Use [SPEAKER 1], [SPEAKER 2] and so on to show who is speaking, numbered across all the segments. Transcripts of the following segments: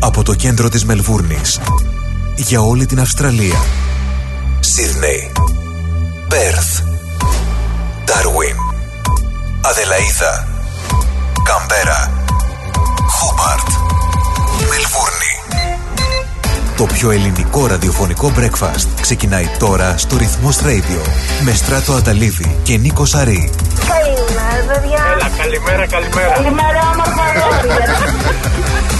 [SPEAKER 1] από το κέντρο της Μελβούρνης για όλη την Αυστραλία. Σίδνεϊ, Πέρθ, Ντάρουιν, Αδελαίδα, Καμπέρα, Χόμπαρτ, Μελβούρνη. Το πιο ελληνικό ραδιοφωνικό breakfast ξεκινάει τώρα στο Ρυθμός Radio με Στράτο Αταλίδη και Νίκο Σαρή.
[SPEAKER 2] Καλημέρα, παιδιά.
[SPEAKER 3] Έλα, καλημέρα, καλημέρα.
[SPEAKER 2] Καλημέρα, όμορφα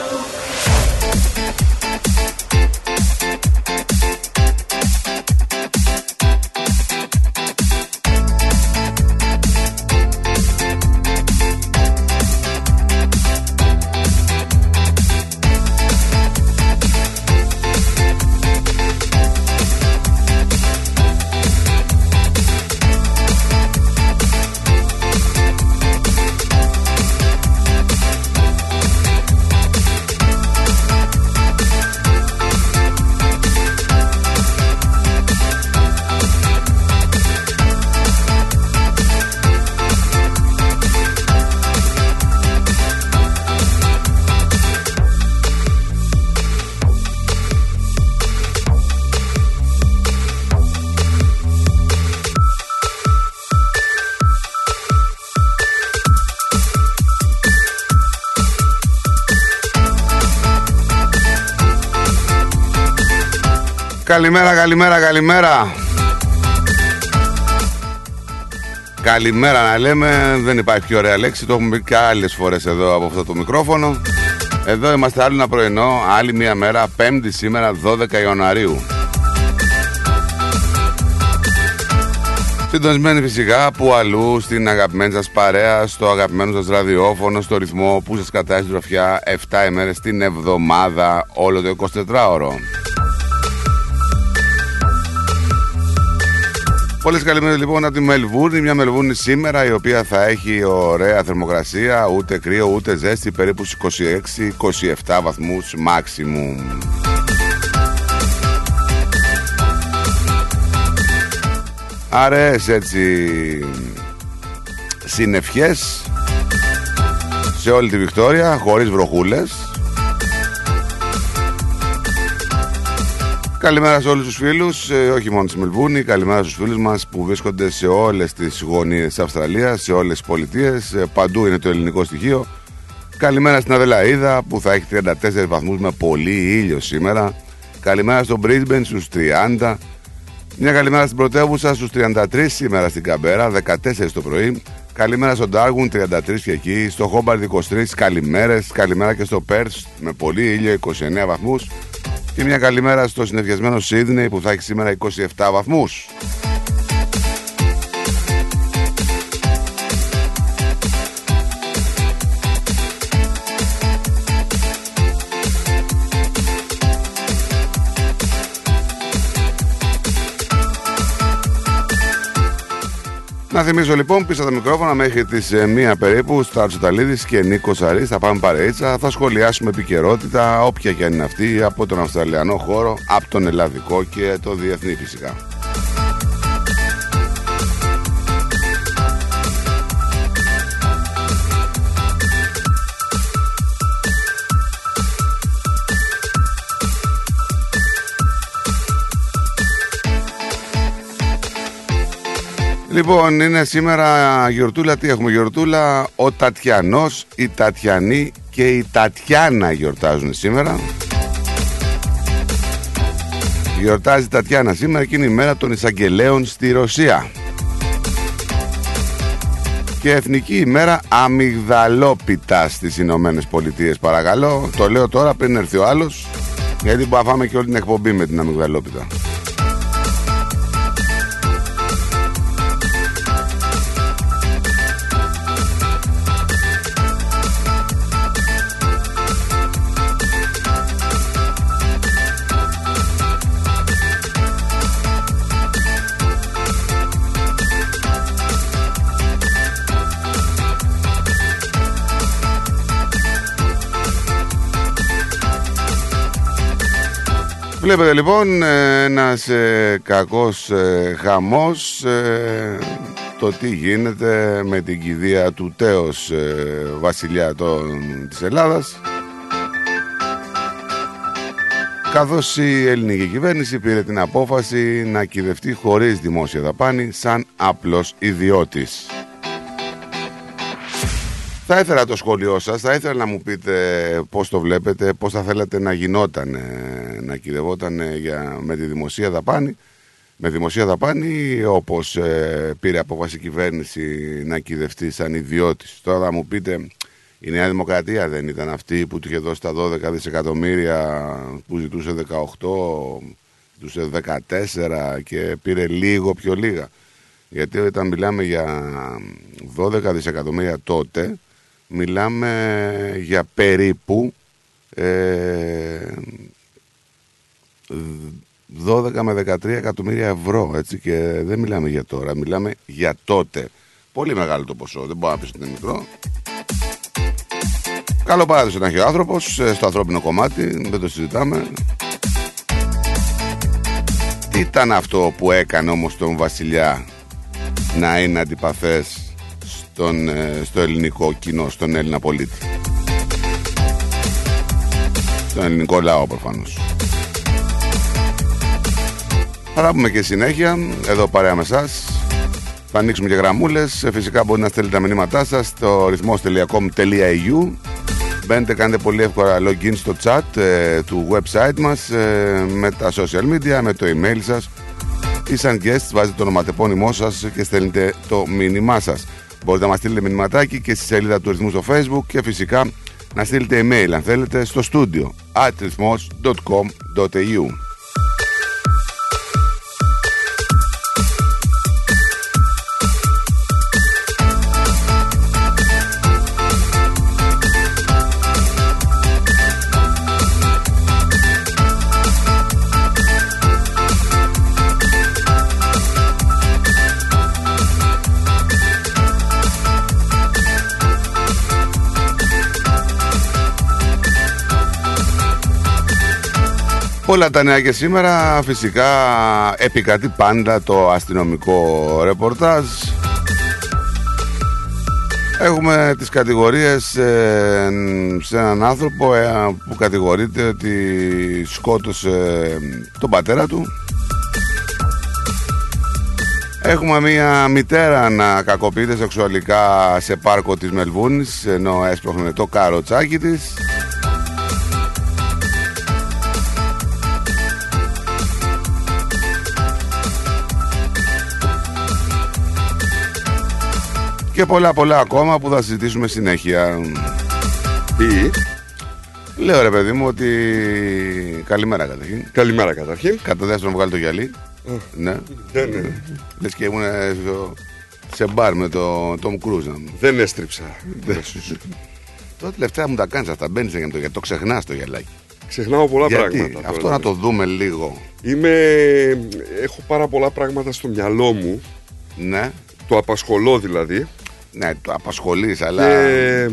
[SPEAKER 4] Καλημέρα, καλημέρα, καλημέρα. Καλημέρα να λέμε, δεν υπάρχει πιο ωραία λέξη, το έχουμε πει και άλλες φορές εδώ από αυτό το μικρόφωνο. Εδώ είμαστε άλλο ένα πρωινό, άλλη μία μέρα, πέμπτη σήμερα, 12 Ιανουαρίου. Συντονισμένοι φυσικά που αλλού στην αγαπημένη σας παρέα, στο αγαπημένο σας ραδιόφωνο, στο ρυθμό που σας κατάει στην τροφιά 7 ημέρες την εβδομάδα, όλο το 24ωρο. Πολλέ καλημέρε λοιπόν από τη Μελβούρνη. Μια Μελβούρνη σήμερα η οποία θα έχει ωραία θερμοκρασία, ούτε κρύο ούτε ζέστη, περίπου 26-27 βαθμούς maximum. Άρες έτσι συνευχές σε όλη τη Βικτόρια χωρίς βροχούλες Καλημέρα σε όλους τους φίλους, ε, όχι μόνο στη Μελβούνη, καλημέρα στους φίλους μας που βρίσκονται σε όλες τις γωνίες της Αυστραλίας, σε όλες τις πολιτείες, ε, παντού είναι το ελληνικό στοιχείο. Καλημέρα στην Αδελαίδα που θα έχει 34 βαθμούς με πολύ ήλιο σήμερα. Καλημέρα στο Brisbane στους 30. Μια καλημέρα στην πρωτεύουσα στους 33 σήμερα στην Καμπέρα, 14 το πρωί. Καλημέρα στο Darwin 33 και εκεί. Στο Χόμπαρντ 23 καλημέρες. Καλημέρα και στο Perth με πολύ ήλιο 29 βαθμούς. Και μια καλημέρα στο συνεργασμένο Σίδνεϊ που θα έχει σήμερα 27 βαθμούς. Να θυμίσω λοιπόν πίσω τα μικρόφωνα μέχρι τις 1 περίπου. Στάρτσο Ταλίδη και Νίκος Αρής. Θα πάμε παρέτσα. Θα σχολιάσουμε επικαιρότητα, όποια και αν είναι αυτή, από τον Αυστραλιανό χώρο, από τον Ελλαδικό και το διεθνή φυσικά. Λοιπόν, είναι σήμερα γιορτούλα. Τι έχουμε γιορτούλα, ο Τατιανός, η Τατιανή και η Τατιάνα γιορτάζουν σήμερα. Γιορτάζει η Τατιάνα σήμερα και είναι η μέρα των εισαγγελέων στη Ρωσία. Και εθνική ημέρα αμυγδαλόπιτα στις Ηνωμένες Πολιτείες παρακαλώ. Το λέω τώρα πριν έρθει ο άλλος γιατί που φάμε και όλη την εκπομπή με την αμυγδαλόπιτα. Βλέπετε λοιπόν ένας ε, κακός ε, χαμός ε, το τι γίνεται με την κηδεία του τέος ε, βασιλιά των, της Ελλάδας καθώς η ελληνική κυβέρνηση πήρε την απόφαση να κυδευτεί χωρίς δημόσια δαπάνη σαν απλός ιδιώτης. Θα ήθελα το σχόλιο σας, θα ήθελα να μου πείτε πώς το βλέπετε, πώς θα θέλατε να γινόταν, να κυδευόταν για, με τη δημοσία δαπάνη. Με δημοσία δαπάνη, όπως ε, πήρε απόφαση η κυβέρνηση να κυδευτεί σαν ιδιώτης. Τώρα θα μου πείτε, η Νέα Δημοκρατία δεν ήταν αυτή που του είχε δώσει τα 12 δισεκατομμύρια που ζητούσε 18, ζητούσε 14 και πήρε λίγο πιο λίγα. Γιατί όταν μιλάμε για 12 δισεκατομμύρια τότε, μιλάμε για περίπου ε, 12 με 13 εκατομμύρια ευρώ, έτσι, και δεν μιλάμε για τώρα, μιλάμε για τότε. Πολύ μεγάλο το ποσό, δεν μπορώ να πεις ότι είναι μικρό. Καλό παράδεισο να έχει ο άνθρωπος ε, στο ανθρώπινο κομμάτι, δεν το συζητάμε. Τι ήταν αυτό που έκανε όμως τον βασιλιά να είναι αντιπαθές στον, ε, στο ελληνικό κοινό, στον Έλληνα πολίτη. Στον ελληνικό λαό προφανώς. Θα πούμε και συνέχεια, εδώ παρέα με εσάς. Θα ανοίξουμε και γραμμούλες. Ε, Φυσικά μπορείτε να στέλνετε τα μηνύματά σας στο ρυθμός.com.au Μπαίνετε, κάνετε πολύ εύκολα login στο chat ε, του website μας ε, με τα social media, με το email σας ή σαν guest βάζετε το ονοματεπώνυμό σας και στέλνετε το μήνυμά σας. Μπορείτε να μας στείλετε μηνυματάκι και στη σελίδα του ρυθμού στο facebook και φυσικά να στείλετε email αν θέλετε στο studio at Όλα τα νέα και σήμερα. Φυσικά επικρατεί πάντα το αστυνομικό ρεπορτάζ. Έχουμε τις κατηγορίες ε, σε έναν άνθρωπο ε, που κατηγορείται ότι σκότωσε τον πατέρα του. Έχουμε μια μητέρα να κακοποιείται σεξουαλικά σε πάρκο της Μελβούνης ενώ έσπροχνε το καροτσάκι της και πολλά πολλά ακόμα που θα συζητήσουμε συνέχεια.
[SPEAKER 3] Τι;
[SPEAKER 4] Λέω ρε παιδί μου ότι. Καλημέρα καταρχήν.
[SPEAKER 3] Καλημέρα καταρχήν.
[SPEAKER 4] Κατά δεύτερον να βγάλει το γυαλί. ναι.
[SPEAKER 3] Ναι, ναι.
[SPEAKER 4] Λες και ήμουν σε μπαρ με το Tom Cruise.
[SPEAKER 3] Δεν έστριψα.
[SPEAKER 4] Τώρα τελευταία μου τα κάνεις αυτά. Μπαίνεις για το γιατί το ξεχνάς το γυαλάκι.
[SPEAKER 3] Ξεχνάω πολλά
[SPEAKER 4] Γιατί;
[SPEAKER 3] πράγματα.
[SPEAKER 4] αυτό
[SPEAKER 3] τώρα.
[SPEAKER 4] να το δούμε λίγο.
[SPEAKER 3] Είμαι... Έχω πάρα πολλά πράγματα στο μυαλό μου.
[SPEAKER 4] Ναι,
[SPEAKER 3] Το απασχολώ δηλαδή.
[SPEAKER 4] Ναι, το απασχολείς, αλλά
[SPEAKER 3] Και...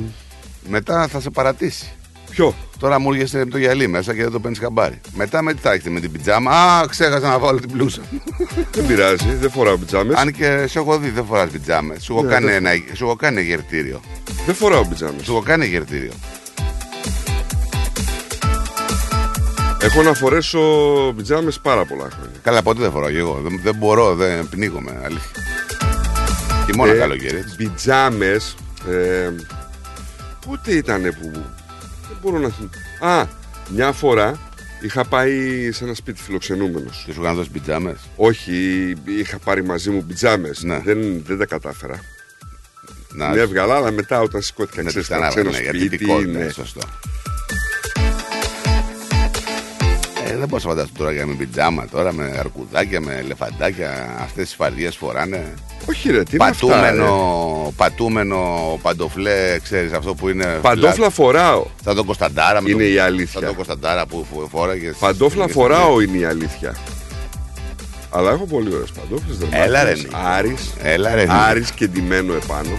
[SPEAKER 4] μετά θα σε παρατήσει.
[SPEAKER 3] Ποιο;
[SPEAKER 4] Τώρα μου έρχεσαι με το γυαλί μέσα και δεν το παίρνεις χαμπάρι. Μετά με τι θα έχετε με την πιτζάμα. Α, ξέχασα να βάλω την πλούσα.
[SPEAKER 3] Δεν πειράζει. Δεν φοράω πιτζάμες.
[SPEAKER 4] Αν και σε έχω δει, δεν φοράς πιτζάμες. Σου έχω
[SPEAKER 3] Ναι,
[SPEAKER 4] κάνει,
[SPEAKER 3] δεν-
[SPEAKER 4] ένα, σου έχω κάνει γερτήριο.
[SPEAKER 3] Δεν φοράω πιτζάμες.
[SPEAKER 4] Σου έχω κάνει γερτήριο.
[SPEAKER 3] Έχω να φορέσω πιτζάμες πάρα πολλά χρόνια.
[SPEAKER 4] Καλά, ποτέ δεν φοράω και εγώ. Δεν, δεν μπορώ, δεν πνίγομαι. Αλήθεια. Και μόνο
[SPEAKER 3] Ε,
[SPEAKER 4] καλοκαίρι. έτσι.
[SPEAKER 3] Πιτζάμε. Ε, πότε ήταν που. Δεν μπορώ να θυμάμαι. Α, μια φορά είχα πάει σε ένα σπίτι φιλοξενούμενος.
[SPEAKER 4] Και σου είχαν δώσει πιτζάμε.
[SPEAKER 3] Όχι, είχα πάρει μαζί μου πιτζάμε.
[SPEAKER 4] Ναι.
[SPEAKER 3] Δεν, δεν τα κατάφερα.
[SPEAKER 4] Να
[SPEAKER 3] Με έβγαλα, αλλά μετά όταν σηκώθηκα,
[SPEAKER 4] με
[SPEAKER 3] ξέρεις,
[SPEAKER 4] τη
[SPEAKER 3] στα
[SPEAKER 4] στενά,
[SPEAKER 3] ξένο
[SPEAKER 4] ναι, για
[SPEAKER 3] σπίτι.
[SPEAKER 4] τυπικότητα,
[SPEAKER 3] ναι.
[SPEAKER 4] ναι, σωστό. Δεν μπορώ να φανταστώ τώρα για με πιτζάμα τώρα, με αρκουδάκια, με ελεφαντάκια. Αυτές τις φαρδιές φοράνε.
[SPEAKER 3] Όχι, ρε, τι είναι αυτά,
[SPEAKER 4] Πατούμενο,
[SPEAKER 3] ρε.
[SPEAKER 4] πατούμενο παντοφλέ, ξέρεις αυτό που είναι.
[SPEAKER 3] Παντόφλα φοράω.
[SPEAKER 4] flat. Σαν τον Κωνσταντάρα. με
[SPEAKER 3] Είναι
[SPEAKER 4] τον-
[SPEAKER 3] η αλήθεια.
[SPEAKER 4] Σαν τον Κωνσταντάρα που φο- φόραγες.
[SPEAKER 3] Παντόφλα φοράω είναι η αλήθεια. Αλλά έχω πολύ ωραίες παντόφλες.
[SPEAKER 4] Έλα, ρε, Νίκο.
[SPEAKER 3] Άρης,
[SPEAKER 4] Έλα ρε. Νίκο.
[SPEAKER 3] Άρης και ντυμένο επάνω.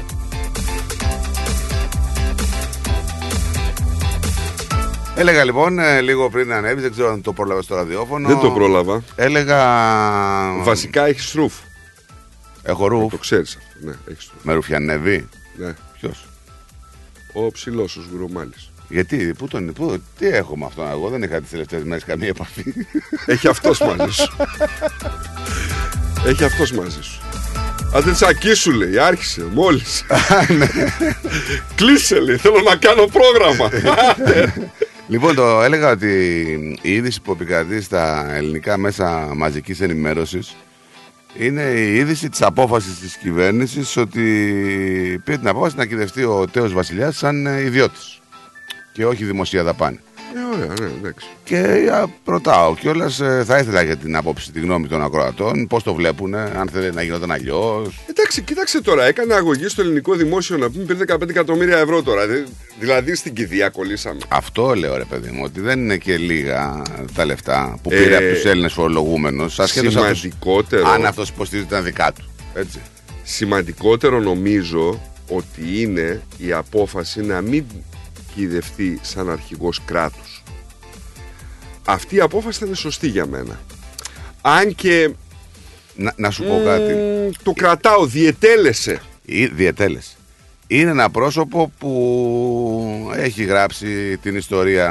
[SPEAKER 4] Έλεγα λοιπόν ε, λίγο πριν ανέβεις, δεν ξέρω αν το πρόλαβες στο ραδιόφωνο.
[SPEAKER 3] Δεν το πρόλαβα.
[SPEAKER 4] Έλεγα.
[SPEAKER 3] Βασικά έχεις σρούφ.
[SPEAKER 4] Έχω ρούφ.
[SPEAKER 3] Το ξέρεις αυτό. Ναι, έχεις το.
[SPEAKER 4] Με ρουφιανεύει.
[SPEAKER 3] Ναι.
[SPEAKER 4] Ποιος;
[SPEAKER 3] Ο ψηλός, ο Σγουρομάλης.
[SPEAKER 4] Γιατί, πού τον, πού, τι έχω με αυτόν εγώ, δεν είχα τις τελευταίες μέρες καμία επαφή.
[SPEAKER 3] Έχει αυτός μαζί σου. Έχει αυτός μαζί σου. Άντε τσακί σου λέει, άρχισε μόλις. Κλείσε λέει, θέλω να κάνω πρόγραμμα.
[SPEAKER 4] λοιπόν, το έλεγα ότι η είδηση που επικρατεί στα ελληνικά μέσα μαζικής ενημέρωσης είναι η είδηση της απόφασης της κυβέρνησης ότι πήρε την απόφαση να κυδευτεί ο Τέος Βασιλιάς σαν ε, ιδιώτης και όχι δημοσία δαπάνη.
[SPEAKER 3] Ε, ωραία, ναι, εντάξει.
[SPEAKER 4] Και α, ρωτάω κιόλας, θα ήθελα για την άποψη, τη γνώμη των ακροατών, πώς το βλέπουν, αν θέλει να γινόταν αλλιώς.
[SPEAKER 3] Εντάξει, κοίταξε τώρα, έκανε αγωγή στο ελληνικό δημόσιο να πούμε πήρε 15 εκατομμύρια ευρώ τώρα. Δε- Δηλαδή στην κηδεία κολλήσαμε.
[SPEAKER 4] Αυτό λέω ρε παιδί μου, ότι δεν είναι και λίγα τα λεφτά που
[SPEAKER 3] Ε,
[SPEAKER 4] πήρε από τους Έλληνες φορολογούμενους. Ασχέτως
[SPEAKER 3] σημαντικότερο.
[SPEAKER 4] αν αυτός υποστηρίζει τα δικά του. Έτσι.
[SPEAKER 3] Σημαντικότερο νομίζω ότι είναι η απόφαση να μην κυδευτεί σαν αρχηγός κράτους. Αυτή η απόφαση ήταν σωστή για μένα. Αν και
[SPEAKER 4] Να, να σου πω κάτι.
[SPEAKER 3] μ, το κρατάω, διετέλεσε.
[SPEAKER 4] Η διετέλεση. Είναι ένα πρόσωπο που έχει γράψει την ιστορία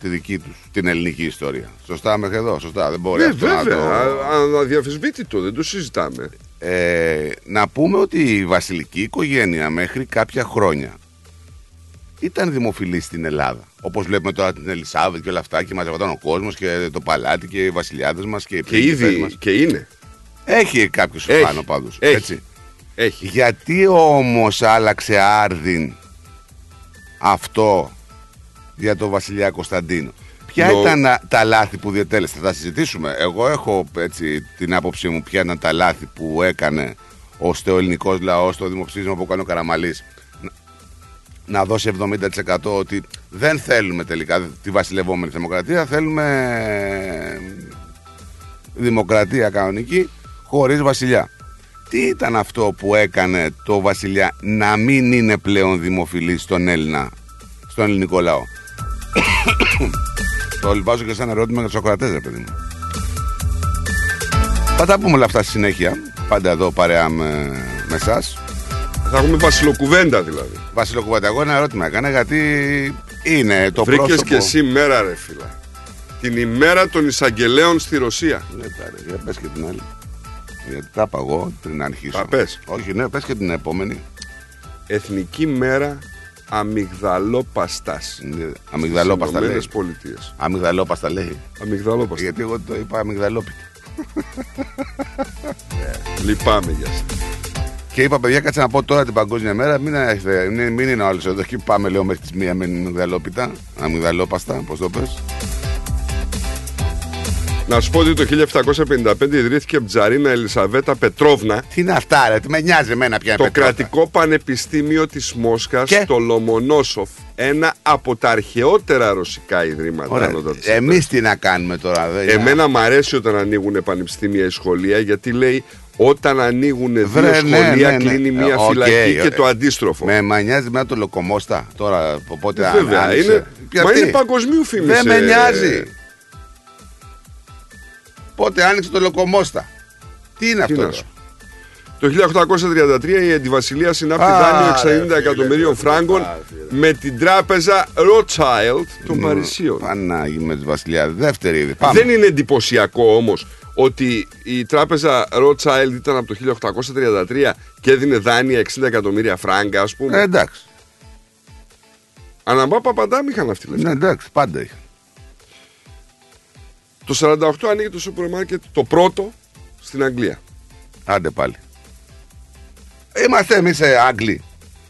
[SPEAKER 4] τη δική τους, την ελληνική ιστορία. Σωστά μέχρι εδώ, σωστά. Δεν μπορεί
[SPEAKER 3] Ναι,
[SPEAKER 4] αυτό να
[SPEAKER 3] βέβαια,
[SPEAKER 4] το...
[SPEAKER 3] α- αδιαφεσβήτητο, δεν το συζητάμε.
[SPEAKER 4] Ε, να πούμε ότι η βασιλική οικογένεια μέχρι κάποια χρόνια ήταν δημοφιλής στην Ελλάδα. Όπως βλέπουμε τώρα την Ελισάβετ και όλα αυτά και μαζευόταν ο κόσμος και το παλάτι και οι βασιλιάδες μας και οι
[SPEAKER 3] Και
[SPEAKER 4] πρίγκιπες
[SPEAKER 3] ήδη
[SPEAKER 4] μας.
[SPEAKER 3] και είναι.
[SPEAKER 4] Έχει κάποιου
[SPEAKER 3] Έχει.
[SPEAKER 4] πάνω πάντως.
[SPEAKER 3] Έχει.
[SPEAKER 4] Έτσι.
[SPEAKER 3] Έχει.
[SPEAKER 4] Γιατί όμως άλλαξε άρδιν αυτό για τον βασιλιά Κωνσταντίνο; Ποια
[SPEAKER 3] Νο-
[SPEAKER 4] ήταν α, τα λάθη που διατέλεσε, θα τα συζητήσουμε. Εγώ έχω έτσι, την άποψή μου ποια ήταν τα λάθη που έκανε ώστε ο ελληνικός λαός στο δημοψήφισμα που κάνει ο Καραμαλής να δώσει 70% ότι δεν θέλουμε τελικά τη βασιλευόμενη δημοκρατία, θέλουμε ε, δημοκρατία κανονική χωρίς βασιλιά. Τι ήταν αυτό που έκανε το βασιλιά να μην είναι πλέον δημοφιλής στον Έλληνα, στον ελληνικό λαό; το βάζω και σαν ερώτημα για τους Σοκρατές, ρε παιδί μου. Θα τα πούμε όλα αυτά στη συνέχεια. Πάντα εδώ παρέα με, με εσάς.
[SPEAKER 3] Θα έχουμε βασιλοκουβέντα δηλαδή.
[SPEAKER 4] Βασίλο Κουβάτα, εγώ ένα ερώτημα έκανα γιατί είναι το
[SPEAKER 3] Βρήκες
[SPEAKER 4] πρόσωπο...
[SPEAKER 3] και εσύ μέρα, ρε φίλα. Την ημέρα των εισαγγελέων στη Ρωσία.
[SPEAKER 4] Ναι, πάρε, για πες και την άλλη. Γιατί τα είπα εγώ πριν αρχίσω.
[SPEAKER 3] Τα πες.
[SPEAKER 4] Όχι, ναι, πες και την επόμενη.
[SPEAKER 3] Εθνική μέρα αμυγδαλόπαστας.
[SPEAKER 4] Ναι, Αμυγδαλόπαστα λέει.
[SPEAKER 3] Ηνωμένες Πολιτείες.
[SPEAKER 4] Αμυγδαλόπαστα λέει.
[SPEAKER 3] Αμυγδαλόπαστα.
[SPEAKER 4] Γιατί εγώ το είπα αμυγδαλόπιτα.
[SPEAKER 3] Λυπάμαι για σας.
[SPEAKER 4] Και είπα, παιδιά, κάτσε να πω τώρα την Παγκόσμια Μέρα. Μην, έχετε- μην, μην είναι ο άλλο εδώ και πάμε, λέω, μέχρι τις μία με αμυγδαλόπιτα. Αμυγδαλόπαστα, πώς το πες.
[SPEAKER 3] Να σου πω ότι το 1755 ιδρύθηκε Τσαρίνα Ελισαβέτα Πετρόβνα,
[SPEAKER 4] Τι είναι αυτά, ρε, τι με νοιάζει εμένα πια.
[SPEAKER 3] το
[SPEAKER 4] Πετρότα.
[SPEAKER 3] κρατικό πανεπιστήμιο της Μόσχας
[SPEAKER 4] Και;
[SPEAKER 3] στο Λομονόσοφ, ένα από τα αρχαιότερα ρωσικά ιδρύματα.
[SPEAKER 4] Ωραία.
[SPEAKER 3] ανώτατης
[SPEAKER 4] Εμείς τι να κάνουμε τώρα, δε.
[SPEAKER 3] Εμένα μου αρέσει όταν ανοίγουν πανεπιστήμια ή σχολεία γιατί λέει όταν ανοίγουν δύο
[SPEAKER 4] Βρε, ναι,
[SPEAKER 3] σχολεία
[SPEAKER 4] ναι, ναι.
[SPEAKER 3] κλείνει μία
[SPEAKER 4] Ε, οκ,
[SPEAKER 3] φυλακή και
[SPEAKER 4] ε,
[SPEAKER 3] το αντίστροφο.
[SPEAKER 4] Με μα νοιάζει με το λοκομόστα τώρα. Οπότε
[SPEAKER 3] Ε, Βέβαια,
[SPEAKER 4] αν- άνοιξε.
[SPEAKER 3] είναι,
[SPEAKER 4] Ποια
[SPEAKER 3] μα
[SPEAKER 4] τι;
[SPEAKER 3] είναι παγκοσμίου φήμης.
[SPEAKER 4] Δεν με νοιάζει. Πότε άνοιξε το λοκομόστα. Τι είναι
[SPEAKER 3] Τι
[SPEAKER 4] αυτό.
[SPEAKER 3] να
[SPEAKER 4] τώρα;
[SPEAKER 3] σου Το 1833 η αντιβασιλεία συνάπτει
[SPEAKER 4] Α,
[SPEAKER 3] δάνειο
[SPEAKER 4] ρε
[SPEAKER 3] 60
[SPEAKER 4] φίλε,
[SPEAKER 3] εκατομμυρίων
[SPEAKER 4] ρε
[SPEAKER 3] φράγκων
[SPEAKER 4] φίλε.
[SPEAKER 3] με την τράπεζα Rothschild των Παρισίων.
[SPEAKER 4] Πανάγι με τη Βασιλιά. Δεύτερη είδη. Πάμε.
[SPEAKER 3] Δεν είναι εντυπωσιακό όμως ότι η τράπεζα Rothschild ήταν από το 1833 και έδινε δάνεια 60 εκατομμύρια φράγκα, ας πούμε.
[SPEAKER 4] Ε, εντάξει.
[SPEAKER 3] Αναμπά Παπαντάμ είχαν αυτοί λεφτά.
[SPEAKER 4] Ναι, εντάξει, πάντα είχαν.
[SPEAKER 3] Το 48 ανοίγει το σούπερ μάρκετ το πρώτο στην Αγγλία.
[SPEAKER 4] Άντε πάλι. Είμαστε εμείς Άγγλοι.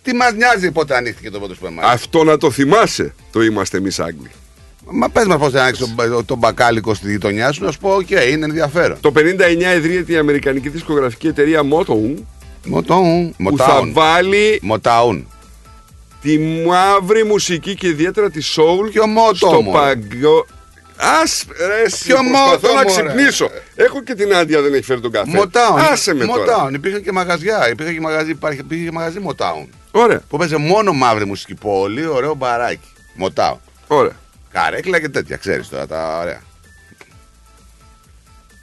[SPEAKER 4] Τι μας νοιάζει πότε ανοίχτηκε το πρώτο σούπερ μάρκετ.
[SPEAKER 3] Αυτό να το θυμάσαι το είμαστε εμείς Άγγλοι.
[SPEAKER 4] Μα πες μας πώς θα ανοίξει τον το μπακάλικο στη γειτονιά σου, να σου πω: Οκ, είναι ενδιαφέρον.
[SPEAKER 3] Το 59 ιδρύεται η αμερικανική δισκογραφική εταιρεία Motown
[SPEAKER 4] Μοτάουν.
[SPEAKER 3] που θα βάλει
[SPEAKER 4] Μοτάουν.
[SPEAKER 3] τη μαύρη μουσική και ιδιαίτερα τη soul
[SPEAKER 4] Ποιο Motown,
[SPEAKER 3] στο
[SPEAKER 4] μωρέ.
[SPEAKER 3] παγκο... Ας ρε εσύ,
[SPEAKER 4] Ποιο
[SPEAKER 3] προσπαθώ
[SPEAKER 4] Motown,
[SPEAKER 3] να
[SPEAKER 4] μωρέ.
[SPEAKER 3] ξυπνήσω. Έχω και την άντια δεν έχει φέρει τον καφέ.
[SPEAKER 4] Μοτάουν.
[SPEAKER 3] Άσε με τώρα.
[SPEAKER 4] Μοτάουν. Υπήρχαν και μαγαζιά. Υπήρχε και μαγαζί, υπάρχει, υπήρχε και μαγαζί Μοτάουν.
[SPEAKER 3] Ωραία,
[SPEAKER 4] Που παίζει μόνο μαύρη μουσική. Πολύ ωραίο μπαράκι. Μοτάουν.
[SPEAKER 3] ωραία.
[SPEAKER 4] Καρέκλα και τέτοια, ξέρεις τώρα τα ωραία.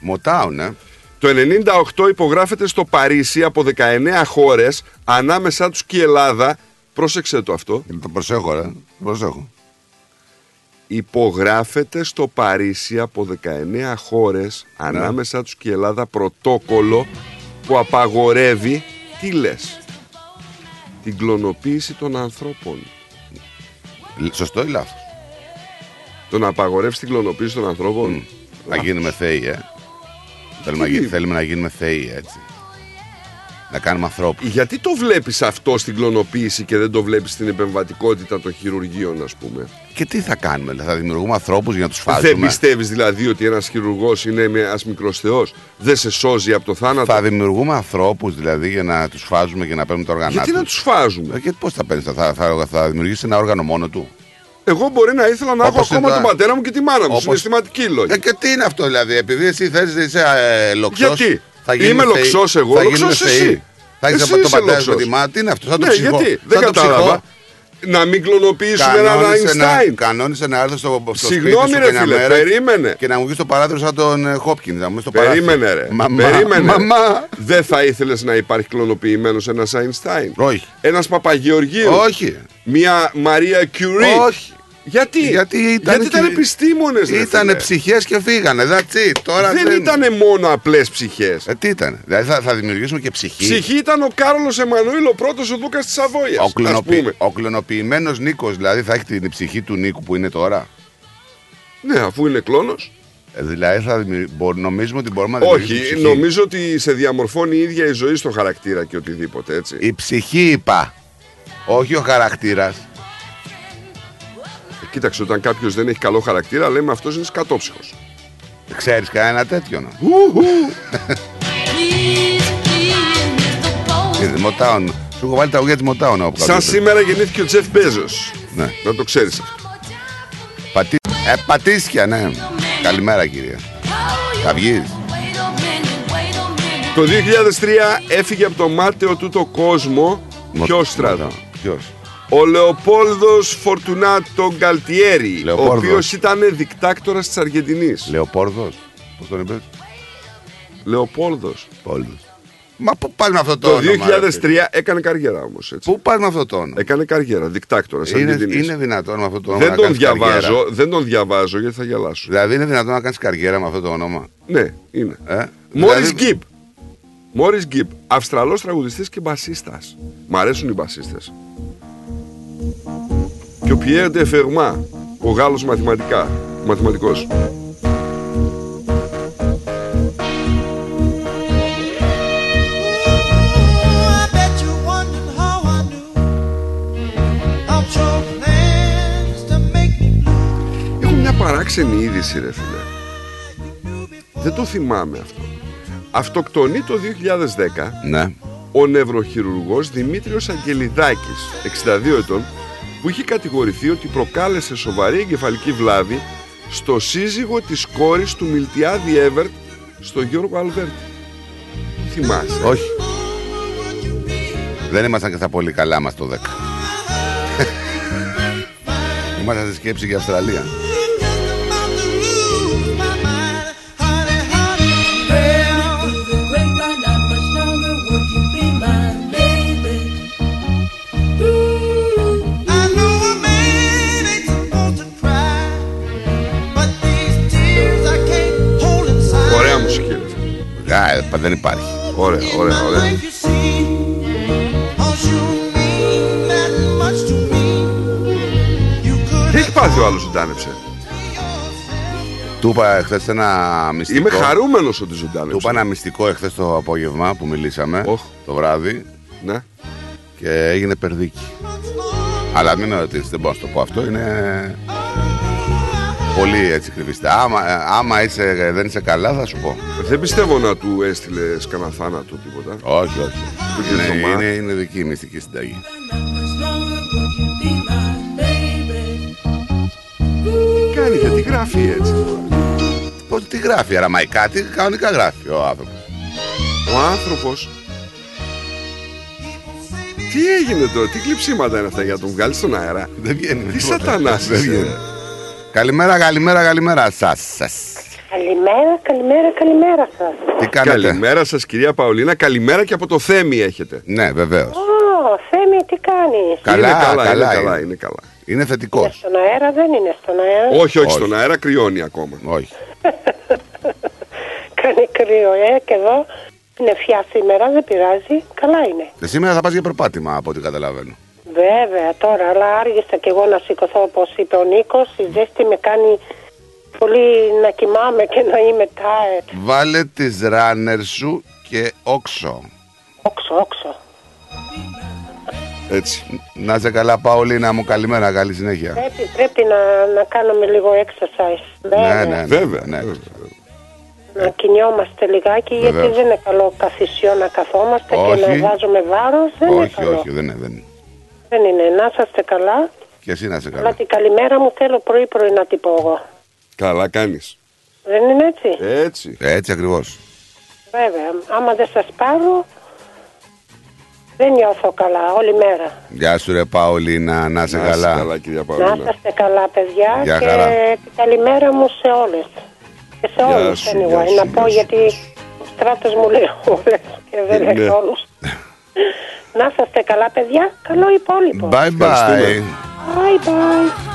[SPEAKER 4] Μοτάουν, ε.
[SPEAKER 3] Το Το 98 υπογράφεται στο Παρίσι από 19 χώρες, ανάμεσά τους και η Ελλάδα. Πρόσεξε το αυτό.
[SPEAKER 4] Το προσέχω, ρε. Το προσέχω.
[SPEAKER 3] Υπογράφεται στο Παρίσι από 19 χώρες, ανάμεσά τους και η Ελλάδα, πρωτόκολλο που απαγορεύει, τι λες, την κλωνοποίηση των ανθρώπων.
[SPEAKER 4] Σωστό ή λάθος;
[SPEAKER 3] Το να απαγορεύσει την κλωνοποίηση των ανθρώπων.
[SPEAKER 4] Να γίνουμε θεοί, ε. Θέλουμε, να,
[SPEAKER 3] Τι;
[SPEAKER 4] γι- θέλουμε να γίνουμε θεοί, έτσι. Να κάνουμε ανθρώπους.
[SPEAKER 3] Γιατί το βλέπεις αυτό στην κλωνοποίηση και δεν το βλέπεις στην επεμβατικότητα των χειρουργείων, ας πούμε;
[SPEAKER 4] Και τι θα κάνουμε, δηλαδή, θα δημιουργούμε ανθρώπους για να τους
[SPEAKER 3] Δεν
[SPEAKER 4] φάζουμε.
[SPEAKER 3] πιστεύεις δηλαδή ότι ένας χειρουργός είναι ένας μικρός θεός; Δεν σε σώζει από το θάνατο;
[SPEAKER 4] Θα δημιουργούμε ανθρώπους δηλαδή για να τους φάζουμε και να παίρνουμε τα όργανα
[SPEAKER 3] Γιατί να τους; φάζουμε;
[SPEAKER 4] Ε, Γιατί πώς θα παίρνεις, θα, θα, θα δημιουργήσεις ένα όργανο μόνο του;
[SPEAKER 3] Εγώ μπορεί να ήθελα να έχω
[SPEAKER 4] Όπως
[SPEAKER 3] ακόμα
[SPEAKER 4] είναι
[SPEAKER 3] τον
[SPEAKER 4] τα-
[SPEAKER 3] πατέρα μου και τη μάνα μου.
[SPEAKER 4] Όπως-
[SPEAKER 3] Συναισθηματική λόγια.
[SPEAKER 4] Ε, και τι είναι αυτό δηλαδή, επειδή εσύ θες είσαι ε, λοξός,
[SPEAKER 3] Γιατί;
[SPEAKER 4] θα γίνουμε
[SPEAKER 3] Είμαι
[SPEAKER 4] θεοί.
[SPEAKER 3] λοξός εγώ,
[SPEAKER 4] θα
[SPEAKER 3] λοξός
[SPEAKER 4] γίνουμε
[SPEAKER 3] εσύ.
[SPEAKER 4] θεοί. Θα έχεις
[SPEAKER 3] Εσύ
[SPEAKER 4] τον
[SPEAKER 3] είσαι
[SPEAKER 4] πατέρα σου
[SPEAKER 3] λοξός.
[SPEAKER 4] με τη μάνα, τι είναι αυτό, σαν το
[SPEAKER 3] Ναι,
[SPEAKER 4] ψυχό.
[SPEAKER 3] γιατί; Δεν
[SPEAKER 4] σαν το ψυχό.
[SPEAKER 3] κατάλαβα. Να μην κλωνοποιήσουμε έναν
[SPEAKER 4] Κανόνισε να,
[SPEAKER 3] Einstein.
[SPEAKER 4] κανόνισε να έρθω στο, στο
[SPEAKER 3] Συγγνώμη,
[SPEAKER 4] σπίτι σου
[SPEAKER 3] ρε
[SPEAKER 4] καμιά
[SPEAKER 3] φίλε,
[SPEAKER 4] μέρα
[SPEAKER 3] περίμενε.
[SPEAKER 4] Και να μου βγει στο παράθυρο σαν τον ε, Χόπκιν. Να μου βγει στο παράθυρο.
[SPEAKER 3] Περίμενε ρε.
[SPEAKER 4] Μαμά,
[SPEAKER 3] Περίμενε.
[SPEAKER 4] Μαμά.
[SPEAKER 3] Δεν θα ήθελες να υπάρχει κλωνοποιημένος ένας Einstein.
[SPEAKER 4] Όχι.
[SPEAKER 3] Ένας Παπαγεωργίου;
[SPEAKER 4] Όχι.
[SPEAKER 3] Μια Μαρία Κιουρί;
[SPEAKER 4] Όχι.
[SPEAKER 3] Γιατί,
[SPEAKER 4] Γιατί ήταν,
[SPEAKER 3] Γιατί ήταν
[SPEAKER 4] και-
[SPEAKER 3] επιστήμονες ρε
[SPEAKER 4] Ήταν
[SPEAKER 3] φίλε.
[SPEAKER 4] ψυχές και φύγανε. That's it. Τώρα
[SPEAKER 3] Δεν ήταν μόνο απλές ψυχές.
[SPEAKER 4] Ε, τι ήταν. Δηλαδή θα, θα δημιουργήσουμε και ψυχή.
[SPEAKER 3] Ψυχή ήταν ο Κάρολος Εμμανουήλ, ο πρώτος ο Δούκας της Σαββόιας.
[SPEAKER 4] Ο,
[SPEAKER 3] ας
[SPEAKER 4] κλωνοποιη...
[SPEAKER 3] πούμε.
[SPEAKER 4] ο κλωνοποιημένος Νίκος δηλαδή θα έχει την ψυχή του Νίκου που είναι τώρα;
[SPEAKER 3] Ναι, αφού είναι κλόνος.
[SPEAKER 4] Ε, δηλαδή θα δημιουργ... μπο- νομίζουμε ότι μπορούμε να δημιουργήσουμε
[SPEAKER 3] Όχι,
[SPEAKER 4] ψυχή.
[SPEAKER 3] νομίζω ότι σε διαμορφώνει η ίδια η ζωή στο χαρακτήρα και οτιδήποτε, έτσι.
[SPEAKER 4] Η ψυχή είπα. Όχι ο χαρακτήρας.
[SPEAKER 3] Ε, Κοίταξε, όταν κάποιος δεν έχει καλό χαρακτήρα, λέμε αυτός είναι σκατόψυχος.
[SPEAKER 4] Ξέρεις κανένα τέτοιο. να. Και τη Motown. Σου έχω βάλει τα ουγιά της Motown από κάτω.
[SPEAKER 3] Σαν σήμερα γεννήθηκε ο Τζεφ Μπέζος.
[SPEAKER 4] Ναι.
[SPEAKER 3] Να το ξέρεις αυτό.
[SPEAKER 4] Πατή... Ε, πατήσια, ναι. Καλημέρα κυρία. Θα βγεις;
[SPEAKER 3] Το 2003 έφυγε από το μάταιο του το κόσμο. Ποιος στράτο.
[SPEAKER 4] Ποιος;
[SPEAKER 3] Ο Λεοπόλδος Φορτουνάτο Γκαλτιέρη, ο
[SPEAKER 4] Λεοπόλδος.
[SPEAKER 3] οποίος ήταν δικτάκτορας της Αργεντινής.
[SPEAKER 4] Λεοπόρδος. Πώς τον είπες;
[SPEAKER 3] Λεοπόλδος.
[SPEAKER 4] Πόλδος. Μα πού πας με αυτό το,
[SPEAKER 3] Το
[SPEAKER 4] όνομα, ρε φίλε;
[SPEAKER 3] 2003 έκανε καριέρα όμως, έτσι.
[SPEAKER 4] Πού πας με αυτό το όνομα;
[SPEAKER 3] Έκανε καριέρα, δικτάκτορας
[SPEAKER 4] Είναι,
[SPEAKER 3] Αργεντινής.
[SPEAKER 4] είναι δυνατόν με αυτό το όνομα
[SPEAKER 3] Δεν
[SPEAKER 4] να
[SPEAKER 3] τον
[SPEAKER 4] κάνεις καριέρα;
[SPEAKER 3] διαβάζω, δεν τον διαβάζω γιατί θα γελάσω.
[SPEAKER 4] Δηλαδή είναι δυνατόν να κάνεις καριέρα με αυτό το όνομα;
[SPEAKER 3] Ναι, είναι.
[SPEAKER 4] Ε;
[SPEAKER 3] Μόρις
[SPEAKER 4] Δηλαδή-
[SPEAKER 3] Γκίπ. Μόρις Γκίπ, Αυστραλός τραγουδιστής και μπασίστας. Μ' αρέσουν οι μπασίστες. Και ο Πιέρ Ντεφερμά, ο Γάλλος μαθηματικά, μαθηματικός.
[SPEAKER 5] I bet you wondered how I knew of your plans to make me blue.
[SPEAKER 3] Έχω μια παράξενη είδηση ρε φίλε. Δεν το θυμάμαι αυτό. Αυτοκτονεί το 2010
[SPEAKER 4] Ναι.
[SPEAKER 3] Ο νευροχειρουργός Δημήτριος Αγγελιδάκης, 62 ετών, που είχε κατηγορηθεί ότι προκάλεσε σοβαρή εγκεφαλική βλάβη στο σύζυγο της κόρης του Μιλτιάδη Εύερτ, στο Γιώργο Αλβέρτη. Θυμάσαι;
[SPEAKER 4] Όχι. Δεν ήμασταν και στα πολύ καλά μας το 10. Ήμασταν στη σκέψη για Αυστραλία.
[SPEAKER 3] Φίλε.
[SPEAKER 4] Α, ε, δεν υπάρχει.
[SPEAKER 3] Ωραία, ωραία, ωραία.
[SPEAKER 5] Life you see, 'cause you mean that much to me. You could
[SPEAKER 3] Τι έχει πάθει ο άλλος ζωντάνεψε.
[SPEAKER 4] Του είπα εχθές ένα μυστικό.
[SPEAKER 3] Είμαι χαρούμενος ότι
[SPEAKER 4] Του είπα
[SPEAKER 3] ζωντάνεψε.
[SPEAKER 4] ένα μυστικό εχθές το απόγευμα που μιλήσαμε
[SPEAKER 3] Οχ.
[SPEAKER 4] το βράδυ
[SPEAKER 3] Ναι.
[SPEAKER 4] και έγινε περδίκι. Αλλά μην με ρωτήσει, δεν μπορώ να σου το πω αυτό. Είναι πολύ έτσι κρυβιστά. Άμα, ε, άμα είσαι, δεν είσαι καλά, θα σου πω.
[SPEAKER 3] Δεν πιστεύω να του έστειλε κανένα θάνατο τίποτα.
[SPEAKER 4] Όχι, όχι.
[SPEAKER 3] Του είχε
[SPEAKER 4] Είναι,
[SPEAKER 3] στο μάτι.
[SPEAKER 4] είναι, είναι δική η μυστική συνταγή.
[SPEAKER 3] Τι κάνει, γιατί γράφει έτσι.
[SPEAKER 4] Πώς τι γράφει, αραμαϊκά, τι κανονικά γράφει ο άνθρωπος.
[SPEAKER 3] Ο άνθρωπος Τι έγινε τώρα, τι κλειψίματα είναι αυτά για να τον βγάλεις στον αέρα;
[SPEAKER 4] Δεν βγαίνει.
[SPEAKER 3] Τι
[SPEAKER 4] τίποτα.
[SPEAKER 3] σατανάς
[SPEAKER 4] Δεν
[SPEAKER 3] είσαι,
[SPEAKER 4] βγαίνει.
[SPEAKER 3] Ρε.
[SPEAKER 4] Καλημέρα, καλημέρα, καλημέρα. Σας, σας.
[SPEAKER 2] Καλημέρα, καλημέρα, καλημέρα σας.
[SPEAKER 4] Τι κάνετε;
[SPEAKER 3] Καλημέρα σας, κυρία Παολίνα. Καλημέρα και από το Θέμη έχετε.
[SPEAKER 4] Ναι, βεβαίως.
[SPEAKER 2] Ω, Θέμη, τι κάνεις;
[SPEAKER 4] Καλά,
[SPEAKER 3] είναι καλά,
[SPEAKER 4] καλά
[SPEAKER 3] είναι καλά,
[SPEAKER 4] είναι.
[SPEAKER 3] είναι καλά.
[SPEAKER 4] Είναι θετικός.
[SPEAKER 2] Είναι στον αέρα, δεν είναι στον αέρα;
[SPEAKER 3] Όχι, όχι,
[SPEAKER 4] Όχι.
[SPEAKER 3] στον αέρα κρυώνει ακόμα.
[SPEAKER 4] Όχι.
[SPEAKER 2] Κάνει κρύο, ε, και εδώ. Είναι φιά σήμερα, δεν πειράζει. Καλά είναι.
[SPEAKER 4] Και σήμερα θα πας για περπάτημα από ό,τι καταλαβαίνω.
[SPEAKER 2] Βέβαια, τώρα, αλλά άργησα κι εγώ να σηκωθώ, όπως είπε ο Νίκος. Η ζέστη με κάνει πολύ να κοιμάμαι και να είμαι tired.
[SPEAKER 4] Βάλε τις ράνερ σου και όξο.
[SPEAKER 2] Όξο, όξο.
[SPEAKER 3] Έτσι.
[SPEAKER 4] Να σε καλά, Παολίνα μου. Καλημέρα, καλή συνέχεια.
[SPEAKER 2] Πρέπει, πρέπει να, να κάνουμε λίγο exercise.
[SPEAKER 4] Ναι,
[SPEAKER 2] Βέβαια.
[SPEAKER 4] ναι, ναι.
[SPEAKER 3] Βέβαια.
[SPEAKER 4] ναι.
[SPEAKER 3] βέβαια.
[SPEAKER 2] Να κινιόμαστε λιγάκι,
[SPEAKER 4] Βεβαίως.
[SPEAKER 2] γιατί δεν είναι καλό καθισιό να καθόμαστε
[SPEAKER 4] Όχι.
[SPEAKER 2] και να βάζουμε βάρος. Δεν είναι
[SPEAKER 4] Όχι,
[SPEAKER 2] καλό.
[SPEAKER 4] όχι, δεν είναι. Δεν είναι.
[SPEAKER 2] Δεν είναι. Να είσαστε καλά.
[SPEAKER 4] Και εσύ να σε
[SPEAKER 2] Αλλά
[SPEAKER 4] καλά.
[SPEAKER 2] την καλημέρα μου θέλω πρωί-πρωί να την πω εγώ.
[SPEAKER 3] Καλά κάνεις.
[SPEAKER 2] Δεν είναι έτσι;
[SPEAKER 3] Έτσι.
[SPEAKER 4] Έτσι ακριβώς.
[SPEAKER 2] Βέβαια. Άμα δεν σας πάρω, δεν νιώθω καλά όλη μέρα.
[SPEAKER 4] Γεια σου, ρε Παολίνα, να σε
[SPEAKER 3] Να είσαι
[SPEAKER 4] καλά.
[SPEAKER 3] καλά, κυρία
[SPEAKER 2] Να
[SPEAKER 3] Παολίνα.
[SPEAKER 2] είσαστε καλά, παιδιά.
[SPEAKER 4] Γεια
[SPEAKER 2] και
[SPEAKER 4] χαρά.
[SPEAKER 2] την καλημέρα μου σε όλες. Και σε
[SPEAKER 3] Γεια
[SPEAKER 2] όλους,
[SPEAKER 3] σου,
[SPEAKER 2] anyway.
[SPEAKER 3] γεια σου,
[SPEAKER 2] να
[SPEAKER 3] γεια
[SPEAKER 2] πω
[SPEAKER 3] σου.
[SPEAKER 2] γιατί ο στράτος μου λέει όλες και δεν
[SPEAKER 3] Ναι.
[SPEAKER 2] λέει όλους. Να είσαστε καλά, παιδιά. Καλό υπόλοιπο.
[SPEAKER 4] Bye bye.
[SPEAKER 3] Ευχαριστούμε.
[SPEAKER 2] Bye bye.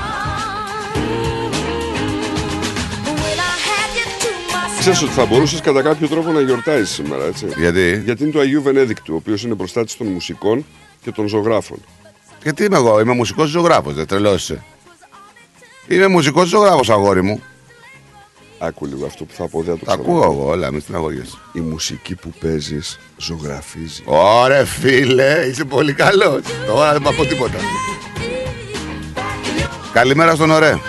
[SPEAKER 3] Ξέρεις ότι θα μπορούσες κατά κάποιο τρόπο να γιορτάζει σήμερα, έτσι.
[SPEAKER 4] Γιατί;
[SPEAKER 3] Γιατί είναι του Αγίου Βενέδικτου, ο οποίος είναι προστάτη των μουσικών και των ζωγράφων.
[SPEAKER 4] Γιατί είμαι εγώ, είμαι μουσικός ζωγράφος, δεν τρελώσαι. Είμαι μουσικός ζωγράφος, αγόρι μου.
[SPEAKER 3] Άκου λίγο αυτό που θα πω, δεν θα το
[SPEAKER 4] Τα
[SPEAKER 3] ξαναπώ.
[SPEAKER 4] ακούω εγώ, όλα, μην στεναχωριέσαι.
[SPEAKER 3] Η μουσική που παίζεις ζωγραφίζει.
[SPEAKER 4] Ωρε φίλε, είσαι πολύ καλός. Τώρα δεν πάω πω τίποτα. Καλημέρα στον ωραίο.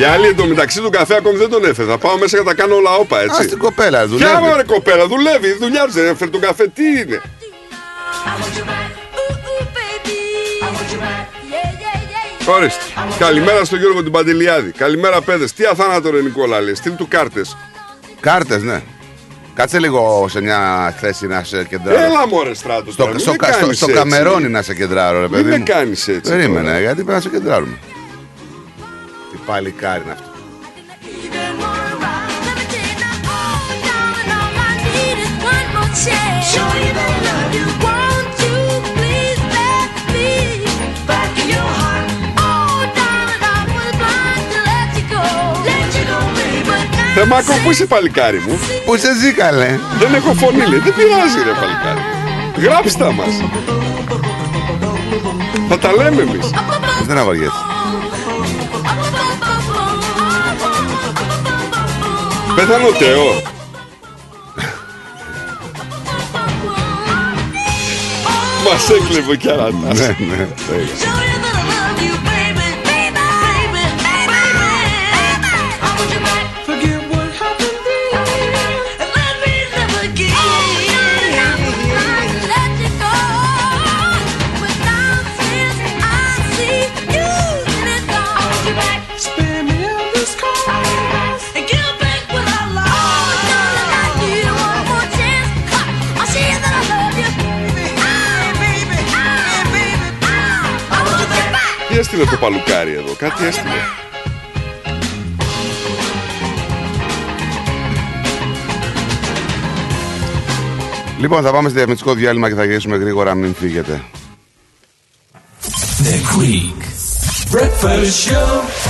[SPEAKER 3] Η άλλη εντωμεταξύ του καφέ ακόμη δεν τον έφερε. Θα πάω μέσα και θα κάνω όλα όπα,
[SPEAKER 4] Α
[SPEAKER 3] έτσι.
[SPEAKER 4] την κοπέλα,
[SPEAKER 3] Ποια
[SPEAKER 4] δουλεύει.
[SPEAKER 3] μωρέ κοπέλα, δουλεύει, δουλειά της, δεν έφερε τον καφέ, τι είναι; Ορίστε. Καλημέρα στον Γιώργο του Παντελιάδη. Καλημέρα, παιδες. Τι αθάνατο ρε Νικόλα, λέει. Στείλ του κάρτες.
[SPEAKER 4] Κάρτες, ναι. Κάτσε λίγο σε μια θέση να σε κεντράρω.
[SPEAKER 3] Έλα, μωρέ στράτος.
[SPEAKER 4] Στο, στο, κα- στο, στο καμερόνι να σε κεντράρω, ρε παιδί.
[SPEAKER 3] με
[SPEAKER 4] μου.
[SPEAKER 3] κάνεις έτσι
[SPEAKER 4] Περίμενε,
[SPEAKER 3] τώρα.
[SPEAKER 4] γιατί πρέπει να σε κεντράρουμε. Τι παλικάρι είναι αυτό.
[SPEAKER 6] Show you that I love But now
[SPEAKER 3] Θεμάκο, πού είσαι παλικάρι μου;
[SPEAKER 4] Πού σε ζει καλέ.
[SPEAKER 3] Δεν έχω φωνή, λέει. Δεν πειράζει, ρε παλικάρι. Γράψτε τα μας. Θα τα λέμε εμείς.
[SPEAKER 4] Δεν αγοριέσαι.
[SPEAKER 3] Πέθανε ο Τεό. Μας έκλεβε κι άλλα.
[SPEAKER 4] Ναι, ναι.
[SPEAKER 3] Έστειλε το παλουκάρι εδώ, κάτι έστειλε.
[SPEAKER 4] Λοιπόν, θα πάμε στο διαφημιστικό διάλειμμα και θα γυρίσουμε γρήγορα, μην φύγετε.
[SPEAKER 7] The Greek Breakfast Show.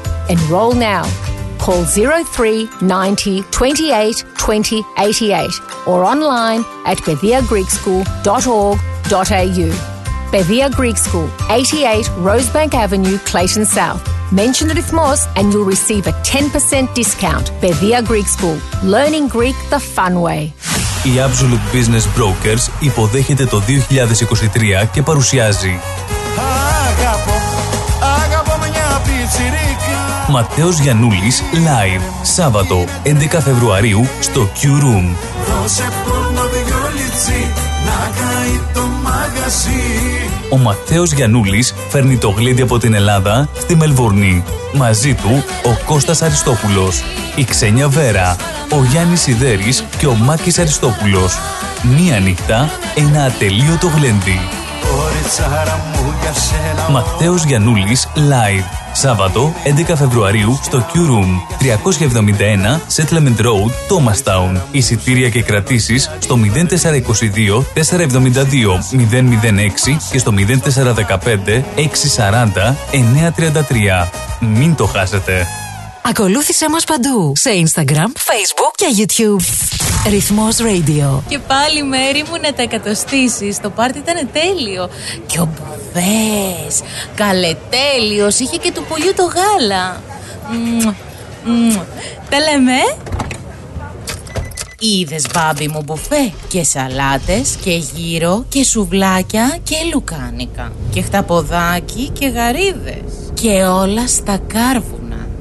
[SPEAKER 8] Enroll now. Call 03 90 28 20 88 or online at pediagreekschool.org.au. Pedia Greek School, 88 Rosebank Avenue, Clayton South. Mention the Rithmos and you'll receive a 10% discount. Pedia Greek School, learning Greek the fun way.
[SPEAKER 7] Η Absolute Business Brokers υποδέχεται το 2023 και παρουσιάζει Ματέος Γιαννούλης Live. Σάββατο 11 Φεβρουαρίου στο Q Room. Ο Ματέος Γιαννούλης φέρνει το γλέντι από την Ελλάδα στη Μελβούρνη. Μαζί του ο Κώστας Αριστόπουλος, η Ξένια Βέρα, ο Γιάννης Σιδέρης και ο Μάκης Αριστόπουλος. Μία νύχτα, ένα ατελείωτο γλέντι. Ματέος Γιαννούλης Live. Σάββατο 11 Φεβρουαρίου στο Q Room 371 Settlement Road, Thomastown. Εισιτήρια και κρατήσεις στο 0422 472 006 και στο 0415 640 933. Μην το χάσετε.
[SPEAKER 9] Ακολούθησέ μας παντού σε Instagram, Facebook και YouTube. Ρυθμός Radio.
[SPEAKER 10] Και πάλι μέρη μου να τα εκατοστήσεις. Το πάρτι ήταν τέλειο. Και ο Μπουβές, καλετέλειος, είχε και του πολιού το γάλα. Μμμ, μμμ. Τα λέμε. ε; Είδες μπάμπι μου μπουφέ και σαλάτες και γύρο και σουβλάκια και λουκάνικα και χταποδάκι και γαρίδες και όλα στα κάρβουνα.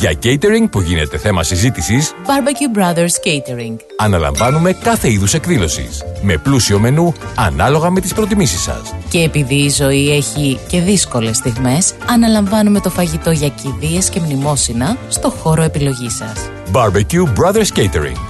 [SPEAKER 11] Για catering που γίνεται θέμα συζήτησης,
[SPEAKER 10] Barbecue Brothers Catering
[SPEAKER 11] αναλαμβάνουμε κάθε είδους εκδήλωσης. Με πλούσιο μενού, ανάλογα με τις προτιμήσεις σας.
[SPEAKER 10] Και επειδή η ζωή έχει και δύσκολες στιγμές Αναλαμβάνουμε το φαγητό για κηδείες και μνημόσυνα στο χώρο επιλογής σας
[SPEAKER 11] Barbecue Brothers Catering.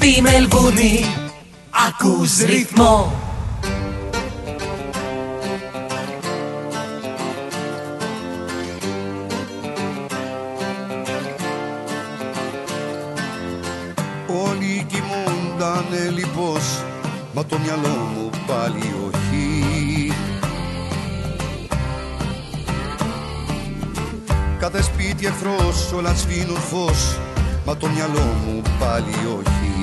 [SPEAKER 5] Στη Μελβούνι. Ακούς ρυθμό.
[SPEAKER 12] Όλοι κοιμούντανε λιπός Μα το μυαλό μου πάλι όχι. Κάθε σπίτι εχθρός όλα σβήνουν φως Μα το μυαλό μου πάλι όχι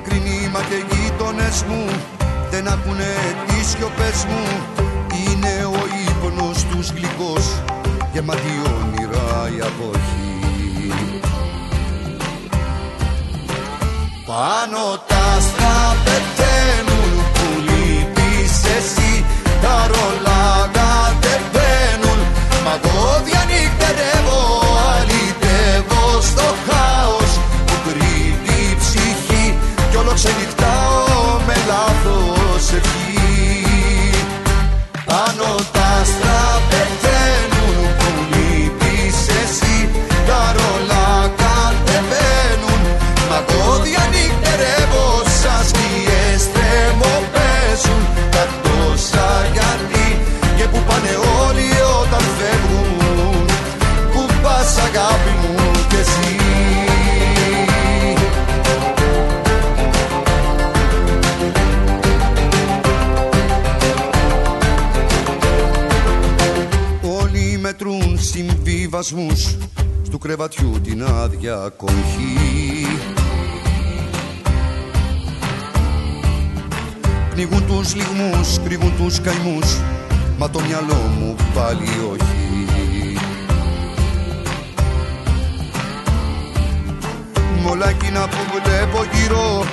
[SPEAKER 12] Μακρινοί μα και γείτονες μου Δεν ακούνε τις σιωπές μου. Είναι ο ύπνος τους γλυκός Γεμάτη όνειρα η αποχή. Πάνω τα άστρα πεταίνουν που λείπεις εσύ. Τα ρολά κατεβαίνουν Μα εγώ διανύκτερεύω αλυτεύω στο χάος ξενυχτάω με λάθος ευχή. Πάνω συμβιβασμούς Στου κρεβατιού την άδεια κοχή Πνίγουν τους λιγμούς, κρύβουν τους καημούς Μα το μυαλό μου πάλι όχι. Μ' όλα εκείνα που βλέπω γύρω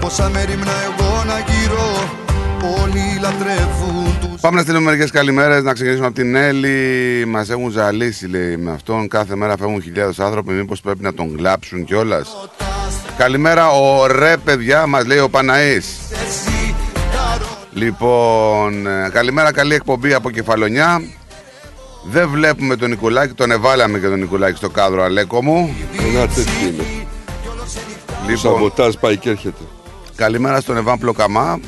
[SPEAKER 12] Πόσα μέρη μνα εγώ να γύρω Όλοι λατρεύουν τους
[SPEAKER 4] Πάμε να στείλουμε μερικέ καλημέρες. Να ξεκινήσουμε από την Έλλη. Μας έχουν ζαλίσει, λέει, με αυτόν. Κάθε μέρα φεύγουν χιλιάδες άνθρωποι. Μήπως πρέπει να τον γλάψουν κιόλας. Καλημέρα, ωραία παιδιά, μας λέει ο Παναής. Λοιπόν, ε, καλημέρα, καλή εκπομπή από Κεφαλονιά. Δεν βλέπουμε τον Νικουλάκη, τον εβάλαμε και τον Νικουλάκη στο κάδρο, Αλέκο μου.
[SPEAKER 3] Να τέτοιο είναι. Το
[SPEAKER 4] Λοιπόν,
[SPEAKER 3] σαμποτάζ πάει και έρχεται.
[SPEAKER 4] Καλημέρα στον Εβάν Πλοκαμά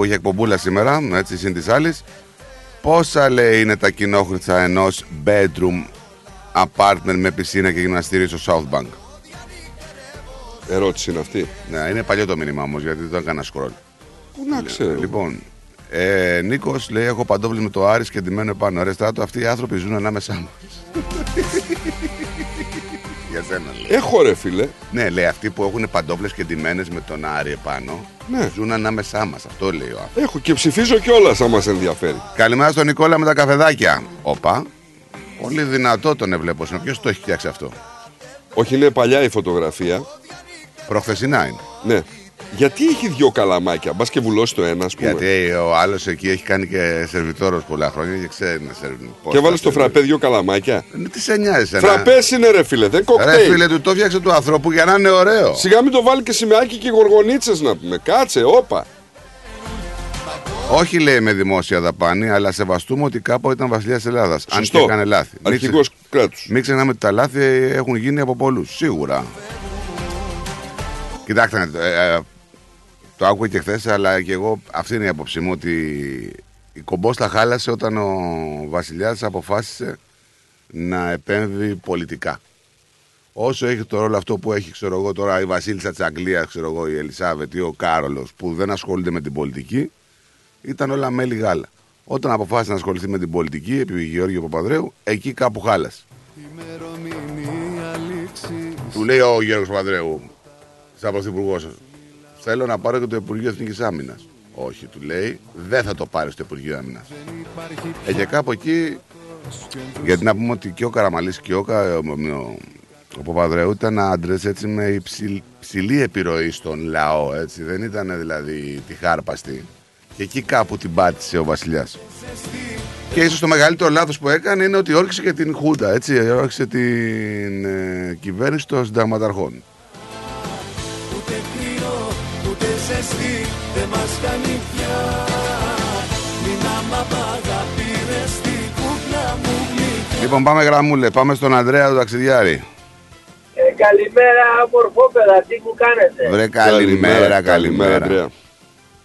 [SPEAKER 4] που έχει εκπομπούλα σήμερα, έτσι συν της άλλης. Πόσα λέει είναι τα κοινόχρητα ενός bedroom apartment με πισίνα και γυμναστήριο στο South Bank;
[SPEAKER 3] Ερώτηση είναι αυτή.
[SPEAKER 4] Ναι, είναι παλιό το μήνυμα όμως γιατί δεν το έκανα scroll.
[SPEAKER 3] Πού να ξέρω.
[SPEAKER 4] Λοιπόν, ε, Νίκος λέει έχω παντόβλη με το Άρης και ντυμένο επάνω. Ρε στράτο, αυτοί οι άνθρωποι ζουν ανάμεσά μας. Για σένα λέει.
[SPEAKER 3] Έχω ρε φίλε.
[SPEAKER 4] Ναι, λέει αυτοί που έχουν παντόβλες και ντυμένες με τον Άρη επάνω
[SPEAKER 3] Ναι.
[SPEAKER 4] ζουν ανάμεσά μας. Αυτό λέει ο άνθρωπος.
[SPEAKER 3] Έχω και ψηφίζω κιόλας αν μα ενδιαφέρει.
[SPEAKER 4] Καλημέρα στον Νικόλα με τα καφεδάκια. Όπα. Πολύ δυνατό τον έβλεπω. Ποιος το έχει φτιάξει αυτό;
[SPEAKER 3] Όχι, είναι παλιά η φωτογραφία.
[SPEAKER 4] Προχθεσινά είναι.
[SPEAKER 3] Ναι. Γιατί έχει δυο καλαμάκια, μπας και βουλώσεις το ένα, ας πούμε.
[SPEAKER 4] Γιατί ο άλλος εκεί έχει κάνει και σερβιτόρος πολλά χρόνια και ξέρει να σερβιτόρο.
[SPEAKER 3] Και βάλεις στο φραπέ δυο καλαμάκια.
[SPEAKER 4] Τι σε νοιάζει, ένα.
[SPEAKER 3] Φραπές είναι ρε φίλε, δεν
[SPEAKER 4] Ρε
[SPEAKER 3] κοκτέιλ.
[SPEAKER 4] φίλε, του το φτιάξε του ανθρώπου για να είναι ωραίο.
[SPEAKER 3] Σιγά μην το βάλει και σημαίακι και γοργονίτσες να πούμε. Κάτσε, όπα.
[SPEAKER 4] Όχι λέει με δημόσια δαπάνη, αλλά σεβαστούμε ότι κάποτε ήταν βασιλιάς Ελλάδας. Αν
[SPEAKER 3] Σωστό.
[SPEAKER 4] και έκανε λάθη. Μην
[SPEAKER 3] Αρχηγός
[SPEAKER 4] ξε-
[SPEAKER 3] κράτους.
[SPEAKER 4] Μην ξεχνάμε ότι τα λάθη έχουν γίνει από πολλούς. Σίγουρα. Κοιτάξτε, ε, ε, το άκουγα και χθες, αλλά και εγώ αυτή είναι η άποψή μου ότι η κομπόστα χάλασε όταν ο Βασιλιά αποφάσισε να επέμβει πολιτικά. Όσο έχει το ρόλο αυτό που έχει, ξέρω εγώ τώρα, η Βασίλισσα της Αγγλίας, ξέρω εγώ, η Ελισάβετ ή ο Κάρολος, που δεν ασχολείται με την πολιτική, ήταν όλα μέλη γάλα. Όταν αποφάσισε να ασχοληθεί με την πολιτική, επί Γεώργιο Παπαδρέου, εκεί κάπου χάλασε. Του λέει ο Γιώργο Παπαδρέου, σαν πρωθυπουργός, θέλω να πάρω και το Υπουργείο Εθνικής Άμυνας. Όχι, του λέει, δεν θα το πάρει στο Υπουργείο Άμυνας. Ε, και κάπου εκεί, γιατί να πούμε ότι και ο Καραμαλής και ο, Κα- ο, ο, ο Παπαδρέου ήταν άντρες έτσι με υψηλ- υψηλή επιρροή στον λαό, έτσι. Δεν ήταν δηλαδή τη χάρπαστη. Και εκεί κάπου την πάτησε ο Βασιλιάς. Και ίσως το μεγαλύτερο λάθος που έκανε είναι ότι όρκησε και την Χούντα, έτσι. Όρκησε την ε, κυβέρνηση των συνταγματαρχών.
[SPEAKER 5] Ζεστή δεν μας κάνει πια Μην άμα παγαπήρες την κούκλα μου γλυκιά
[SPEAKER 4] Λοιπόν, πάμε γραμμούλε. Πάμε στον Ανδρέα του ταξιδιάρη.
[SPEAKER 13] Ε, καλημέρα, μορφόπεδα, τι μου κάνετε.
[SPEAKER 4] Βρε, καλημέρα, καλημέρα.
[SPEAKER 3] Ανδρέα.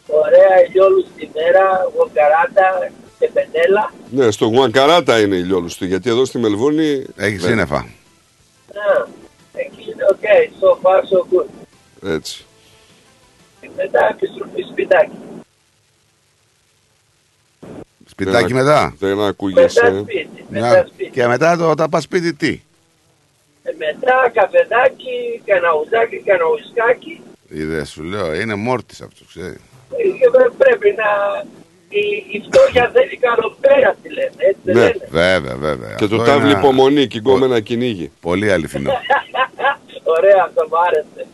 [SPEAKER 13] Ωραία, ηλιόλου στη μέρα, γοκαράτα και πεντέλα.
[SPEAKER 3] Ναι, στο Γουανκαράτα είναι η λιόλουστη, γιατί εδώ στη Μελβούνη.
[SPEAKER 4] Έχεις
[SPEAKER 3] δεν-
[SPEAKER 4] σύννεφα.
[SPEAKER 13] Α, εκεί είναι οκ, so far so good.
[SPEAKER 3] Έτσι.
[SPEAKER 13] Και μετά επιστροφή σπιτάκι.
[SPEAKER 4] Σπιτάκι
[SPEAKER 3] Δεν-
[SPEAKER 4] μετά;
[SPEAKER 3] Δεν
[SPEAKER 13] Μετά
[SPEAKER 3] ακούγεσαι.
[SPEAKER 13] σπίτι,
[SPEAKER 4] Μια-
[SPEAKER 13] μετά σπίτι.
[SPEAKER 4] Και μετά το, όταν πας σπίτι τι;
[SPEAKER 13] Ε, μετά καφεδάκι, κάνα ουζάκι, κάνα ουισκάκι.
[SPEAKER 4] Είδε, σου λέω, είναι μόρτης αυτό, ξέρεις.
[SPEAKER 13] Ε, και δεν πρέπει να... Η, η φτώχεια θέλει καλοπέραση λένε, έτσι δεν
[SPEAKER 3] Ναι.
[SPEAKER 13] λένε.
[SPEAKER 4] Βέβαια, βέβαια.
[SPEAKER 3] Και το
[SPEAKER 4] Αυτό
[SPEAKER 3] τάβλι
[SPEAKER 4] είναι
[SPEAKER 3] υπομονή και γκόμενα κυνήγι.
[SPEAKER 4] Πολύ αληθινό.
[SPEAKER 13] Ωραία, αυτό μου άρεσε.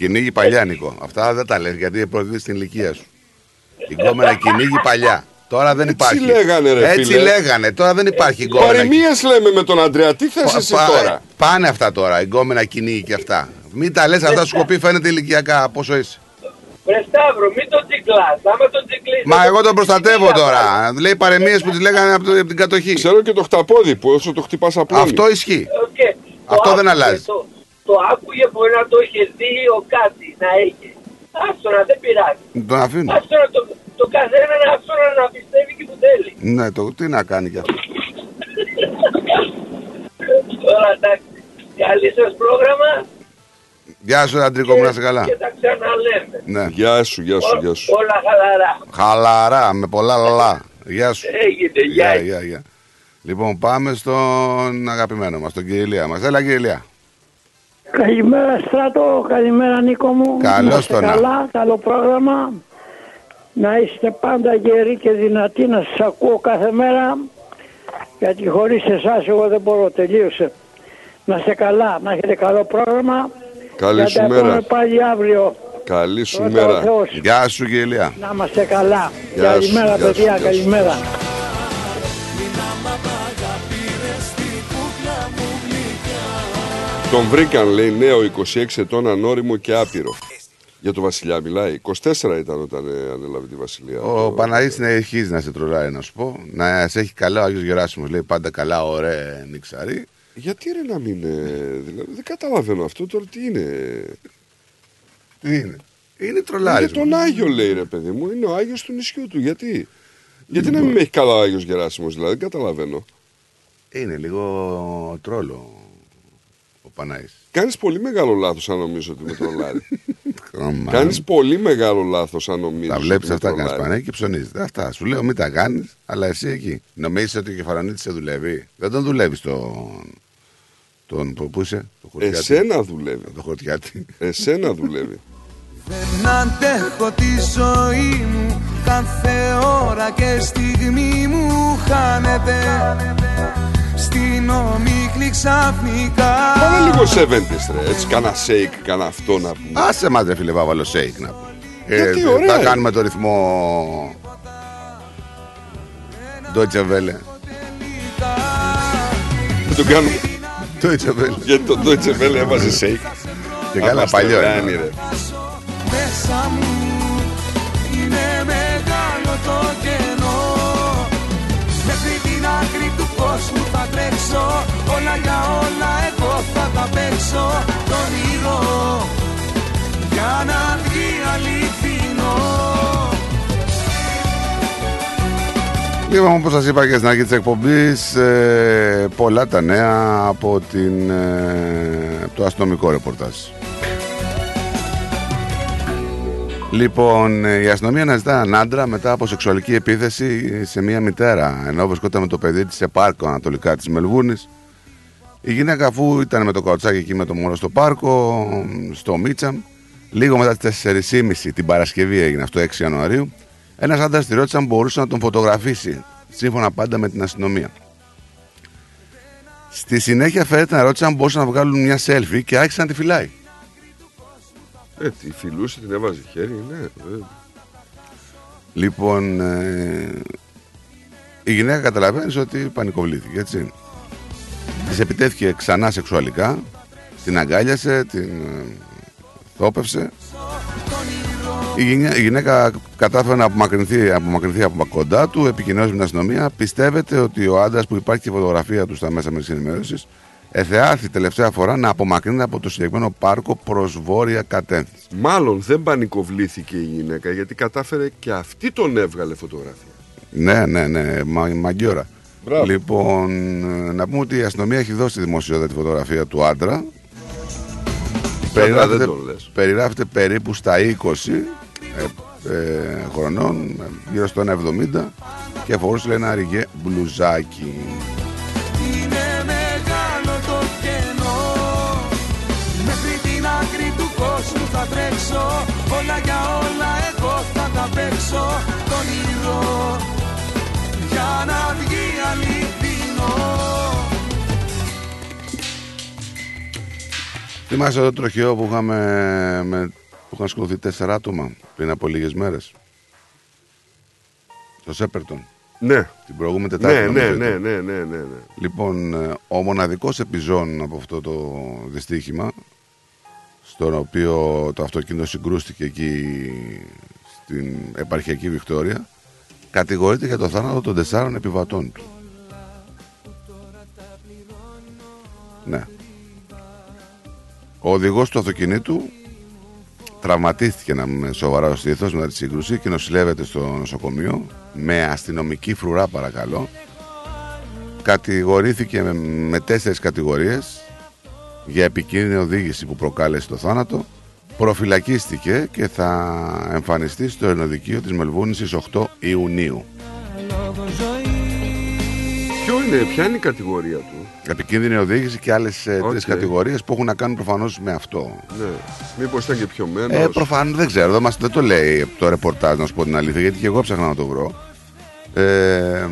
[SPEAKER 4] Κυνήγι παλιά, Νικό. Αυτά δεν τα λες γιατί προδίδεις στην ηλικία σου. Η γκόμενα κυνήγι παλιά. Τώρα δεν
[SPEAKER 3] Έτσι
[SPEAKER 4] υπάρχει.
[SPEAKER 3] λέγανε, ρε,
[SPEAKER 4] Έτσι
[SPEAKER 3] φίλε.
[SPEAKER 4] λέγανε. Τώρα δεν υπάρχει γκόμενα.
[SPEAKER 3] Παροιμίες λέμε με τον Αντρέα. Τι θες
[SPEAKER 4] Πα-
[SPEAKER 3] εσύ
[SPEAKER 4] πα-
[SPEAKER 3] τώρα;
[SPEAKER 4] Πάνε αυτά τώρα, η γκόμενα κυνήγι και αυτά. Μην τα λες αυτά σου κοπεί φαίνεται ηλικιακά πόσο είσαι.
[SPEAKER 13] Βρε Σταύρο, μην τον τσικλάς. Άμα τον τσικλείς...
[SPEAKER 4] Μα εγώ τον προστατεύω
[SPEAKER 13] Τι να
[SPEAKER 4] τώρα.
[SPEAKER 13] βάλεις.
[SPEAKER 4] Λέει παρεμίες που τις λέγανε από, το- από την κατοχή.
[SPEAKER 3] Ξέρω και το χταπόδι που όσο το χτυπάς απλό.
[SPEAKER 4] Αυτό ισχύει.
[SPEAKER 13] Οκ. Το
[SPEAKER 4] Αυτό δεν
[SPEAKER 13] άκουγε,
[SPEAKER 4] αλλάζει.
[SPEAKER 13] Το, το άκουγε μπορεί να το είχε δει ο κάτι να έχει. Άστονα, δεν πειράζει.
[SPEAKER 4] Τον αφήνω.
[SPEAKER 13] Άστονα το, το καθένα να άστονα να πιστεύει και που θέλει.
[SPEAKER 4] Ναι, το, τι να κάνει κι αυτός.
[SPEAKER 13] Τώρα εντάξει. Καλή σας πρόγραμμα
[SPEAKER 4] Γεια σου, Αντρίκο μου, να είσαι καλά.
[SPEAKER 13] και τα ξαναλέμε.
[SPEAKER 4] Ναι.
[SPEAKER 3] Γεια σου, γεια σου, γεια σου.
[SPEAKER 13] Όλα χαλαρά.
[SPEAKER 4] Χαλαρά, με πολλά λαλά. Γεια σου.
[SPEAKER 13] Έγινε, γεια.
[SPEAKER 4] Γεια, γεια, γεια. Λοιπόν, πάμε στον αγαπημένο μας, τον κύριε Ηλία μας. Έλα, κύριε Ηλία.
[SPEAKER 14] Καλημέρα Στράτο, καλημέρα Νίκο μου.
[SPEAKER 4] Καλώς
[SPEAKER 14] Να είστε
[SPEAKER 4] το να.
[SPEAKER 14] καλά, καλό πρόγραμμα. Να είστε πάντα γεροί και δυνατοί να σας ακούω κάθε μέρα γιατί χωρίς εσάς εγώ δεν μπορώ, τελείωσε. Να είστε καλά, να έχετε καλό πρόγραμμα.
[SPEAKER 3] Καλή
[SPEAKER 14] Για
[SPEAKER 3] σου
[SPEAKER 14] τα
[SPEAKER 3] μέρα.
[SPEAKER 14] πούμε πάλι αύριο.
[SPEAKER 3] Καλή σου
[SPEAKER 14] Πρώτα ο
[SPEAKER 3] μέρα.
[SPEAKER 14] Θεός.
[SPEAKER 4] Γεια σου και Ηλία.
[SPEAKER 14] Να είμαστε καλά.
[SPEAKER 3] Γεια σου,
[SPEAKER 14] καλημέρα
[SPEAKER 3] γεια σου,
[SPEAKER 14] παιδιά,
[SPEAKER 3] γεια σου.
[SPEAKER 14] καλημέρα.
[SPEAKER 3] Τον βρήκαν, λέει, νέο 26 ετών ανώριμο και άπειρο. Για τον Βασιλιά μιλάει. 24 ήταν όταν ε, ανέλαβε τη Βασιλεία.
[SPEAKER 4] Ο
[SPEAKER 3] Το-
[SPEAKER 4] Παναγής συνεχίζει να σε τρολάει να σου πω. Να σε έχει καλά ο Άγιος Γεράσιμος. Λέει πάντα καλά, ωραία, νιξαρή.
[SPEAKER 3] Γιατί ρε να μην. ε, δηλαδή, δεν καταλαβαίνω αυτό τώρα τι είναι;
[SPEAKER 4] Τι είναι; Είναι
[SPEAKER 3] Για
[SPEAKER 4] τρολάρισμα.
[SPEAKER 3] τον Άγιο λέει ρε παιδί μου. Είναι ο Άγιος του νησιού του. Γιατί. Γιατί
[SPEAKER 4] Λοιπόν.
[SPEAKER 3] να μην με έχει καλά ο Άγιος Γεράσιμος δηλαδή. Δεν καταλαβαίνω.
[SPEAKER 4] Είναι λίγο τρόλο ο Παναγής.
[SPEAKER 3] Κάνεις πολύ μεγάλο λάθος αν νομίζω ότι με τρολάρει.
[SPEAKER 4] Κόμμα.
[SPEAKER 3] Κάνεις πολύ μεγάλο λάθος αν νομίζεις
[SPEAKER 4] Τα
[SPEAKER 3] ότι
[SPEAKER 4] βλέπεις
[SPEAKER 3] με
[SPEAKER 4] αυτά, κάνεις
[SPEAKER 3] τρολάρει.
[SPEAKER 4] πανέκι και ψωνίζεις. Αυτά. Σου λέω μην τα κάνεις, αλλά εσύ εκεί. Νομίζεις ότι ο κεφαλονίτη σε δουλεύει; Δεν τον δουλεύεις τον. τον πού πού είσαι, το Χορτιάτη.
[SPEAKER 3] Εσένα δουλεύει.
[SPEAKER 4] Το Χορτιάτη.
[SPEAKER 3] Εσένα δουλεύει.
[SPEAKER 5] Δεν αντέχω τη ζωή μου Κάθε ώρα και στιγμή μου χάνεται Στην ομίχλη ξαφνικά
[SPEAKER 3] Πάμε λίγο 70's ρε. Έτσι κάνα shake, κάνα αυτό να πούμε.
[SPEAKER 4] Άσε μας ρε φίλε Παύλο shake να πούμε.
[SPEAKER 3] Γιατί, ωραία
[SPEAKER 4] Θα
[SPEAKER 3] είναι.
[SPEAKER 4] κάνουμε το ρυθμό Deutsche Welle.
[SPEAKER 3] Δεν το κάνουμε.
[SPEAKER 4] Deutsche Welle.
[SPEAKER 3] Γιατί το Deutsche Welle έβαζε shake.
[SPEAKER 4] Και καλά παλιό
[SPEAKER 3] Αμαστεράνι,
[SPEAKER 4] είναι.
[SPEAKER 3] ρε.
[SPEAKER 5] Μέσα μου τρέξω Όλα για όλα εγώ θα τα παίξω Το όνειρο για να βγει αληθινό
[SPEAKER 4] Λοιπόν, όπως σας είπα και στην αρχή της εκπομπής, ε, πολλά τα νέα από, την, ε, από το αστυνομικό ρεπορτάζ. Λοιπόν, ε, η αστυνομία αναζητά έναν άντρα μετά από σεξουαλική επίθεση σε μια μητέρα, ενώ βρισκόταν με το παιδί της σε πάρκο ανατολικά της Μελβούνης. Η γυναίκα αφού ήταν με το καουτσάκι εκεί με το μωρό στο πάρκο, στο Μίτσαμ, λίγο μετά τις 4.30 την Παρασκευή έγινε αυτό 6 Ιανουαρίου, ένας άντρας τη ρώτησε αν μπορούσε να τον φωτογραφίσει, σύμφωνα πάντα με την αστυνομία. Στη συνέχεια φαίνεται να ρώτησε αν μπορούσαν να βγάλουν μια selfie και άρχισε να τη φυλάει.
[SPEAKER 3] Ε, τη φιλούσε, την έβαζε χέρι, ναι. ε.
[SPEAKER 4] Λοιπόν, ε, η γυναίκα καταλαβαίνεις ότι πανικοβλήθηκε, έτσι. Της επιτέθηκε ξανά σεξουαλικά, την αγκάλιασε, την ε, θόπευσε. Η, γυναί- η γυναίκα κατάφερε να απομακρυνθεί, απομακρυνθεί από κοντά του, επικοινωνούσε με την αστυνομία. Πιστεύετε ότι ο άντρας που υπάρχει και φωτογραφία του στα μέσα μεσή ενημέρωσης εθεάθη τελευταία φορά να απομακρύνεται από το συγκεκριμένο πάρκο προς βόρεια κατεύθυνση.
[SPEAKER 3] Μάλλον δεν πανικοβλήθηκε η γυναίκα γιατί κατάφερε και αυτή τον έβγαλε φωτογραφία.
[SPEAKER 4] Ναι, ναι, ναι, μα, μαγκιόρα.
[SPEAKER 3] Μπράβο.
[SPEAKER 4] Λοιπόν, ε, να πούμε ότι η αστυνομία έχει δώσει στη δημοσιότητα τη φωτογραφία του άντρα.
[SPEAKER 3] δεν τον λες.
[SPEAKER 4] περιγράφεται περίπου στα 20 ε, ε, χρονών, ε, γύρω στο 1,70 και φορούσε λέει, ένα ριγέ μπλουζάκι.
[SPEAKER 5] Θα τρέξω Όλα για όλα εγώ θα τα παίξω Το όνειρο για να βγει αληθινό
[SPEAKER 4] Θυμάσαι το τροχαίο που είχαμε με, που είχαν σκοτωθεί τέσσερα άτομα πριν από λίγες μέρες; Στο Σέπερτον.
[SPEAKER 3] Ναι.
[SPEAKER 4] Την προηγούμενη Τετάρτη.
[SPEAKER 3] Ναι,
[SPEAKER 4] νομίζω
[SPEAKER 3] ναι,
[SPEAKER 4] ήταν.
[SPEAKER 3] ναι, ναι, ναι, ναι, ναι.
[SPEAKER 4] Λοιπόν, ε, ο μοναδικός επιζών από αυτό το δυστύχημα, στον οποίο το αυτοκίνητο συγκρούστηκε εκεί στην επαρχιακή Βικτόρια, κατηγορείται για το θάνατο των τεσσάρων επιβατών του. Ναι. Ο οδηγός του αυτοκινήτου τραυματίστηκε να με σοβαρά στήθος μετά τη σύγκρουση και νοσηλεύεται στο νοσοκομείο με αστυνομική φρουρά παρακαλώ κατηγορήθηκε με, με τέσσερις κατηγορίες για επικίνδυνη οδήγηση που προκάλεσε το θάνατο προφυλακίστηκε και θα εμφανιστεί στο ενοδικείο της Μελβούνης στις 8 Ιουνίου.
[SPEAKER 5] Λόγω ζωής
[SPEAKER 3] Ποιο είναι, ποια είναι η κατηγορία του;
[SPEAKER 4] Επικίνδυνη οδήγηση και άλλες
[SPEAKER 3] Οκ.
[SPEAKER 4] τρεις κατηγορίες που έχουν να κάνουν προφανώς με αυτό.
[SPEAKER 3] Ναι. Μήπως ήταν και πιωμένος;
[SPEAKER 4] Ε, προφανώς δεν ξέρω, δεν, μας, δεν το λέει το ρεπορτάζ, να σου πω την αλήθεια, γιατί και εγώ ψάχνα να το βρω. Ε,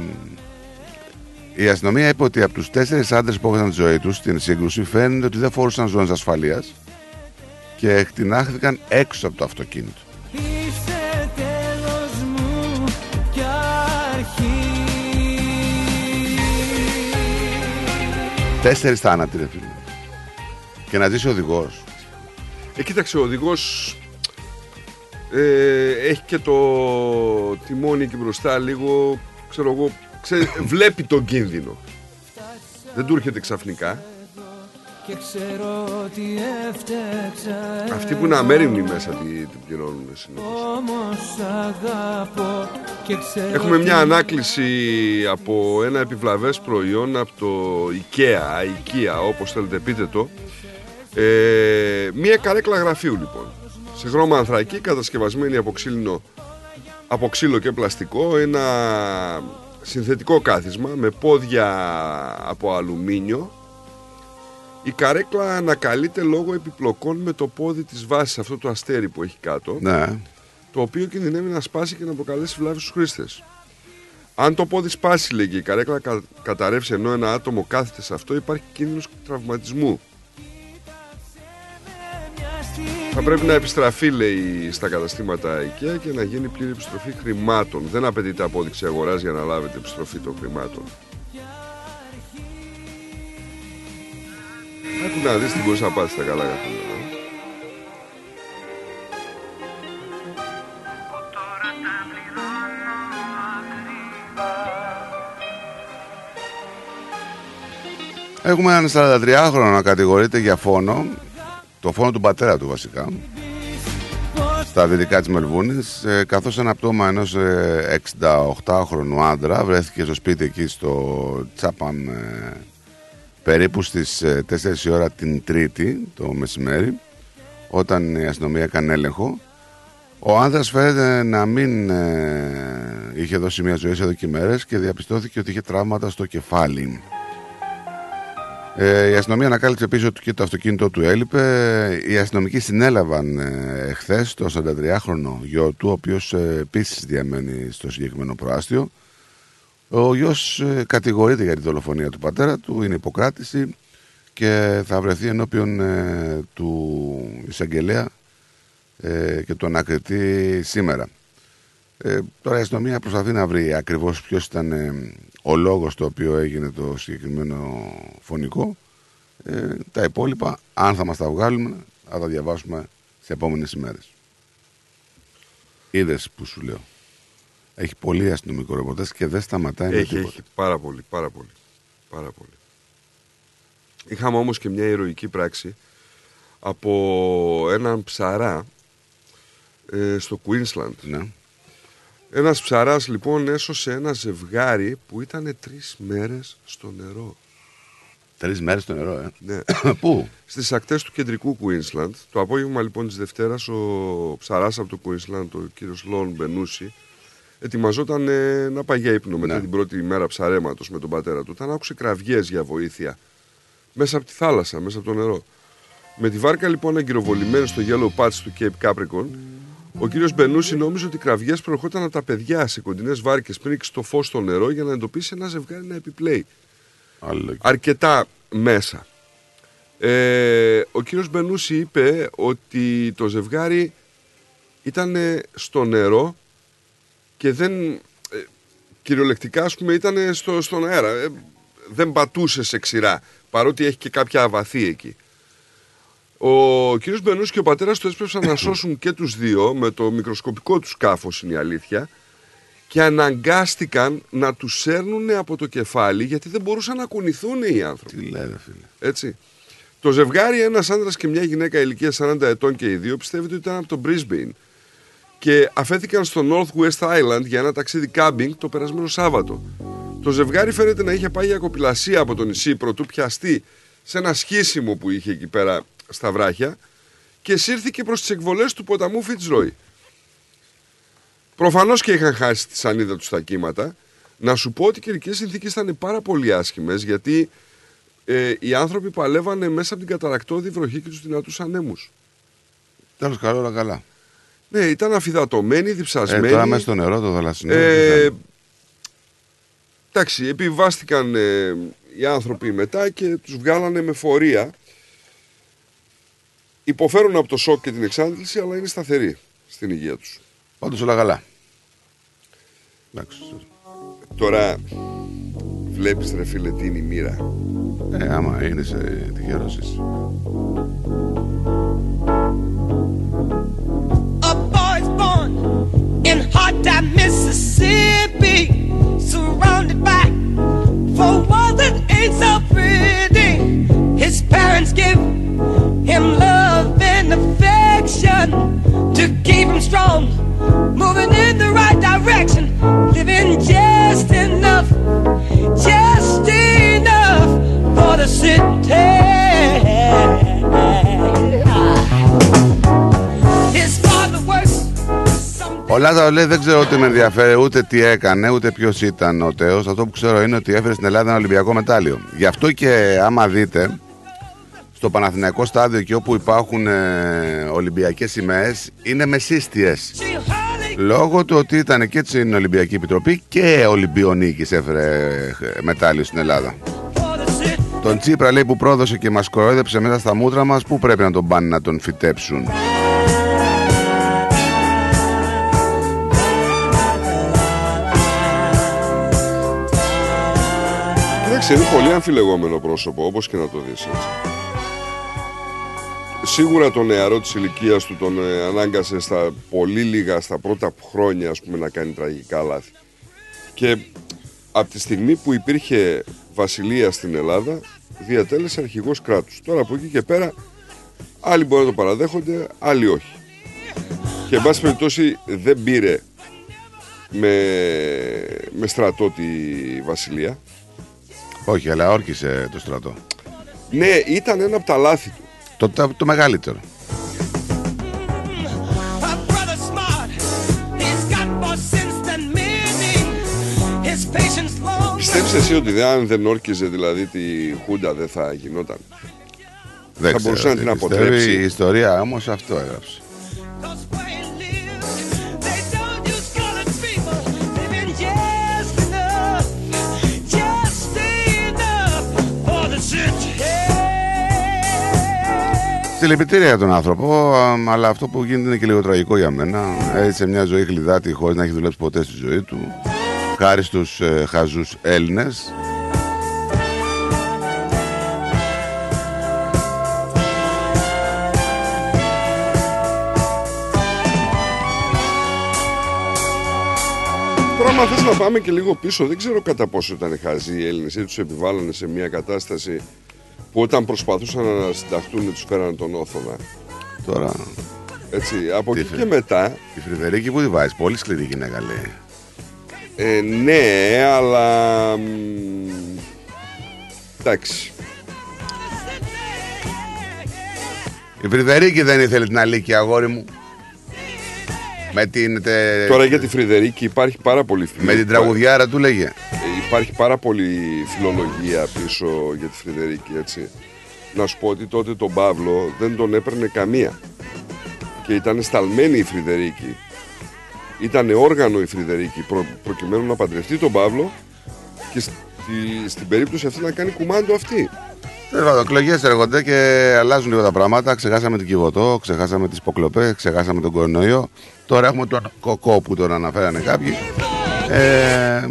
[SPEAKER 4] η αστυνομία είπε ότι από τους τέσσερις άντρες που έχασαν τη ζωή τους στην σύγκρουση φαίνεται ότι δεν φορούσαν ζώνες ασφαλείας και εκτινάχθηκαν έξω από το αυτοκίνητο.
[SPEAKER 5] Είσαι τέλος μου κι αρχή
[SPEAKER 4] Τέσσερις θάνατοι, ρε φίλε. Και να ζήσει ο οδηγός.
[SPEAKER 3] Ε, κοίταξε, ο οδηγός ε, έχει και το τιμόνι εκεί μπροστά λίγο, ξέρω εγώ, ξέ- βλέπει τον κίνδυνο. Δεν του έρχεται ξαφνικά.
[SPEAKER 5] Και ξέρω ότι έφτεξα
[SPEAKER 3] Αυτοί που είναι αμέριμνοι μέσα τι, την πληρώνουν συνήθως.
[SPEAKER 5] Όμως αγαπώ και ξέρω
[SPEAKER 3] Έχουμε μια
[SPEAKER 5] ότι-
[SPEAKER 3] ανάκληση από ένα επιβλαβές προϊόν από το IKEA, IKEA όπως θέλετε πείτε το. Ε, μια καρέκλα γραφείου λοιπόν. Σε χρώμα ανθρακή κατασκευασμένη από ξύλινο από ξύλο και πλαστικό ένα συνθετικό κάθισμα με πόδια από αλουμίνιο η καρέκλα ανακαλείται λόγω επιπλοκών με το πόδι της βάσης αυτό το αστέρι που έχει κάτω
[SPEAKER 4] Ναι.
[SPEAKER 3] το οποίο κινδυνεύει να σπάσει και να προκαλέσει βλάβη στους χρήστες. Αν το πόδι σπάσει, λέει και η καρέκλα κα, καταρρεύσει ενώ ένα άτομο κάθεται σε αυτό, υπάρχει κίνδυνος τραυματισμού. Θα πρέπει να επιστραφεί, λέει, στα καταστήματα IKEA και να γίνει πλήρη επιστροφή χρημάτων. Δεν απαιτείται απόδειξη αγοράς για να λάβετε επιστροφή των χρημάτων. Άκου να δεις τι μπορείς να πάθεις στα καλά για αυτό. ε.
[SPEAKER 4] Έχουμε έναν 43χρονο να κατηγορείται για φόνο, το φόνο του πατέρα του βασικά, στα δυτικά της Μελβούνης, ε, καθώς ένα πτώμα ενός ε, 68χρονου άντρα βρέθηκε στο σπίτι εκεί στο Τσάπαμ ε, περίπου στις ε, 4 η ώρα την Τρίτη το μεσημέρι, όταν η αστυνομία έκανε έλεγχο. Ο άνδρας φαίνεται να μην ε, είχε δώσει μια ζωή εδώ και μέρες και διαπιστώθηκε ότι είχε τραύματα στο κεφάλι. Ε, η αστυνομία ανακάλυψε επίση ότι και το αυτοκίνητο του έλειπε. Οι αστυνομικοί συνέλαβαν ε, εχθές το 43χρονο γιο του, ο οποίος ε, επίσης διαμένει στο συγκεκριμένο προάστιο. Ο γιος ε, κατηγορείται για τη δολοφονία του πατέρα του, είναι υποκράτηση και θα βρεθεί ενώπιον ε, του εισαγγελέα ε, και του ανακριτή σήμερα. Ε, τώρα η αστυνομία προσπαθεί να βρει ακριβώς ποιος ήταν ε, ο λόγος το οποίο έγινε το συγκεκριμένο φωνικό. Ε, τα υπόλοιπα, αν θα μας τα βγάλουμε, θα τα διαβάσουμε σε επόμενες ημέρες. Είδες που σου λέω. Έχει πολύ αστυνομικό ρεπορτάζ και δεν σταματάει με
[SPEAKER 3] Έχει,
[SPEAKER 4] τίποτα.
[SPEAKER 3] έχει. Πάρα πολύ, πάρα πολύ. Πάρα πολύ. Είχαμε όμως και μια ηρωική πράξη από έναν ψαρά ε, στο Queensland.
[SPEAKER 4] Ναι.
[SPEAKER 3] Ένας ψαράς λοιπόν έσωσε ένα ζευγάρι που ήταν τρεις μέρες στο νερό.
[SPEAKER 4] Τρεις μέρες στο νερό, ε;
[SPEAKER 3] Ναι.
[SPEAKER 4] Πού;
[SPEAKER 3] Στις ακτές του κεντρικού Queensland. Το απόγευμα λοιπόν της Δευτέρας ο ψαράς από το Queensland, ο κύριος Λόν Μπενούση, ετοιμαζόταν ε, να πάει για ύπνο μετά
[SPEAKER 4] Ναι.
[SPEAKER 3] την πρώτη μέρα ψαρέματος με τον πατέρα του. Όταν άκουσε κραυγές για βοήθεια μέσα από τη θάλασσα, μέσα από το νερό. Με τη βάρκα λοιπόν εγκυροβολημένη στο Yellow Patch του Cape Capricorn, ο κύριος Μπενούση νόμιζε ότι οι κραυγές προερχόταν από τα παιδιά σε κοντινές βάρκες πριν ρίξει το φως στο νερό για να εντοπίσει ένα ζευγάρι να επιπλέει. Αρκετά μέσα. Ε, ο κύριος Μπενούση είπε ότι το ζευγάρι ήταν στο νερό και δεν ε, κυριολεκτικά ας πούμε ήταν στο, στον αέρα Ε, δεν πατούσε σε ξηρά παρότι έχει και κάποια αβαθή εκεί ο κύριος Μπενούς και ο πατέρας τους έσπευσαν να σώσουν και τους δύο με το μικροσκοπικό τους σκάφος είναι η αλήθεια και αναγκάστηκαν να τους σέρνουν από το κεφάλι γιατί δεν μπορούσαν να κουνηθούν οι άνθρωποι.
[SPEAKER 4] Τι λέτε φίλε.
[SPEAKER 3] Έτσι. Το ζευγάρι, ένας άντρα και μια γυναίκα ηλικίας 40 ετών και οι δύο, πιστεύετε ότι ήταν από το Brisbane και αφέθηκαν στο Northwest Island για ένα ταξίδι κάμπινγκ το περασμένο Σάββατο. Το ζευγάρι φαίνεται να είχε πάει για κοπηλασία από το νησί πρωτού πιαστεί σε ένα σχίσιμο που είχε εκεί πέρα στα βράχια και σύρθηκε προς τις εκβολές του ποταμού Fitzroy. Προφανώς και είχαν χάσει τη σανίδα τους στα κύματα, Να σου πω ότι οι καιρικές συνθήκες ήταν πάρα πολύ άσχημες γιατί ε, οι άνθρωποι παλεύανε μέσα από την καταρακτώδη βροχή και τους δυνατούς ανέμους.
[SPEAKER 4] Τέλος καλό, όλα καλά.
[SPEAKER 3] Ναι, ήταν αφιδατωμένοι,
[SPEAKER 4] Ε,
[SPEAKER 3] διψασμένοι.
[SPEAKER 4] τώρα μέσα στο νερό, το θαλασσινό. τι
[SPEAKER 3] Ε,
[SPEAKER 4] θέλει.
[SPEAKER 3] εντάξει, επιβάστηκαν ε, οι άνθρωποι μετά και τους βγάλανε με φορεία. Υποφέρουν από το σοκ και την εξάντληση, αλλά είναι σταθεροί στην υγεία τους.
[SPEAKER 4] Όντως όλα καλά. Εντάξει.
[SPEAKER 3] Τώρα βλέπεις ρε φίλε τι είναι η μοίρα.
[SPEAKER 4] Ε, άμα είναι σε τυχερός εσύ.
[SPEAKER 5] A boy's born in hot time, Mississippi, surrounded by four walls that ain't so pretty. His parents give him love and affection to keep him strong, moving in the right direction, living just enough, just enough for the city. His father works
[SPEAKER 4] Ο Λάζαρο λέει δεν ξέρω τι με ενδιαφέρει ούτε τι έκανε ούτε ποιος ήταν ο Τέος. Αυτό που ξέρω είναι ότι έφερε στην Ελλάδα ένα Ολυμπιακό μετάλλιο. Γι' αυτό και άμα δείτε στο Παναθηναϊκό στάδιο και όπου υπάρχουν ε, Ολυμπιακές σημαίες είναι μεσίστιες. Λόγω του ότι ήταν και στην Ολυμπιακή Επιτροπή και ο Ολυμπιονίκης έφερε ε, μετάλλιο στην Ελλάδα. Τον Τσίπρα λέει που πρόδωσε και μας κορόιδεψε μέσα στα μούτρα μας Πού πρέπει να τον πάνε να τον φυτέψουν
[SPEAKER 3] Κοίταξε, είναι πολύ αμφιλεγόμενο πρόσωπο, όπως και να το δεις έτσι. Σίγουρα το νεαρό της ηλικίας του τον ε, ανάγκασε στα πολύ λίγα, στα πρώτα χρόνια ας πούμε, να κάνει τραγικά λάθη. Και από τη στιγμή που υπήρχε βασιλεία στην Ελλάδα, διατέλεσε αρχηγός κράτους. Τώρα από εκεί και πέρα, άλλοι μπορεί να το παραδέχονται, άλλοι όχι. Και εν πάση περιπτώσει δεν πήρε με, με στρατό τη βασιλεία.
[SPEAKER 4] Όχι αλλά όρκησε το στρατό
[SPEAKER 3] Ναι, ήταν ένα από τα λάθη του.
[SPEAKER 4] Το, το, το μεγαλύτερο
[SPEAKER 5] brother smart. He's got more sense than many. His patience long.
[SPEAKER 3] Πιστεύεις εσύ ότι δεν- αν δεν όρκιζε δηλαδή τη Χούντα δεν θα γινόταν.
[SPEAKER 4] Δεν
[SPEAKER 3] θα
[SPEAKER 4] ξέρω
[SPEAKER 3] μπορούσε να
[SPEAKER 4] τι
[SPEAKER 3] την
[SPEAKER 4] πιστεύει.
[SPEAKER 3] αποτρέψει.
[SPEAKER 4] Η ιστορία όμως αυτό έγραψε Συλληπιτήρια για τον άνθρωπο, α, αλλά αυτό που γίνεται είναι και λίγο τραγικό για μένα. Έζησε μια ζωή χλιδάτη χωρίς να έχει δουλέψει ποτέ στη ζωή του. Χάρη στους ε, χαζούς Έλληνες.
[SPEAKER 3] Τώρα, άμα θες να πάμε και λίγο πίσω, δεν ξέρω κατά πόσο ήταν χαζοί οι Έλληνες ή τους επιβάλλανε σε μια κατάσταση που όταν προσπαθούσαν να συνταχτούν τους φέρανε τον Όθωνα.
[SPEAKER 4] Τώρα,
[SPEAKER 3] Έτσι, από
[SPEAKER 4] Τι
[SPEAKER 3] εκεί
[SPEAKER 4] φε-
[SPEAKER 3] και μετά,
[SPEAKER 4] η Φρυδερίκη που τη βάζει, πολύ σκληρή γυναίκα λέει.
[SPEAKER 3] ε, ναι, αλλά... μ, εντάξει.
[SPEAKER 4] Η Φρυδερίκη δεν ήθελε την αλήκη, αγόρι μου. Με την, τε-
[SPEAKER 3] Τώρα για τη Φρυδερίκη υπάρχει πάρα πολύ
[SPEAKER 4] με την τραγουδιάρα του λέγε.
[SPEAKER 3] Ε, Υπάρχει πάρα πολύ φιλολογία πίσω για τη Φρυδερίκη, έτσι. Να σου πω ότι τότε τον Παύλο δεν τον έπαιρνε καμία. Και ήταν σταλμένη η Φρυδερίκη. Ήταν όργανο η Φρυδερίκη προ, προκειμένου να παντρευτεί τον Παύλο και στη, στην περίπτωση αυτή να κάνει κουμάντο αυτή.
[SPEAKER 4] Τέλο πάντων, εκλογές έρχονται και αλλάζουν λίγο τα πράγματα. Ξεχάσαμε την Κιβωτό, ξεχάσαμε τις Ποκλοπέ, ξεχάσαμε τον κορονοϊό. Τώρα έχουμε τον κοκό που τον αναφέρανε κάποιοι. Ε,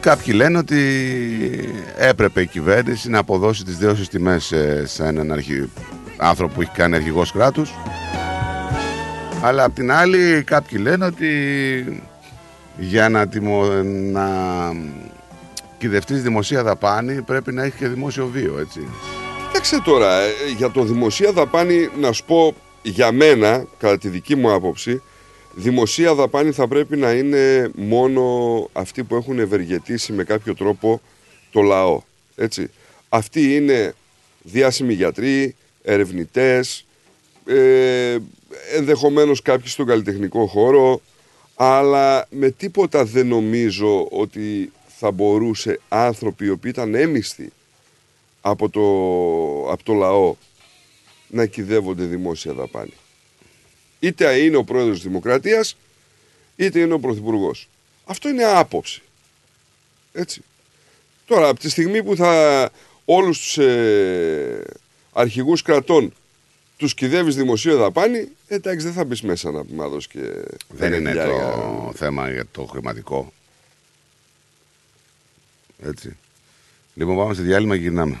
[SPEAKER 4] κάποιοι λένε ότι έπρεπε η κυβέρνηση να αποδώσει τις δέωσες τιμές σε, σε έναν αρχι... άνθρωπο που έχει κάνει αρχηγός κράτους. Αλλά απ' την άλλη κάποιοι λένε ότι για να, τιμω... να κυδευτείς δημοσία δαπάνη πρέπει να έχει και δημόσιο βίο, έτσι.
[SPEAKER 3] Κοίταξε τώρα, ε, για το δημοσία δαπάνη να σου πω για μένα, κατά τη δική μου άποψη, δημοσία δαπάνη θα πρέπει να είναι μόνο αυτοί που έχουν ευεργετήσει με κάποιο τρόπο το λαό. Έτσι. Αυτοί είναι διάσημοι γιατροί, ερευνητές, ε, ενδεχομένως κάποιοι στον καλλιτεχνικό χώρο, Αλλά με τίποτα δεν νομίζω ότι θα μπορούσε άνθρωποι οι οποίοι ήταν έμιστοι από το, από το λαό να κυδεύονται δημόσια δαπάνη. Είτε είναι ο πρόεδρος της Δημοκρατίας, είτε είναι ο Πρωθυπουργός. Αυτό είναι άποψη. Έτσι. Τώρα, από τη στιγμή που θα όλους τους ε, αρχηγούς κρατών τους κυδεύεις δημοσίου δαπάνη, εντάξει δεν θα μπεις μέσα να πούμε δώσει και
[SPEAKER 4] Δεν είναι
[SPEAKER 3] χιλιάρικα.
[SPEAKER 4] το θέμα για το χρηματικό. Έτσι. Λοιπόν, πάμε σε διάλειμμα και γυρνάμε.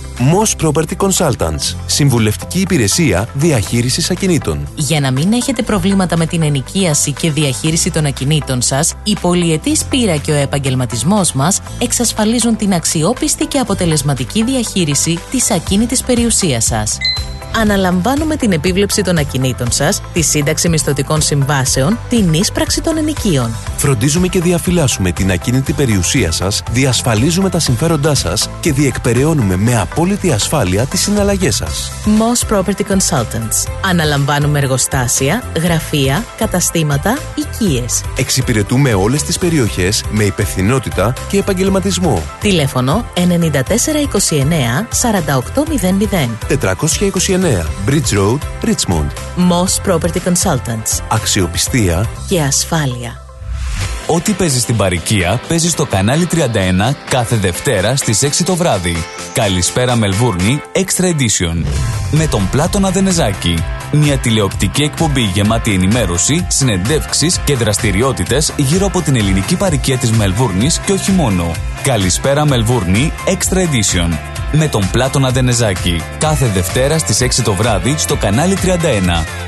[SPEAKER 15] Moss Property Consultants. Συμβουλευτική υπηρεσία διαχείρισης ακινήτων.
[SPEAKER 9] Για να μην έχετε προβλήματα με την ενοικίαση και διαχείριση των ακινήτων σας, η πολυετής πείρα και ο επαγγελματισμός μας εξασφαλίζουν την αξιόπιστη και αποτελεσματική διαχείριση της ακίνητης περιουσίας σας. Αναλαμβάνουμε την επίβλεψη των ακινήτων σας, τη σύνταξη μισθωτικών συμβάσεων, την ίσπραξη των ενοικίων.
[SPEAKER 15] Φροντίζουμε και διαφυλάσσουμε την ακίνητη περιουσία σας, διασφαλίζουμε τα συμφέροντά σας και διεκπεραιώνουμε με απόλυτη ασφάλεια τις συναλλαγές σας.
[SPEAKER 9] Moss Property Consultants. Αναλαμβάνουμε εργοστάσια, γραφεία, καταστήματα, οικίες.
[SPEAKER 15] Εξυπηρετούμε όλες τις περιοχές με υπευθυνότητα και επαγγελματισμό.
[SPEAKER 9] Τηλέφωνο 9429 4800.
[SPEAKER 15] 429 Bridge Road, Richmond.
[SPEAKER 9] Moss Property Consultants.
[SPEAKER 15] Αξιοπιστία
[SPEAKER 9] Και ασφάλεια.
[SPEAKER 7] Ό,τι παίζεις στην παροικία παίζεις στο κανάλι 31 κάθε Δευτέρα στις 6 το βράδυ. Καλησπέρα Μελβούρνη Extra Edition. Με τον Πλάτωνα Δενεζάκη. Μια τηλεοπτική εκπομπή γεμάτη ενημέρωση, συνεντεύξεις και δραστηριότητες γύρω από την ελληνική παροικία της Μελβούρνης και όχι μόνο. Καλησπέρα Μελβούρνη Extra Edition. Με τον Πλάτωνα Δενεζάκη. Κάθε Δευτέρα στις 6 το βράδυ στο κανάλι 31.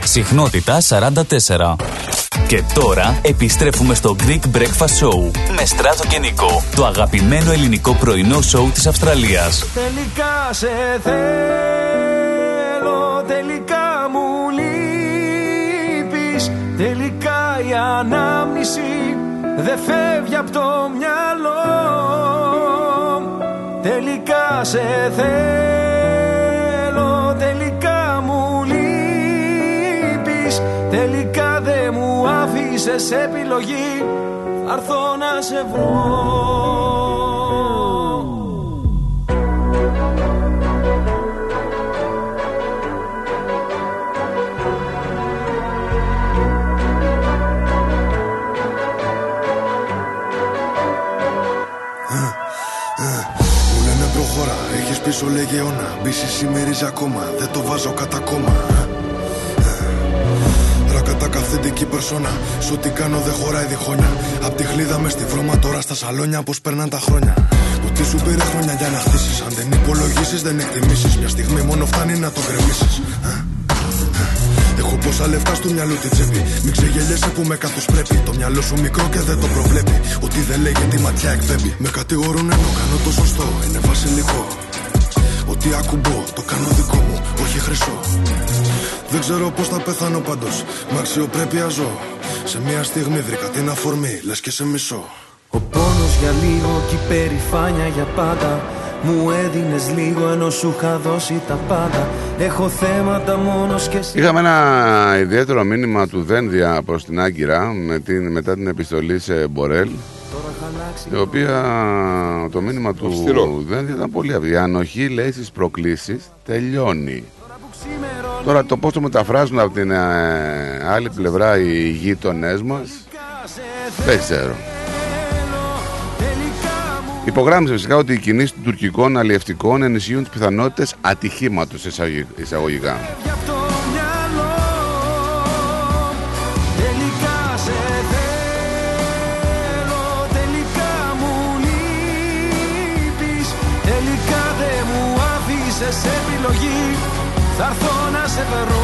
[SPEAKER 7] Συχνότητα 44. Και τώρα επιστρέφουμε στο Greek Breakfast Show με Στράτο και Νικό, το αγαπημένο ελληνικό πρωινό σοου της Αυστραλίας.
[SPEAKER 5] Τελικά σε θέλω, τελικά μου λείπεις Τελικά η ανάμνηση δεν φεύγει από το μυαλό Τελικά σε θέλω, τελικά μου λείπεις Τελικά δεν μου άφησες επιλογή Θα έρθω να σε βρω
[SPEAKER 12] έχεις πίσω λέγε αιώνα Μπίση σημερίζει ακόμα, δεν το βάζω κατά κόμμα Ρακατά καθεντική περσόνα Σ' ό,τι κάνω δεν χωράει διχόνια Απ' τη χλίδα μες στη βρώμα τώρα στα σαλόνια Πώς περνάν τα χρόνια Ότι σου πήρε χρόνια για να χτίσεις Αν δεν υπολογίσεις δεν εκτιμήσεις Μια στιγμή μόνο φτάνει να το γκρεμίσεις Έχω πόσα λεφτά στο μυαλό τη τσέπη. Μην ξεγελιέσαι που με καθώ πρέπει. Το μυαλό σου μικρό και δεν το προβλέπει. Ότι δεν λέγε τη ματιά εκπέμπει. Με κατηγορούν ενώ κάνω το σωστό. Είναι βασιλικό. Ότι ακουμπώ, το κάνω δικό μου, όχι χρυσό. Δεν ξέρω πώς θα πεθάνω πάντως. Με αξιοπρέπεια ζω. Σε μια στιγμή βρήκα την αφορμή, λες και σε μισό.
[SPEAKER 5] Ο πόνος για λίγο και η περηφάνεια για πάντα Μου έδινες λίγο ενώ σου είχα δώσει τα πάντα Έχω θέματα μόνος και εσύ
[SPEAKER 4] Είχαμε ένα ιδιαίτερο μήνυμα του Δένδια προς την Άγκυρα με την, μετά την επιστολή σε Μπορέλ η οποία το μήνυμα του
[SPEAKER 3] Αυστηρό.
[SPEAKER 4] Δένδια ήταν πολύ αυγή. Η ανοχή λέει στις προκλήσεις τελειώνει. Τώρα το πώς το μεταφράζουν από την ε, άλλη πλευρά οι γείτονές μας δεν ξέρω. Υπογράμμισε φυσικά ότι οι κινήσεις των τουρκικών αλλιευτικών ενισχύουν τις πιθανότητες ατυχήματος εισαγωγικά.
[SPEAKER 5] Επιλογή θα έρθω να σε βρω.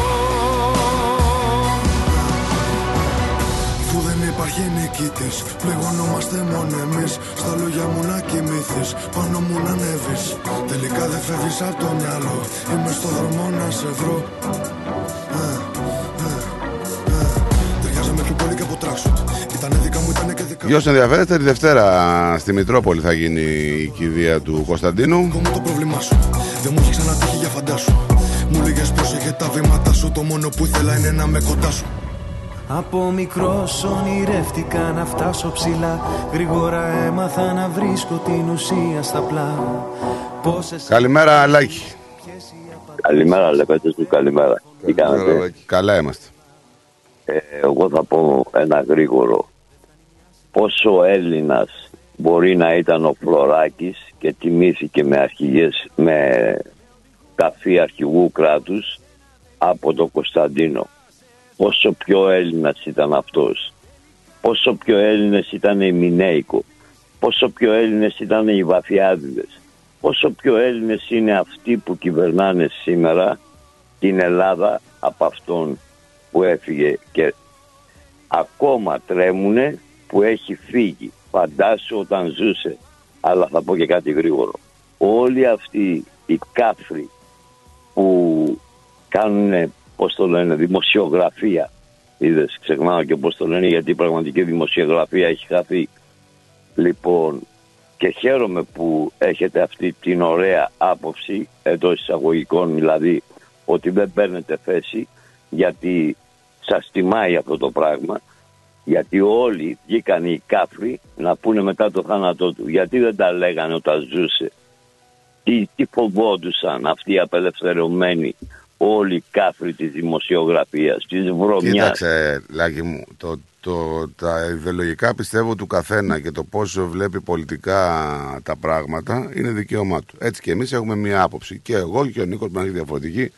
[SPEAKER 12] Αφού δεν υπάρχει νικητής Πληγωνόμαστε μόνο εμείς. Στα λόγια μου να κοιμηθείς Πάνω μου να ανέβεις. Τελικά δεν φεύγεις από το μυαλό Είμαι στο δρόμο να σε βρω. Ε, ε, ε. Ταιριάζαμε πιο πολύ και από tracksuit Ήτανε δικά μου, ήτανε και δικά
[SPEAKER 4] Για όσοι ενδιαφέρεστε, τη Δευτέρα στη Μητρόπολη θα γίνει η κηδεία του Κωνσταντίνου.
[SPEAKER 12] μου το πρόβλημά σου Δεν μου έχει ξανατύχει για φαντάσου Μου λέγες πρόσεχε τα βήματα σου Το μόνο που ήθελα είναι να με κοντά σου
[SPEAKER 5] Από μικρός ονειρεύτηκα να φτάσω ψηλά Γρήγορα έμαθα να βρίσκω την ουσία στα πλά Πόσες
[SPEAKER 4] Καλημέρα, Αλάκη.
[SPEAKER 16] Καλημέρα, Λεπέτες του, καλημέρα. Τι κάνετε;
[SPEAKER 4] Καλά είμαστε.
[SPEAKER 16] Ε, εγώ θα πω ένα γρήγορο. Πόσο Έλληνας μπορεί να ήταν ο Φλωράκης και τιμήθηκε με αρχηγές, με καφή αρχηγού κράτους από τον Κωνσταντίνο. Πόσο πιο Έλληνας ήταν αυτός. Πόσο πιο Έλληνες ήταν οι Μινέικο. Πόσο πιο Έλληνες ήταν οι Βαφιάδιδες. Πόσο πιο Έλληνες είναι αυτοί που κυβερνάνε σήμερα την Ελλάδα από αυτόν που έφυγε και ακόμα τρέμουνε που έχει φύγει. Φαντάσου όταν ζούσε. Αλλά θα πω και κάτι γρήγορο. Όλοι αυτοί οι κάφροι που κάνουν, πώς το λένε, δημοσιογραφία. Είδες, ξεχνάω και πώς το λένε, γιατί η πραγματική δημοσιογραφία έχει χαθεί. Λοιπόν, και χαίρομαι που έχετε αυτή την ωραία άποψη, εντό εισαγωγικών δηλαδή, ότι δεν παίρνετε θέση, γιατί σας τιμάει αυτό το πράγμα, γιατί όλοι βγήκαν οι κάφροι να πούνε μετά το θάνατό του. Γιατί δεν τα λέγανε όταν ζούσε. Τι, τι φοβόντουσαν αυτοί οι απελευθερωμένοι όλοι οι κάφροι της δημοσιογραφίας, της βρωμιάς.
[SPEAKER 4] Κοίταξε, Λάκη μου, το, το, τα ιδεολογικά πιστεύω του καθένα και το πόσο βλέπει πολιτικά τα πράγματα είναι δικαίωμά του. Έτσι και εμείς έχουμε μία άποψη. Και εγώ και ο Νίκος που έχει διαφορετική,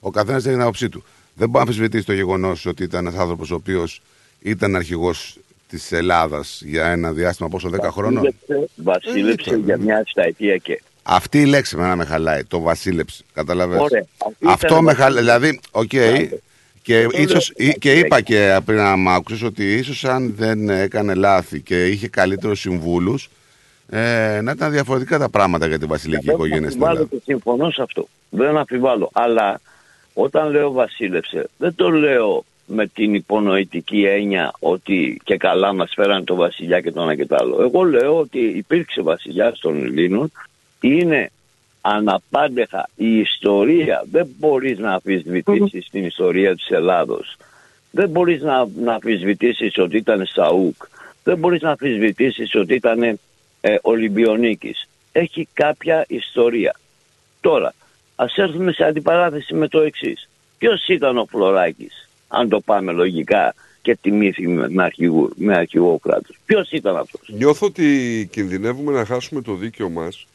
[SPEAKER 4] ο καθένας έχει την άποψή του. Δεν μπορεί να αμφισβητήσει το γεγονός ότι ήταν ένας άνθρωπος ο οποίος ήταν αρχηγός της Ελλάδας για ένα διάστημα πόσο 10 χρόνων;
[SPEAKER 16] Βασίλεψε, βασίλεψε για μια δεκαετία και
[SPEAKER 4] Αυτή η λέξη με με χαλάει. Το βασίλεψε. Καταλαβαίνεις.
[SPEAKER 16] Ωραία. Αυτή
[SPEAKER 4] Αυτό
[SPEAKER 16] ήταν
[SPEAKER 4] με
[SPEAKER 16] βασίλεψε.
[SPEAKER 4] χαλάει. Δηλαδή, οκ. Και,
[SPEAKER 16] το
[SPEAKER 4] ίσως,
[SPEAKER 16] λέω.
[SPEAKER 4] και είπα και πριν να μ' άκουσες ότι ίσως αν δεν έκανε λάθη και είχε καλύτερους συμβούλους ε, να ήταν διαφορετικά τα πράγματα για την βασιλική
[SPEAKER 16] Δεν
[SPEAKER 4] οικογένεια στην
[SPEAKER 16] αμφιβάλλω
[SPEAKER 4] Ελλάδα.
[SPEAKER 16] και συμφωνώ σε αυτό. Δεν αμφιβάλλω. Αλλά όταν λέω βασίλεψε, δεν το λέω με την υπονοητική έννοια ότι και καλά μας φέραν το βασιλιά και το ένα και το άλλο. Εγώ λέω ότι υπήρξε βασιλιά των Ελλήνων, είναι αναπάντεχα η ιστορία. Δεν μπορείς να αμφισβητήσεις την ιστορία της Ελλάδος. Δεν μπορείς να, να αμφισβητήσεις ότι ήταν Σαούκ. Δεν μπορείς να αμφισβητήσεις ότι ήταν ε, Ολυμπιονίκης. Έχει κάποια ιστορία. Τώρα, ας έρθουμε σε αντιπαράθεση με το εξής. Ποιος ήταν ο Φλωράκης, αν το πάμε λογικά και τιμήθηκε με, με, αρχηγό, με αρχηγό κράτος. Ποιος ήταν αυτός;
[SPEAKER 3] Νιώθω ότι κινδυνεύουμε να χάσουμε το δίκαιο μας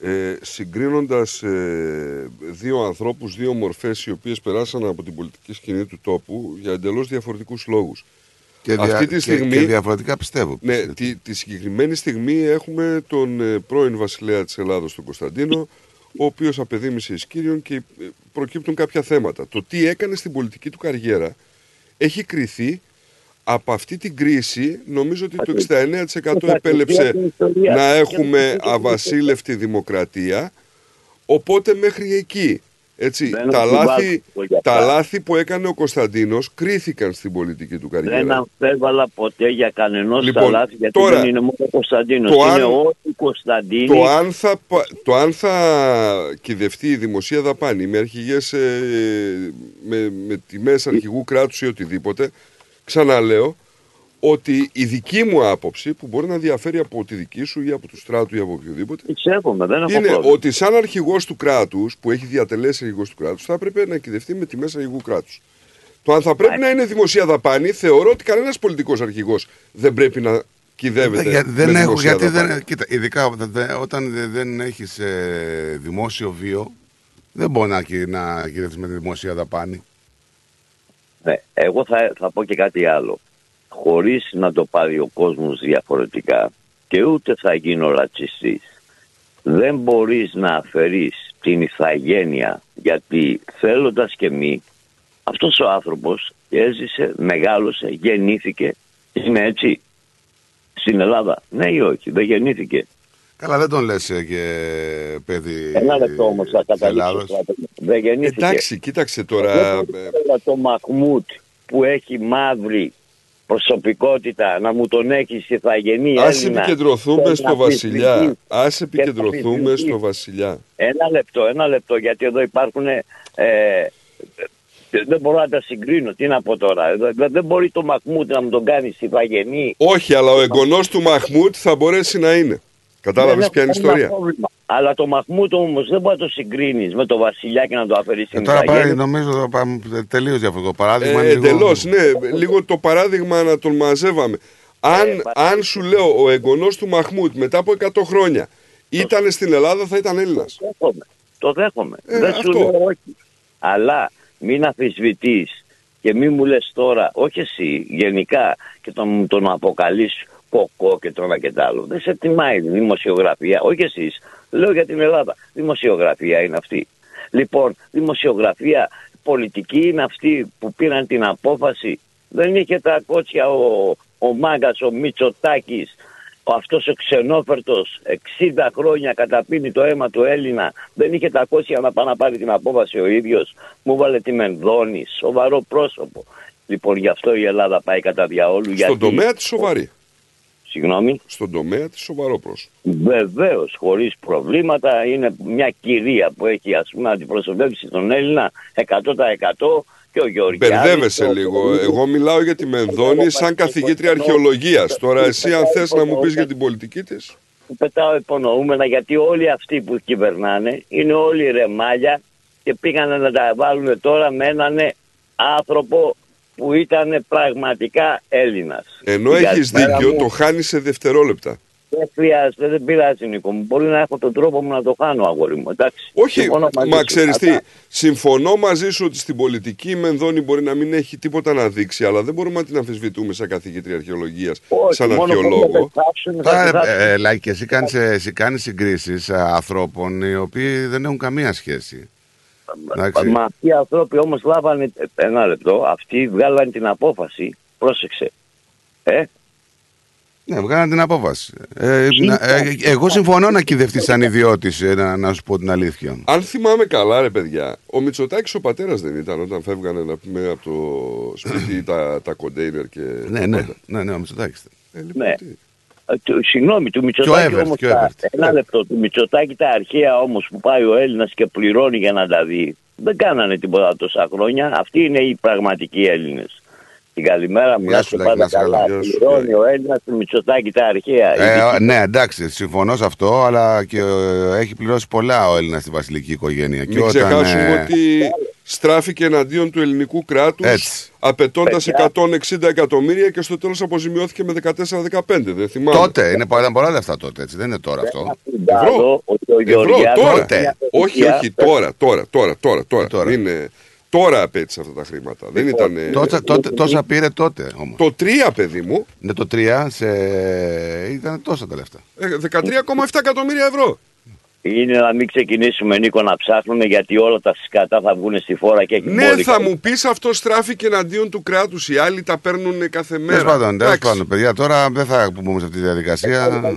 [SPEAKER 3] ε, συγκρίνοντας ε, δύο ανθρώπους, δύο μορφές οι οποίες περάσαν από την πολιτική σκηνή του τόπου για εντελώς διαφορετικούς λόγους.
[SPEAKER 4] Και, δια-
[SPEAKER 3] Αυτή τη
[SPEAKER 4] και-
[SPEAKER 3] στιγμή,
[SPEAKER 4] και διαφορετικά πιστεύω.
[SPEAKER 3] Ναι, τη, τη συγκεκριμένη στιγμή έχουμε τον ε, πρώην βασιλέα της Ελλάδος, τον Κωνσταντίνο, ο οποίος απεδίμησε εις Κύριον και ε, προκύπτουν κάποια θέματα. Το τι έκανε στην πολιτική του καριέρα έχει κριθεί από αυτή την κρίση, νομίζω ότι το 69% επέλεψε να έχουμε αβασίλευτη δημοκρατία, οπότε μέχρι εκεί. Έτσι,
[SPEAKER 16] Δεν
[SPEAKER 3] τα,
[SPEAKER 16] αμφιβάλλω
[SPEAKER 3] λάθη,
[SPEAKER 16] για
[SPEAKER 3] τα
[SPEAKER 16] αυτά.
[SPEAKER 3] λάθη που έκανε ο Κωνσταντίνος κρίθηκαν στην πολιτική του καριέρα.
[SPEAKER 16] Δεν αμφέβαλα ποτέ για κανενός
[SPEAKER 3] Λοιπόν,
[SPEAKER 16] τα λάθη, γιατί
[SPEAKER 3] τώρα,
[SPEAKER 16] δεν είναι μόνο ο Κωνσταντίνος.
[SPEAKER 3] το
[SPEAKER 16] είναι
[SPEAKER 3] αν-
[SPEAKER 16] όλοι οι Κωνσταντίνοι.
[SPEAKER 3] Το αν, θα, πα- το αν θα κυδευτεί η δημοσία δαπάνη με αρχηγές ε, με, με τιμές αρχηγού κράτους ή οτιδήποτε, ξαναλέω ότι η δική μου άποψη που μπορεί να διαφέρει από τη δική σου ή από του στράτου ή από οποιοδήποτε
[SPEAKER 16] Σέβομαι, δεν έχω
[SPEAKER 3] είναι
[SPEAKER 16] πρόβλημα.
[SPEAKER 3] ότι σαν αρχηγός του κράτους που έχει διατελέσει αρχηγός του κράτους θα έπρεπε να κυδευτεί με τιμές αρχηγού κράτους. Το αν θα πρέπει να είναι δημοσία δαπάνη θεωρώ ότι κανένας πολιτικός αρχηγός δεν πρέπει να κυδεύεται
[SPEAKER 4] Για- δεν
[SPEAKER 3] με
[SPEAKER 4] έχω,
[SPEAKER 3] δημοσία
[SPEAKER 4] γιατί
[SPEAKER 3] δαπάνη.
[SPEAKER 4] δεν, κοίτα, ειδικά δε- δε- όταν δε- δεν έχεις ε, δημόσιο βίο, δεν μπορεί να, κυ- να κυριεύεις με τη δημοσία δαπάνη.
[SPEAKER 16] Ναι, εγώ θα, θα πω και κάτι άλλο. Χωρίς να το πάρει ο κόσμος διαφορετικά και ούτε θα γίνω ρατσιστής. Δεν μπορείς να αφαιρείς την ηθαγένεια γιατί θέλοντας και μη αυτός ο άνθρωπος έζησε, μεγάλωσε, γεννήθηκε είναι έτσι στην Ελλάδα; Ναι ή όχι δεν γεννήθηκε
[SPEAKER 4] Καλά, δεν τον λες και παιδί.
[SPEAKER 16] ένα λεπτό όμως θα καταλήξω
[SPEAKER 4] Ελλάδος.
[SPEAKER 16] στράτο. δεν γεννήθηκε
[SPEAKER 3] Εντάξει, κοίταξε τώρα.
[SPEAKER 16] Δεν θέλω το Μαχμούτ που έχει μαύρη προσωπικότητα να μου τον έχεις ηθαγενή
[SPEAKER 3] Ας
[SPEAKER 16] Έλληνα
[SPEAKER 3] επικεντρωθούμε
[SPEAKER 16] και
[SPEAKER 3] στο
[SPEAKER 16] να
[SPEAKER 3] βασιλιά.
[SPEAKER 16] αμφισβητείς.
[SPEAKER 3] Ας
[SPEAKER 16] Και
[SPEAKER 3] επικεντρωθούμε
[SPEAKER 16] να
[SPEAKER 3] στο
[SPEAKER 16] αμφισβητείς.
[SPEAKER 3] βασιλιά.
[SPEAKER 16] Ένα λεπτό, ένα λεπτό, γιατί εδώ υπάρχουν. Ε, δεν μπορώ να τα συγκρίνω. Τι να πω τώρα. Εδώ- Δεν, δεν μπορεί το Μαχμούτ να μου τον κάνει ηθαγενή.
[SPEAKER 3] Όχι, αλλά ο εγγονός του Μαχμούτ θα μπορέσει να είναι. Κατάλαβες
[SPEAKER 16] Δεν
[SPEAKER 3] ποια είναι η
[SPEAKER 16] έχω κανένα
[SPEAKER 3] ιστορία;
[SPEAKER 16] πρόβλημα. Αλλά το Μαχμούτ όμως δεν μπορεί να το συγκρίνεις με το Βασιλιά και να το αφαιρείς
[SPEAKER 4] Ε,
[SPEAKER 16] στην
[SPEAKER 4] τώρα πάει,
[SPEAKER 16] ηθαγένεια.
[SPEAKER 4] νομίζω το πάμε τελείως διαφορετικό. Παράδειγμα.
[SPEAKER 3] Ε,
[SPEAKER 4] είναι λίγο-
[SPEAKER 3] Εντελώς, ναι. Λίγο το παράδειγμα να τον μαζεύαμε.
[SPEAKER 16] Ε,
[SPEAKER 3] Αν, αν σου λέω ο εγγονός του Μαχμούτ μετά από 100 χρόνια ήταν στην Ελλάδα θα ήταν Έλληνας.
[SPEAKER 16] Το δέχομαι. Το δέχομαι.
[SPEAKER 3] Ε,
[SPEAKER 16] δεν
[SPEAKER 3] αυτό.
[SPEAKER 16] σου λέω όχι. Αλλά μην αφισβητείς και μην μου λες τώρα, όχι εσύ, γενικά και τον, τον αποκαλείς κοκό και το ένα και το άλλο. Δεν σε τιμάει η δημοσιογραφία, όχι εσείς. Λέω για την Ελλάδα. Δημοσιογραφία είναι αυτή. Λοιπόν, δημοσιογραφία πολιτική είναι αυτή που πήραν την απόφαση. Δεν είχε τα κότσια ο, ο Μάγκας, ο Μητσοτάκης, ο αυτός ο ξενόφερτος 60 χρόνια καταπίνει το αίμα του Έλληνα δεν είχε τα κόσια να πάει να πάρει την απόφαση ο ίδιος μου βάλε τη Μενδώνη σοβαρό πρόσωπο λοιπόν γι' αυτό η Ελλάδα πάει κατά διαόλου
[SPEAKER 3] Στον τομέα της σοβαρή.
[SPEAKER 16] Συγγνώμη.
[SPEAKER 3] Στον τομέα της σοβαρό πρόσωπο.
[SPEAKER 16] Βεβαίως, χωρίς προβλήματα. Είναι μια κυρία που έχει ας πούμε αντιπροσωπεύσει τον Έλληνα 100% και ο Γεωργιάδης.
[SPEAKER 3] Μπερδεύεσαι
[SPEAKER 16] ο-
[SPEAKER 3] λίγο. Εγώ μιλάω για τη Μενδώνη σαν καθηγήτρια αρχαιολογίας. Τώρα εσύ αν θες να μου πεις για την πολιτική της.
[SPEAKER 16] που πετάω υπονοούμενα γιατί όλοι αυτοί που κυβερνάνε είναι όλοι ρεμάλια και πήγανε να τα βάλουν τώρα με έναν άνθρωπο που ήταν πραγματικά Έλληνας.
[SPEAKER 3] Ενώ
[SPEAKER 16] Την
[SPEAKER 3] έχεις
[SPEAKER 16] καλημέρα
[SPEAKER 3] δίκιο,
[SPEAKER 16] μου.
[SPEAKER 3] το χάνεις σε δευτερόλεπτα.
[SPEAKER 16] Δεν χρειάζεται, δεν πειράζει Νίκο μου. Μπορεί να έχω τον τρόπο μου να το κάνω αγόρι μου. Εντάξει.
[SPEAKER 3] Όχι,
[SPEAKER 16] Συμφωνώ μαζί
[SPEAKER 3] μα
[SPEAKER 16] σου.
[SPEAKER 3] ξέρεις τι,
[SPEAKER 16] Αυτά.
[SPEAKER 3] συμφωνώ μαζί σου ότι στην πολιτική η Μενδώνη μπορεί να μην έχει τίποτα να δείξει, αλλά δεν μπορούμε να την αμφισβητούμε σαν καθηγήτρια αρχαιολογίας,
[SPEAKER 16] Όχι,
[SPEAKER 3] σαν
[SPEAKER 16] μόνο που
[SPEAKER 3] αρχαιολόγο.
[SPEAKER 16] θα πεθάσουν, θα
[SPEAKER 4] Τώρα,
[SPEAKER 16] πεθάσουν.
[SPEAKER 4] ε, ε, Λάκη, και εσύ κάνεις, ε, εσύ κάνεις συγκρίσεις ε, ανθρώπων οι οποίοι δεν έχουν καμία σχέση. Εντάξει.
[SPEAKER 16] Μα αυτοί οι άνθρωποι όμως λάβανε, ένα λεπτό, αυτοί βγάλανε την απόφαση, πρόσεξε. Ε,
[SPEAKER 4] Ναι, βγάλαν την απόφαση. Ε, να- ε, εγώ συμφωνώ να κυδευτείς σαν ιδιώτης, να, να σου πω την αλήθεια.
[SPEAKER 3] Αν θυμάμαι καλά, ρε παιδιά, ο Μητσοτάκης ο πατέρας δεν ήταν όταν φεύγανε να πούμε από το σπίτι τα, τα κοντέινερ και.
[SPEAKER 4] Ναι, ναι, ναι, ναι, ο Μητσοτάκης.
[SPEAKER 3] Ε, λοιπόν,
[SPEAKER 16] ναι. Ε, του- Συγγνώμη, του
[SPEAKER 4] Και ο
[SPEAKER 16] Μητσοτάκη
[SPEAKER 4] Εύερτ,
[SPEAKER 16] όμως
[SPEAKER 4] και ο
[SPEAKER 16] τα-
[SPEAKER 4] Εύερτ.
[SPEAKER 16] Ένα λεπτό, του Μητσοτάκη τα αρχαία όμως που πάει ο Έλληνας και πληρώνει για να τα δει. Δεν κάνανε τίποτα τόσα χρόνια. Αυτοί είναι οι πραγματικοί Έλληνες. Την καλημέρα μου,
[SPEAKER 4] Γεια
[SPEAKER 16] να
[SPEAKER 4] σου,
[SPEAKER 16] σε
[SPEAKER 4] Λάκη,
[SPEAKER 16] πάντα
[SPEAKER 4] να είσαι καλά.
[SPEAKER 16] καλά.
[SPEAKER 4] Γεια σου,
[SPEAKER 16] Πληρώνει ο Έλληνας του Μητσοτάκη τα αρχαία.
[SPEAKER 4] Ε,
[SPEAKER 16] Η δική
[SPEAKER 4] ναι, εντάξει, συμφωνώ σε αυτό, αλλά και ε, έχει πληρώσει πολλά ο Έλληνας στη βασιλική οικογένεια.
[SPEAKER 3] Μην ξεχάσουμε ότι στράφηκε εναντίον του ελληνικού κράτους
[SPEAKER 4] Έτσι.
[SPEAKER 3] απαιτώντας
[SPEAKER 4] Παιδιά.
[SPEAKER 3] 160 εκατομμύρια και στο τέλος αποζημιώθηκε με 14-15. Δεν θυμάμαι.
[SPEAKER 4] Τότε, είναι πολλά, πολλά λεφτά τότε, έτσι, δεν είναι τώρα αυτό.
[SPEAKER 3] Ευρώ. Ευρώ, τώρα. Όχι, όχι, τώρα, τώρα, τώρα, τώρα, τώρα. Είναι, τώρα απέτυχε αυτά τα χρήματα. Δεν ήταν.
[SPEAKER 4] Τόσα, τότε, τόσα πήρε τότε όμως.
[SPEAKER 3] Το 3, παιδί μου,
[SPEAKER 4] Ναι, το 3 σε... ήταν τόσα τα λεφτά.
[SPEAKER 3] ε, 13,7 εκατομμύρια ευρώ.
[SPEAKER 16] Είναι να μην ξεκινήσουμε Νίκο να ψάχνουμε γιατί όλα τα σκατά θα βγουν στη φόρα και έχει
[SPEAKER 3] Ναι,
[SPEAKER 16] μπόλικα.
[SPEAKER 3] θα μου πεις αυτό στράφηκε εναντίον του κράτους. Οι άλλοι τα παίρνουν κάθε μέρα.
[SPEAKER 4] Τέλος πάντων, τέλος
[SPEAKER 3] Εντάξει.
[SPEAKER 4] πάντων, παιδιά, τώρα δεν θα πούμε σε αυτή τη διαδικασία.
[SPEAKER 16] Θα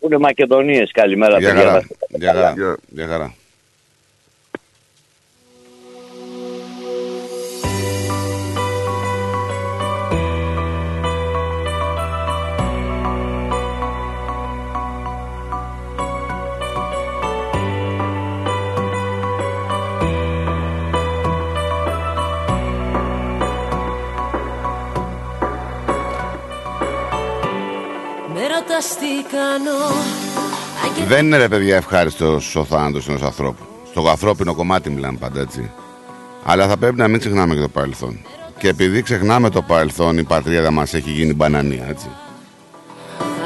[SPEAKER 16] έχουν Μακεδονίες. Καλημέρα
[SPEAKER 4] Για
[SPEAKER 16] παιδιά.
[SPEAKER 4] χαρά.
[SPEAKER 16] Να είστε
[SPEAKER 4] Για
[SPEAKER 16] καλά.
[SPEAKER 4] χαρά. Δεν είναι ρε παιδιά ευχάριστο ο θάνατος ενός ανθρώπου. Στο ανθρώπινο κομμάτι μιλάμε πάντα έτσι. Αλλά θα πρέπει να μην ξεχνάμε και το παρελθόν. Και επειδή ξεχνάμε το παρελθόν, η πατρίδα μας έχει γίνει μπανανία, έτσι.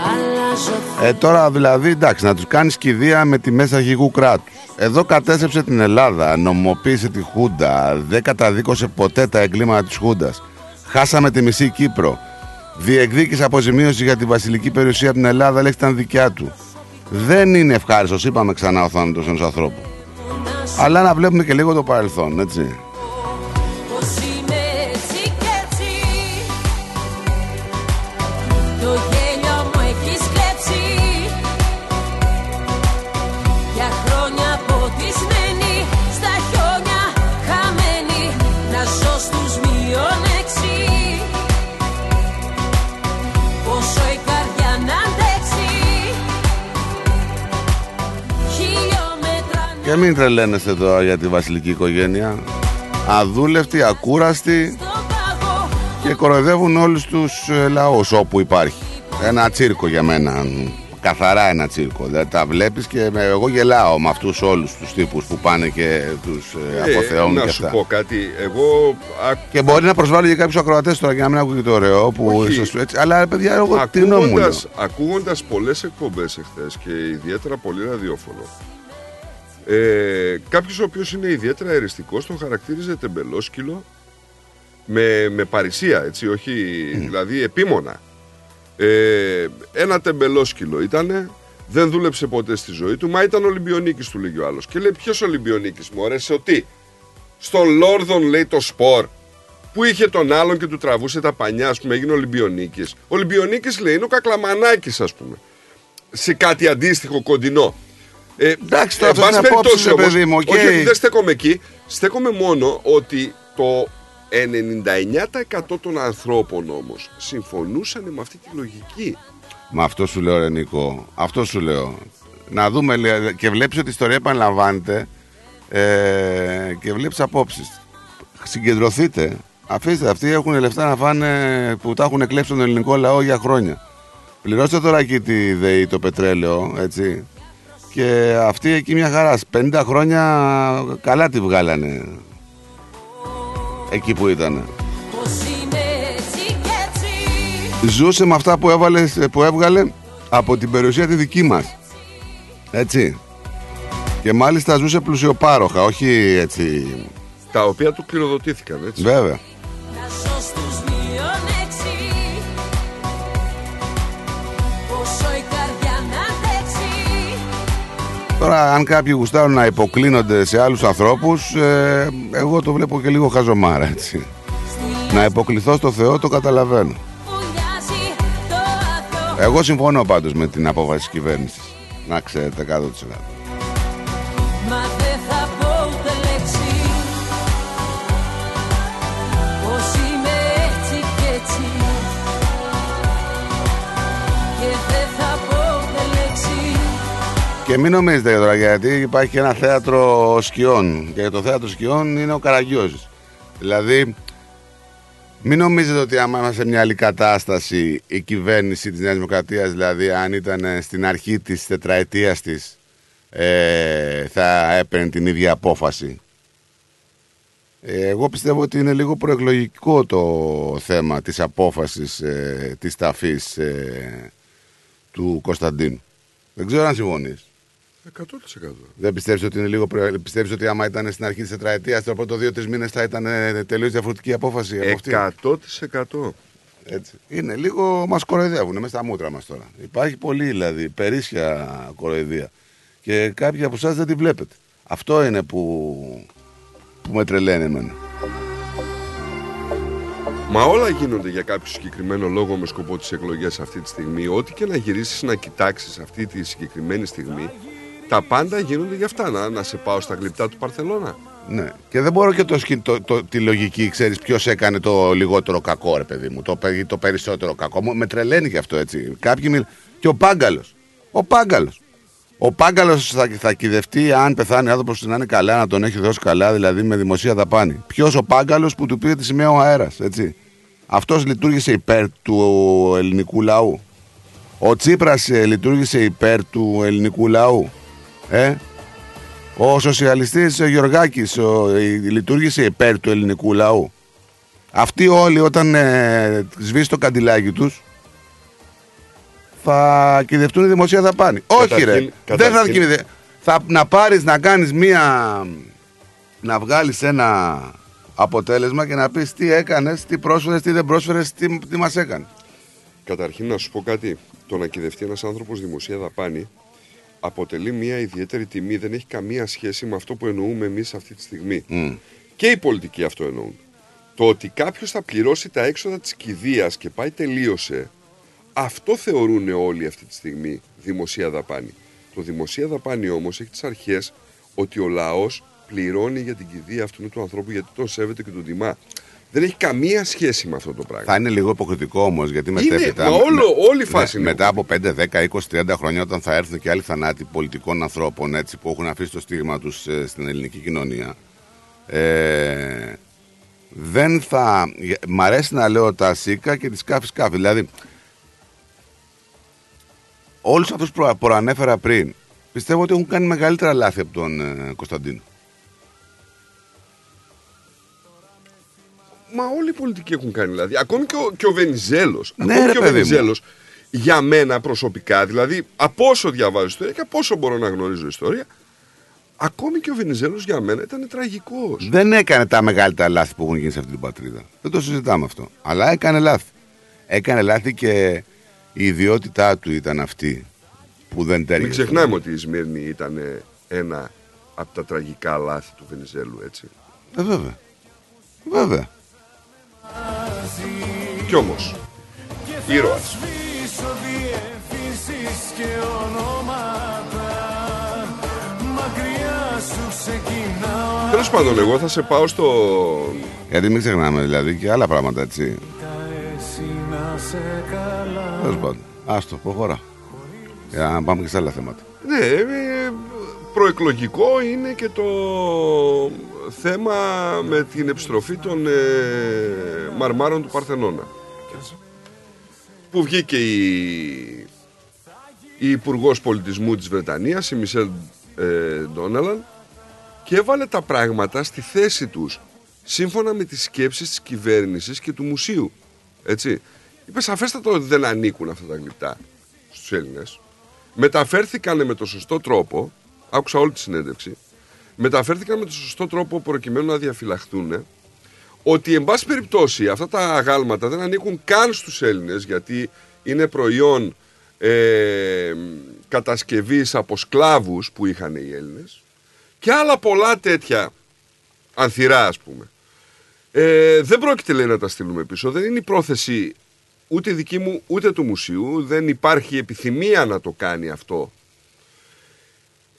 [SPEAKER 6] αλλάζω
[SPEAKER 4] Ε, τώρα δηλαδή εντάξει, να τους κάνεις κηδεία με τη μέσα αρχηγού κράτους. Εδώ κατέστρεψε την Ελλάδα, νομοποίησε τη Χούντα, δεν καταδίκωσε ποτέ τα εγκλήματα της Χούντας. Χάσαμε τη μισή Κύπρο. Διεκδίκησε αποζημίωση για τη βασιλική περιουσία από την Ελλάδα, αλλά ήταν δικιά του. Δεν είναι ευχάριστος, είπαμε ξανά ο θάνατος ενός ανθρώπου.
[SPEAKER 6] να
[SPEAKER 4] Αλλά να βλέπουμε και λίγο το παρελθόν, έτσι. Και μην τρελαίνεστε τώρα για τη βασιλική οικογένεια. Αδούλευτοι, ακούραστοι και κοροϊδεύουν όλους τους ε, λαούς όπου υπάρχει. Ένα τσίρκο για μένα. Καθαρά ένα τσίρκο. Δεν τα βλέπεις και με, εγώ γελάω με αυτούς όλους τους τύπους που πάνε και τους ε,
[SPEAKER 3] Ε,
[SPEAKER 4] αποθεώνουν
[SPEAKER 3] να
[SPEAKER 4] και
[SPEAKER 3] σου
[SPEAKER 4] αυτά.
[SPEAKER 3] πω κάτι. Εγώ α-
[SPEAKER 4] Και μπορεί να προσβάλλει και κάποιους ακροατές τώρα για να μην ακούγεται το ωραίο. Που
[SPEAKER 3] Όχι.
[SPEAKER 4] ίσως έτσι, αλλά παιδιά, εγώ τι γνώμη μου. λέω.
[SPEAKER 3] ακούγοντας, ακούγοντας πολλές εκπομπές εχθές και ιδιαίτερα πολύ ραδιόφωνο ε, κάποιος ο οποίος είναι ιδιαίτερα εριστικός τον χαρακτήριζε τεμπελόσκυλο με, με παρησία έτσι όχι δηλαδή επίμονα ε, ένα τεμπελόσκυλο ήτανε δεν δούλεψε ποτέ στη ζωή του μα ήταν Ολυμπιονίκης του λέγει ο άλλος και λέει ποιος Ολυμπιονίκης μου αρέσει ότι στον Λόρδον λέει το σπορ που είχε τον άλλον και του τραβούσε τα πανιά, ας πούμε, έγινε Ολυμπιονίκης. Ο Ολυμπιονίκης λέει είναι ο Κακλαμανάκης, ας πούμε. Σε κάτι αντίστοιχο κοντινό. Ε,
[SPEAKER 4] Εντάξει, τώρα
[SPEAKER 3] εν
[SPEAKER 4] αυτές
[SPEAKER 3] πάση
[SPEAKER 4] είναι απόψεις,
[SPEAKER 3] περιπτώσει
[SPEAKER 4] ρε
[SPEAKER 3] όμως,
[SPEAKER 4] παιδί μου, οκ.
[SPEAKER 3] Όχι, όχι, δεν στέκομαι εκεί. Στέκομαι μόνο ότι το 99% των ανθρώπων όμως συμφωνούσαν με αυτή τη λογική.
[SPEAKER 4] Μα αυτό σου λέω, ρε Νίκο. Αυτό σου λέω. Να δούμε λέει, και βλέπεις ότι η ιστορία επαναλαμβάνεται ε, και βλέπεις απόψεις. Συγκεντρωθείτε. Αφήστε, αυτοί έχουν λεφτά να φάνε που τα έχουν κλέψει τον ελληνικό λαό για χρόνια. Πληρώστε τώρα εκεί τη ΔΕΗ, το πετρέλαιο, έτσι. Και αυτοί εκεί μια χαρά. 50 χρόνια καλά τη βγάλανε. Εκεί που ήταν.
[SPEAKER 6] Πως είμαι έτσι κι έτσι
[SPEAKER 4] ζούσε με αυτά που, έβαλε, που έβγαλε από την περιουσία τη δική μας. Έτσι. Και μάλιστα ζούσε πλουσιοπάροχα, όχι έτσι.
[SPEAKER 3] Τα οποία του κληροδοτήθηκαν, έτσι.
[SPEAKER 4] Βέβαια. Τώρα, αν κάποιοι γουστάρουν να υποκλίνονται σε άλλους ανθρώπους, ε, εγώ το βλέπω και λίγο χαζομάρα, έτσι. Να υποκληθώ στο Θεό το καταλαβαίνω.
[SPEAKER 6] Βουλιάζει το άθρο
[SPEAKER 4] Εγώ συμφωνώ πάντως με την απόφαση της κυβέρνησης. Να ξέρετε 100%.
[SPEAKER 6] Και
[SPEAKER 4] μην νομίζετε τώρα γιατί υπάρχει και ένα θέατρο σκιών. Και το θέατρο σκιών είναι ο Καραγκιόζης. Δηλαδή, μην νομίζετε ότι άμα είμαστε σε μια άλλη κατάσταση η κυβέρνηση της Νέας Δημοκρατίας, δηλαδή αν ήταν στην αρχή της τετραετίας της, ε, θα έπαιρνε την ίδια απόφαση. Ε, Εγώ πιστεύω ότι είναι λίγο προεκλογικό το θέμα της απόφασης ε, της ταφής ε, του Κωνσταντίνου. Δεν ξέρω αν συμφωνείς.
[SPEAKER 3] 100%.
[SPEAKER 4] Δεν πιστεύεις ότι είναι λίγο. Προ... Πιστεύεις ότι άμα ήταν στην αρχή της τετραετίας, το πρώτο δύο-τρει μήνες θα ήταν τελείως διαφορετική απόφαση από αυτή;
[SPEAKER 3] 100%.
[SPEAKER 4] Έτσι. Είναι λίγο. Μας κοροϊδεύουν μέσα στα μούτρα μας τώρα. Υπάρχει πολύ δηλαδή περίσσια κοροϊδία. Και κάποιοι από εσάς δεν τη βλέπετε. Αυτό είναι που, που με τρελαίνει εμένα.
[SPEAKER 3] Μα όλα γίνονται για κάποιο συγκεκριμένο λόγο με σκοπό τις εκλογές αυτή τη στιγμή. Ό,τι και να γυρίσεις να κοιτάξεις αυτή τη συγκεκριμένη στιγμή, τα πάντα γίνονται για αυτά. Να, να σε πάω στα γλυπτά του Παρθελώνα.
[SPEAKER 4] Ναι. Και δεν μπορώ και το, σκι- το, το, τη λογική, ξέρεις ποιος έκανε το λιγότερο κακό, ρε παιδί μου. Το, πε- το περισσότερο κακό. Μου- Με τρελαίνει και αυτό έτσι. Κάποιοι μιλ... Και ο Πάγκαλος. Ο Πάγκαλος. Ο Πάγκαλος θα, θα κυδευτεί αν πεθάνει άνθρωπος να είναι καλά, να τον έχει δώσει καλά, δηλαδή με δημοσία δαπάνη. Ποιος ο Πάγκαλος που του πήρε τη σημαία ο αέρας, έτσι. Αυτός λειτουργήσε υπέρ του ελληνικού λαού. Ο Τσίπρας ε, λειτουργήσε υπέρ του ελληνικού λαού. Ε, ο σοσιαλιστής ο Γιωργάκης ο, ε, λειτουργήσε υπέρ του ελληνικού λαού. Αυτοί όλοι όταν ε, σβήσει το καντιλάκι τους θα κυδευτούν η δημοσία δαπάνη. Όχι ρε,
[SPEAKER 3] Καταρχήν-
[SPEAKER 4] δεν θα
[SPEAKER 3] καταρχήν-
[SPEAKER 4] κυδε... Θα να πάρεις να κάνεις μία... να βγάλεις ένα αποτέλεσμα και να πεις τι έκανες, τι πρόσφερες, τι δεν πρόσφερες, τι, τι μας έκανες.
[SPEAKER 3] Καταρχήν να σου πω κάτι. Το να κυδευτεί ένας άνθρωπος δημοσία δαπάνη αποτελεί μια ιδιαίτερη τιμή. Δεν έχει καμία σχέση με αυτό που εννοούμε εμείς αυτή τη στιγμή.
[SPEAKER 4] Μμ.
[SPEAKER 3] Και οι πολιτικοί αυτό εννοούν. Το ότι κάποιος θα πληρώσει τα έξοδα της κηδείας και πάει τελείωσε, αυτό θεωρούν όλοι αυτή τη στιγμή δημοσία δαπάνη. Το δημοσία δαπάνη όμως έχει τις αρχές ότι ο λαός πληρώνει για την κηδεία αυτού του ανθρώπου γιατί τον σέβεται και τον τιμά. Δεν έχει καμία σχέση με αυτό το πράγμα.
[SPEAKER 4] Θα είναι λίγο υποκριτικό όμως, γιατί
[SPEAKER 3] Είναι,
[SPEAKER 4] μετέπειτα.
[SPEAKER 3] μα όλο-
[SPEAKER 4] με-
[SPEAKER 3] όλη η φάση
[SPEAKER 4] με-
[SPEAKER 3] είναι
[SPEAKER 4] μετά από 5, 10, 20, 30 χρόνια, όταν θα έρθουν και άλλοι θανάτοι πολιτικών ανθρώπων έτσι, που έχουν αφήσει το στίγμα τους στην ελληνική κοινωνία. Ε, δεν θα. Μ' αρέσει να λέω τα σίκα και τη σκάφη σκάφη. Δηλαδή, όλους αυτούς που προανέφερα πριν, πιστεύω ότι έχουν κάνει μεγαλύτερα λάθη από τον ε, Κωνσταντίνο.
[SPEAKER 3] Μα όλοι οι πολιτικοί έχουν κάνει δηλαδή. Ακόμη και ο, και ο Βενιζέλος.
[SPEAKER 4] Ναι,
[SPEAKER 3] ακόμη
[SPEAKER 4] ρε,
[SPEAKER 3] και ο
[SPEAKER 4] παιδί μου.
[SPEAKER 3] Βενιζέλος. Για μένα προσωπικά, δηλαδή από όσο διαβάζω ιστορία και από όσο μπορώ να γνωρίζω ιστορία, ακόμη και ο Βενιζέλος για μένα ήταν τραγικός.
[SPEAKER 4] Δεν έκανε τα μεγαλύτερα λάθη που έχουν γίνει σε αυτή την πατρίδα. Δεν το συζητάμε αυτό. Αλλά έκανε λάθη. Έκανε λάθη και η ιδιότητά του ήταν αυτή που δεν τέριαζε.
[SPEAKER 3] Μην ξεχνάμε ότι η Σμύρνη ήταν ένα από τα τραγικά λάθη του Βενιζέλου, έτσι.
[SPEAKER 4] Ε, βέβαια. Βέβαια.
[SPEAKER 3] Κι όμως, ήρωας.
[SPEAKER 5] Πίσω διευθύνσεις και ονόματα Μακριά σου ξεκινάω
[SPEAKER 3] Τέλος πάντων, εγώ θα σε πάω στο.
[SPEAKER 4] Γιατί μην ξεχνάμε δηλαδή και άλλα πράγματα έτσι.
[SPEAKER 5] Εσύ να σε καλά
[SPEAKER 4] Τέλος πάντων. Άστο, προχωρά. Για να πάμε και σε άλλα θέματα.
[SPEAKER 3] Ναι, ε, προεκλογικό είναι και το θέμα με την επιστροφή των ε, μαρμάρων του Παρθενώνα. Που βγήκε η, η Υπουργός Πολιτισμού της Βρετανίας, η Μισελ ε, Ντόναλαν, και έβαλε τα πράγματα στη θέση τους σύμφωνα με τις σκέψεις της κυβέρνησης και του μουσείου. Έτσι. Είπε σαφέστατα ότι δεν ανήκουν αυτά τα γλυπτά στους Έλληνες. Μεταφέρθηκαν με το σωστό τρόπο, άκουσα όλη τη συνέντευξη, μεταφέρθηκαν με το σωστό τρόπο προκειμένου να διαφυλαχθούν ότι εν πάση περιπτώσει αυτά τα αγάλματα δεν ανήκουν καν στους Έλληνες γιατί είναι προϊόν ε, κατασκευής από σκλάβους που είχαν οι Έλληνες και άλλα πολλά τέτοια ανθυρά ας πούμε. Ε, δεν πρόκειται λέει να τα στείλουμε πίσω. Δεν είναι η πρόθεση ούτε δική μου ούτε του μουσείου. Δεν υπάρχει επιθυμία να το κάνει αυτό.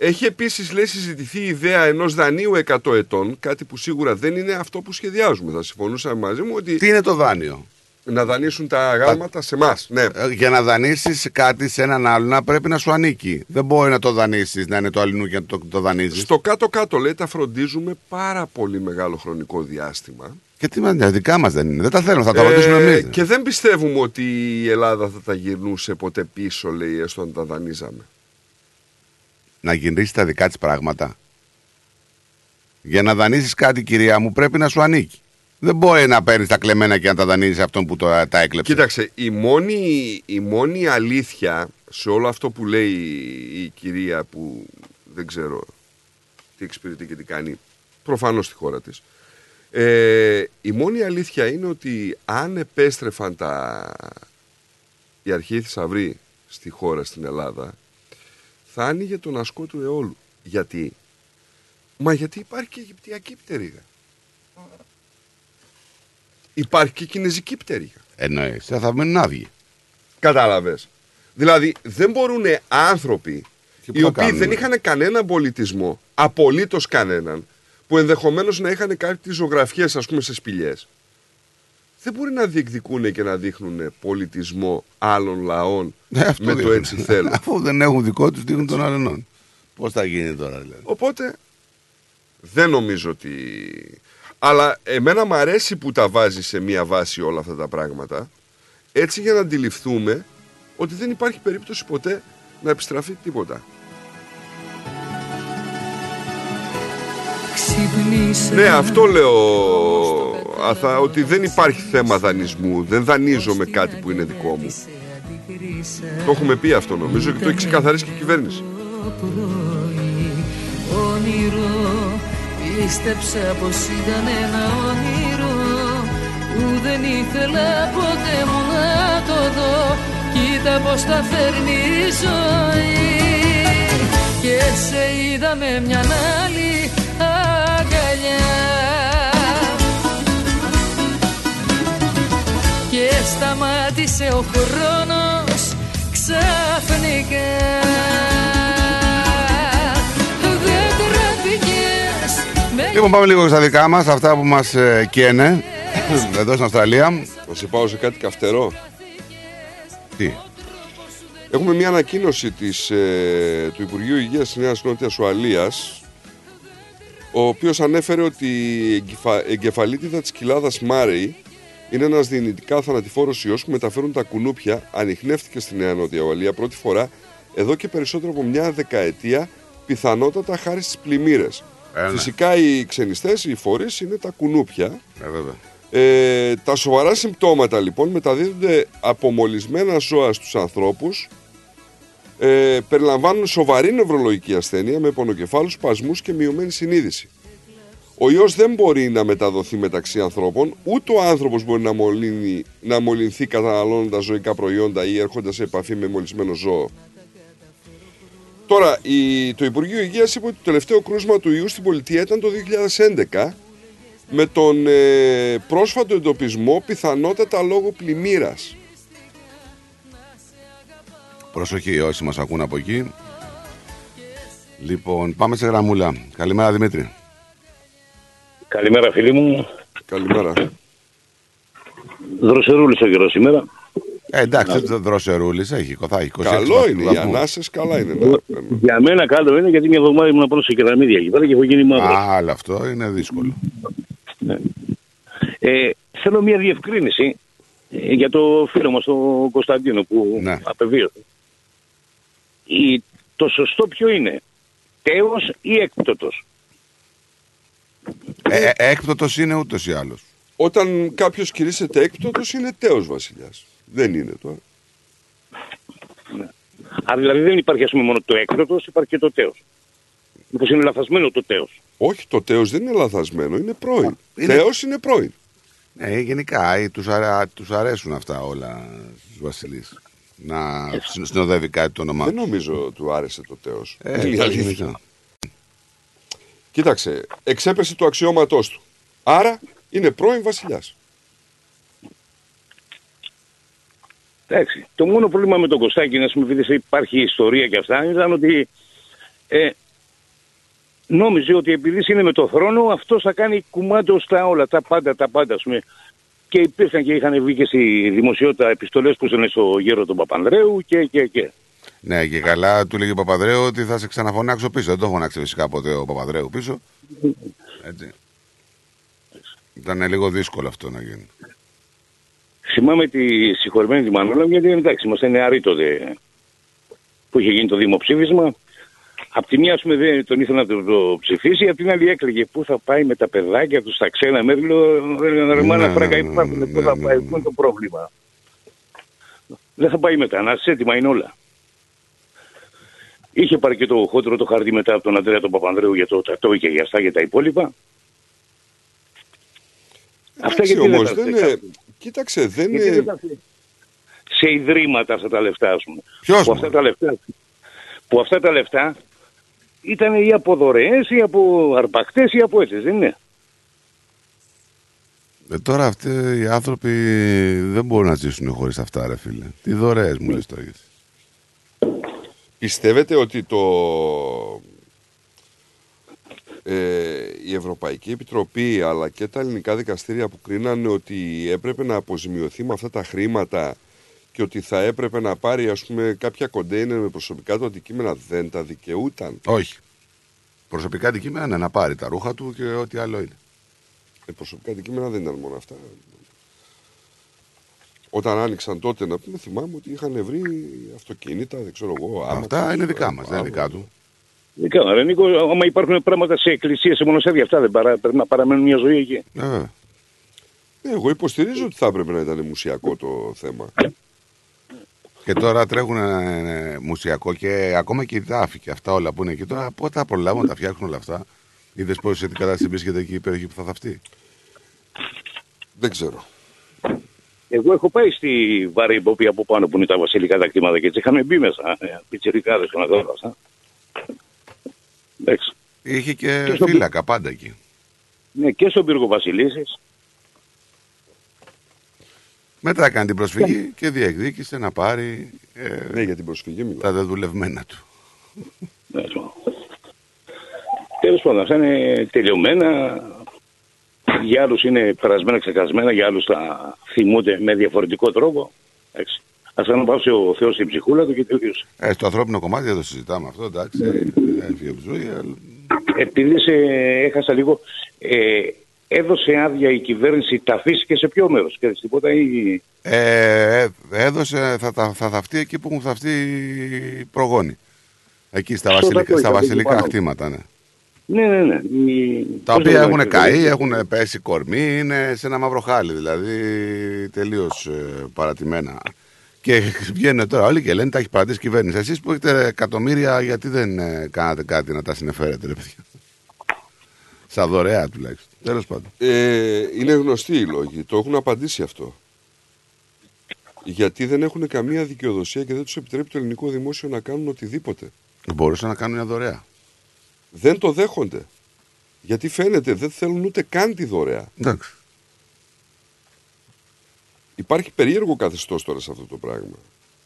[SPEAKER 3] Έχει επίσης λέει συζητηθεί η ιδέα ενός δανείου 100 ετών, κάτι που σίγουρα δεν είναι αυτό που σχεδιάζουμε. Θα συμφωνούσαμε μαζί μου ότι
[SPEAKER 4] Τι είναι το δάνειο;
[SPEAKER 3] να δανείσουν τα αγάλματα σε εμάς. Ναι.
[SPEAKER 4] Ε, Για να δανείσεις κάτι σε έναν άλλον να πρέπει να σου ανήκει. Δεν μπορεί να το δανείσεις, να είναι το αλληνού και να το, το δανείζεις.
[SPEAKER 3] Στο κάτω-κάτω λέει τα φροντίζουμε πάρα πολύ μεγάλο χρονικό διάστημα.
[SPEAKER 4] Και τι μα δικά μας δεν είναι. Δεν τα θέλουν, θα τα
[SPEAKER 3] Ε,
[SPEAKER 4] ρωτήσουμε εμείς.
[SPEAKER 3] Και δεν πιστεύουμε ότι η Ελλάδα θα τα γυρνούσε ποτέ πίσω, λέει, έστω αν τα δανείζαμε.
[SPEAKER 4] Να γυρίσεις τα δικά της πράγματα. Για να δανείσει κάτι, κυρία μου, πρέπει να σου ανήκει. Δεν μπορεί να παίρνεις τα κλεμμένα και να τα δανείζεις αυτόν που το, τα έκλεψε.
[SPEAKER 3] Κοίταξε, η μόνη, η μόνη αλήθεια σε όλο αυτό που λέει η κυρία που δεν ξέρω τι εξυπηρετεί και τι κάνει, προφανώς στη χώρα της, ε, η μόνη αλήθεια είναι ότι αν επέστρεφαν τα, οι αρχαίοι θησαυροί στη χώρα, στην Ελλάδα, θα άνοιγε τον ασκό του αιώλου. Γιατί; Μα γιατί υπάρχει και Αιγυπτιακή πτερίγα. Υπάρχει και Κινέζικη πτερίγα.
[SPEAKER 4] Εννοείς. Θα μείνουν άδειοι.
[SPEAKER 3] Κατάλαβες. Δηλαδή δεν μπορούν άνθρωποι
[SPEAKER 4] Και πού
[SPEAKER 3] οι
[SPEAKER 4] θα
[SPEAKER 3] οποίοι
[SPEAKER 4] κάνουν,
[SPEAKER 3] δεν
[SPEAKER 4] ρε.
[SPEAKER 3] είχαν κανέναν πολιτισμό, απολύτως κανέναν, που ενδεχομένως να είχαν κάποιε ζωγραφιές, ας πούμε, σε σπηλιές. Δεν μπορεί να διεκδικούν και να δείχνουν πολιτισμό άλλων λαών
[SPEAKER 4] Ε, αυτό
[SPEAKER 3] με το
[SPEAKER 4] δείχνουν.
[SPEAKER 3] έτσι θέλω.
[SPEAKER 4] Αφού δεν έχουν δικό τους, δείχνουν των άλλων. Πώς θα γίνει τώρα, δηλαδή;
[SPEAKER 3] Οπότε δεν νομίζω ότι. Αλλά εμένα μου αρέσει που τα βάζεις σε μία βάση όλα αυτά τα πράγματα. Έτσι για να αντιληφθούμε ότι δεν υπάρχει περίπτωση ποτέ να επιστραφεί τίποτα.
[SPEAKER 5] Ξυπνήσε
[SPEAKER 3] Ναι, αυτό λέω, Αθά, ότι δεν υπάρχει θέμα δανεισμού. Δεν δανείζομαι κάτι που είναι δικό μου. Το έχουμε πει αυτό νομίζω και το έχει ξεκαθαρίσει και η κυβέρνηση.
[SPEAKER 5] όνειρο Πίστεψα πως ήταν ένα όνειρο Που δεν ήθελα ποτέ μου να το δω Κοίτα πως τα φέρνει η ζωή με μια άλλη σταμάτησε ο χρόνος ξαφνικά Δεν τραπήκες με
[SPEAKER 4] Λοιπόν, πάμε λίγο στα δικά μας, αυτά που μας καίνε εδώ στην Αυστραλία.
[SPEAKER 3] Να σε πάω σε κάτι καυτερό.
[SPEAKER 4] Τι;
[SPEAKER 3] Έχουμε μια ανακοίνωση της, ε, του Υπουργείου Υγείας της Νέας Νότιας Ουαλίας ο οποίος ανέφερε ότι η εγκεφα... εγκεφαλίτιδα της κοιλάδας Μάρεϊ είναι ένας δυνητικά θανατηφόρος ιός που μεταφέρουν τα κουνούπια, ανοιχνεύτηκε στη Νέα Νότια Ουαλία πρώτη φορά εδώ και περισσότερο από μια δεκαετία, πιθανότατα χάρη στις πλημμύρες.
[SPEAKER 4] Ε, ναι.
[SPEAKER 3] Φυσικά οι ξενιστές, οι φορείς είναι τα κουνούπια.
[SPEAKER 4] Ε, βέβαια.
[SPEAKER 3] Ε, τα σοβαρά συμπτώματα λοιπόν μεταδίδονται από μολυσμένα ζώα στους ανθρώπους ε, περιλαμβάνουν σοβαρή νευρολογική ασθένεια με πονοκεφάλους, σπασμούς και μειωμένη συνείδηση. Ο ιός δεν μπορεί να μεταδοθεί μεταξύ ανθρώπων, ούτε ο άνθρωπος μπορεί να, μολύνει, να μολυνθεί καταναλώνοντας ζωικά προϊόντα ή έρχοντας σε επαφή με μολυσμένο ζώο. Τώρα, η, το Υπουργείο Υγείας είπε ότι το τελευταίο κρούσμα του ιού στην πολιτεία ήταν το 2011 με τον ε, πρόσφατο εντοπισμό πιθανότατα λόγω πλημμύρας.
[SPEAKER 4] Προσοχή όσοι μας ακούν από εκεί. Λοιπόν, πάμε σε γραμμούλα. Καλημέρα Δημήτρη.
[SPEAKER 17] Καλημέρα φίλοι μου.
[SPEAKER 3] Καλημέρα.
[SPEAKER 17] Δροσερούλης ο καιρός σήμερα.
[SPEAKER 4] Ε, εντάξει, δεν δροσερούλης, έχει, θα έχει 26
[SPEAKER 3] Καλό είναι, οι
[SPEAKER 4] βαθμούς.
[SPEAKER 3] ανάσες καλά είναι. να παίρνουν.
[SPEAKER 17] Για μένα καλό είναι γιατί μια εβδομάδα ήμουν πρώτο σε κεραμίδια εκεί πέρα και έχω γίνει μαύρος.
[SPEAKER 4] Α, αλλά αυτό είναι δύσκολο.
[SPEAKER 17] Ε, θέλω μια διευκρίνηση ε, για το φίλο μας τον Κωνσταντίνο που
[SPEAKER 4] Ναι.
[SPEAKER 17] απεβίωσε. Η, το σωστό ποιο είναι, τέος ή έκπτωτος.
[SPEAKER 4] Ε, ε, έκπτωτος είναι ούτως ή άλλως.
[SPEAKER 3] Όταν κάποιος κηρύσσεται έκπτωτος είναι τέος βασιλιάς. Δεν είναι τώρα.
[SPEAKER 17] Άρα δηλαδή δεν υπάρχει ας πούμε μόνο το έκπτωτος, υπάρχει και το τέος. Μήπως είναι λαθασμένο το τέος;
[SPEAKER 3] Όχι, το τέος δεν είναι λαθασμένο, είναι πρώην.
[SPEAKER 4] είναι-
[SPEAKER 3] Τέος είναι πρώην.
[SPEAKER 4] Ναι, γενικά ε, τους, αρα- τους αρέσουν αυτά όλα στους βασιλείς. Να συν- συνοδεύει κάτι το όνομά
[SPEAKER 3] Δεν
[SPEAKER 4] τους.
[SPEAKER 3] νομίζω του άρεσε το τέος.
[SPEAKER 4] Ε,
[SPEAKER 3] είναι η
[SPEAKER 4] εντάξει,
[SPEAKER 3] αλήθεια.
[SPEAKER 4] νομίζω.
[SPEAKER 3] Κοίταξε, εξέπεσε το αξιώματός του. Άρα είναι πρώην βασιλιάς.
[SPEAKER 17] Εντάξει. Το μόνο πρόβλημα με τον Κωστάκη, να πούμε, επειδή υπάρχει ιστορία και αυτά, ήταν ότι ε, νόμιζε ότι επειδή είναι με το θρόνο, αυτός θα κάνει κουμάντο στα όλα, τα πάντα, τα πάντα, ας πούμε. Και υπήρχαν και είχαν βγει και στη δημοσιότητα επιστολές που ήταν στο γέρο του Παπανδρέου και, και, και.
[SPEAKER 4] Ναι, και καλά του λέγει ο Παπαδρέου ότι θα σε ξαναφωνάξω πίσω. Δεν το φωνάξει φυσικά ποτέ ο Παπαδρέου πίσω. Έτσι. Ήταν λίγο δύσκολο αυτό να γίνει.
[SPEAKER 17] Θυμάμαι τη συγχωρημένη τη Μανώλα, γιατί εντάξει, είμαστε νεαροί τότε που είχε γίνει το δημοψήφισμα. Απ' τη μία, ας πούμε, δεν τον ήθελε να το, το ψηφίσει, απ' την άλλη έκλαιγε πού θα πάει με τα παιδάκια τους στα ξένα μέρη. Λέω, ρε
[SPEAKER 4] Ναι,
[SPEAKER 17] μάνα
[SPEAKER 4] ναι,
[SPEAKER 17] φράγκα
[SPEAKER 4] ναι,
[SPEAKER 17] υπάρχουν,
[SPEAKER 4] ναι,
[SPEAKER 17] πού θα
[SPEAKER 4] ναι,
[SPEAKER 17] πάει,
[SPEAKER 4] ναι.
[SPEAKER 17] πού είναι το πρόβλημα. Δεν θα πάει μετανάστες, έτοιμα είναι όλα. Είχε πάρει και το χόντρο το χαρτί μετά από τον Αντρέα τον Παπανδρέου για το τατό και για αυτά και τα υπόλοιπα. Αυτά
[SPEAKER 3] Εντάξει
[SPEAKER 17] γιατί δεν
[SPEAKER 3] όμως,
[SPEAKER 17] τα
[SPEAKER 3] δεν
[SPEAKER 17] φταίει
[SPEAKER 3] είναι... Κοίταξε, δεν
[SPEAKER 17] γιατί δεν
[SPEAKER 3] είναι...
[SPEAKER 17] τα φταίει. σε ιδρύματα αυτά τα λεφτά, ας πούμε.
[SPEAKER 4] Ποιος,
[SPEAKER 17] που αυτά τα λεφτά, που αυτά τα λεφτά ήταν ή από δωρεές ή από αρπακτές ή από έτσι, δεν είναι.
[SPEAKER 4] Ε, τώρα αυτοί οι άνθρωποι δεν μπορούν να ζήσουν χωρίς αυτά, ρε φίλε. Τι δωρεές μου λες τώρα. γιατί.
[SPEAKER 3] Πιστεύετε ότι το... Ε, η Ευρωπαϊκή Επιτροπή αλλά και τα ελληνικά δικαστήρια που κρίνανε ότι έπρεπε να αποζημιωθεί με αυτά τα χρήματα και ότι θα έπρεπε να πάρει ας πούμε κάποια κοντέινερ με προσωπικά του αντικείμενα δεν τα δικαιούταν;
[SPEAKER 4] Όχι. Προσωπικά αντικείμενα ναι, να πάρει τα ρούχα του και ό,τι άλλο είναι.
[SPEAKER 3] Ε, προσωπικά αντικείμενα δεν ήταν μόνο αυτά. Όταν άνοιξαν τότε να πούμε θυμάμαι ότι είχαν βρει αυτοκίνητα, δεν ξέρω εγώ.
[SPEAKER 4] Αυτά
[SPEAKER 3] άμαξες,
[SPEAKER 4] είναι δικά μας, δεν είναι
[SPEAKER 3] άμαξες.
[SPEAKER 4] δικά του.
[SPEAKER 17] Δεν κάνω, ρε Νίκο, άμα υπάρχουν πράγματα σε εκκλησίες, σε μοναστήρια, αυτά δεν παρά, πρέπει να παραμένουν μια ζωή εκεί.
[SPEAKER 4] Ε, βέβαια.
[SPEAKER 3] Ναι, εγώ υποστηρίζω ότι θα έπρεπε να ήταν μουσιακό το θέμα.
[SPEAKER 4] Και τώρα τρέχουν ε, μουσιακό και ακόμα και η τάφη και αυτά όλα που είναι εκεί. Τώρα πότε θα προλάβουν να τα φτιάξουν όλα αυτά. Είδες πώ σε τι κατάσταση βρίσκεται εκεί η περιοχή που θα θαυτεί;
[SPEAKER 3] Δεν ξέρω.
[SPEAKER 17] Εγώ έχω πάει στη Βαρύμποπη από πάνω που είναι τα βασιλικά τα κτήματα και έτσι είχαμε μπει μέσα, ε, πιτσιρικάδες και να δω αυτά. Εντάξει.
[SPEAKER 4] Είχε και,
[SPEAKER 17] Και στο-
[SPEAKER 4] φύλακα πάντα εκεί.
[SPEAKER 17] Ναι, και στον πύργο Βασιλίσης.
[SPEAKER 4] Μετά έκανε την προσφυγή και διεκδίκησε να πάρει ε,
[SPEAKER 3] Ναι, για την προσφυγή μιλάω.
[SPEAKER 4] τα δεδουλευμένα του.
[SPEAKER 17] Τέλος πάντων, αυτά είναι τελειωμένα. Για άλλους είναι περασμένα, ξεχασμένα, για άλλους τα θυμούνται με διαφορετικό τρόπο. Εντάξει. Α αναπαύσει ο Θεός την ψυχούλα του και τελείωσε.
[SPEAKER 4] Ε, στο ανθρώπινο κομμάτι δεν το συζητάμε αυτό, εντάξει. Έφυγε από τη ζωή, αλλά...
[SPEAKER 17] Επειδή σε έχασα λίγο, ε, έδωσε άδεια η κυβέρνηση, τα αφήσει σε ποιο μέρος. Και τίποτα ή.
[SPEAKER 4] Ε, ε, έδωσε, θα, θα, θα θαυτεί εκεί που έχουν θαυτεί οι προγόνοι. Εκεί στα,
[SPEAKER 17] Στο
[SPEAKER 4] βασιλικά,
[SPEAKER 17] Δακόη,
[SPEAKER 4] στα
[SPEAKER 17] τα
[SPEAKER 4] βασιλικά
[SPEAKER 17] πάνω.
[SPEAKER 4] χτήματα, ναι.
[SPEAKER 17] Ναι, ναι, ναι. Η...
[SPEAKER 4] Τα
[SPEAKER 17] πώς
[SPEAKER 4] οποία
[SPEAKER 17] το
[SPEAKER 4] έχουν
[SPEAKER 17] λένε,
[SPEAKER 4] καεί, έχουν πέσει κορμί, είναι σε ένα μαύρο χάλι, δηλαδή τελείως παρατημένα. Και βγαίνουν τώρα όλοι και λένε τα έχεις παρατήσει η κυβέρνηση. Εσείς που έχετε εκατομμύρια, γιατί δεν ε, κάνατε κάτι να τα συνεφέρετε, ρε παιδιά; Σαν δωρεά τουλάχιστον. Τέλος πάντων.
[SPEAKER 3] Ε, είναι γνωστοί οι λόγοι. Το έχουν απαντήσει αυτό. Γιατί δεν έχουν καμία δικαιοδοσία και δεν τους επιτρέπει το ελληνικό δημόσιο να κάνουν οτιδήποτε.
[SPEAKER 4] Μπορούσαν να κάνουν μια δωρεά.
[SPEAKER 3] Δεν το δέχονται. Γιατί φαίνεται δεν θέλουν ούτε καν τη δωρεά.
[SPEAKER 4] Εντάξει.
[SPEAKER 3] Υπάρχει περίεργο καθεστώς τώρα σε αυτό το πράγμα.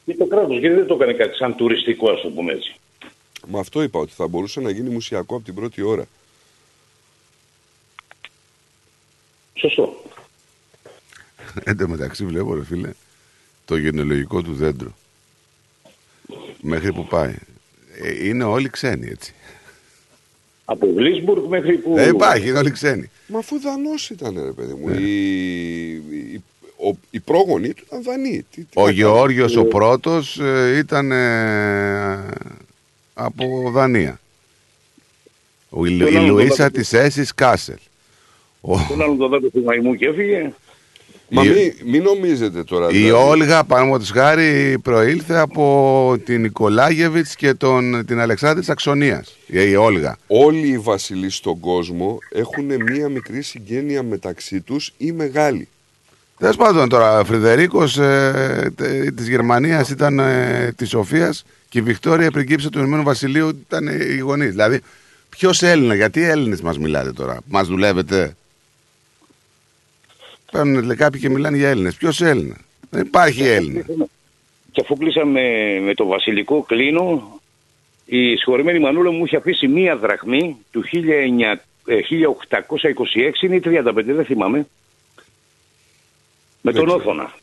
[SPEAKER 17] Και το κράτος, γιατί δεν το έκανε κάτι σαν τουριστικό, ας το πούμε έτσι.
[SPEAKER 3] Μα αυτό είπα ότι θα μπορούσε να γίνει μουσιακό από την πρώτη ώρα.
[SPEAKER 17] Σωστό.
[SPEAKER 4] Εν τω μεταξύ βλέπω, ρε φίλε, το γενεολογικό του δέντρο. Μέχρι που πάει. Ε, είναι όλοι ξένοι, έτσι.
[SPEAKER 17] Από Γλίσμπουργκ μέχρι που.
[SPEAKER 4] Δεν υπάρχει, είναι όλοι ξένοι.
[SPEAKER 3] Μα αφού δανός ήταν, ρε παιδί μου. Οι, οι, ο, οι πρόγονοι του ήταν δανείοι. Τι, τι
[SPEAKER 4] Ο
[SPEAKER 3] να
[SPEAKER 4] Γεώργιος
[SPEAKER 3] κάνουμε.
[SPEAKER 4] ο πρώτος ε, ήταν ε, από Δανία. Ο, η,
[SPEAKER 17] Τον
[SPEAKER 4] η
[SPEAKER 17] άλλο τον
[SPEAKER 4] Λουίσα
[SPEAKER 17] δάκρυ.
[SPEAKER 4] της Έσης Κάσελ. Ο,
[SPEAKER 17] Τον άλλον τον δάκρυ του μαϊμού και έφυγε.
[SPEAKER 3] Μα
[SPEAKER 4] η-
[SPEAKER 3] μην, μην νομίζετε τώρα.
[SPEAKER 4] η
[SPEAKER 3] δηλαδή.
[SPEAKER 4] Όλγα, παραδείγματος χάρη, προήλθε από την Νικολάγεβιτς και τον, την Αλεξάνδρη της Αξονίας. Η, η Όλγα.
[SPEAKER 3] Όλοι οι βασιλείς στον κόσμο έχουν μία μικρή συγγένεια μεταξύ τους ή μεγάλη.
[SPEAKER 4] Τέλος πάντων τώρα, ο Φρυδερίκος ε, τε- της Γερμανίας ήταν ε, της Σοφίας και η Βικτόρια, η πριγκίψα του Ηνωμένου Βασιλείου, ήταν ε, οι γονείς. Δηλαδή, ποιος Έλληνα, γιατί Έλληνες μας μιλάτε τώρα, μας δουλεύετε; Παίρνουν λέει, κάποιοι και μιλάνε για Έλληνες. Ποιος Έλληνα; Δεν υπάρχει Έλληνα.
[SPEAKER 17] Και αφού κλείσαμε με το βασιλικό κλίνο, η συγχωρημένη Μανούλα μου είχε αφήσει μία δραχμή του 1900, ε, 1826 είναι η 35, δεν θυμάμαι. Με τον Όθωνα.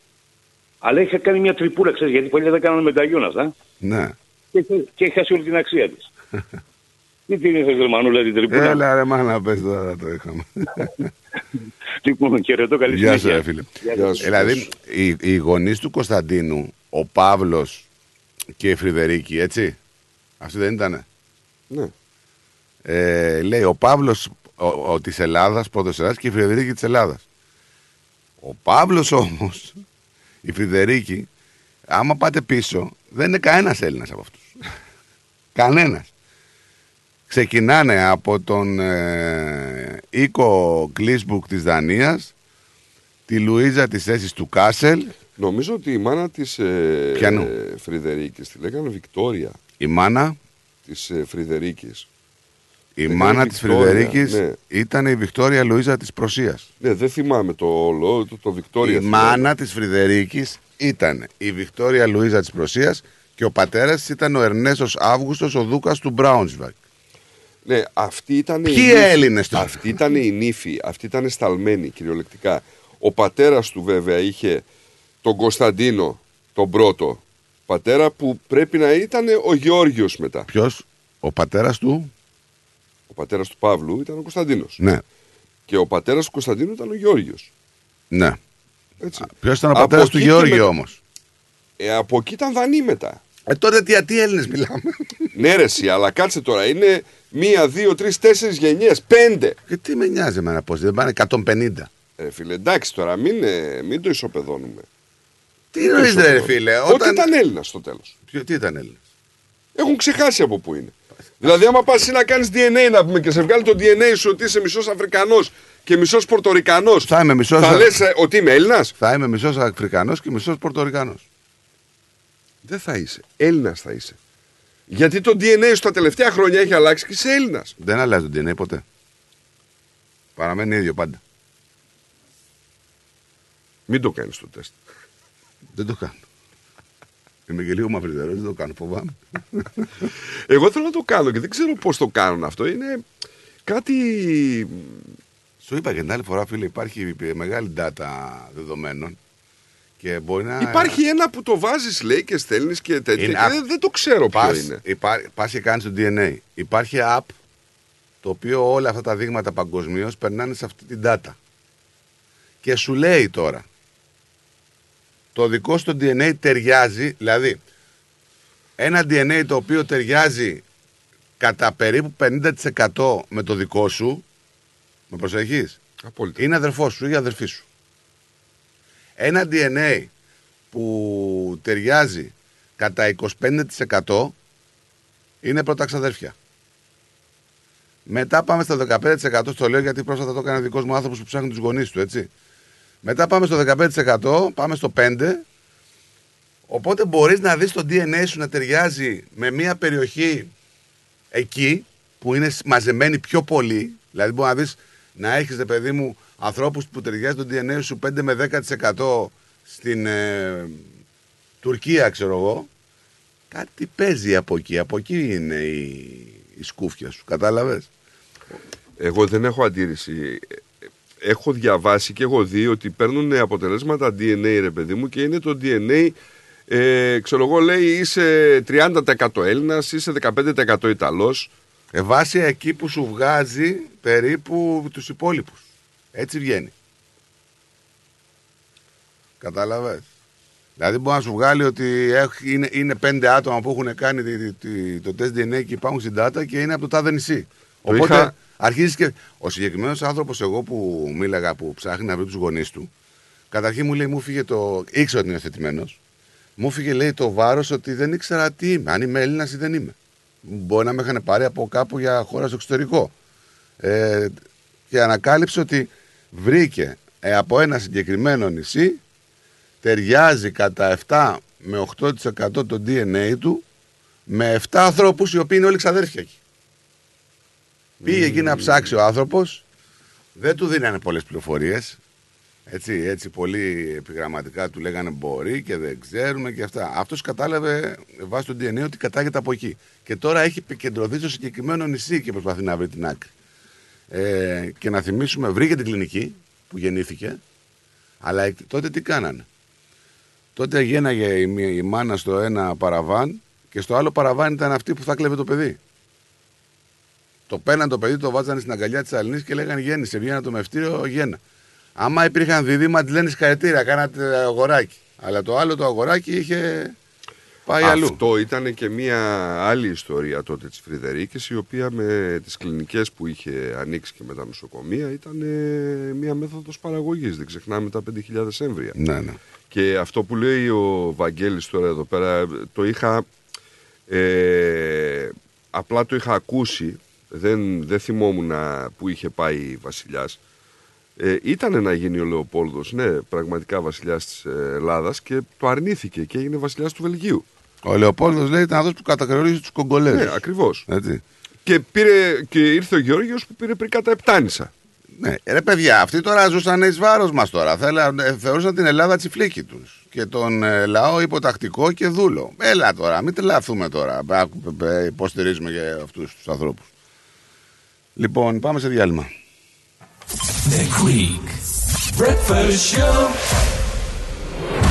[SPEAKER 17] Αλλά είχε κάνει μια τρυπούλα, ξέρεις, γιατί παλιά δεν κάνανε μεταγιούν αυτά.
[SPEAKER 4] Ναι.
[SPEAKER 17] Και, είχε- και έχει χάσει όλη την αξία της. Τι την ήθελες ρε Μανούλα την τρυπούλα.
[SPEAKER 4] Έλα ρε μάνα πες τώρα το είχαμε.
[SPEAKER 17] Λοιπόν, χαιρετώ, καλή
[SPEAKER 4] Γεια σου
[SPEAKER 17] συνέχεια.
[SPEAKER 4] ρε φίλε.
[SPEAKER 17] Γεια σου.
[SPEAKER 4] Δηλαδή, οι, οι γονείς του Κωνσταντίνου, ο Παύλος και η Φρυδερίκη, έτσι. Αυτοί δεν ήτανε;
[SPEAKER 3] Ναι.
[SPEAKER 4] Ε, λέει ο Παύλος ο, ο, της Ελλάδας, πρώτος Ελλάδας και η Φρυδερίκη της Ελλάδας. Ο Παύλος όμως, η Φρυδερίκη, άμα πάτε πίσω, δεν είναι κανένας Έλληνας από αυτούς. κανένας. Ξεκινάνε από τον ε, Οίκο Κλίσμπουργκ της Δανίας, τη Λουίζα της Έσης του Κάσελ.
[SPEAKER 3] Νομίζω ότι η μάνα της ε,
[SPEAKER 4] Ποιανού;
[SPEAKER 3] ε, Φρυδερίκης τη λέγανε Βικτόρια.
[SPEAKER 4] Η μάνα,
[SPEAKER 3] Της ε, Φρυδερίκης.
[SPEAKER 4] η
[SPEAKER 3] Λέγανε
[SPEAKER 4] μάνα της
[SPEAKER 3] Βικτόρια,
[SPEAKER 4] Φρυδερίκης
[SPEAKER 3] ναι.
[SPEAKER 4] ήταν η Βικτόρια Λουίζα της Προσίας.
[SPEAKER 3] Ναι, δεν θυμάμαι το όλο, το, το Βικτόρια.
[SPEAKER 4] Η
[SPEAKER 3] θυμάμαι.
[SPEAKER 4] μάνα της Φρυδερίκης ήταν η Βικτόρια Λουίζα της Προσίας και ο πατέρας της ήταν ο Ερνέστος Αύγουστος ο Δούκας του Μπράουνσβακ.
[SPEAKER 3] Ναι, αυτή ήταν
[SPEAKER 4] Ποιοι
[SPEAKER 3] η νύφη.
[SPEAKER 4] Έλληνες τώρα;
[SPEAKER 3] Αυτή ήταν η νύφη, αυτή ήταν σταλμένη κυριολεκτικά. Ο πατέρας του βέβαια είχε τον Κωνσταντίνο, τον πρώτο πατέρα που πρέπει να ήταν ο Γεώργιος μετά.
[SPEAKER 4] Ποιος, ο πατέρας του,
[SPEAKER 3] Ο πατέρας του Παύλου ήταν ο Κωνσταντίνος.
[SPEAKER 4] ναι,
[SPEAKER 3] Και ο πατέρας του Κωνσταντίνου ήταν ο Γεώργιος.
[SPEAKER 4] ναι.
[SPEAKER 3] Έτσι.
[SPEAKER 4] Ποιος ήταν ο
[SPEAKER 3] Από
[SPEAKER 4] πατέρας του
[SPEAKER 3] εκεί και
[SPEAKER 4] Γεώργιου
[SPEAKER 3] μετά-
[SPEAKER 4] όμως;
[SPEAKER 3] Ε, από εκεί ήταν δανεί μετά.
[SPEAKER 4] Ε, τότε τι, τι Έλληνες μιλάμε;
[SPEAKER 3] ναι, ρε, εσύ, αλλά κάτσε τώρα. Είναι μία, δύο, τρεις, τέσσερις γενιές. Πέντε.
[SPEAKER 4] Και τι με νοιάζει εμένα πώς, δεν πάνε 150.
[SPEAKER 3] Ε, φίλε, εντάξει τώρα, μην, ε, μην το ισοπεδώνουμε.
[SPEAKER 4] Τι
[SPEAKER 3] Μην το
[SPEAKER 4] εννοείς ρε
[SPEAKER 3] ισοπεδώνουμε.
[SPEAKER 4] φίλε,
[SPEAKER 3] Ότι
[SPEAKER 4] όταν...
[SPEAKER 3] ήταν Έλληνας στο τέλος.
[SPEAKER 4] Ποιο, τι ήταν Έλληνας;
[SPEAKER 3] Έχουν ξεχάσει από πού είναι. Δηλαδή, άμα πας να κάνεις DNA να πούμε και σε βγάλει το DNA σου ότι είσαι μισός Αφρικανός και μισός Πορτορικανός.
[SPEAKER 4] Θα είμαι μισός...
[SPEAKER 3] Θα λες ότι είμαι Έλληνας;
[SPEAKER 4] Θα είμαι μισός Αφρικανός και μισός Πορτορικανός.
[SPEAKER 3] Δεν θα είσαι. Έλληνας θα είσαι. Γιατί το DNA σου τα τελευταία χρόνια έχει αλλάξει και είσαι Έλληνας.
[SPEAKER 4] Δεν αλλάζει το DNA ποτέ. Παραμένει ίδιο πάντα.
[SPEAKER 3] Μην το κάνεις το τεστ.
[SPEAKER 4] Δεν το κάνω. Είμαι και λίγο μαυριτερό, δεν το κάνω, φοβάμαι.
[SPEAKER 3] Εγώ θέλω να το κάνω και δεν ξέρω πώς το κάνουν αυτό. Είναι κάτι.
[SPEAKER 4] Σου είπα και την άλλη φορά, φίλε, υπάρχει μεγάλη data δεδομένων και μπορεί να.
[SPEAKER 3] Υπάρχει ένα που το βάζεις, λέει, και στέλνεις και τέτοια.
[SPEAKER 4] Είναι
[SPEAKER 3] και
[SPEAKER 4] app.
[SPEAKER 3] δεν, δεν το ξέρω ποιο
[SPEAKER 4] Πας,
[SPEAKER 3] είναι.
[SPEAKER 4] υπά- πας και κάνεις το DNA. Υπάρχει app το οποίο όλα αυτά τα δείγματα παγκοσμίως περνάνε σε αυτή την data. Και σου λέει τώρα, το δικό σου το DNA ταιριάζει, δηλαδή ένα DNA το οποίο ταιριάζει κατά περίπου 50% με το δικό σου, με προσεχείς,
[SPEAKER 3] Απόλυτα.
[SPEAKER 4] είναι αδερφός σου ή αδερφή σου. Ένα DNA που ταιριάζει κατά 25% είναι πρώτα ξαδέρφια. Μετά πάμε στο 15%, στο λέω γιατί πρόσφατα το έκανε δικός μου άνθρωπος που ψάχνει τους γονείς του, έτσι. Μετά πάμε στο 15%, πάμε στο 5%. Οπότε μπορείς να δεις το DNA σου να ταιριάζει με μια περιοχή εκεί που είναι μαζεμένη πιο πολύ. Δηλαδή, μπορείς να δεις να έχεις, ρε παιδί μου, ανθρώπους που ταιριάζει το DNA σου 5 με 10% στην ε, Τουρκία, ξέρω εγώ. Κάτι παίζει από εκεί. Από εκεί είναι η, η σκούφια σου. Κατάλαβες;
[SPEAKER 3] Εγώ δεν έχω αντίρρηση. Έχω διαβάσει και έχω δει ότι παίρνουν αποτελέσματα DNA, ρε παιδί μου, και είναι το DNA. Ε, ξέρω εγώ, λέει είσαι 30% Έλληνας, είσαι 15% Ιταλός.
[SPEAKER 4] Ε, βάσει εκεί που σου βγάζει περίπου τους υπόλοιπους. Έτσι βγαίνει. Κατάλαβες; Δηλαδή μπορεί να σου βγάλει ότι έχει- είναι, είναι πέντε άτομα που έχουν κάνει τη- τη- τη- το τεστ DNA και υπάρχουν στην data και είναι από το τάδε νησί.
[SPEAKER 3] Το
[SPEAKER 4] Οπότε
[SPEAKER 3] είχα-
[SPEAKER 4] αρχίζεις και... Ο συγκεκριμένος άνθρωπος εγώ που μίλαγα που ψάχνει να βρει τους γονείς του καταρχήν μου λέει μου φύγε το... ήξερα ότι είναι θετημένος μου φύγε λέει το βάρος ότι δεν ήξερα τι είμαι, αν είμαι Έλληνας ή δεν είμαι. Μπορεί να με είχαν πάρει από κάπου για χώρα στο εξωτερικό. Ε, και ανακάλυψε ότι βρήκε ε, από ένα συγκεκριμένο νησί ταιριάζει κατά 7 με 8% το DNA του με 7 ανθρώπους οι οποίοι είναι όλοι ξαδέρφια εκεί. Πήγε εκεί να ψάξει ο άνθρωπος, δεν του δίνανε πολλές πληροφορίες. Έτσι, έτσι πολύ επιγραμματικά του λέγανε μπορεί και δεν ξέρουμε και αυτά. Αυτός κατάλαβε βάσει το DNA ότι κατάγεται από εκεί. Και τώρα έχει επικεντρωθεί στο συγκεκριμένο νησί και προσπαθεί να βρει την άκρη. Ε, και να θυμίσουμε, βρήκε την κλινική που γεννήθηκε, αλλά εκ- τότε τι κάνανε; Τότε γέναγε η, μία- η μάνα στο ένα παραβάν και στο άλλο παραβάν ήταν αυτή που θα κλέβε το παιδί. Το παίρναν το παιδί, το βάζανε στην αγκαλιά της Αλληνής και λέγανε γέννησε. Βγαίνανε το μευτήριο, γέννα. Άμα υπήρχαν διδύμα, της λένε συγχαρητήρια, κάνατε αγοράκι. Αλλά το άλλο το αγοράκι είχε πάει αλλού.
[SPEAKER 3] Αυτό ήταν και μια άλλη ιστορία τότε της Φρυδερίκης η οποία με τις κλινικές που είχε ανοίξει και με τα νοσοκομεία ήταν ε, μια μέθοδος παραγωγής. Δεν ξεχνάμε τα 5.000 έμβρια.
[SPEAKER 4] Ναι, ναι.
[SPEAKER 3] Και αυτό που λέει ο Βαγγέλης τώρα εδώ πέρα το είχα ε, απλά το είχα ακούσει δεν, δεν θυμόμουν που είχε πάει η Βασιλιάς ε, ήταν να γίνει ο Λεοπόλδος ναι πραγματικά βασιλιάς της ε, Ελλάδας και το αρνήθηκε και έγινε βασιλιάς του Βελγίου
[SPEAKER 4] Ο Λεοπόλδος λέει ήταν αυτό που κατακρεωρίζει τους Κογκολέζους.
[SPEAKER 3] ναι, ακριβώς.
[SPEAKER 4] Έτσι.
[SPEAKER 3] Και, πήρε, και ήρθε ο Γεώργιος που πήρε πριν κατά επτάνησα.
[SPEAKER 4] Ναι, ρε παιδιά, αυτοί τώρα ζούσαν εις βάρος μας τώρα. Θέλα, ε, θεωρούσαν την Ελλάδα τσιφλίκη τους. Και τον ε, λαό υποτακτικό και δούλο. Έλα τώρα, μην τρελαθούμε τώρα. Α, ε, ε, Υποστηρίζουμε για αυτούς τους ανθρώπους. Λοιπόν, πάμε σε διάλειμμα.
[SPEAKER 7] The Greek
[SPEAKER 18] Breakfast show.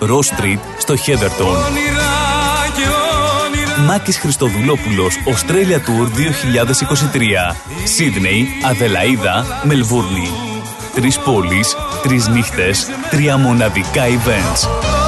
[SPEAKER 7] Ross Street, στο Χέδερτον.
[SPEAKER 5] Όνειρα και όνειρα
[SPEAKER 7] Μάκης Χριστοδουλόπουλος, Australia Tour 2023. Σίδνεϊ, Αδελαίδα, Μελβούρνη. Τρεις πόλεις, τρεις νύχτες, τρία μοναδικά events.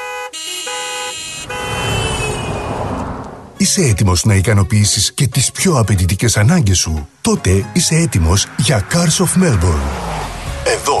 [SPEAKER 19] Είσαι έτοιμος να ικανοποιήσεις και τις πιο απαιτητικές ανάγκες σου; Τότε είσαι έτοιμος για Cars of Melbourne. Εδώ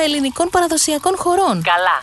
[SPEAKER 9] ελληνικών παραδοσιακών χωρών.
[SPEAKER 10] Καλά,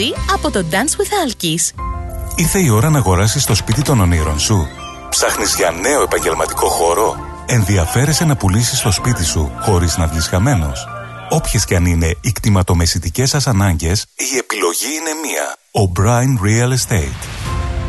[SPEAKER 9] από το Dance with Alkis.
[SPEAKER 15] Ήρθε η ώρα να αγοράσεις το σπίτι των ονείρων σου. Ψάχνεις για νέο επαγγελματικό χώρο; Ενδιαφέρεσαι να πουλήσεις το σπίτι σου χωρίς να βγεις χαμένος; Όποιες και αν είναι οι κτηματομεσητικές σας ανάγκες, η επιλογή είναι μία. O'Brien Real Estate.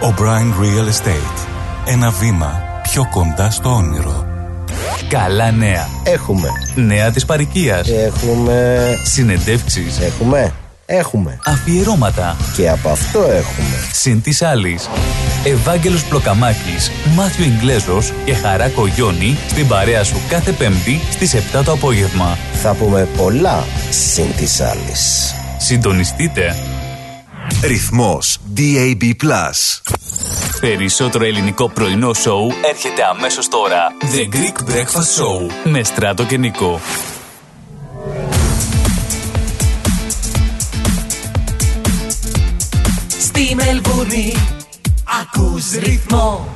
[SPEAKER 15] O'Brien Real Estate. Ένα βήμα πιο κοντά στο όνειρο.
[SPEAKER 7] Καλά νέα.
[SPEAKER 20] Έχουμε.
[SPEAKER 7] Νέα της παροικίας.
[SPEAKER 20] Έχουμε.
[SPEAKER 7] Συνεντεύξεις.
[SPEAKER 20] Έχουμε. Έχουμε.
[SPEAKER 7] Αφιερώματα.
[SPEAKER 20] Και από αυτό έχουμε.
[SPEAKER 7] Συν της άλλης. Ευάγγελος Πλοκαμάκης, Μάθιο Ιγκλέζος και Χαρά Κογιόνι στην παρέα σου κάθε Πέμπτη στις 7 το απόγευμα.
[SPEAKER 20] Θα πούμε πολλά συν της άλλης.
[SPEAKER 7] Συντονιστείτε.
[SPEAKER 21] Ρυθμός DAB+.
[SPEAKER 7] Περισσότερο ελληνικό πρωινό σοου έρχεται αμέσως τώρα. The Greek Breakfast Show με Στράτο και Νικό.
[SPEAKER 5] Στη Μελβούρνη ακούς ρυθμό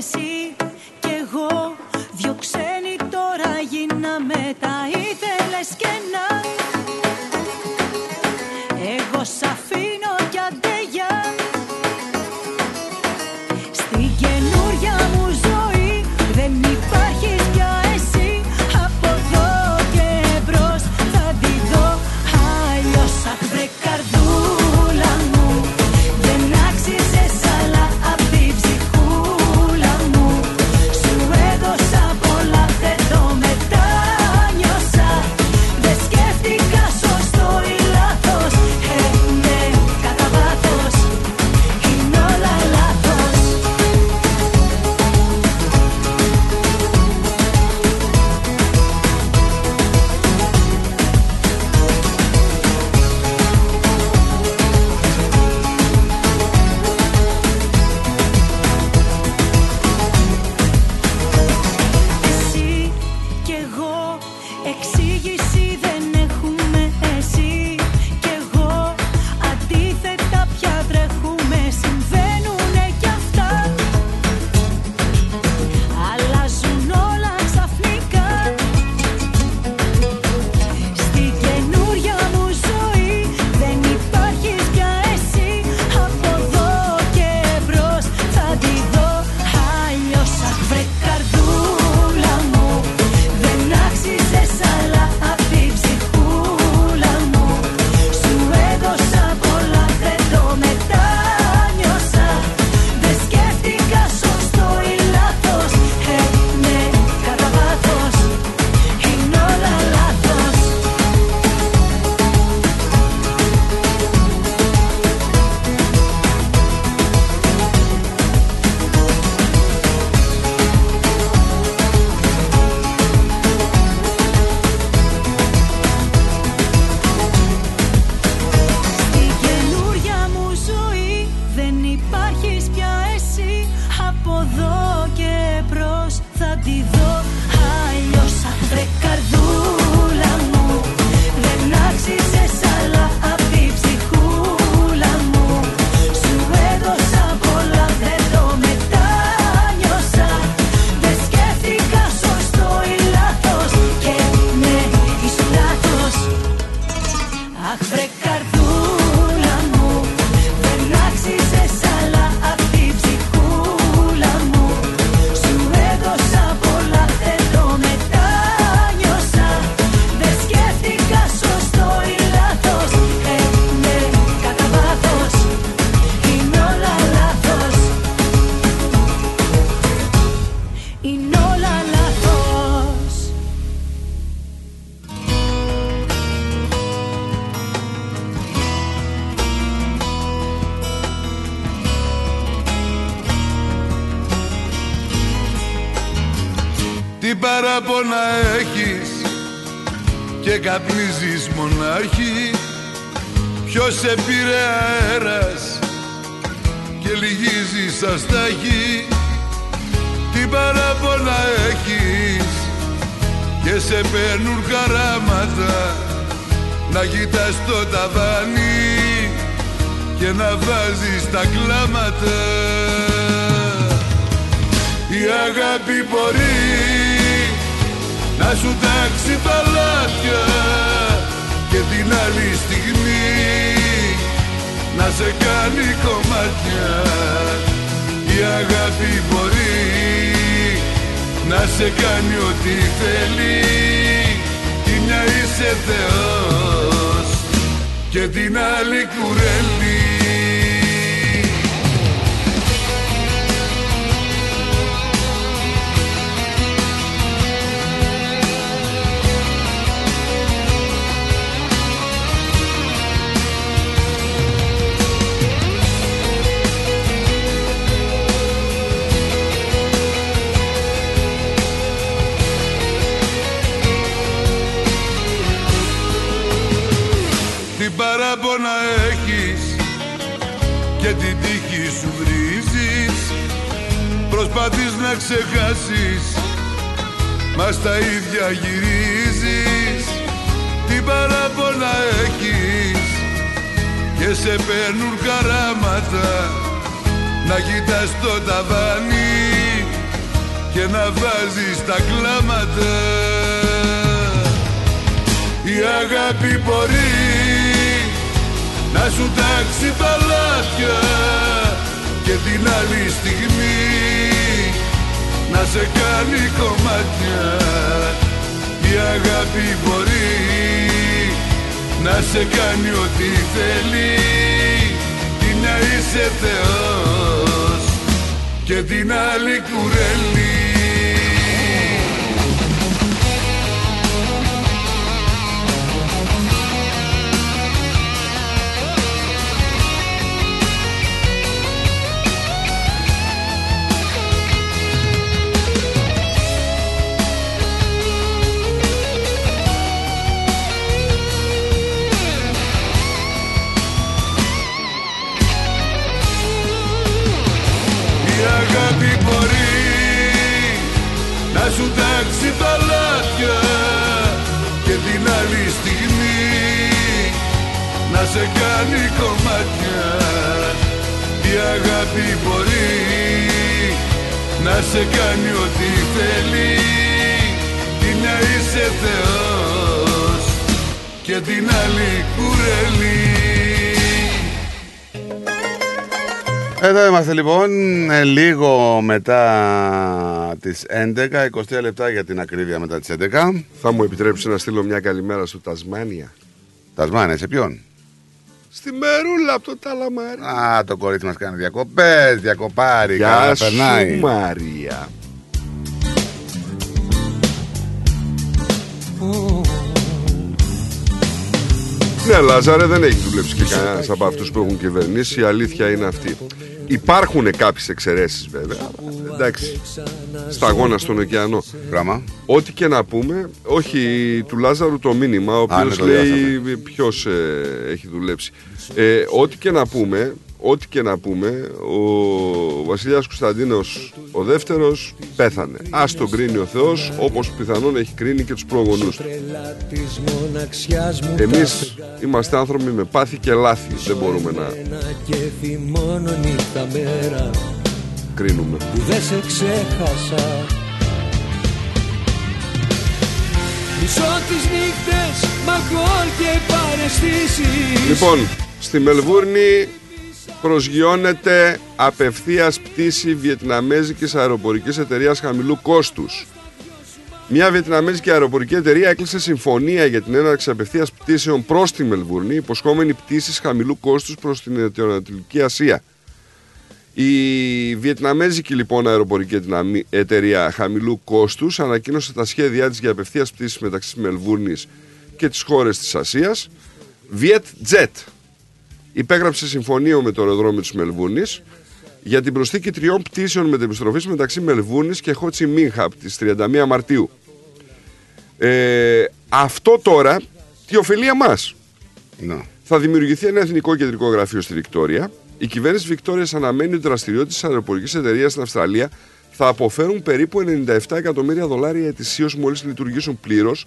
[SPEAKER 22] Εσύ κι εγώ. Δυο ξένοι τώρα γίναμε Τα ήθελες και να
[SPEAKER 23] σε παίρνουν χαράματα να κοιτάς το ταβάνι και να βάζεις τα κλάματα. Η αγάπη μπορεί να σου τάξει παλάτια και την άλλη στιγμή να σε κάνει κομμάτια. Η αγάπη μπορεί να σε κάνει ό,τι θέλει. Τη μια είσαι Θεός. Και την άλλη κουρέλι παράπονα έχεις και την τύχη σου βρίζεις. Προσπαθείς να ξεχάσεις Μας στα ίδια γυρίζεις. Τι παράπονα έχεις Και σε παίρνουν καράματα. Να κοιτάς το ταβάνι Και να βάζεις τα κλάματα. Η αγάπη μπορεί να σου τάξει παλάτια και την άλλη στιγμή. Να σε κάνει κομμάτια η αγάπη μπορεί. Να σε κάνει ό,τι θέλει τη μια είσαι Θεός. Και την άλλη κουρέλι σε κάνει κομμάτια η αγάπη μπορεί να σε κάνει ό,τι θέλει τη μια είσαι Θεός και την άλλη κουρελή
[SPEAKER 4] Εδώ είμαστε λοιπόν, ε, λίγο μετά τις 11, 23 λεπτά για την ακρίβεια μετά τις 11.
[SPEAKER 3] Θα μου επιτρέψεις να στείλω μια καλημέρα στο Τασμάνια.
[SPEAKER 4] Τασμάνια, σε ποιον;
[SPEAKER 3] Στη Μερούλα από το Ταλαμάρι.
[SPEAKER 4] Α, το κορίτσι μας κάνει διακοπές, διακοπάρι,
[SPEAKER 3] Γεια
[SPEAKER 4] καλά
[SPEAKER 3] σου
[SPEAKER 4] περνάει.
[SPEAKER 3] Μαρία. Ναι, Λάζαρε, δεν έχει δουλέψει και κανένας από αυτούς που έχουν κυβερνήσει. Η αλήθεια είναι αυτή. Υπάρχουν κάποιες εξαιρέσεις βέβαια. Αλλά Εντάξει. Σταγόνα στον ωκεανό.
[SPEAKER 4] Πράγμα.
[SPEAKER 3] Ό,τι και να πούμε, όχι του Λάζαρου το μήνυμα, ο
[SPEAKER 4] Α, ναι,
[SPEAKER 3] οποίο
[SPEAKER 4] το
[SPEAKER 3] λέει ποιος έχει δουλέψει. Ε, ό,τι και να πούμε, ό,τι και να πούμε, ο Βασιλιάς Κωνσταντίνος ο δεύτερος πέθανε. Ας τον κρίνει ο Θεός, όπως πιθανόν έχει κρίνει και τους προγονούς του.
[SPEAKER 5] Της μοναξιάς μου
[SPEAKER 3] Εμείς είμαστε άνθρωποι με πάθη και λάθη. Δεν μπορούμε να κρίνουμε.
[SPEAKER 5] που δεν σε ξέχασα Μισώ τις νύχτες μαχών και παρεστήσεις
[SPEAKER 3] Λοιπόν, στη Μελβούρνη προσγειώνεται απευθείας πτήση βιετναμέζικης αεροπορικής εταιρείας χαμηλού κόστους. Μια βιετναμέζικη αεροπορική εταιρεία έκλεισε συμφωνία για την έναρξη απευθείας πτήσεων προς τη Μελβούρνη, υποσχόμενη πτήσεις χαμηλού κόστους προς την Νοτιοανατολική Ασία. Η βιετναμέζικη λοιπόν αεροπορική εταιρεία- εταιρεία χαμηλού κόστους ανακοίνωσε τα σχέδιά της για απευθείας πτήσεις μεταξύ της Μελβούρνης και τις χώρες της Ασίας. VietJet υπέγραψε συμφωνία με το αεροδρόμιο της Μελβούρνης για την προσθήκη τριών πτήσεων μετεπιστροφής μεταξύ Μελβούνης και Χότσι Μίνχα από τις 31 Μαρτίου. Ε, αυτό τώρα τι ωφελεί εμάς.
[SPEAKER 4] Ναι.
[SPEAKER 3] Θα δημιουργηθεί ένα εθνικό κεντρικό γραφείο στη Βικτόρια. Η κυβέρνηση Βικτόριας αναμένει ότι οι δραστηριότητες της αεροπορικής εταιρείας στην Αυστραλία θα αποφέρουν περίπου 97 εκατομμύρια δολάρια ετησίως μόλις λειτουργήσουν πλήρως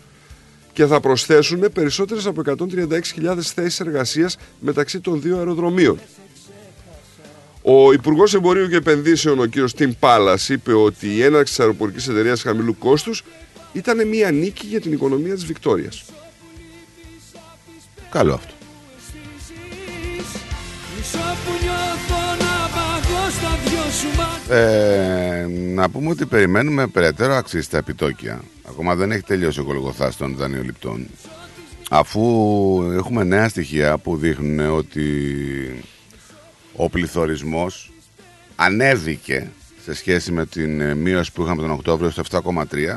[SPEAKER 3] και θα προσθέσουν περισσότερες από 136.000 θέσεις εργασίας μεταξύ των δύο αεροδρομίων. Ο Υπουργός Εμπορίου και Επενδύσεων, ο κ. Τιμ Πάλας, είπε ότι η έναρξη της αεροπορικής εταιρείας χαμηλού κόστους ήταν μια νίκη για την οικονομία της Βικτόριας.
[SPEAKER 4] Καλό αυτό. Ε, να πούμε ότι περιμένουμε περαιτέρω αξίσει στα επιτόκια. Ακόμα δεν έχει τελειώσει ο κολογοθάς των δανειοληπτών. Αφού έχουμε νέα στοιχεία που δείχνουν ότι ο πληθωρισμός ανέβηκε σε σχέση με την ε, μείωση που είχαμε τον Οκτώβριο στο 7,3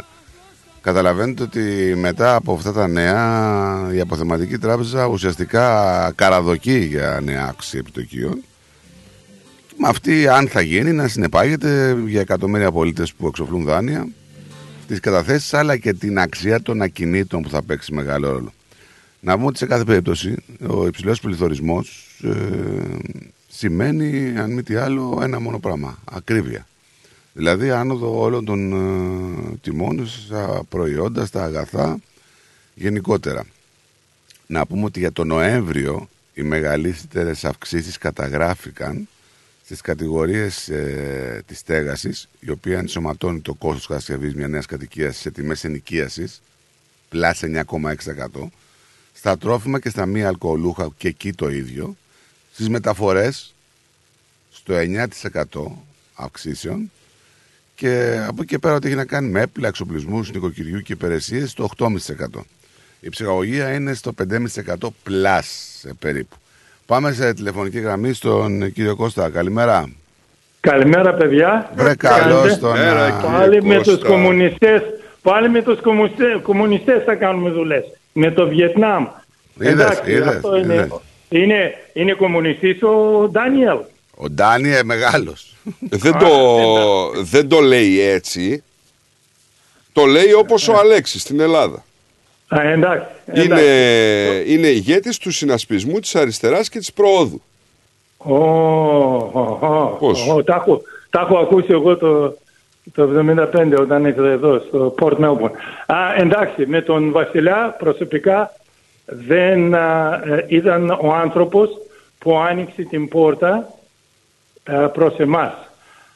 [SPEAKER 4] καταλαβαίνετε ότι μετά από αυτά τα νέα η αποθεματική τράπεζα ουσιαστικά καραδοκεί για νέα αύξηση επιτοκίων με αυτή, αν θα γίνει, να συνεπάγεται για εκατομμύρια πολίτες που εξοφλούν δάνεια τις καταθέσεις αλλά και την αξία των ακινήτων που θα παίξει μεγάλο ρόλο. Να πούμε ότι σε κάθε περίπτωση ο υψηλός πληθωρισμός ε, σημαίνει, αν μη τι άλλο, ένα μόνο πράγμα. Ακρίβεια. Δηλαδή άνοδο όλων των ε, τιμών στα προϊόντα, στα αγαθά γενικότερα. Να πούμε ότι για τον Νοέμβριο οι μεγαλύτερες αυξήσεις καταγράφηκαν στις κατηγορίες ε, της στέγασης, η οποία ενσωματώνει το κόστος κατασκευής μιας νέας κατοικίας σε τιμές ενοικίασης, πλάς 9,6%, στα τρόφιμα και στα μη αλκοολούχα και εκεί το ίδιο, στις μεταφορές στο 9% αυξήσεων και από εκεί και πέρα ό,τι έχει να κάνει με έπλα, εξοπλισμούς, νοικοκυριού και υπηρεσίες στο 8,5%. Η ψυχαγωγία είναι στο 5,5% plus ε, περίπου. Πάμε σε τηλεφωνική γραμμή στον κύριο Κώστα. Καλημέρα.
[SPEAKER 24] Καλημέρα παιδιά.
[SPEAKER 4] Βρε καλώς
[SPEAKER 24] Κάνετε;
[SPEAKER 4] τον
[SPEAKER 3] Έλα,
[SPEAKER 4] α,
[SPEAKER 3] κύριε
[SPEAKER 24] Πάλι με
[SPEAKER 3] Κώστα.
[SPEAKER 24] τους κομμουνιστές, πάλι με τους κομμουνιστές, κομμουνιστές θα κάνουμε δουλειές. Με το Βιετνάμ.
[SPEAKER 4] Είδες,
[SPEAKER 24] Εντάξει,
[SPEAKER 4] είδες,
[SPEAKER 24] αυτό είναι,
[SPEAKER 4] είδες.
[SPEAKER 24] είναι, είναι κομμουνιστής ο Ντάνιελ.
[SPEAKER 4] Ο Ντάνιε μεγάλος.
[SPEAKER 3] δεν, το, δεν το λέει έτσι. Το λέει όπως ο Αλέξης στην Ελλάδα.
[SPEAKER 24] Α, εντάξει,
[SPEAKER 3] Είναι,
[SPEAKER 24] εντάξει.
[SPEAKER 3] είναι ηγέτης του συνασπισμού της αριστεράς και της προόδου.
[SPEAKER 24] Ω, ω, ω,
[SPEAKER 3] Πώς;
[SPEAKER 24] ω, τα, έχω, τα έχω ακούσει εγώ το, το 75 όταν ήρθα εδώ στο Port Melbourne. Α, εντάξει, με τον Βασιλιά προσωπικά δεν α, ε, ήταν ο άνθρωπος που άνοιξε την πόρτα α, προς εμάς.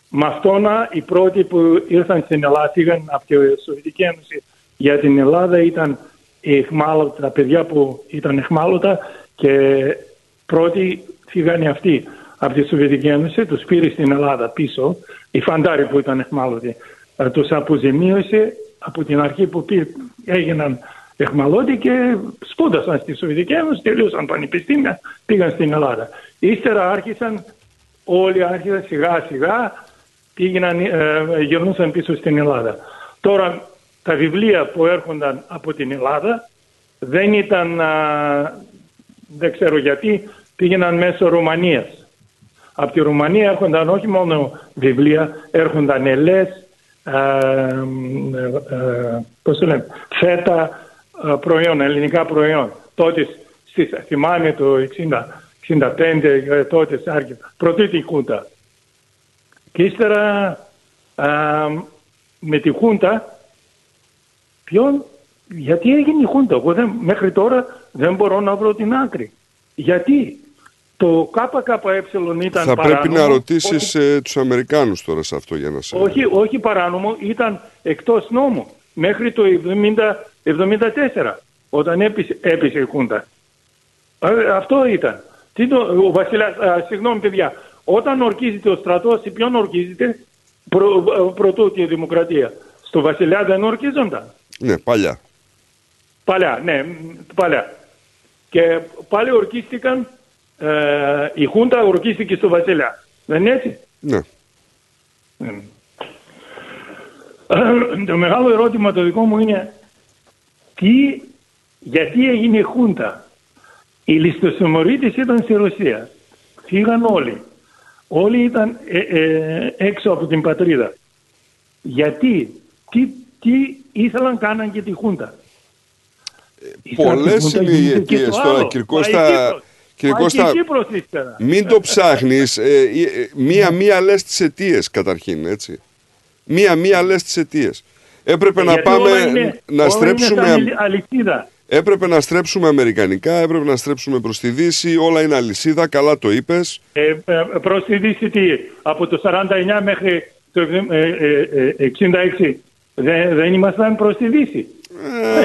[SPEAKER 24] Με αυτόν α, οι πρώτοι που ήρθαν στην Ελλάδα πήγαν από τη Σοβιετική Ένωση για την Ελλάδα ήταν οι εχμάλωτα, τα παιδιά που ήταν εχμάλωτα και πρώτοι φύγανε αυτοί από τη Σοβιετική Ένωση, τους πήρε στην Ελλάδα πίσω, οι φαντάροι που ήταν εχμάλωτοι. Ε, Τους αποζημίωσε από την αρχή που πήρε, έγιναν εχμαλώτοι και σπούδασαν στη Σοβιετική Ένωση, τελείωσαν πανεπιστήμια, πήγαν στην Ελλάδα. Ύστερα άρχισαν, όλοι άρχισαν σιγά σιγά, πήγαιναν, ε, γυρνούσαν πίσω στην Ελλάδα. Τώρα τα βιβλία που έρχονταν από την Ελλάδα δεν ήταν, α, δεν ξέρω γιατί, πήγαιναν μέσω Ρουμανίας. Από τη Ρουμανία έρχονταν όχι μόνο βιβλία, έρχονταν ελές, ε, ε, ε, πώς το λέμε, φέτα, ε, προϊόν, ελληνικά προϊόν. Τότε, στις, θυμάμαι το 60, 65, ε, τότε, άρχισε, πρωτή την Κούντα. Και ύστερα α, με τη Χούντα, ποιον, γιατί έγινε η Χούντα. Εγώ δεν, μέχρι τώρα δεν μπορώ να βρω την άκρη. Γιατί το ΚΚΕ ήταν
[SPEAKER 3] Θα
[SPEAKER 24] παράνομο.
[SPEAKER 3] πρέπει να ρωτήσεις ε, τους Αμερικάνους τώρα σε αυτό για να σε...
[SPEAKER 24] Όχι, όχι παράνομο, ήταν εκτός νόμου. Μέχρι το 70, 74, όταν έπεισε, έπεισε η Χούντα. Ε, αυτό ήταν. Τι το, ο Βασιλιάς, α, συγγνώμη παιδιά, όταν ορκίζεται ο στρατός, σε ποιον ορκίζεται; Προ, ε, πρωτού τη δημοκρατία. Στο Βασιλιά δεν ορκίζονταν.
[SPEAKER 3] Ναι, παλιά.
[SPEAKER 24] Παλιά, ναι, μ, παλιά. Και πάλι ορκίστηκαν, ε, η Χούντα ορκίστηκε στο Βασιλιά. Δεν είναι έτσι;
[SPEAKER 3] Ναι.
[SPEAKER 24] Ε, Το μεγάλο ερώτημα το δικό μου είναι τι, γιατί έγινε η Χούντα; Οι ληστοσημωρίτες ήταν στη Ρωσία. Φύγαν όλοι. όλοι ήταν ε, ε, έξω από την πατρίδα. Γιατί, τι, τι ήθελαν κάναν και τη Χούντα.
[SPEAKER 3] Πολλές είναι οι αιτίε τώρα, κύριε Κώστα. Κύριε Κώστα, μην το ψάχνεις. Μία-μία λες τις αιτίες καταρχήν, έτσι. Μία-μία λες τις αιτίες. Έπρεπε να
[SPEAKER 24] Γιατί
[SPEAKER 3] πάμε
[SPEAKER 24] όλα είναι-
[SPEAKER 3] να
[SPEAKER 24] όλα
[SPEAKER 3] στρέψουμε.
[SPEAKER 24] Είναι σαν αλυσίδα.
[SPEAKER 3] Έπρεπε να στρέψουμε αμερικανικά, έπρεπε να στρέψουμε προς τη Δύση, όλα είναι αλυσίδα, καλά το είπες.
[SPEAKER 24] Ε, ε, προς τη Δύση τι, από το 49 μέχρι το ε, ε, ε, 66 δεν, δεν ήμασταν προς τη Δύση.
[SPEAKER 3] Ε,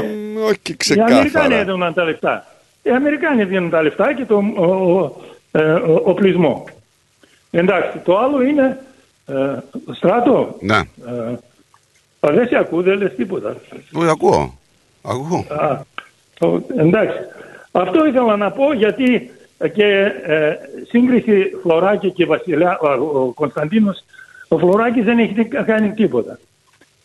[SPEAKER 3] όχι
[SPEAKER 24] Οι
[SPEAKER 3] ξεκάθαρα.
[SPEAKER 24] Αμερικάνοι έδωναν τα λεφτά. Οι Αμερικάνοι δίνουν τα λεφτά και το ο, ο, ε, ο- οπλισμό. Εντάξει, το άλλο είναι ε, στράτο.
[SPEAKER 4] Ναι.
[SPEAKER 24] Ε, α, δεν σε ακούω, δεν λες τίποτα.
[SPEAKER 4] Όχι, ακούω. Ακούω.
[SPEAKER 24] Α, το- εντάξει. Αυτό ήθελα να πω γιατί ε, και ε, σύγκριση Φλωράκη και Βασιλιά, ο, ο Κωνσταντίνος, ο Φλωράκης δεν έχει τι- κάνει τίποτα.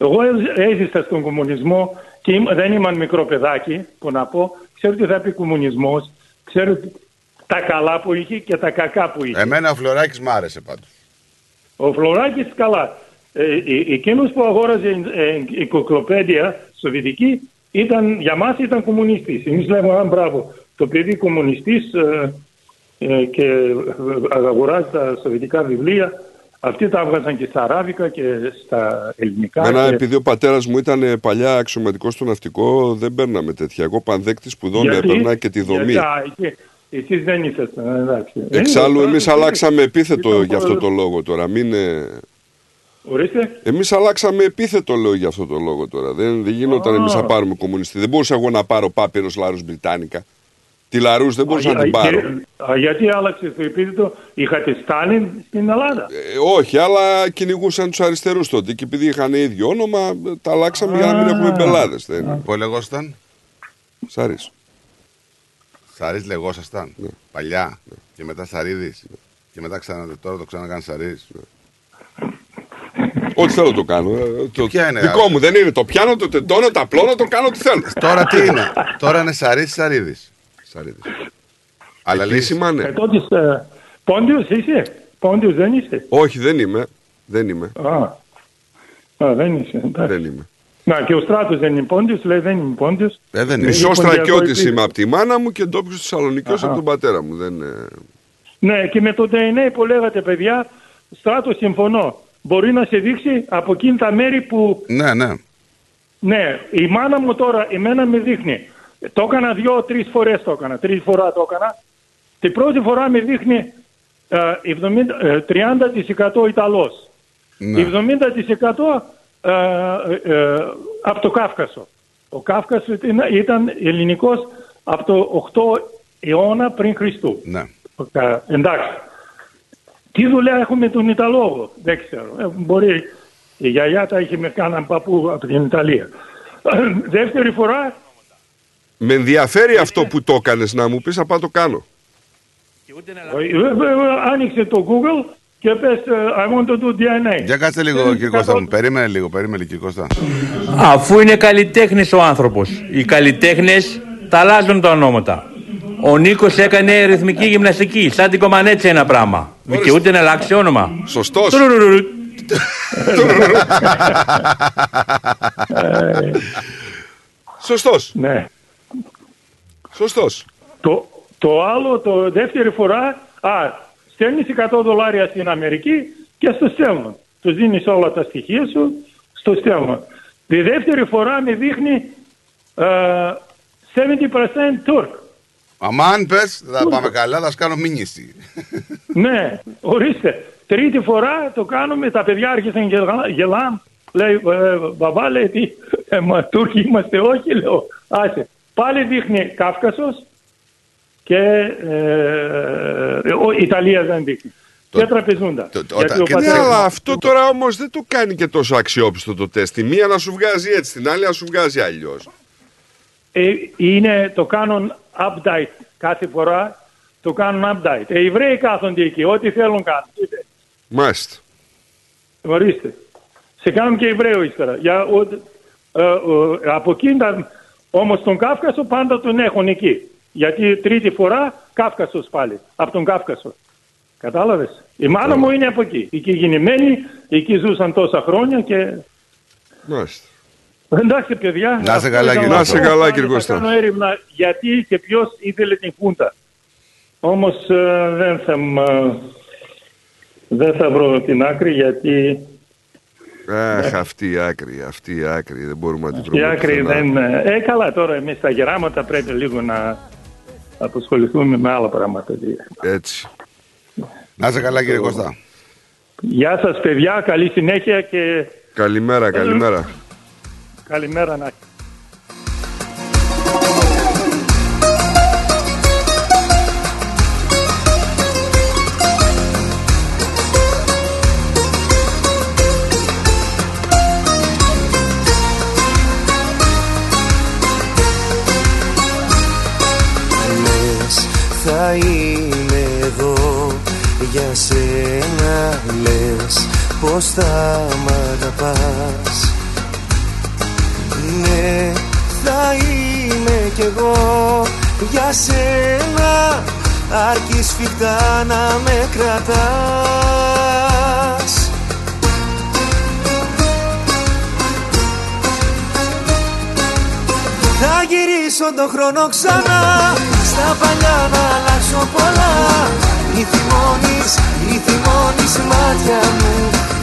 [SPEAKER 24] Εγώ έ- έζησα στον κομμουνισμό και είμαι- δεν ήμουν μικρό παιδάκι, που να πω, ξέρω τι θα πει κομμουνισμός, ξέρω τι- τα καλά που είχε και τα κακά που είχε.
[SPEAKER 4] Εμένα ο Φλωράκης μ' άρεσε πάντως.
[SPEAKER 24] Ο Φλωράκης καλά. Ε, ε, εκείνος που αγόραζε ε, εγκυκλοπαίδεια σοβιετική ήταν, για μας ήταν κομμουνιστής. Εμείς λέμε, α, μπράβο, το παιδί κομμουνιστής ε, ε, και ε, αγοράζει τα σοβιετικά βιβλία. Αυτοί τα έβγαζαν και στα αράβικα και στα ελληνικά.
[SPEAKER 3] Εμένα,
[SPEAKER 24] και-
[SPEAKER 3] επειδή ο πατέρας μου ήταν ε, παλιά αξιωματικός στο ναυτικό, δεν παίρναμε τέτοια. Εγώ πανδέκτης σπουδών
[SPEAKER 24] Γιατί-
[SPEAKER 3] έπαιρνα και τη δομή.
[SPEAKER 24] γιατί, α, εκεί- Εσείς δεν ήσασταν, εντάξει. Δεν
[SPEAKER 3] Εξάλλου,
[SPEAKER 24] ήσασταν,
[SPEAKER 3] εμείς
[SPEAKER 24] εσείς-
[SPEAKER 3] αλλάξαμε επίθετο
[SPEAKER 24] ήταν
[SPEAKER 3] για αυτό
[SPEAKER 24] πρόεδρος.
[SPEAKER 3] το λόγο τώρα. Μην, ε,
[SPEAKER 24] Ορίστε.
[SPEAKER 3] εμείς αλλάξαμε επίθετο, λέω, για αυτό το λόγο τώρα. Δεν, δεν γινόταν
[SPEAKER 24] Α.
[SPEAKER 3] εμείς να πάρουμε κομμουνιστή. Δεν μπορούσα εγώ να πάρω πάπυρος Λάρους Μπριτάνικα. Τη Λαρούς δεν μπορούσα
[SPEAKER 24] Α,
[SPEAKER 3] να την
[SPEAKER 24] για-
[SPEAKER 3] πάρω.
[SPEAKER 24] α, γιατί άλλαξε το επίθετο, είχατε Στάλιν στην Ελλάδα.
[SPEAKER 3] Ε, όχι, αλλά κυνηγούσαν τους αριστερούς τότε και επειδή είχαν ίδιο όνομα, ε, τα αλλάξαμε για να μην
[SPEAKER 24] Α.
[SPEAKER 3] έχουμε μπελάδε.
[SPEAKER 4] Πού λεγόσασταν;
[SPEAKER 3] Σάρι.
[SPEAKER 4] Σαρής λεγόσασταν.
[SPEAKER 3] Ναι.
[SPEAKER 4] Παλιά. Και μετά Σαρίδης. Και μετά ξανά, τώρα το ξανακάνει Σαρής.
[SPEAKER 3] Ό,τι θέλω το κάνω. ε, Το
[SPEAKER 4] ποια είναι,
[SPEAKER 3] δικό
[SPEAKER 4] α;
[SPEAKER 3] μου δεν είναι. Το πιάνω, το τεντώνω, τα απλώνω, το κάνω ό,τι θέλω.
[SPEAKER 4] Τώρα τι είναι; τώρα είναι Σαρής Σαρίδης;
[SPEAKER 3] Σαρίδης.
[SPEAKER 4] Αλλά λύση.
[SPEAKER 3] Επίσημα, ναι.
[SPEAKER 24] Ε, τότε, ε, Πόντιος είσαι, Πόντιος δεν είσαι;
[SPEAKER 3] Όχι, δεν είμαι. Δεν είμαι.
[SPEAKER 24] Α, α δεν είσαι. εντάξει.
[SPEAKER 3] Δεν είμαι.
[SPEAKER 24] Να και ο Στράτος δεν είναι Πόντιος, λέει δεν είναι Πόντιος.
[SPEAKER 4] Ε, δεν είναι.
[SPEAKER 3] Μισό
[SPEAKER 24] Ποντιακό
[SPEAKER 3] στρατιώτη
[SPEAKER 24] επίθετο.
[SPEAKER 3] είμαι από τη μάνα μου και ντόπιο Θεσσαλονίκη
[SPEAKER 24] Αχα.
[SPEAKER 3] από τον πατέρα μου. Δεν, ε,
[SPEAKER 24] Ναι, και με το DNA που λέγατε παιδιά, Στράτος συμφωνώ. Μπορεί να σε δείξει από εκείνη τα μέρη που
[SPEAKER 4] Ναι, ναι.
[SPEAKER 24] Ναι, η μάνα μου τώρα, εμένα με δείχνει. Το έκανα δύο-τρει φορές το έκανα. Τρεις φορά το έκανα. Την πρώτη φορά με δείχνει ε, 70, ε, 30% Ιταλός.
[SPEAKER 4] Ναι.
[SPEAKER 24] 70% ε, ε, από το Κάφκασο. Ο Κάφκασο ήταν, ήταν ελληνικός από το 8 αιώνα πριν Χριστού.
[SPEAKER 4] Ναι.
[SPEAKER 24] Ε, εντάξει. Τι δουλειά έχουμε τον Ιταλόγο, δεν ξέρω. Ε, μπορεί η γιαγιά τα είχε με κάναν παππού από την Ιταλία. Δεύτερη φορά,
[SPEAKER 3] Με ενδιαφέρει αυτό που το έκανες να μου πεις, απά το κάνω.
[SPEAKER 24] ε, ε, ε, άνοιξε το Google και πες ε, I want to do DNA.
[SPEAKER 4] Για κάτσε λίγο, κύριε Κώστα μου. Περίμενε λίγο, περίμενε, κύριε Κώστα.
[SPEAKER 25] Αφού είναι καλλιτέχνης ο άνθρωπος. Οι καλλιτέχνες τα αλλάζουν τα ονόματα. Ο Νίκος έκανε ρυθμική γυμναστική, σαν την κομμανέτσα ένα πράγμα. Δικαιούται να αλλάξει όνομα.
[SPEAKER 3] Σωστός. Σωστός.
[SPEAKER 24] Ναι.
[SPEAKER 3] Σωστός.
[SPEAKER 24] Το, το άλλο, το δεύτερη φορά, α, στέλνεις 100 δολάρια στην Αμερική και στο στέλνουν. Τους δίνεις όλα τα στοιχεία σου, στο στέλνουν. Τη δεύτερη φορά με δείχνει ε, 70% Turk.
[SPEAKER 4] Αμάν πες, θα πάμε καλά, θα σου κάνω μήνυση.
[SPEAKER 24] ναι, ορίστε. Τρίτη φορά το κάνουμε, τα παιδιά άρχισαν και γελά- γελάν. Λέει, ε, μπαμπά, λέει, τι, ε, μα Τούρκοι είμαστε, όχι, λέω. Άσε. Πάλι δείχνει Κάφκασος και ε, ο, Ιταλίας δεν δείχνει. Και τραπεζούντα. Γιατί ο
[SPEAKER 3] Ναι,
[SPEAKER 24] πατέρας-
[SPEAKER 3] αλλά αυτό τώρα όμως δεν το κάνει και τόσο αξιόπιστο το τεστ. Τη μία να σου βγάζει έτσι, την άλλη να σου βγάζει αλλιώς.
[SPEAKER 24] Ε, είναι το κάνουν update κάθε φορά. Το κάνουν update. Οι Εβραίοι κάθονται εκεί, ό,τι θέλουν κάνουν.
[SPEAKER 3] Μάλιστα.
[SPEAKER 24] Ορίστε. Σε κάνουν και Εβραίο ύστερα. Για, ο, ε, ο, από εκεί όμως τον Κάφκασο πάντα τον έχουν εκεί. Γιατί τρίτη φορά Κάφκασος πάλι. Από τον Κάφκασο. Κατάλαβες; Η μάνα μου είναι από εκεί. Εκεί γεννημένη, εκεί ζούσαν τόσα χρόνια και...
[SPEAKER 3] Μάλιστα.
[SPEAKER 24] Εντάξει παιδιά.
[SPEAKER 4] Να είσαι
[SPEAKER 24] αυτό
[SPEAKER 4] καλά,
[SPEAKER 24] ήταν
[SPEAKER 4] κύριε
[SPEAKER 24] αυτό.
[SPEAKER 4] Κώστα.
[SPEAKER 3] Να είσαι καλά,
[SPEAKER 24] Θα
[SPEAKER 3] κύριε Κώστα.
[SPEAKER 24] κάνω έρευνα γιατί και ποιος ήθελε την Χούντα. Όμως ε, δεν θα, μ- δεν θα βρω την άκρη γιατί
[SPEAKER 3] Αχ, αυτή η άκρη, αυτή η άκρη. Δεν μπορούμε να τη
[SPEAKER 24] η
[SPEAKER 3] βρούμε.
[SPEAKER 24] άκρη
[SPEAKER 3] πουθενά.
[SPEAKER 24] δεν... Ε, καλά τώρα εμείς τα γεράματα πρέπει λίγο να αποσχοληθούμε με άλλα πράγματα.
[SPEAKER 3] Έτσι.
[SPEAKER 4] Να είσαι καλά κύριε Κώστα.
[SPEAKER 24] Γεια σας παιδιά, καλή συνέχεια και
[SPEAKER 3] Καλημέρα, καλημέρα.
[SPEAKER 24] καλημέρα να
[SPEAKER 5] Λες πως θα μ' αγαπάς. Ναι θα είμαι κι εγώ για σένα Αρκεί σφιχτά να με κρατάς. Θα γυρίσω τον χρόνο ξανά Στα παλιά να αλλάξω πολλά Μη θυμώνεις, μη θυμώνεις μάτια μου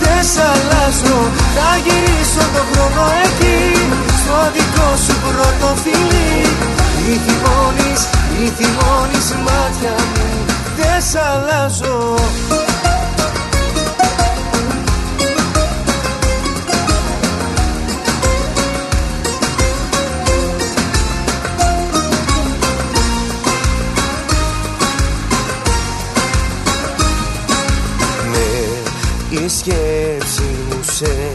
[SPEAKER 5] Δεν σ' αλλάζω. Θα γυρίσω τον χρόνο εκεί Στο δικό σου πρώτο φιλί. Μη θυμώνεις, μη θυμώνεις μάτια μου Δεν σ' αλλάζω η σκέψη μου σε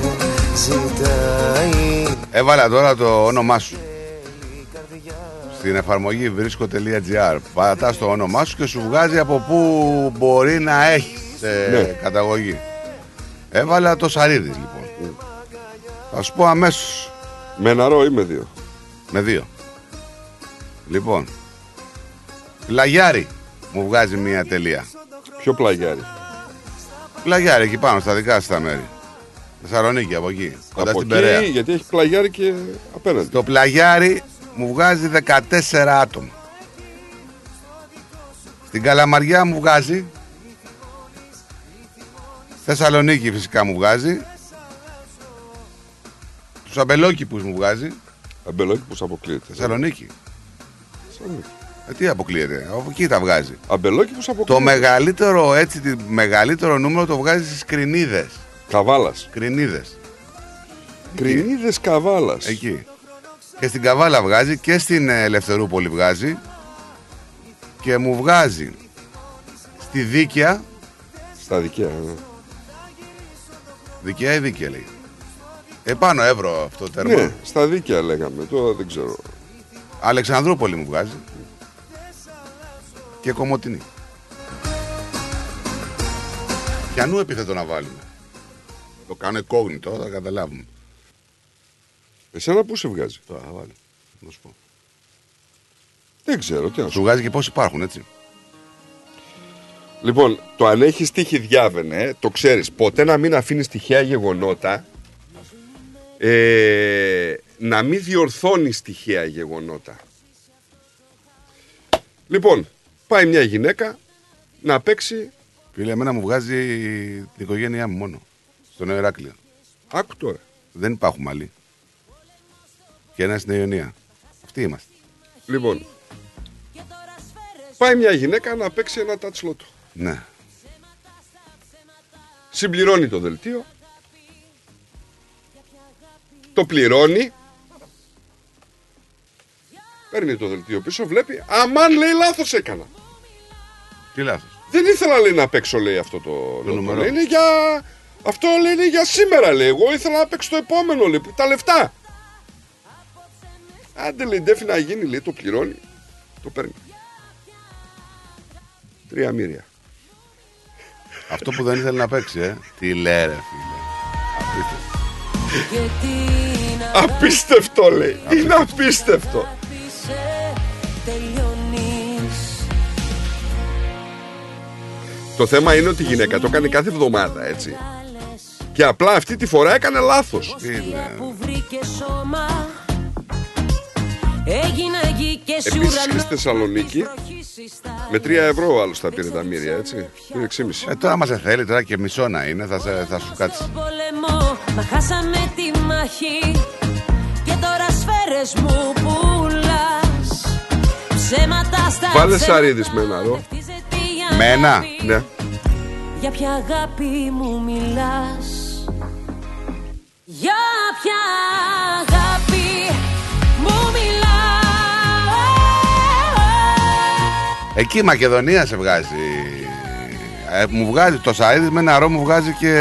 [SPEAKER 5] ζητάει
[SPEAKER 4] Έβαλα τώρα το όνομά σου. Στην εφαρμογή βρίσκω.gr. Πατά το όνομά σου και σου βγάζει από πού μπορεί να έχεις
[SPEAKER 3] Ναι.
[SPEAKER 4] καταγωγή. Έβαλα το Σαρίδης λοιπόν. Θα σου πω αμέσως.
[SPEAKER 3] Με ένα ρο ή με δύο;
[SPEAKER 4] Με δύο. Λοιπόν. Πλαγιάρι μου βγάζει μία τελεία.
[SPEAKER 3] Ποιο πλαγιάρι;
[SPEAKER 4] Πλαγιάρι εκεί πάνω στα δικά σου τα μέρη. Θεσσαλονίκη από εκεί. Κοντά
[SPEAKER 3] Από
[SPEAKER 4] στην
[SPEAKER 3] εκεί,
[SPEAKER 4] Περαία.
[SPEAKER 3] γιατί έχει πλαγιάρι και απέναντι.
[SPEAKER 4] Το πλαγιάρι μου βγάζει 14 άτομα. Στην Καλαμαριά μου βγάζει. Θεσσαλονίκη φυσικά μου βγάζει. Τους αμπελόκηπους μου βγάζει.
[SPEAKER 3] Αμπελόκηπους αποκλείεται.
[SPEAKER 4] Θεσσαλονίκη.
[SPEAKER 3] Θεσσαλονίκη.
[SPEAKER 4] Ε, τι αποκλείεται. Από εκεί τα βγάζει.
[SPEAKER 3] Αμπελόκηπους αποκλείεται.
[SPEAKER 4] Το μεγαλύτερο, έτσι, το μεγαλύτερο νούμερο το βγάζει στις Κρινίδες.
[SPEAKER 3] Καβάλας.
[SPEAKER 4] Κρινίδες.
[SPEAKER 3] Κρινίδες Καβάλας.
[SPEAKER 4] Εκεί. Και στην Καβάλα βγάζει και στην ε, Ελευθερούπολη βγάζει. Και μου βγάζει στη Δίκαια.
[SPEAKER 3] Στα δικαία. ναι.
[SPEAKER 4] Δικαία ή Δίκαια λέει. Επάνω ευρώ αυτό το τέρμα.
[SPEAKER 3] Ναι, στα δίκαια λέγαμε. Τώρα δεν ξέρω.
[SPEAKER 4] Αλεξανδρούπολη μου βγάζει. Και Κομωτινή. Ποιανού επίθετο να βάλουμε. Το κάνω εκόγνητο, θα καταλάβουμε.
[SPEAKER 3] Εσένα πού σε βγάζει;
[SPEAKER 4] Τώρα θα βάλω. Να σου πω.
[SPEAKER 3] Δεν ξέρω. Τι να σου
[SPEAKER 4] Σου βγάζει και πώς υπάρχουν, έτσι.
[SPEAKER 3] Λοιπόν, το αν έχεις τύχη διάβαινε, ε, το ξέρεις. Ποτέ να μην αφήνεις τυχαία γεγονότα. Ε, να μην διορθώνεις τυχαία γεγονότα. Λοιπόν, πάει μια γυναίκα να παίξει.
[SPEAKER 4] Φίλε, εμένα μου βγάζει την οικογένειά μου μόνο. Στο Νέο Ηράκλειο.
[SPEAKER 3] Άκου τώρα.
[SPEAKER 4] Δεν υπάρχουν άλλοι. Και ένας στην Ιωνία. Αυτοί είμαστε.
[SPEAKER 3] Λοιπόν, πάει μια γυναίκα να παίξει ένα τατσλότο.
[SPEAKER 4] Ναι.
[SPEAKER 3] Συμπληρώνει το δελτίο. Το πληρώνει. Παίρνει το δελτίο πίσω, βλέπει. Αμάν λέει λάθος έκανα.
[SPEAKER 4] Τι λάθος.
[SPEAKER 3] Δεν ήθελα λέει να παίξω λέει αυτό το, λότο.
[SPEAKER 4] νούμερο.
[SPEAKER 3] Λέει, είναι για... Αυτό λέει είναι για σήμερα λέει. Εγώ ήθελα να παίξω το επόμενο λέει. που- Τα λεφτά. Άντε λέει ντέφι να γίνει λέει. Το πληρώνει. Το παίρνει. Τρία μύρια.
[SPEAKER 4] Αυτό που δεν ήθελε να παίξει, ε. Τι λέει, ρε φίλε. Απίστευτο.
[SPEAKER 3] Απίστευτο λέει. Είναι απίστευτο. Το θέμα είναι ότι η γυναίκα το έκανε κάθε εβδομάδα, έτσι. Και απλά αυτή τη φορά έκανε λάθος.
[SPEAKER 26] που βρήκε σώμα Έγινα γη και
[SPEAKER 3] Επίσης και στη
[SPEAKER 26] σουρανό
[SPEAKER 3] Θεσσαλονίκη με 3 ευρώ ο άλλος θα πήρε τα μύρια, έτσι. Είναι 6,5.
[SPEAKER 4] Ε, τώρα μας θέλει τώρα και μισό να είναι, θα, σε- θα σου κάτσει.
[SPEAKER 26] πολεμό Μα χάσαμε τη μάχη Και τώρα σφαίρες μου πουλάς Ψέματα στα
[SPEAKER 3] Βάλε
[SPEAKER 26] ψέματα
[SPEAKER 3] σαρίδης με ένα ρο.
[SPEAKER 4] Με ένα.
[SPEAKER 3] Ναι.
[SPEAKER 26] Για ποια αγάπη μου μιλάς; Για ποια αγάπη μου μιλάς;
[SPEAKER 4] Εκεί η Μακεδονία σε βγάζει. Ε, μου βγάζει το Σαΐδης με ένα ρο μου βγάζει και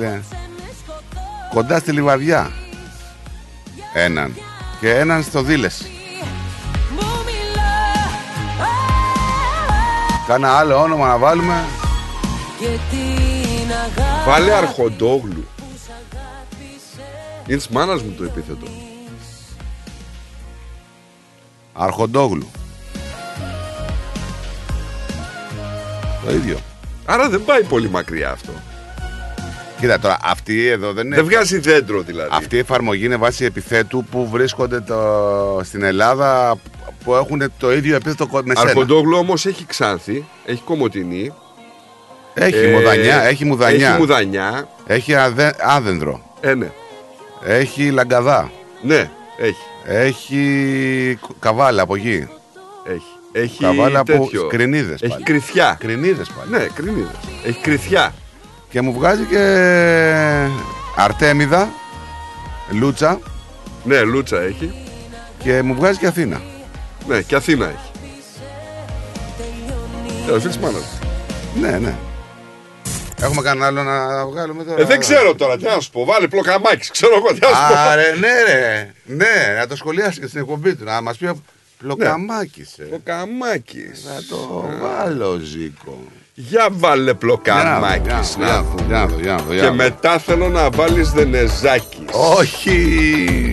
[SPEAKER 4] ε, κοντά στη Λιβαδιά. Έναν. Και έναν στο Δήλες. Κάνα άλλο όνομα να βάλουμε.
[SPEAKER 26] Και την αγάπη
[SPEAKER 3] Βάλε αρχοντόγλου. Είναι της μάνας μου το επίθετο.
[SPEAKER 4] Αρχοντόγλου. Το ίδιο.
[SPEAKER 3] Άρα δεν πάει πολύ μακριά αυτό.
[SPEAKER 4] Κοίτα τώρα, αυτή εδώ δεν είναι.
[SPEAKER 3] Δεν βγάζει δέντρο δηλαδή.
[SPEAKER 4] Αυτή η εφαρμογή είναι βάση επιθέτου που βρίσκονται το... στην Ελλάδα που έχουν το ίδιο επίθετο κο- με σένα.
[SPEAKER 3] Αρχοντόγλου όμως έχει ξάνθη, έχει κομωτινή.
[SPEAKER 4] Έχει
[SPEAKER 3] Ε,
[SPEAKER 4] μουδανιά, έχει μουδανιά.
[SPEAKER 3] Έχει μουδανιά.
[SPEAKER 4] Έχει αδε... άδενδρο.
[SPEAKER 3] Ε, ναι.
[SPEAKER 4] Έχει λαγκαδά.
[SPEAKER 3] Ναι, έχει.
[SPEAKER 4] Έχει καβάλα από γη.
[SPEAKER 3] Έχει. Έχει
[SPEAKER 4] Καβάλα από
[SPEAKER 3] τέτοιο.
[SPEAKER 4] κρινίδες
[SPEAKER 3] Έχει
[SPEAKER 4] πάλι.
[SPEAKER 3] κρυθιά.
[SPEAKER 4] Κρινίδες πάλι.
[SPEAKER 3] Ναι, κρινίδες. Έχει κρυθιά.
[SPEAKER 4] Και μου βγάζει και Αρτέμιδα, Λούτσα
[SPEAKER 3] Ναι, Λούτσα έχει.
[SPEAKER 4] και μου βγάζει και Αθήνα.
[SPEAKER 3] Ναι, και Αθήνα έχει. Και αδερφή της μάνας.
[SPEAKER 4] Ναι, ναι. Έχουμε κανένα άλλο να βγάλουμε τώρα;
[SPEAKER 3] Ε, δεν ξέρω τώρα, τι να σου πω. Βάλε πλοκαμάκι, ξέρω εγώ τι να σου πω.
[SPEAKER 4] Άρε, ναι, ρε. Ναι, να το σχολιάσει και στην εκπομπή του. Να μας πει. Πλοκαμάκι. Ε.
[SPEAKER 3] Πλοκαμάκι.
[SPEAKER 4] Να το βάλω, Ζήκο.
[SPEAKER 3] Για βάλε πλοκαμάκι
[SPEAKER 4] Για να
[SPEAKER 3] να
[SPEAKER 4] δω, για να δω, για να δω, για
[SPEAKER 3] Και
[SPEAKER 4] να δω.
[SPEAKER 3] μετά θέλω να βάλεις δενεζάκι.
[SPEAKER 4] Όχι.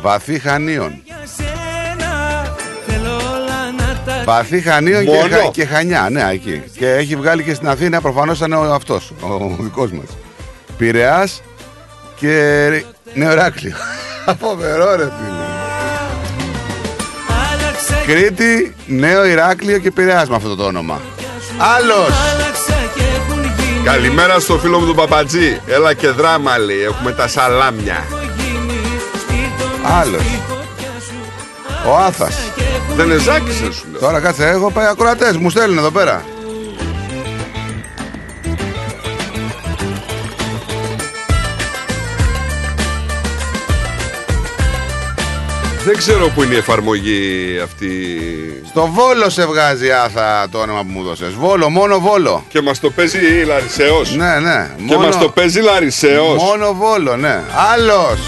[SPEAKER 4] Βαθύ Χανίων.
[SPEAKER 5] σένα Θέλω όλα να τα
[SPEAKER 4] Βαθύ Χανίων και,
[SPEAKER 3] Μόνο.
[SPEAKER 4] Χα- και Χανιά, ναι, εκεί. Και έχει βγάλει και στην Αθήνα, προφανώς ήταν ο αυτός, ο δικός μας. Πειραιάς και Νεοράκλειο. Φοβερό, ρε φίλε.
[SPEAKER 5] άλλαξα
[SPEAKER 4] Κρήτη, Νέο Ηράκλειο και Πειραιάς με αυτό το όνομα. Άλλος!
[SPEAKER 5] Άλλαξα και έχουν γίνει
[SPEAKER 3] Καλημέρα στο φίλο μου τον Παπατζή. Έλα και δράμα λέει. Έχουμε τα σαλάμια.
[SPEAKER 4] Άλλος. Ο Άθας.
[SPEAKER 3] Δενεζάκι σε σου λέω.
[SPEAKER 4] Τώρα κάτσε, έχω πάει ακροατές, μου στέλνουν εδώ πέρα.
[SPEAKER 3] Δεν ξέρω που είναι η εφαρμογή αυτή.
[SPEAKER 4] Στο Βόλο σε βγάζει Άθα το όνομα που μου δώσες. Βόλο, μόνο Βόλο.
[SPEAKER 3] Και μας το παίζει Λαρισαίος.
[SPEAKER 4] Ναι, ναι.
[SPEAKER 3] Και μας το παίζει Λαρισαίος.
[SPEAKER 4] Μόνο Βόλο, ναι. Άλλος.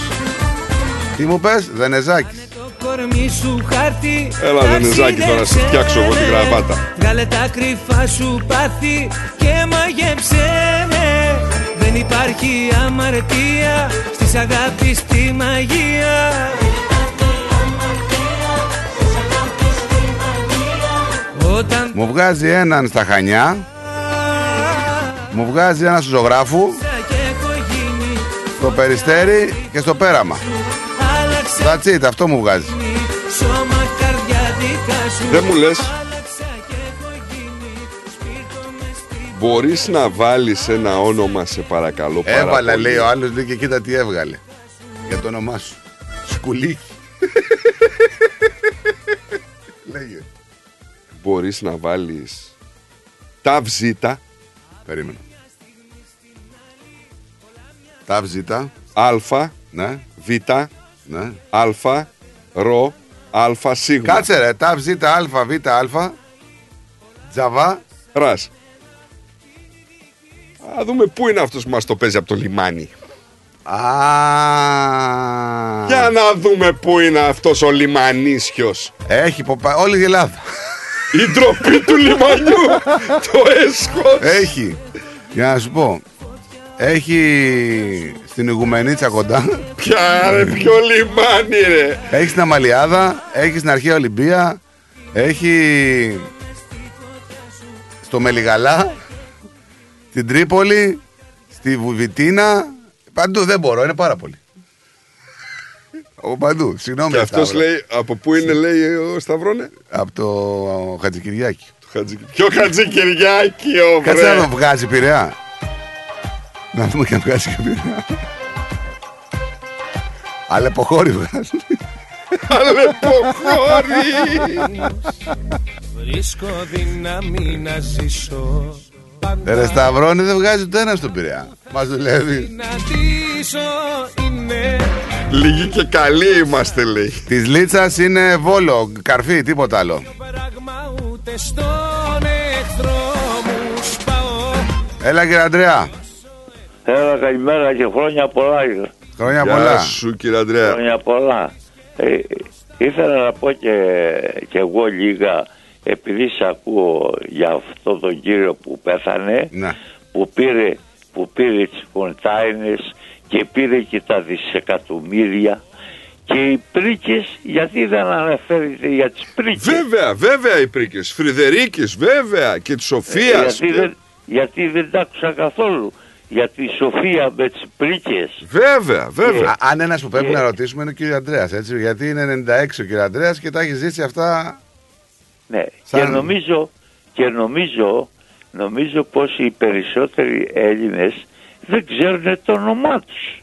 [SPEAKER 4] Τι μου πες, Δενεζάκης.
[SPEAKER 5] το κορμί σου χάρτη
[SPEAKER 3] Έλα, Δενεζάκη, τώρα να σε φτιάξω εγώ την
[SPEAKER 5] Ταξίδεψέ με.
[SPEAKER 3] γραβάτα.
[SPEAKER 5] Βγάλε τα κρυφά σου πάθη και μαγεύσέ με Δεν υπάρχει αμαρτία στις αγάπης τη μαγεία Όταν
[SPEAKER 4] Μου βγάζει έναν στα Χανιά. Μου βγάζει ένα στο ζωγράφου.
[SPEAKER 5] και έχω γίνει
[SPEAKER 4] Στο Περιστέρι και στο Πέραμα.
[SPEAKER 5] Άλλαξα
[SPEAKER 4] That's it, αυτό μου βγάζει.
[SPEAKER 5] σώμα καρδιά δικά σου
[SPEAKER 3] Δεν μου λες,
[SPEAKER 5] Άλλαξα και έχω γίνει σπίρτο μες στριβ
[SPEAKER 3] μπορείς να βάλεις ένα όνομα σε παρακαλώ πάρα
[SPEAKER 4] Έβαλα,
[SPEAKER 3] πολύ.
[SPEAKER 4] λέει ο άλλος, λέει και κοίτα τι έβγαλε. Για το όνομά σου. Σκουλίκι. Λέγε.
[SPEAKER 3] Μπορείς να βάλεις ταυζίτα
[SPEAKER 4] Περίμενα. Ταβ ζήτα.
[SPEAKER 3] α
[SPEAKER 4] Ναι,
[SPEAKER 3] β
[SPEAKER 4] ναι.
[SPEAKER 3] α ρο α σίγμα.
[SPEAKER 4] Κάτσε ρε, ταβ ζήτα α, β, α. Τζαβά,
[SPEAKER 3] Ρας. Α δούμε πού είναι αυτός που μας το παίζει από το λιμάνι.
[SPEAKER 4] Α.
[SPEAKER 3] Για να δούμε πού είναι αυτός ο λιμανίσιος.
[SPEAKER 4] Έχει ποπα... όλη η Ελλάδα.
[SPEAKER 3] Η ντροπή του λιμανιού. το έσχος.
[SPEAKER 4] Έχει. Για να σου πω. Έχει στην Ιγουμενίτσα κοντά.
[SPEAKER 3] Ποια ρε, ποιο λιμάνι ρε.
[SPEAKER 4] Έχει στην Αμαλιάδα. Έχει στην Αρχαία Ολυμπία. Έχει στο Μελιγαλά. Στην Τρίπολη. Στη Βουβιτίνα. Παντού δεν μπορώ, είναι πάρα πολύ. Από παντού. Συγγνώμη.
[SPEAKER 3] Και αυτός
[SPEAKER 4] Σταύρο.
[SPEAKER 3] λέει, από πού είναι λέει ο Σταυρόνε.
[SPEAKER 4] Από το Χατζικυριάκη.
[SPEAKER 3] Το Χατζη- Ποιο Χατζικυριάκη ο
[SPEAKER 4] Κάτσε να
[SPEAKER 3] βρε.
[SPEAKER 4] τον βγάζει πειραιά. Να δούμε και αν βγάζει και πειραιά. Αλεποχώρη βγάζει.
[SPEAKER 3] Αλεποχώρη.
[SPEAKER 5] Βρίσκω δύναμη να ζήσω
[SPEAKER 4] Ε, Ρε Σταυρώνη δεν βγάζει ούτε ένας στον πειραιά. Μας δουλεύει.
[SPEAKER 5] Να ντύσω είναι
[SPEAKER 3] Λίγοι και καλοί είμαστε λέει.
[SPEAKER 4] Της Λίτσας είναι βόλο, καρφί, τίποτα άλλο.
[SPEAKER 5] πράγμα ούτε στον εχθρό μου σπάω
[SPEAKER 4] Έλα κύριε Αντρέα.
[SPEAKER 27] Έλα καλημέρα και χρόνια πολλά.
[SPEAKER 4] Χρόνια
[SPEAKER 3] Γεια
[SPEAKER 4] πολλά.
[SPEAKER 3] σου κύριε Αντρέα.
[SPEAKER 27] Χρόνια πολλά. Ε, ήθελα να πω και, και εγώ λίγα επειδή σε ακούω για αυτό τον κύριο που πέθανε
[SPEAKER 4] Ναι.
[SPEAKER 27] που πήρε, που πήρε τις κοντάινες και πήρε και τα δισεκατομμύρια και οι πρίκες γιατί δεν αναφέρεται για τις πρίκες;
[SPEAKER 3] Βέβαια, βέβαια οι πρίκες. Φρυδερίκης, βέβαια. Και της Σοφίας.
[SPEAKER 27] γιατί, δεν, γιατί δεν τα άκουσα καθόλου για τη Σοφία με τις πρίκες
[SPEAKER 3] Βέβαια, βέβαια.
[SPEAKER 4] Α, αν ένας που πρέπει
[SPEAKER 27] Και-
[SPEAKER 4] να ρωτήσουμε είναι ο κύριος Αντρέα, έτσι. Γιατί είναι 96 ο κύριος Αντρέα και τα έχει ζήσει αυτά.
[SPEAKER 27] Ναι,
[SPEAKER 4] Σαν-
[SPEAKER 27] και νομίζω, και νομίζω, νομίζω πως οι περισσότεροι Έλληνες δεν ξέρουν το όνομά τους.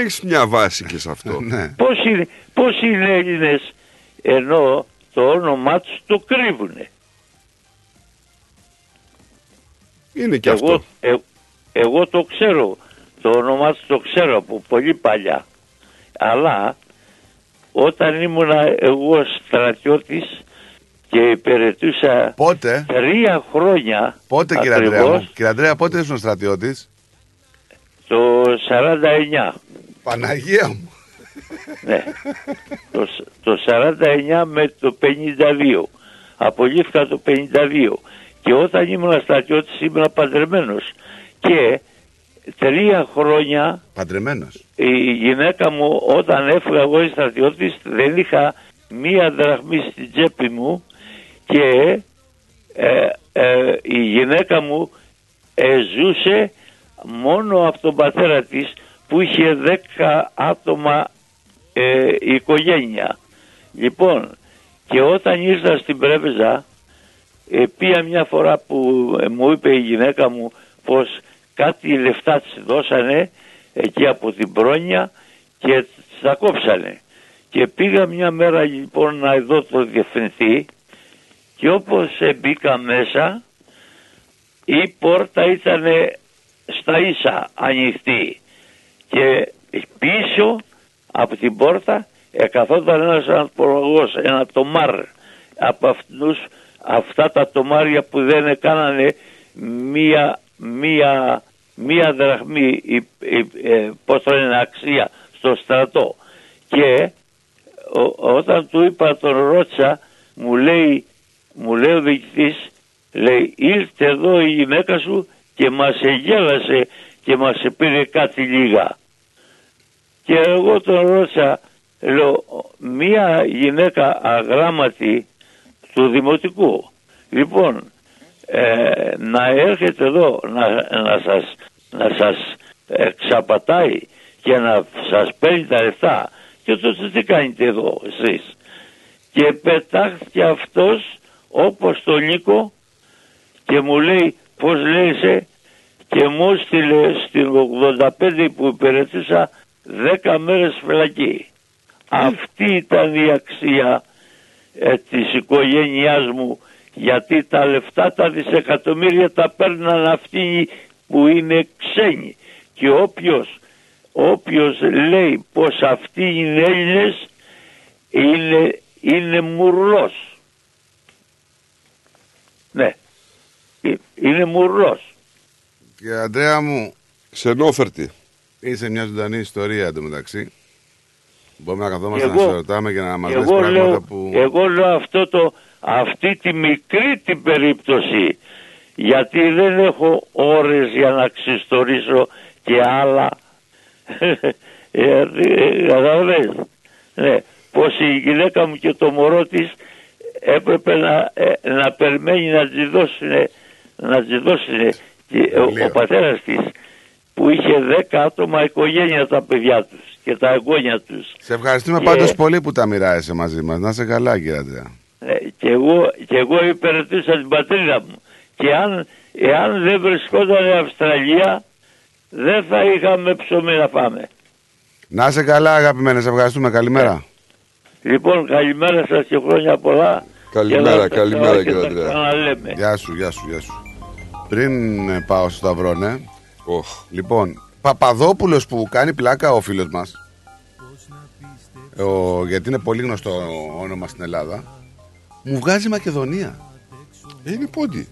[SPEAKER 3] Έχεις μια βάση και σε αυτό.
[SPEAKER 4] Ναι.
[SPEAKER 27] Πώς είναι, πώς είναι Έλληνες ενώ το όνομά τους το κρύβουνε;
[SPEAKER 3] Είναι και
[SPEAKER 27] εγώ,
[SPEAKER 3] αυτό.
[SPEAKER 27] ε- εγώ το ξέρω, το όνομά τους το ξέρω από πολύ παλιά. Αλλά όταν ήμουνα εγώ στρατιώτης και υπηρετούσα
[SPEAKER 4] Πότε,
[SPEAKER 27] τρία χρόνια
[SPEAKER 4] πότε κύριε Αντρέα.
[SPEAKER 27] ακριβώς,
[SPEAKER 4] μου; Κύριε Αντρέα, πότε ήσουν στρατιώτης;
[SPEAKER 27] το 49.
[SPEAKER 4] Παναγία μου.
[SPEAKER 27] Ναι. το, σ- το 49 με το 52. Απολύθηκα το 52. Και όταν ήμουν στρατιώτης ήμουν παντρεμένος. Και τρία χρόνια
[SPEAKER 4] Παντρεμένος.
[SPEAKER 27] η γυναίκα μου όταν έφυγα εγώ στρατιώτης δεν είχα μία δραχμή στην τσέπη μου και ε, ε, η γυναίκα μου ε, ζούσε μόνο από τον πατέρα της που είχε 10 άτομα ε, η οικογένεια. Λοιπόν, και όταν ήρθα στην Πρέβεζα, ε, πήγα μια φορά που ε, μου είπε η γυναίκα μου πως κάτι λεφτά της δώσανε εκεί από την πρόνοια και της τα κόψανε. Και πήγα μια μέρα λοιπόν να δω το διευθυντή και όπως ε, μπήκα μέσα η πόρτα ήταν στα ίσα ανοιχτή και πίσω από την πόρτα εκαθόταν ένας ανθρωπολογός, ένα τομάρ από αυτούς, αυτά τα τομάρια που δεν έκανανε μία, μία, μία δραχμή η, η, ε, πώς το λένε, αξία στο στρατό. Και ο- όταν του είπα τον ρώτησα μου λέει, μου λέει ο διοικητής λέει ήρθε εδώ η γυναίκα σου και μας εγέλασε και μας πήρε κάτι λίγα και εγώ τον ρώτησα λέω μία γυναίκα αγράμματη του δημοτικού. Λοιπόν ε, να έρχεται εδώ να, να σας, να σας ε, ξαπατάει και να σας παίρνει τα λεφτά. Και τότε τι κάνετε εδώ εσείς. Και πετάχθηκε αυτός όπως τον Νίκο και μου λέει πως λέγεσαι και μου έστειλε στην 85 που υπηρετήσα 10 μέρες φυλακή. Αυτή ήταν η αξία ε, της οικογένειάς μου γιατί τα λεφτά τα δισεκατομμύρια τα παίρναν αυτοί που είναι ξένοι και όποιος, όποιος λέει πως αυτοί είναι Έλληνες είναι, είναι μουρλός. Ναι. Ε, Είναι μουρλός.
[SPEAKER 4] Και Αντρέα μου,
[SPEAKER 3] Ξενόφερτη.
[SPEAKER 4] είσαι μια ζωντανή ιστορία εντωμεταξύ. Μπορούμε να καθόμαστε
[SPEAKER 27] Εγώ-
[SPEAKER 4] να σε ρωτάμε και να μας λες
[SPEAKER 27] Εγώ
[SPEAKER 4] πράγματα
[SPEAKER 27] λέω,
[SPEAKER 4] που...
[SPEAKER 27] εγώ λέω αυτό το, αυτή τη μικρή την περίπτωση. Γιατί δεν έχω ώρες για να ξυστορήσω και άλλα. Ε, ε, καταλαβαίνεις ναι, πως η γυναίκα μου και το μωρό της έπρεπε να, ε, να περιμένει να τη δώσουν να τη δώσουν και ο, ο πατέρας της που είχε 10 άτομα οικογένεια τα παιδιά τους και τα εγγόνια τους
[SPEAKER 4] Σε ευχαριστούμε
[SPEAKER 27] Και-
[SPEAKER 4] πάντως πολύ που τα μοιράζεσαι μαζί μας. Να είσαι καλά κύριε Αντρέα.
[SPEAKER 27] Ε, και, εγώ, και εγώ υπηρετούσα την πατρίδα μου. Και αν, εάν δεν βρισκόταν η Αυστραλία, δεν θα είχαμε ψωμί να φάμε.
[SPEAKER 4] Να είσαι καλά αγαπημένε, σε ευχαριστούμε. Καλημέρα.
[SPEAKER 27] Λοιπόν, καλημέρα σας και χρόνια πολλά.
[SPEAKER 3] Καλημέρα,
[SPEAKER 27] Και να τα
[SPEAKER 3] καλημέρα,
[SPEAKER 27] καλά και
[SPEAKER 3] κύριε
[SPEAKER 27] τα
[SPEAKER 3] Ανδρέα.
[SPEAKER 27] ξαναλέμε.
[SPEAKER 4] Γεια σου, γεια σου, γεια σου. Πριν ε, πάω στο Σταυρό, ναι. Λοιπόν, Παπαδόπουλος που κάνει πλάκα ο φίλος μας. Ο, γιατί είναι πολύ γνωστό όνομα στην Ελλάδα. Μου βγάζει Μακεδονία.
[SPEAKER 3] Είναι πόντι.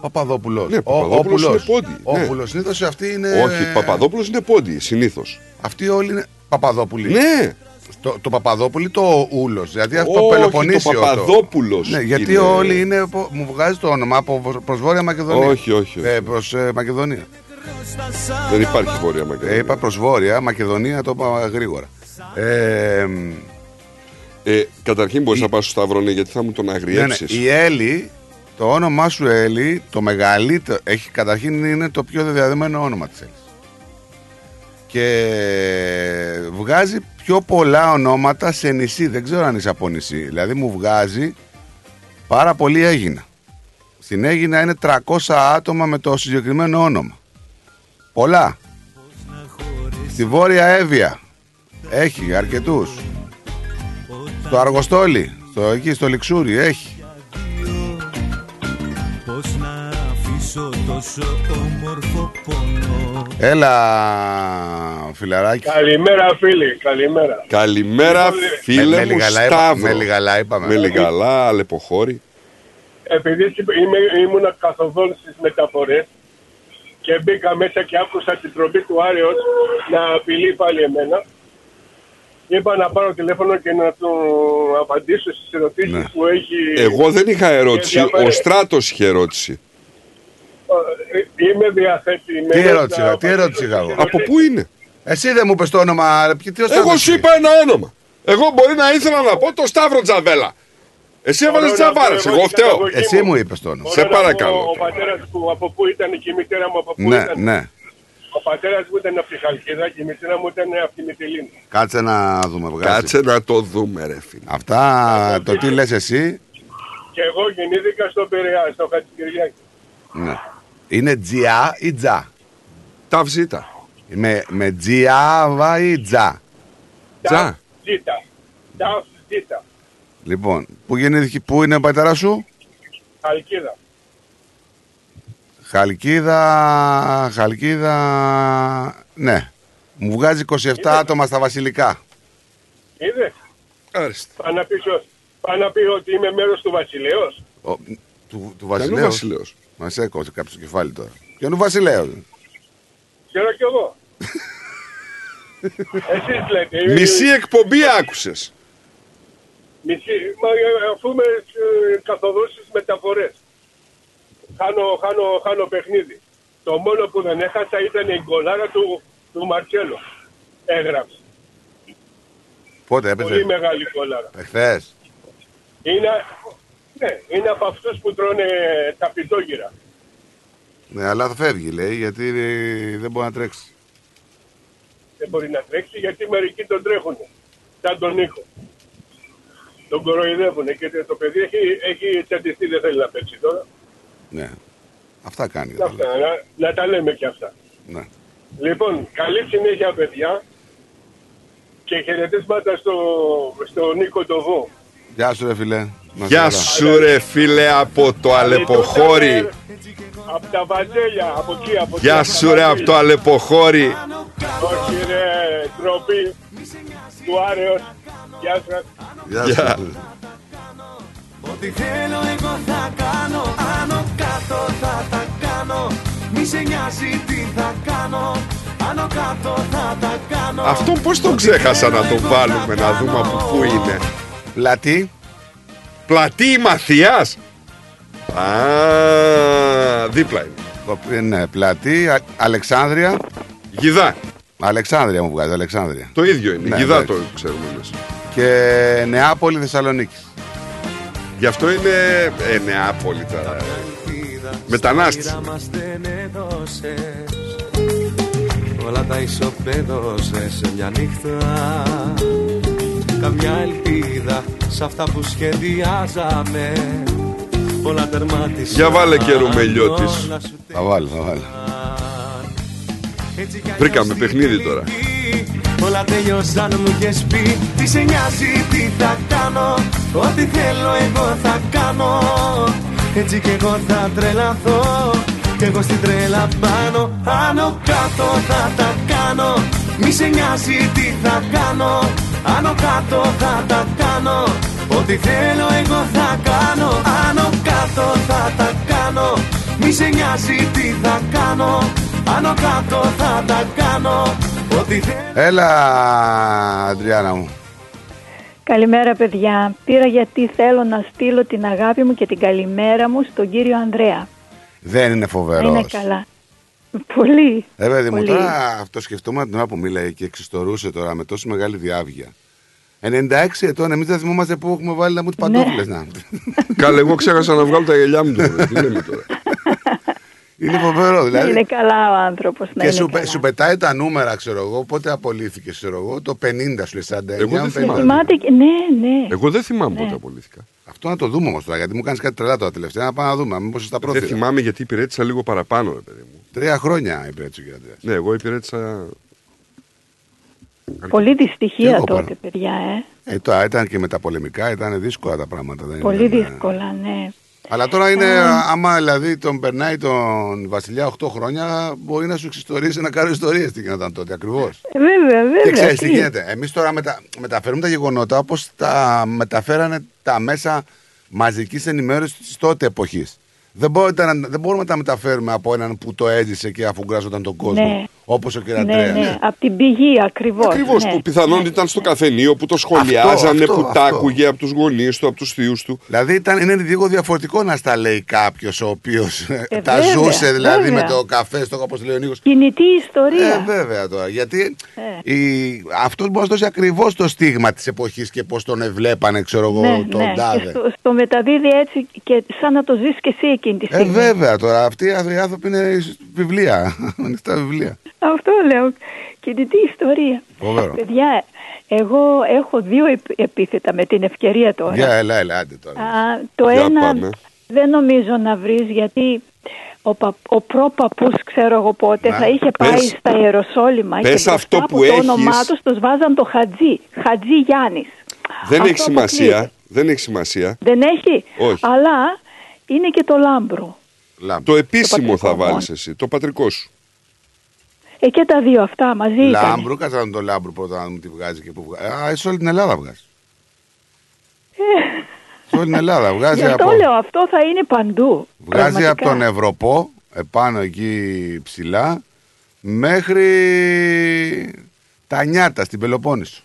[SPEAKER 4] Παπαδόπουλος.
[SPEAKER 3] Ναι,
[SPEAKER 4] Ο-
[SPEAKER 3] Παπαδόπουλος
[SPEAKER 4] Όπουλος.
[SPEAKER 3] είναι πόντι, ναι.
[SPEAKER 4] Όπουλος. Συνήθως αυτοί είναι...
[SPEAKER 3] Όχι, Παπαδόπουλος είναι πόντι, συνήθως.
[SPEAKER 4] Αυτοί όλοι είναι Παπαδόπουλοι.
[SPEAKER 3] Ναι.
[SPEAKER 4] Το, το Παπαδόπουλο ή το Ούλος. Δηλαδή αυτό
[SPEAKER 3] Όχι,
[SPEAKER 4] Πελοποννήσιο.
[SPEAKER 3] το Παπαδόπουλος
[SPEAKER 4] Ναι, γιατί
[SPEAKER 3] είναι-
[SPEAKER 4] όλοι είναι. από- Μου βγάζει το όνομα από προς Βόρεια Μακεδονία.
[SPEAKER 3] Όχι, όχι, όχι.
[SPEAKER 4] Ε, προς ε, Μακεδονία.
[SPEAKER 3] Δεν υπάρχει βόρεια Μακεδονία.
[SPEAKER 4] Ε, είπα προς Βόρεια, Μακεδονία το είπα γρήγορα. Ε,
[SPEAKER 3] Ε, καταρχήν μπορείς να πας στο Σταυρό, ναι, γιατί θα μου τον
[SPEAKER 4] ναι, ναι,
[SPEAKER 3] αγριέψει.
[SPEAKER 4] η Έλλη, το όνομά σου Έλλη, το μεγαλύτερο. Έχει, καταρχήν είναι το πιο διαδεδομένο όνομα της Έλλης. Και βγάζει πιο πολλά ονόματα σε νησί. Δεν ξέρω αν είσαι από νησί. Δηλαδή μου βγάζει πάρα πολύ Έγινα. Στην Έγινα είναι 300 άτομα με το συγκεκριμένο όνομα. Πολλά. Στη Βόρεια Εύβοια έχει αρκετούς. Στο Αργοστόλι, στο, εκεί στο Λιξούρι έχει.
[SPEAKER 28] Πώς να αφήσω τόσο όμορφο πόνο
[SPEAKER 4] Έλα, φιλαράκι.
[SPEAKER 29] Καλημέρα φίλοι, καλημέρα.
[SPEAKER 3] Καλημέρα,
[SPEAKER 29] Λοιπόν,
[SPEAKER 3] φίλε
[SPEAKER 4] με
[SPEAKER 3] μου
[SPEAKER 4] λιγαλά είπα-
[SPEAKER 3] Σταύρο.
[SPEAKER 4] με λιγαλά είπαμε.
[SPEAKER 3] Με λιγαλά, αλεποχώρη.
[SPEAKER 29] Επειδή είμαι, ήμουν καθοδόν στις μεταφορές και μπήκα μέσα και άκουσα την τροπή του Άρεος να απειλεί πάλι εμένα. Είπα να πάρω τηλέφωνο και να του απαντήσω στις ερωτήσεις που έχει...
[SPEAKER 3] Ναι. Εγώ δεν είχα ερώτηση,
[SPEAKER 29] ενδιαφέρον.
[SPEAKER 3] ο Στράτος είχε ερώτηση.
[SPEAKER 29] Ε, Είμαι διαθέτημένο.
[SPEAKER 4] Τι ερώτηση,
[SPEAKER 29] να
[SPEAKER 4] είχα, τι ερώτηση είχα εγώ.
[SPEAKER 29] απαντήσω
[SPEAKER 3] Από πού είναι;
[SPEAKER 4] Εσύ δεν μου είπες το όνομα. ρε, τι ο
[SPEAKER 3] Εγώ
[SPEAKER 4] Σταύρος
[SPEAKER 3] σου είπα ένα όνομα. Εγώ μπορεί να ήθελα να πω το Σταύρο Τζαβέλα. Εσύ έβαλες
[SPEAKER 29] Μπορώ να
[SPEAKER 3] τζαβάρε,
[SPEAKER 29] πω
[SPEAKER 3] εγώ
[SPEAKER 29] εγώ την
[SPEAKER 3] φταίω.
[SPEAKER 29] καταγωγή
[SPEAKER 4] Εσύ μου είπες το όνομα.
[SPEAKER 3] Σε
[SPEAKER 29] Μπορώ να πω
[SPEAKER 3] παρακαλώ.
[SPEAKER 29] Ο πατέρας που από πού ήταν και η μητέρα μου από πού
[SPEAKER 4] Ναι,
[SPEAKER 29] ήταν;
[SPEAKER 4] ναι.
[SPEAKER 29] Ο πατέρας μου ήταν από τη Χαλκίδα και η μητέρα μου ήταν από τη Μυτιλίνη.
[SPEAKER 4] Κάτσε να δούμε. βγάζει.
[SPEAKER 3] Κάτσε να το δούμε, ρε φίλε.
[SPEAKER 4] Αυτά το τι λες εσύ.
[SPEAKER 29] Και εγώ γεννήθηκα στο Πειραιά, στο Χατζικυριάκη.
[SPEAKER 4] Ναι. Είναι τζιά ή τζα;
[SPEAKER 3] Τα βζίτα.
[SPEAKER 4] Με, με τζιάβα ή τζα;
[SPEAKER 3] Τζα.
[SPEAKER 29] Ζήτα. Ταφ ζήτα.
[SPEAKER 4] Λοιπόν, πού γεννήθηκε, πού είναι ο πατέρα σου;
[SPEAKER 29] Χαλκίδα.
[SPEAKER 4] Χαλκίδα, Χαλκίδα, ναι. Μου βγάζει 27 άτομα στα βασιλικά.
[SPEAKER 29] Είδες;
[SPEAKER 3] Άριστα.
[SPEAKER 29] Πάει να πει, ως- πάει να πει ότι είμαι μέρος του βασιλέως.
[SPEAKER 4] Ο, του, του
[SPEAKER 3] Ποιανού
[SPEAKER 4] βασιλέως;
[SPEAKER 3] βασιλέως;
[SPEAKER 4] Μας έκοψε κάποιο το κεφάλι τώρα. Ποιανού βασιλέως;
[SPEAKER 29] Ξέρω κι εγώ. Εσείς λέτε.
[SPEAKER 3] Μισή εκπομπή άκουσες.
[SPEAKER 29] Μισή. Μα ε, αφού με ε, καθοδούς στις μεταφορές. Χάνω, χάνω, χάνω παιχνίδι. Το μόνο που δεν έχασα ήταν η γκολάρα του, του Μαρκέλο. Έγραψε.
[SPEAKER 4] Πότε
[SPEAKER 29] Πολύ
[SPEAKER 4] έπαιζε.
[SPEAKER 29] μεγάλη γκολάρα.
[SPEAKER 4] Εχθές.
[SPEAKER 29] Είναι, ναι, είναι από αυτούς που τρώνε τα πιτόγυρα.
[SPEAKER 4] Ναι, αλλά θα φεύγει λέει γιατί ε, δεν μπορεί να τρέξει.
[SPEAKER 29] Δεν μπορεί να τρέξει γιατί μερικοί τον τρέχουν. Σαν τον Νίκο. Τον κοροϊδεύουν και το παιδί έχει, έχει τσαντιστεί, δεν θέλει να παίξει τώρα.
[SPEAKER 4] Ναι. Αυτά κάνει.
[SPEAKER 29] Αυτά, να, να τα λέμε και αυτά.
[SPEAKER 4] Ναι.
[SPEAKER 29] Λοιπόν, καλή συνέχεια παιδιά και χαιρετίσματα στο, στο Νίκο Τοβό.
[SPEAKER 4] Γεια σου ρε φίλε. Να είσαι
[SPEAKER 3] Γεια
[SPEAKER 4] καλά.
[SPEAKER 3] σου ρε φίλε από το αλεποχώρι.
[SPEAKER 29] Από τα Βαζέλια, από εκεί, από
[SPEAKER 3] Γεια
[SPEAKER 29] εκεί,
[SPEAKER 3] σου ρε από το αλεποχώρι.
[SPEAKER 29] Όχι ρε, τροπή του Άρεος. Γεια σας.
[SPEAKER 4] Γεια
[SPEAKER 3] Γεια.
[SPEAKER 4] σου.
[SPEAKER 5] Ό,τι θέλω εγώ θα κάνω Άνω κάτω θα τα κάνω Μη σε νοιάζει τι θα κάνω Άνω κάτω θα τα κάνω
[SPEAKER 3] Αυτό πώς τον ξέχασα να τον βάλουμε να δούμε από πού είναι.
[SPEAKER 4] Πλατή.
[SPEAKER 3] Πλατή Μαθιάς. Α, δίπλα είναι.
[SPEAKER 4] Ε, Ναι, πλατή. Α- Αλεξάνδρεια.
[SPEAKER 3] Γιδά.
[SPEAKER 4] Αλεξάνδρεια μου βγάζει, Αλεξάνδρια.
[SPEAKER 3] Το ίδιο είναι.
[SPEAKER 4] Ναι,
[SPEAKER 3] Γιδά
[SPEAKER 4] εντάξει.
[SPEAKER 3] το ξέρουμε εμείς.
[SPEAKER 4] Και Νεάπολη Θεσσαλονίκη.
[SPEAKER 3] Γι' αυτό είναι ε, Νεάπολη τώρα. ε. Μετανάστης.
[SPEAKER 5] μας δεν έδωσες Όλα τα ισοπαίδωσες σε μια νύχτα Καμιά ελπίδα σε αυτά που σχεδιάζαμε Όλα τερμάτισαν
[SPEAKER 3] Για βάλε και ρουμελιώτης.
[SPEAKER 5] όλα σου
[SPEAKER 4] Θα βάλω, θα βάλω.
[SPEAKER 5] Έτσι κι αλλιώς
[SPEAKER 3] Βρήκαμε
[SPEAKER 5] στην
[SPEAKER 3] παιχνίδι τώρα.
[SPEAKER 5] Όλα τελειώσαν μου και πει. Τι σε νοιάζει τι θα κάνω. Ό,τι θέλω εγώ θα κάνω. Έτσι κι εγώ θα τρελαθώ. Κι εγώ στην τρέλα πάνω Άνω κάτω θα τα κάνω. Μη σε νοιάζει τι θα κάνω. Άνω κάτω θα τα κάνω. Ό,τι θέλω εγώ θα κάνω. Άνω κάτω θα τα κάνω. Μη σε νοιάζει τι θα κάνω. Άνω κάτω θα τα κάνω. Ό,τι θέλω
[SPEAKER 4] Έλα, Αντριάννα μου.
[SPEAKER 30] Καλημέρα παιδιά. Πήρα γιατί θέλω να στείλω την αγάπη μου και την καλημέρα μου στον κύριο Ανδρέα.
[SPEAKER 4] Δεν είναι
[SPEAKER 30] Να
[SPEAKER 4] φοβερό.
[SPEAKER 30] είναι καλά. Πολύ.
[SPEAKER 4] Ε, παιδί μου,
[SPEAKER 30] Πολύ.
[SPEAKER 4] τώρα αυτό σκεφτόμαστε την ώρα που μίλαγε και εξιστορούσε τώρα με τόση μεγάλη διάβγεια. 96 ετών, εμείς δεν θυμόμαστε πού έχουμε βάλει να μου τις
[SPEAKER 30] Ναι.
[SPEAKER 4] παντόφλε να.
[SPEAKER 3] Καλά, εγώ ξέχασα να βγάλω τα γυαλιά μου τώρα. Τι λέμε τώρα;
[SPEAKER 4] Είναι φοβερό,
[SPEAKER 30] Να
[SPEAKER 4] δηλαδή.
[SPEAKER 30] είναι καλά ο άνθρωπος. Να
[SPEAKER 4] Και
[SPEAKER 30] είναι
[SPEAKER 4] σου,
[SPEAKER 30] καλά.
[SPEAKER 4] σου πετάει τα νούμερα, ξέρω εγώ, πότε απολύθηκες, ξέρω εγώ, το 50 σου λέει 49.
[SPEAKER 3] Εγώ δεν
[SPEAKER 4] 50.
[SPEAKER 3] θυμάμαι.
[SPEAKER 30] Θυμάται και... Ναι, ναι.
[SPEAKER 3] Εγώ δεν θυμάμαι
[SPEAKER 30] Ναι.
[SPEAKER 3] πότε απολύθηκα.
[SPEAKER 4] Αυτό να το δούμε όμως τώρα, γιατί μου κάνεις κάτι τρελά τώρα τελευταία. Να πάμε να δούμε, μήπω στα
[SPEAKER 3] Δεν
[SPEAKER 4] πρόθυρα.
[SPEAKER 3] θυμάμαι γιατί υπηρέτησα λίγο παραπάνω, ρε παιδί μου.
[SPEAKER 4] Τρία χρόνια υπηρέτησε ο κ. Αντρέας.
[SPEAKER 3] Ναι, εγώ υπηρέτησα.
[SPEAKER 30] Πολύ δυστυχία
[SPEAKER 4] Εγώ
[SPEAKER 30] τότε,
[SPEAKER 4] πάνω.
[SPEAKER 30] παιδιά, ε.
[SPEAKER 4] Ε, τώρα ήταν και με τα πολεμικά, ήταν δύσκολα τα πράγματα. Δεν
[SPEAKER 30] Πολύ
[SPEAKER 4] ήταν, ε.
[SPEAKER 30] δύσκολα, ναι.
[SPEAKER 4] Αλλά τώρα είναι, άμα δηλαδή τον περνάει τον Βασιλιά 8 χρόνια, μπορεί να σου εξιστορήσει να κάνει ιστορίες τι γινόταν τότε ακριβώς;
[SPEAKER 30] Ε, Βέβαια, βέβαια.
[SPEAKER 4] Και ξέρεις τι
[SPEAKER 30] τι.
[SPEAKER 4] γίνεται. Εμείς τώρα μετα... μεταφέρουμε τα γεγονότα όπως τα μεταφέρανε τα μέσα μαζικής ενημέρωσης τη τότε εποχής. Δεν, μπορείτε να- δεν μπορούμε να τα μεταφέρουμε από έναν που το έζησε και αφού γκράζονταν τον κόσμο.
[SPEAKER 30] Ναι.
[SPEAKER 4] Όπως ο κ.
[SPEAKER 30] Ναι,
[SPEAKER 4] Αντρέας.
[SPEAKER 30] ναι, από την πηγή ακριβώς.
[SPEAKER 3] Ακριβώς
[SPEAKER 30] ναι.
[SPEAKER 3] που πιθανόν ήταν στο καφενείο που το σχολιάζανε,
[SPEAKER 4] αυτό,
[SPEAKER 3] που τα
[SPEAKER 4] αυτό.
[SPEAKER 3] άκουγε από τους γονείς του, από τους θείους του.
[SPEAKER 4] Δηλαδή ήταν, είναι λίγο διαφορετικό να στα λέει κάποιος ο οποίος
[SPEAKER 30] Ε,
[SPEAKER 4] τα
[SPEAKER 30] βέβαια,
[SPEAKER 4] ζούσε δηλαδή
[SPEAKER 30] βέβαια.
[SPEAKER 4] με το καφέ στο όπω λέει ο Νίκος.
[SPEAKER 30] Κινητή ιστορία.
[SPEAKER 4] Ε, βέβαια τώρα. Γιατί
[SPEAKER 30] Ε.
[SPEAKER 4] η... αυτός μπορεί να δώσει ακριβώς το στίγμα της εποχής και πώς τον εβλέπανε, ξέρω εγώ,
[SPEAKER 30] ναι,
[SPEAKER 4] τον
[SPEAKER 30] ναι.
[SPEAKER 4] τάδε.
[SPEAKER 30] Και στο, στο μεταδίδει έτσι και σαν να το ζεις και εσύ εκείνη τη
[SPEAKER 4] Ε,
[SPEAKER 30] στιγμή.
[SPEAKER 4] βέβαια τώρα. Αυτοί οι άνθρωποι είναι βιβλία. Ανοιχτά βιβλία.
[SPEAKER 30] Αυτό λέω. Κινητή ιστορία.
[SPEAKER 4] Φοβερό.
[SPEAKER 30] Παιδιά, εγώ έχω δύο επ- επίθετα με την ευκαιρία τώρα.
[SPEAKER 4] Για έλα, έλα, άντε τώρα.
[SPEAKER 30] Α, το
[SPEAKER 4] Για
[SPEAKER 30] ένα
[SPEAKER 4] πάμε.
[SPEAKER 30] δεν νομίζω να βρεις γιατί ο, πα, ο πρόπαππους ξέρω εγώ πότε
[SPEAKER 3] Να,
[SPEAKER 30] θα είχε πάει
[SPEAKER 3] πες-
[SPEAKER 30] στα Ιεροσόλυμα
[SPEAKER 3] πες
[SPEAKER 30] και μπροστά
[SPEAKER 3] αυτό
[SPEAKER 30] από
[SPEAKER 3] που
[SPEAKER 30] το
[SPEAKER 3] έχεις.
[SPEAKER 30] όνομά τους τους βάζαν το Χατζή, Χατζή Γιάννης.
[SPEAKER 3] Δεν
[SPEAKER 30] Αυτό
[SPEAKER 3] έχει σημασία.
[SPEAKER 30] αποκλείεται.
[SPEAKER 3] Δεν έχει σημασία.
[SPEAKER 30] Δεν έχει,
[SPEAKER 3] Όχι.
[SPEAKER 30] αλλά είναι και το λάμπρο.
[SPEAKER 3] Το επίσημο
[SPEAKER 30] πατρικό
[SPEAKER 3] θα βάλεις
[SPEAKER 30] μόνο.
[SPEAKER 3] εσύ, το πατρικό σου.
[SPEAKER 30] Ε, και τα δύο αυτά μαζί ήταν.
[SPEAKER 4] Λάμπρου, κάτσε να τον λάμπρου πρώτα να μου τη βγάζει και που βγάζει. Α, σε όλη την Ελλάδα βγάζει. σε όλη την Ελλάδα βγάζει
[SPEAKER 30] Γι' αυτό
[SPEAKER 4] από,
[SPEAKER 30] λέω, αυτό θα είναι παντού.
[SPEAKER 4] βγάζει από
[SPEAKER 30] πραγματικά.
[SPEAKER 4] τον Ευρωπό, επάνω εκεί ψηλά, μέχρι τα νιάτα στην Πελοπόννησο.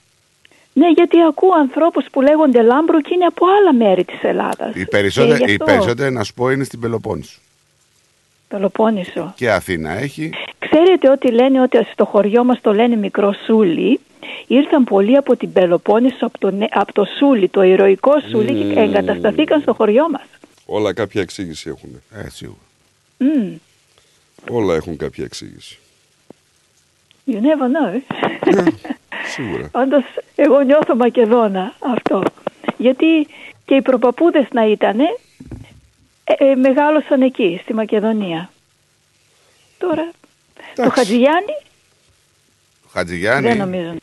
[SPEAKER 30] Ναι, γιατί ακούω ανθρώπους που λέγονται λάμπρο και είναι από άλλα μέρη της Ελλάδας.
[SPEAKER 4] Οι
[SPEAKER 30] Και
[SPEAKER 4] περισσότεροι,
[SPEAKER 30] γι'
[SPEAKER 4] οι
[SPEAKER 30] αυτό,
[SPEAKER 4] περισσότεροι, να σου πω, είναι στην Πελοπόννησο.
[SPEAKER 30] Πελοπόννησο.
[SPEAKER 4] Και Αθήνα έχει.
[SPEAKER 30] Ξέρετε ότι λένε ότι στο χωριό μας το λένε μικρό Σούλι. Ήρθαν πολλοί από την Πελοπόννησο, από το, νε- από το Σούλι, το ηρωικό Σούλι και
[SPEAKER 3] Μμμ.
[SPEAKER 30] εγκατασταθήκαν στο χωριό μας.
[SPEAKER 3] Όλα κάποια εξήγηση έχουν.
[SPEAKER 4] Ε, σίγουρα.
[SPEAKER 30] Μμ.
[SPEAKER 3] Όλα έχουν κάποια εξήγηση.
[SPEAKER 30] You never know.
[SPEAKER 3] Σίγουρα.
[SPEAKER 30] Όντως, εγώ νιώθω Μακεδόνα αυτό. Γιατί και οι προπαπούδες να ήτανε, ε, ε, μεγάλωσαν εκεί, στη Μακεδονία. Τώρα, το Χατζηγιάννη
[SPEAKER 4] Χατζηγιάννη.
[SPEAKER 30] δεν νομίζω.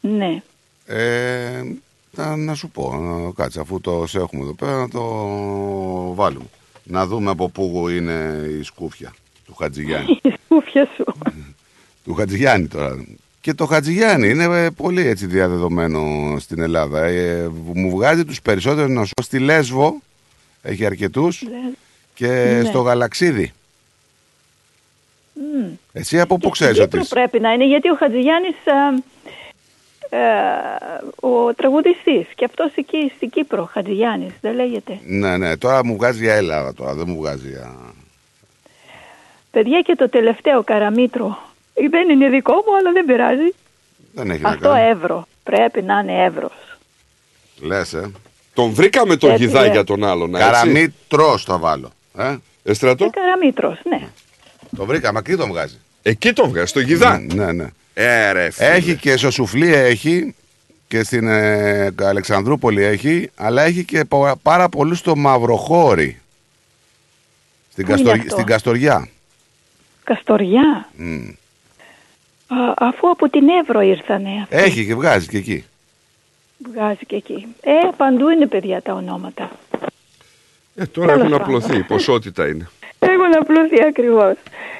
[SPEAKER 30] Ναι.
[SPEAKER 4] Ε, να, να σου πω, να, κάτσε αφού το σε έχουμε εδώ πέρα να το βάλουμε. Να δούμε από πού είναι η σκούφια του Χατζηγιάννη.
[SPEAKER 30] Η σκούφια σου.
[SPEAKER 4] του Χατζηγιάννη τώρα. Και το Χατζηγιάννη είναι ε, πολύ έτσι διαδεδομένο στην Ελλάδα. Ε, μου βγάζει τους περισσότερους να σου πω στη Λέσβο Έχει αρκετούς.
[SPEAKER 30] Ναι.
[SPEAKER 4] Και
[SPEAKER 30] Ναι.
[SPEAKER 4] στο γαλαξίδι.
[SPEAKER 30] Μμ.
[SPEAKER 4] Εσύ από πού
[SPEAKER 30] Και
[SPEAKER 4] ξέρεις
[SPEAKER 30] στην
[SPEAKER 4] ότι.
[SPEAKER 30] Κύπρο
[SPEAKER 4] είσαι;
[SPEAKER 30] πρέπει να είναι, γιατί ο Χατζηγιάννης α, ε, ο τραγουδιστής και αυτός εκεί στην Κύπρο, Χατζηγιάννης, δεν λέγεται.
[SPEAKER 4] Ναι, ναι, τώρα μου βγάζει για Ελλάδα τώρα, δεν μου βγάζει για.
[SPEAKER 30] Παιδιά και το τελευταίο καραμίτρο, ε, δεν είναι δικό μου, αλλά δεν πειράζει.
[SPEAKER 4] Δεν έχει να
[SPEAKER 30] Αυτό
[SPEAKER 4] κάνει.
[SPEAKER 30] εύρο, πρέπει να είναι εύρος.
[SPEAKER 4] Λες, ε.
[SPEAKER 3] Τον βρήκαμε τον
[SPEAKER 30] Έτσι,
[SPEAKER 3] γιδά
[SPEAKER 30] ε.
[SPEAKER 3] για τον άλλον. έτσι.
[SPEAKER 4] Καραμίτρος θα βάλω. Ε;
[SPEAKER 3] Εστρατό.
[SPEAKER 30] Και καραμίτρος, ναι.
[SPEAKER 4] Το βρήκαμε, εκεί τον βγάζει.
[SPEAKER 3] Εκεί τον βγάζει, στο γιδά.
[SPEAKER 4] Ναι, ναι.
[SPEAKER 3] Ε, ρε, φίλε.
[SPEAKER 4] Έχει και στο Σουφλί έχει και στην ε, Αλεξανδρούπολη έχει, αλλά έχει και πα- πάρα πολλούς στο Μαυροχώρι. Στην,
[SPEAKER 30] Πού είναι
[SPEAKER 4] Καστορ-
[SPEAKER 30] αυτό;
[SPEAKER 4] στην Καστοριά.
[SPEAKER 30] Καστοριά,
[SPEAKER 4] Μμ.
[SPEAKER 30] Α, αφού από την Εύρο ήρθανε,
[SPEAKER 4] Έχει και βγάζει και εκεί.
[SPEAKER 30] Βγάζει και εκεί. Ε, παντού είναι παιδιά τα ονόματα.
[SPEAKER 3] Ε, τώρα
[SPEAKER 30] Τέλος
[SPEAKER 3] έχουν
[SPEAKER 30] πάντων.
[SPEAKER 3] απλωθεί. Η ποσότητα είναι.
[SPEAKER 30] Έχουν απλωθεί ακριβώς.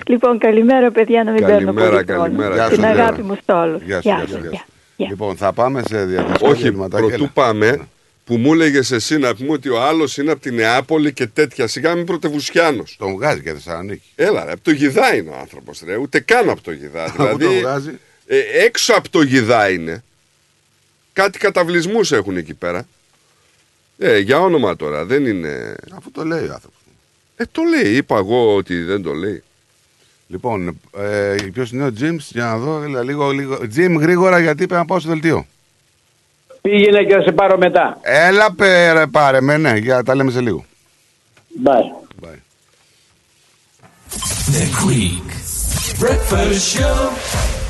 [SPEAKER 30] Λοιπόν, καλημέρα παιδιά, να μην παίρνω
[SPEAKER 3] Καλημέρα,
[SPEAKER 30] πολύ χρόνο.
[SPEAKER 3] καλημέρα.
[SPEAKER 4] Γεια
[SPEAKER 30] Την
[SPEAKER 4] σου,
[SPEAKER 30] αγάπη
[SPEAKER 4] Λένα.
[SPEAKER 30] μου στο όλους.
[SPEAKER 4] Γεια σου,
[SPEAKER 30] Γεια
[SPEAKER 4] γεια
[SPEAKER 30] σας,
[SPEAKER 4] σου, γεια
[SPEAKER 30] γεια.
[SPEAKER 4] σου. Λοιπόν, θα πάμε σε διαδικασία
[SPEAKER 3] Όχι,
[SPEAKER 4] διαλυματάκια.
[SPEAKER 3] πρωτού
[SPEAKER 4] Έλα.
[SPEAKER 3] πάμε, που μου έλεγε εσύ να πούμε ότι ο άλλος είναι από τη Νεάπολη και τέτοια. Σιγά μην πρωτευουσιάνος.
[SPEAKER 4] Τον βγάζει και Θεσσαλονίκη.
[SPEAKER 3] Έλα, ρε, από το γιδά είναι ο άνθρωπος, ρε. Ούτε καν από το γιδά.
[SPEAKER 4] Πού
[SPEAKER 3] δηλαδή,
[SPEAKER 4] τον βγάζει.
[SPEAKER 3] ε, έξω από το γιδά είναι. Κάτι καταβλισμούς έχουν εκεί πέρα. Ε, για όνομα τώρα, δεν είναι.
[SPEAKER 4] Αφού το λέει ο άνθρωπος.
[SPEAKER 3] Ε, το λέει. Είπα εγώ ότι δεν το λέει.
[SPEAKER 4] Λοιπόν, ε, ποιος είναι ο Τζιμ, για να δω. Έλα, λίγο, λίγο. Τζιμ, γρήγορα γιατί πρέπει να πάω στο δελτίο.
[SPEAKER 31] Πήγαινε και θα σε πάρω μετά.
[SPEAKER 4] Έλα, πέρα, πάρε με, ναι, για τα λέμε σε λίγο.
[SPEAKER 31] Bye.
[SPEAKER 4] Bye.
[SPEAKER 7] The Greek Breakfast Show.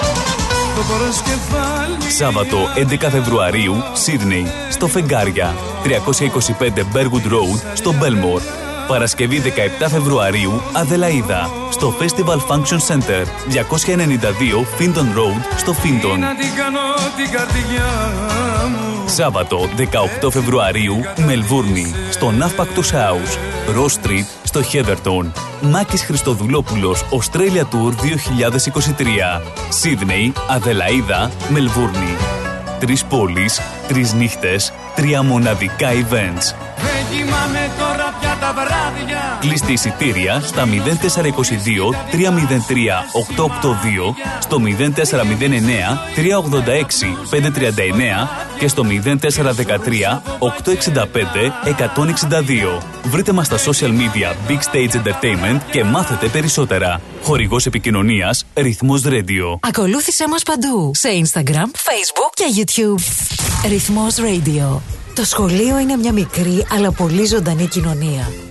[SPEAKER 5] το προσκεφάλι
[SPEAKER 7] Σάββατο 11 Φεβρουαρίου, Σίδνεϊ, στο Φεγγάρια, 325 Bergwood Road, στο Belmore. Παρασκευή 17 Φεβρουαρίου, Αδελαίδα, στο Festival Function Center, 292 Finton Road, στο Finton.
[SPEAKER 5] Να την κάνω την καρδιά μου
[SPEAKER 7] Σάββατο 18 Φεβρουαρίου, Μελβούρνη, στο Ναύπακτος House, Ross Street, στο Heatherton. Μάκης Χριστοδουλόπουλος, Australia Tour 2023. Σίδνεϊ, Αδελαίδα, Μελβούρνη. Τρεις πόλεις, τρεις νύχτες, τρία μοναδικά events.
[SPEAKER 5] Δεν κοιμάμαι τώρα πια τα βράδια
[SPEAKER 7] Κλείστε εισιτήρια στα 0422 303 882, στο 0409 386 539 και στο 0413 865 162. Βρείτε μας στα social media Big Stage Entertainment και μάθετε περισσότερα. Χορηγός επικοινωνίας Ρυθμός Radio.
[SPEAKER 9] Ακολούθησέ μας παντού. Σε Instagram, Facebook και YouTube. Ρυθμός Radio. Το σχολείο είναι μια μικρή αλλά πολύ ζωντανή κοινωνία.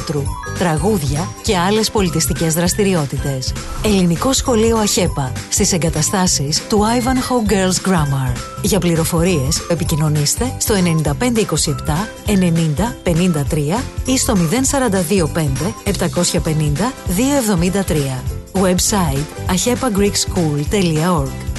[SPEAKER 9] θεάτρου. Τραγούδια και άλλες πολιτιστικές δραστηριότητες. Ελληνικό σχολείο ΑΧΕΠΑ στις εγκαταστάσεις του Ivanhoe Girls Grammar. Για πληροφορίες επικοινωνήστε στο 9527 90 53 ή στο 0425 750 273. Website ahepagreekschool.org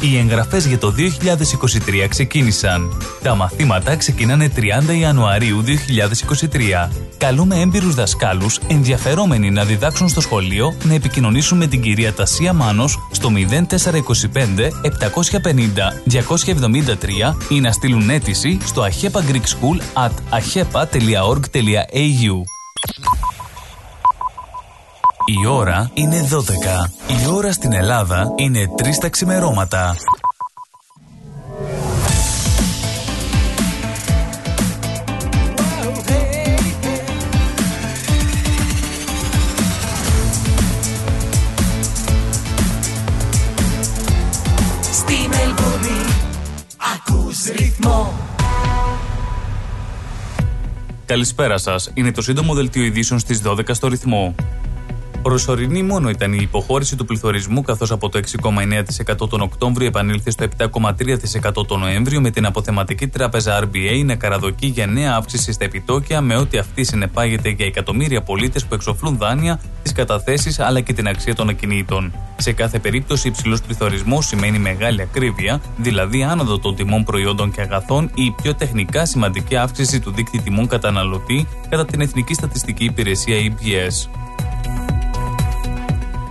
[SPEAKER 7] Οι εγγραφές για το 2023 ξεκίνησαν. Τα μαθήματα ξεκινάνε 30 Ιανουαρίου 2023. Καλούμε έμπειρους δασκάλους ενδιαφερόμενοι να διδάξουν στο σχολείο να επικοινωνήσουν με την κυρία Τασία Μάνος στο 0425 750 273 ή να στείλουν αίτηση στο ahepa greek school at ahepa.org.au η ώρα είναι 12. Η ώρα στην Ελλάδα είναι 3 τα ξημερώματα. Καλησπέρα σας Είναι το σύντομο δελτίο ειδήσεων στις 12 στο ρυθμό. Προσωρινή μόνο ήταν η υποχώρηση του πληθωρισμού, καθώς από το 6,9% τον Οκτώβριο επανήλθε στο 7,3% τον Νοέμβριο, με την αποθεματική τράπεζα RBA να καραδοκεί για νέα αύξηση στα επιτόκια, με ό,τι αυτή συνεπάγεται για εκατομμύρια πολίτες που εξοφλούν δάνεια, τις καταθέσεις αλλά και την αξία των ακινήτων. Σε κάθε περίπτωση, υψηλός πληθωρισμός σημαίνει μεγάλη ακρίβεια, δηλαδή άνοδο των τιμών προϊόντων και αγαθών ή η πιο τεχνικά σημαντική αύξηση του δίκτυου τιμών καταναλωτή κατά την Εθνική Στατιστική Υπηρεσία EPS.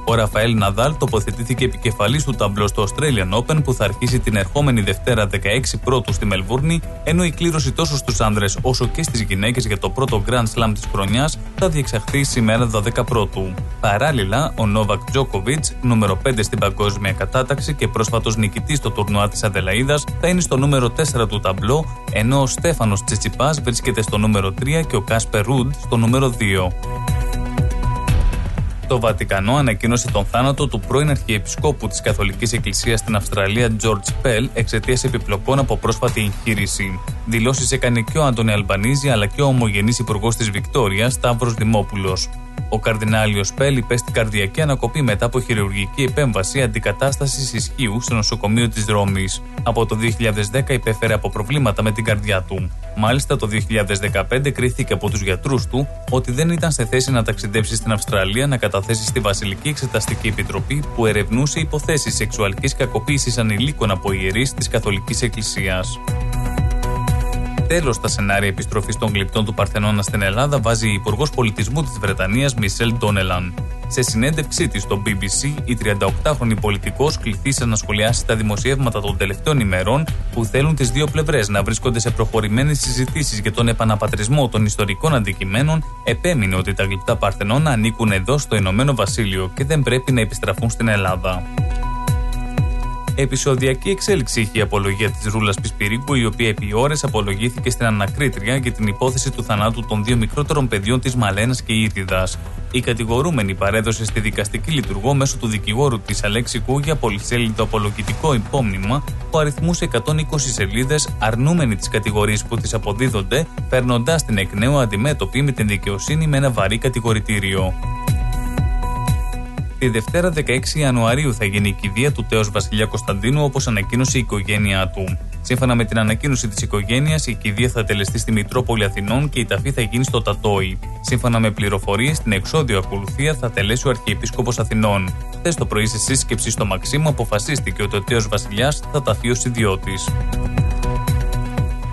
[SPEAKER 7] Ο Ραφαέλ Ναδάλ τοποθετήθηκε επικεφαλής του ταμπλό στο Australian Open που θα αρχίσει την ερχόμενη Δευτέρα 16 πρώτου στη Μελβούρνη, ενώ η κλήρωση τόσο στους άνδρες όσο και στις γυναίκες για το πρώτο Grand Slam της χρονιάς θα διεξαχθεί σήμερα 12 πρώτου. Παράλληλα, ο Νόβακ Τζόκοβιτ, νούμερο 5 στην παγκόσμια κατάταξη και πρόσφατος νικητής στο τουρνουά της Αδελαίδας, θα είναι στο νούμερο 4 του ταμπλό, ενώ ο Στέφανος Τσιτσιπάς βρίσκεται στο νούμερο 3 και ο Κάσπερ Ρούντ στο νούμερο 2. Το Βατικανό ανακοίνωσε τον θάνατο του πρώην Αρχιεπισκόπου της Καθολικής Εκκλησίας στην Αυστραλία, George Pell, εξαιτίας επιπλοκών από πρόσφατη εγχείρηση. Δηλώσεις έκανε και ο Άντωνη Αλμπανίζη αλλά και ο ομογενής υπουργός της Βικτόριας, Σταύρος Δημόπουλος. Ο Καρδινάλιος Πέλ υπέστη καρδιακή ανακοπή μετά από χειρουργική επέμβαση αντικατάστασης ισχύου στο νοσοκομείο της Ρώμης. Από το 2010 υπέφερε από προβλήματα με την καρδιά του. Μάλιστα το 2015 κρίθηκε από τους γιατρούς του ότι δεν ήταν σε θέση να ταξιδέψει στην Αυστραλία να καταθέσει στη Βασιλική Εξεταστική Επιτροπή που ερευνούσε υποθέσεις σεξουαλικής κακοποίησης ανηλίκων από ιερείς της Καθολικής Εκκλησίας τέλος στα σενάρια επιστροφής των γλυπτών του Παρθενώνα στην Ελλάδα βάζει η Υπουργός Πολιτισμού της Βρετανίας Μισελ Ντόνελαν. Σε συνέντευξή της στο BBC, η 38χρονη πολιτικός κληθήσε να σχολιάσει τα δημοσιεύματα των τελευταίων ημερών που θέλουν τις δύο πλευρές να βρίσκονται σε προχωρημένες συζητήσεις για τον επαναπατρισμό των ιστορικών αντικειμένων, επέμεινε ότι τα γλυπτά Παρθενώνα ανήκουν εδώ στο Ηνωμένο Βασίλειο και δεν πρέπει να επιστραφούν στην Ελλάδα. Επισοδιακή εξέλιξη είχε η απολογία της Ρούλας Πισπυρίκου, η οποία επί ώρες απολογήθηκε στην ανακρίτρια για την υπόθεση του θανάτου των δύο μικρότερων παιδιών της Μαλένας και Ήτιδα. Η κατηγορούμενη παρέδωσε στη δικαστική λειτουργό μέσω του δικηγόρου της Αλέξη Κούγια πολυσέλιδο απολογητικό υπόμνημα που αριθμούσε 120 σελίδες, αρνούμενη τις κατηγορίες που τη αποδίδονται, παίρνοντα την εκ νέου αντιμέτωπη με την δικαιοσύνη με ένα βαρύ κατηγορητήριο. Τη Δευτέρα 16 Ιανουαρίου θα γίνει η κηδεία του τέος Βασιλιά Κωνσταντίνου όπως ανακοίνωσε η οικογένειά του. Σύμφωνα με την ανακοίνωση της οικογένειας, η κηδεία θα τελεστεί στη Μητρόπολη Αθηνών και η ταφή θα γίνει στο Τατόι. Σύμφωνα με πληροφορίες, την εξόδιο ακολουθία θα τελέσει ο Αρχιεπίσκοπος Αθηνών. Χθες το πρωί, σε σύσκεψη στο Μαξίμου, αποφασίστηκε ότι ο τέος Βασιλιάς θα ταφεί ως ιδιώτης.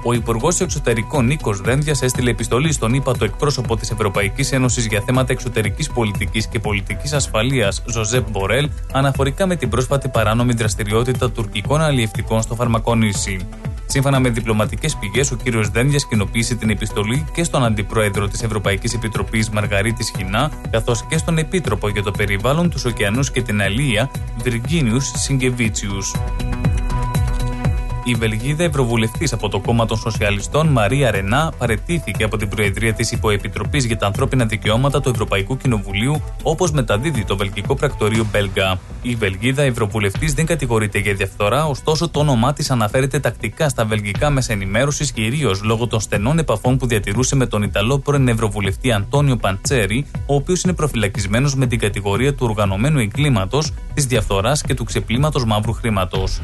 [SPEAKER 7] Ο Υπουργός Εξωτερικών Νίκος Δένδιας έστειλε επιστολή στον ύπατο εκπρόσωπο της Ευρωπαϊκής Ένωσης για θέματα εξωτερικής πολιτικής και πολιτικής ασφαλείας, Ζωζέπ Μπορέλ, αναφορικά με την πρόσφατη παράνομη δραστηριότητα τουρκικών αλλιευτικών στο Φαρμακόνησι. Σύμφωνα με διπλωματικές πηγές, ο κ. Δένδιας κοινοποίησε την επιστολή και στον Αντιπρόεδρο της Ευρωπαϊκής Επιτροπής Μαργαρίτη Χινά, καθώς και στον Επίτροπο για το Περιβάλλον, τους Ωκεανούς και την Αλία, Βιργίνιου Σιγκεβίτσιου. Η Βελγίδα Ευρωβουλευτής από το κόμμα των Σοσιαλιστών, Μαρία Ρενά, παρετήθηκε από την Προεδρία της Υποεπιτροπής για τα Ανθρώπινα Δικαιώματα του Ευρωπαϊκού Κοινοβουλίου, όπως μεταδίδει το Βελγικό Πρακτορείο Μπέλγα. Η Βελγίδα Ευρωβουλευτής δεν κατηγορείται για διαφθορά, ωστόσο το όνομά της αναφέρεται τακτικά στα βελγικά μέσα ενημέρωσης, κυρίως λόγω των στενών επαφών που διατηρούσε με τον Ιταλό πρώην Ευρωβουλευτή Αντώνιο Παντσέρη, ο οποίος είναι προφυλακισμένος με την κατηγορία του οργανωμένου εγκλήματος, της διαφθοράς και του ξεπλήματος μαύρου χρήματος.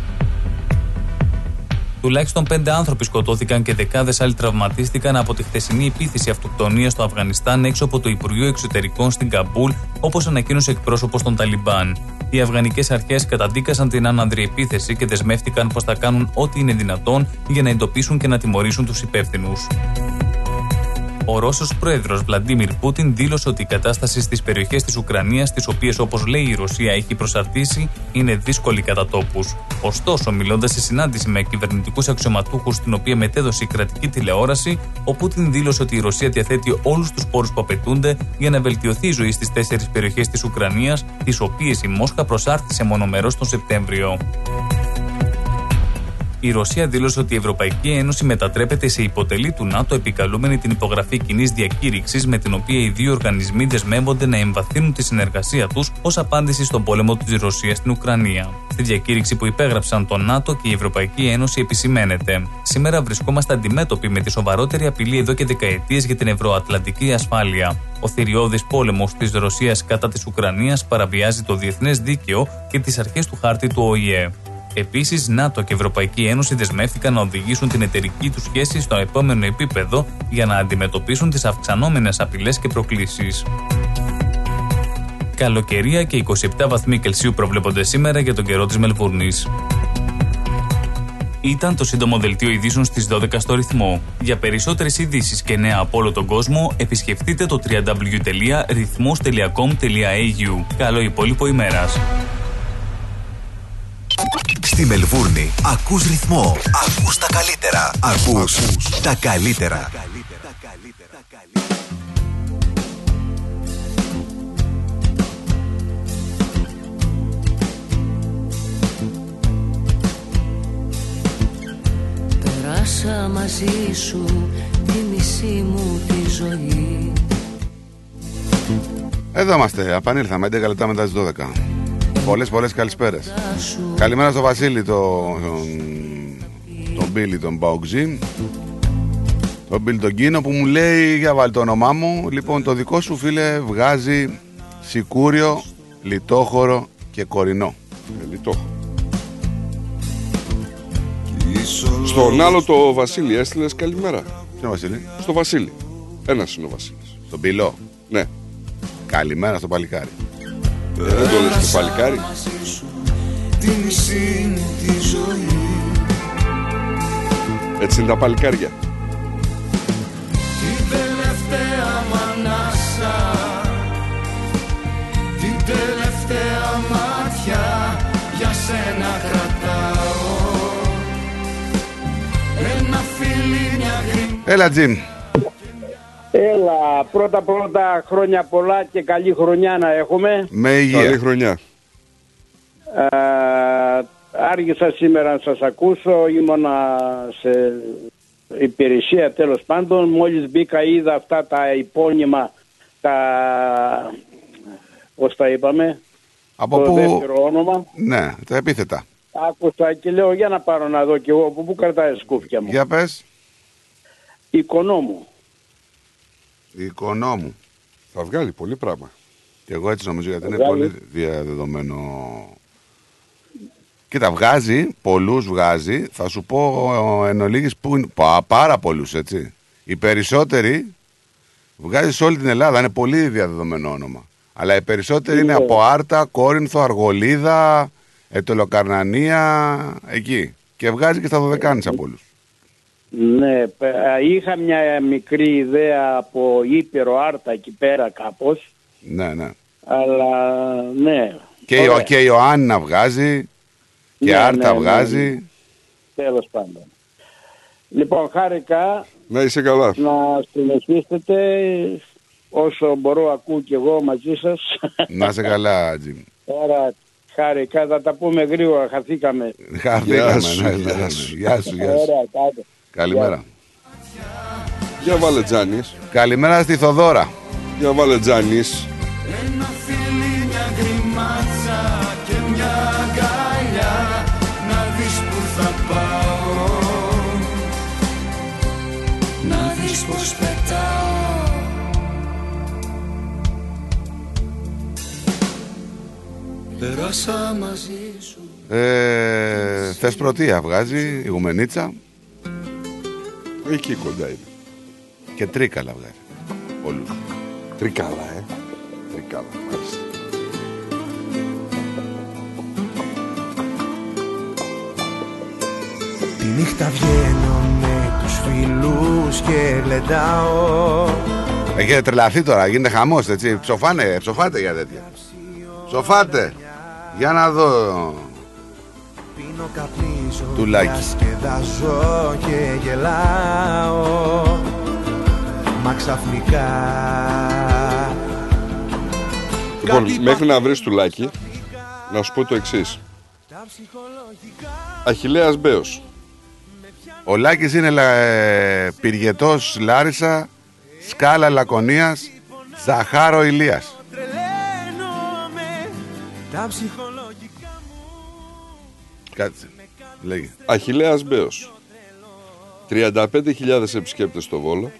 [SPEAKER 7] Τουλάχιστον πέντε άνθρωποι σκοτώθηκαν και δεκάδες άλλοι τραυματίστηκαν από τη χθεσινή επίθεση αυτοκτονία στο Αφγανιστάν έξω από το Υπουργείο Εξωτερικών στην Καμπούλ, όπως ανακοίνωσε εκπρόσωπος των Ταλιμπάν. Οι Αφγανικές αρχές καταδίκασαν την άνανδρη επίθεση και δεσμεύτηκαν πως θα κάνουν ό,τι είναι δυνατόν για να εντοπίσουν και να τιμωρήσουν τους υπεύθυνους. Ο Ρώσος πρόεδρος Βλαντίμιρ Πούτιν δήλωσε ότι η κατάσταση στις περιοχές της Ουκρανίας, τις οποίες όπως λέει η Ρωσία έχει προσαρτήσει, είναι δύσκολη κατά τόπους. Ωστόσο, μιλώντας σε συνάντηση με κυβερνητικούς αξιωματούχους, την οποία μετέδωσε η κρατική τηλεόραση, ο Πούτιν δήλωσε ότι η Ρωσία διαθέτει όλους τους πόρους που απαιτούνται για να βελτιωθεί η ζωή στις τέσσερις περιοχές της Ουκρανίας, τις οποίες η Μόσχα προσάρτησε μονομερό τον Σεπτέμβριο. Η Ρωσία δήλωσε ότι η Ευρωπαϊκή Ένωση μετατρέπεται σε υποτελή του ΝΑΤΟ, επικαλούμενη την υπογραφή κοινής διακήρυξης με την οποία οι δύο οργανισμοί δεσμεύονται να εμβαθύνουν τη συνεργασία τους ως απάντηση στον πόλεμο της Ρωσίας στην Ουκρανία. Στη διακήρυξη που υπέγραψαν το ΝΑΤΟ και η Ευρωπαϊκή Ένωση επισημαίνεται. Σήμερα βρισκόμαστε αντιμέτωποι με τη σοβαρότερη απειλή εδώ και δεκαετίες για την ευρωατλαντική ασφάλεια. Ο θηριώδης πόλεμος της Ρωσίας κατά της Ουκρανίας παραβιάζει το διεθνές δίκαιο και τις αρχές του χάρτη του ΟΗΕ. Επίσης, ΝΑΤΟ και Ευρωπαϊκή Ένωση δεσμεύτηκαν να οδηγήσουν την εταιρική τους σχέση στο επόμενο επίπεδο για να αντιμετωπίσουν τις αυξανόμενες απειλές και προκλήσεις. Καλοκαιρία και 27 βαθμοί Κελσίου προβλέπονται σήμερα για τον καιρό της Μελβούρνης. Ήταν το σύντομο δελτίο ειδήσεων στις 12 στο ρυθμό. Για περισσότερες ειδήσεις και νέα από όλο τον κόσμο, επισκεφτείτε το www.rythmos.com.au. Καλό υπόλοιπο ημέρας.
[SPEAKER 21] Στη Μελβούρνη ακούς ρυθμό. Ακούς τα καλύτερα. Ακούς τα καλύτερα.
[SPEAKER 26] Περάσα μαζί σου τη μισή μου τη ζωή
[SPEAKER 4] Εδώ είμαστε, επανήλθαμε 11 λεπτά μετά τις 12. Πολλές πολλές καλησπέρες. Καλημέρα στο Βασίλη, τον, τον Μπίλι, τον Μπαοξή. Τον Μπίλι τον Κίνο που μου λέει για βάλει το όνομά μου. Λοιπόν, το δικό σου φίλε βγάζει σικούριο, λιτόχωρο και κορινό.
[SPEAKER 3] Ε, λιτόχωρο. Στον άλλο το Βασίλη έστειλες καλημέρα.
[SPEAKER 4] Ποιο Βασίλη;
[SPEAKER 3] Στο Βασίλη. Ένας είναι ο Βασίλης.
[SPEAKER 4] Στον Πυλό.
[SPEAKER 3] Ναι.
[SPEAKER 4] Καλημέρα στο παλικάρι.
[SPEAKER 3] Ε, δεν το λες το παλικάρι.
[SPEAKER 5] Τη μισή μου τη ζωή
[SPEAKER 3] Έτσι είναι τα παλικάρια.
[SPEAKER 5] Την τελευταία μ' ανάσα Την τελευταία μάτια Για σένα κρατάω Ένα φίλι μια γρήγορα
[SPEAKER 4] Έλα Τζιμ.
[SPEAKER 31] Έλα, πρώτα πρώτα χρόνια πολλά και καλή χρονιά να έχουμε.
[SPEAKER 4] Με υγεία.
[SPEAKER 3] Καλή χρονιά.
[SPEAKER 31] Ε, άργησα σήμερα να σας ακούσω, ήμουνα σε υπηρεσία τέλος πάντων. Μόλις μπήκα είδα αυτά τα υπόνοιμα, τα... πώς τα είπαμε,
[SPEAKER 4] Από
[SPEAKER 31] το
[SPEAKER 4] πού...
[SPEAKER 31] δεύτερο όνομα.
[SPEAKER 4] Ναι, τα επίθετα.
[SPEAKER 31] Άκουσα και λέω για να πάρω να δω κι εγώ από πού κρατάει σκούφια μου.
[SPEAKER 4] Για πες.
[SPEAKER 31] Οικονόμου.
[SPEAKER 4] Οικονόμου.
[SPEAKER 3] Θα βγάλει πολύ πράγμα.
[SPEAKER 4] Και εγώ έτσι νομίζω γιατί είναι
[SPEAKER 31] Βγάλει.
[SPEAKER 4] πολύ διαδεδομένο. Κοίτα, βγάζει, πολλούς βγάζει. Θα σου πω ε, εν ολίγης που είναι. Πα, πάρα πολλούς, έτσι. Οι περισσότεροι βγάζει σε όλη την Ελλάδα. Είναι πολύ διαδεδομένο όνομα. Αλλά οι περισσότεροι είναι
[SPEAKER 31] Ναι.
[SPEAKER 4] από Άρτα, Κόρινθο, Αργολίδα, Ετωλοκαρνανία, εκεί. Και βγάζει και στα Δωδεκάνησα από όλους.
[SPEAKER 31] Ναι, πε- είχα μια μικρή ιδέα από Ήπειρο Άρτα εκεί πέρα κάπως,
[SPEAKER 4] Ναι, ναι.
[SPEAKER 31] αλλά ναι.
[SPEAKER 4] Και, η,
[SPEAKER 31] Ωραία.
[SPEAKER 4] και η Ιωάννα βγάζει. Και
[SPEAKER 31] Ναι,
[SPEAKER 4] Άρτα
[SPEAKER 31] ναι, ναι,
[SPEAKER 4] βγάζει.
[SPEAKER 31] ναι. Τέλος πάντων. Λοιπόν, χάρηκα
[SPEAKER 3] Να είσαι καλάς.
[SPEAKER 31] να συνεχίσετε όσο μπορώ ακούω κι εγώ μαζί σας.
[SPEAKER 4] Να είσαι καλά, Τζιμ.
[SPEAKER 31] Τώρα χάρηκα, θα τα πούμε γρήγορα, χαθήκαμε.
[SPEAKER 4] Χαθήκαμε.
[SPEAKER 3] Γεια σου,
[SPEAKER 4] ναι, ναι,
[SPEAKER 3] γεια
[SPEAKER 4] ναι.
[SPEAKER 3] σου.
[SPEAKER 4] Γεια σου, γεια σου.
[SPEAKER 31] Ωραία, κάντε.
[SPEAKER 4] Καλημέρα.
[SPEAKER 3] Για βάλε Τζάνης.
[SPEAKER 4] Καλημέρα στη Θοδώρα.
[SPEAKER 3] Για βάλε Τζάνης.
[SPEAKER 5] Ένα φίλι, μια γκριμάτσα και μια αγκαλιά Να δεις που θα πάω Να δεις πως πετάω Περάσα μαζί σου
[SPEAKER 4] Ε, Θεσπρωτεία βγάζει, η Γουμενίτσα
[SPEAKER 3] Εκεί κοντά είναι.
[SPEAKER 4] και Τρίκαλα βγάζει. Όλους.
[SPEAKER 3] Τρικάλα, ε. Τρικάλα, μάλιστα.
[SPEAKER 28] Τη νύχτα βγαίνω με τους φίλους και γλεντάω
[SPEAKER 4] Έχετε τρελαθεί τώρα, γίνεται χαμός, έτσι. Ψοφάνε, ψοφάτε για τέτοια. Ψοφάτε. Για να δω.
[SPEAKER 28] Πίνω καπνίζω,
[SPEAKER 4] Τουλάκι.
[SPEAKER 28] διασκεδάζω και γελάω Μα ξαφνικά
[SPEAKER 3] Λοιπόν, μέχρι να βρεις τουλάκι, να σου πω το εξής. Αχιλέας Μπέος.
[SPEAKER 4] Ο Λάκης είναι λα, ε, πυργετός Λάρισα, Σκάλα Λακωνίας, Ζαχάρο Ηλίας.
[SPEAKER 5] Τα ψυχολογικά
[SPEAKER 4] Κάτσε. Λέγε.
[SPEAKER 3] Αχιλέας Μπέος. 35.000 επισκέπτες στο Βόλο.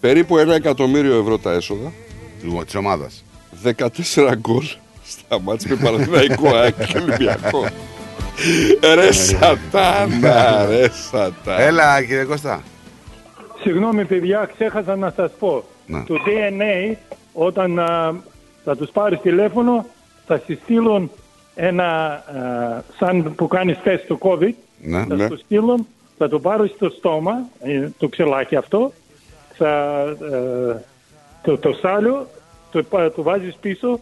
[SPEAKER 3] Περίπου ένα εκατομμύριο ευρώ τα έσοδα.
[SPEAKER 4] Της ομάδας.
[SPEAKER 3] 14 γκολ στα μάτς με Παναθηναϊκό ΑΕΚ και Ολυμπιακό. Ρε σατάνα, ρε σατάνα.
[SPEAKER 4] Έλα κύριε Κώστα.
[SPEAKER 24] Συγγνώμη παιδιά, ξέχασα να σας πω.
[SPEAKER 4] Να.
[SPEAKER 24] Το DNA, όταν α, θα τους πάρεις τηλέφωνο, θα σου στείλουν ένα, α, σαν που κάνεις τεστ του COVID,
[SPEAKER 4] Ναι.
[SPEAKER 24] θα
[SPEAKER 4] Ναι.
[SPEAKER 24] σου στείλουν, θα το πάρεις στο στόμα, ε, το ξελάκι αυτό, θα, ε, το, το σάλιο, το, πα- το βάζεις πίσω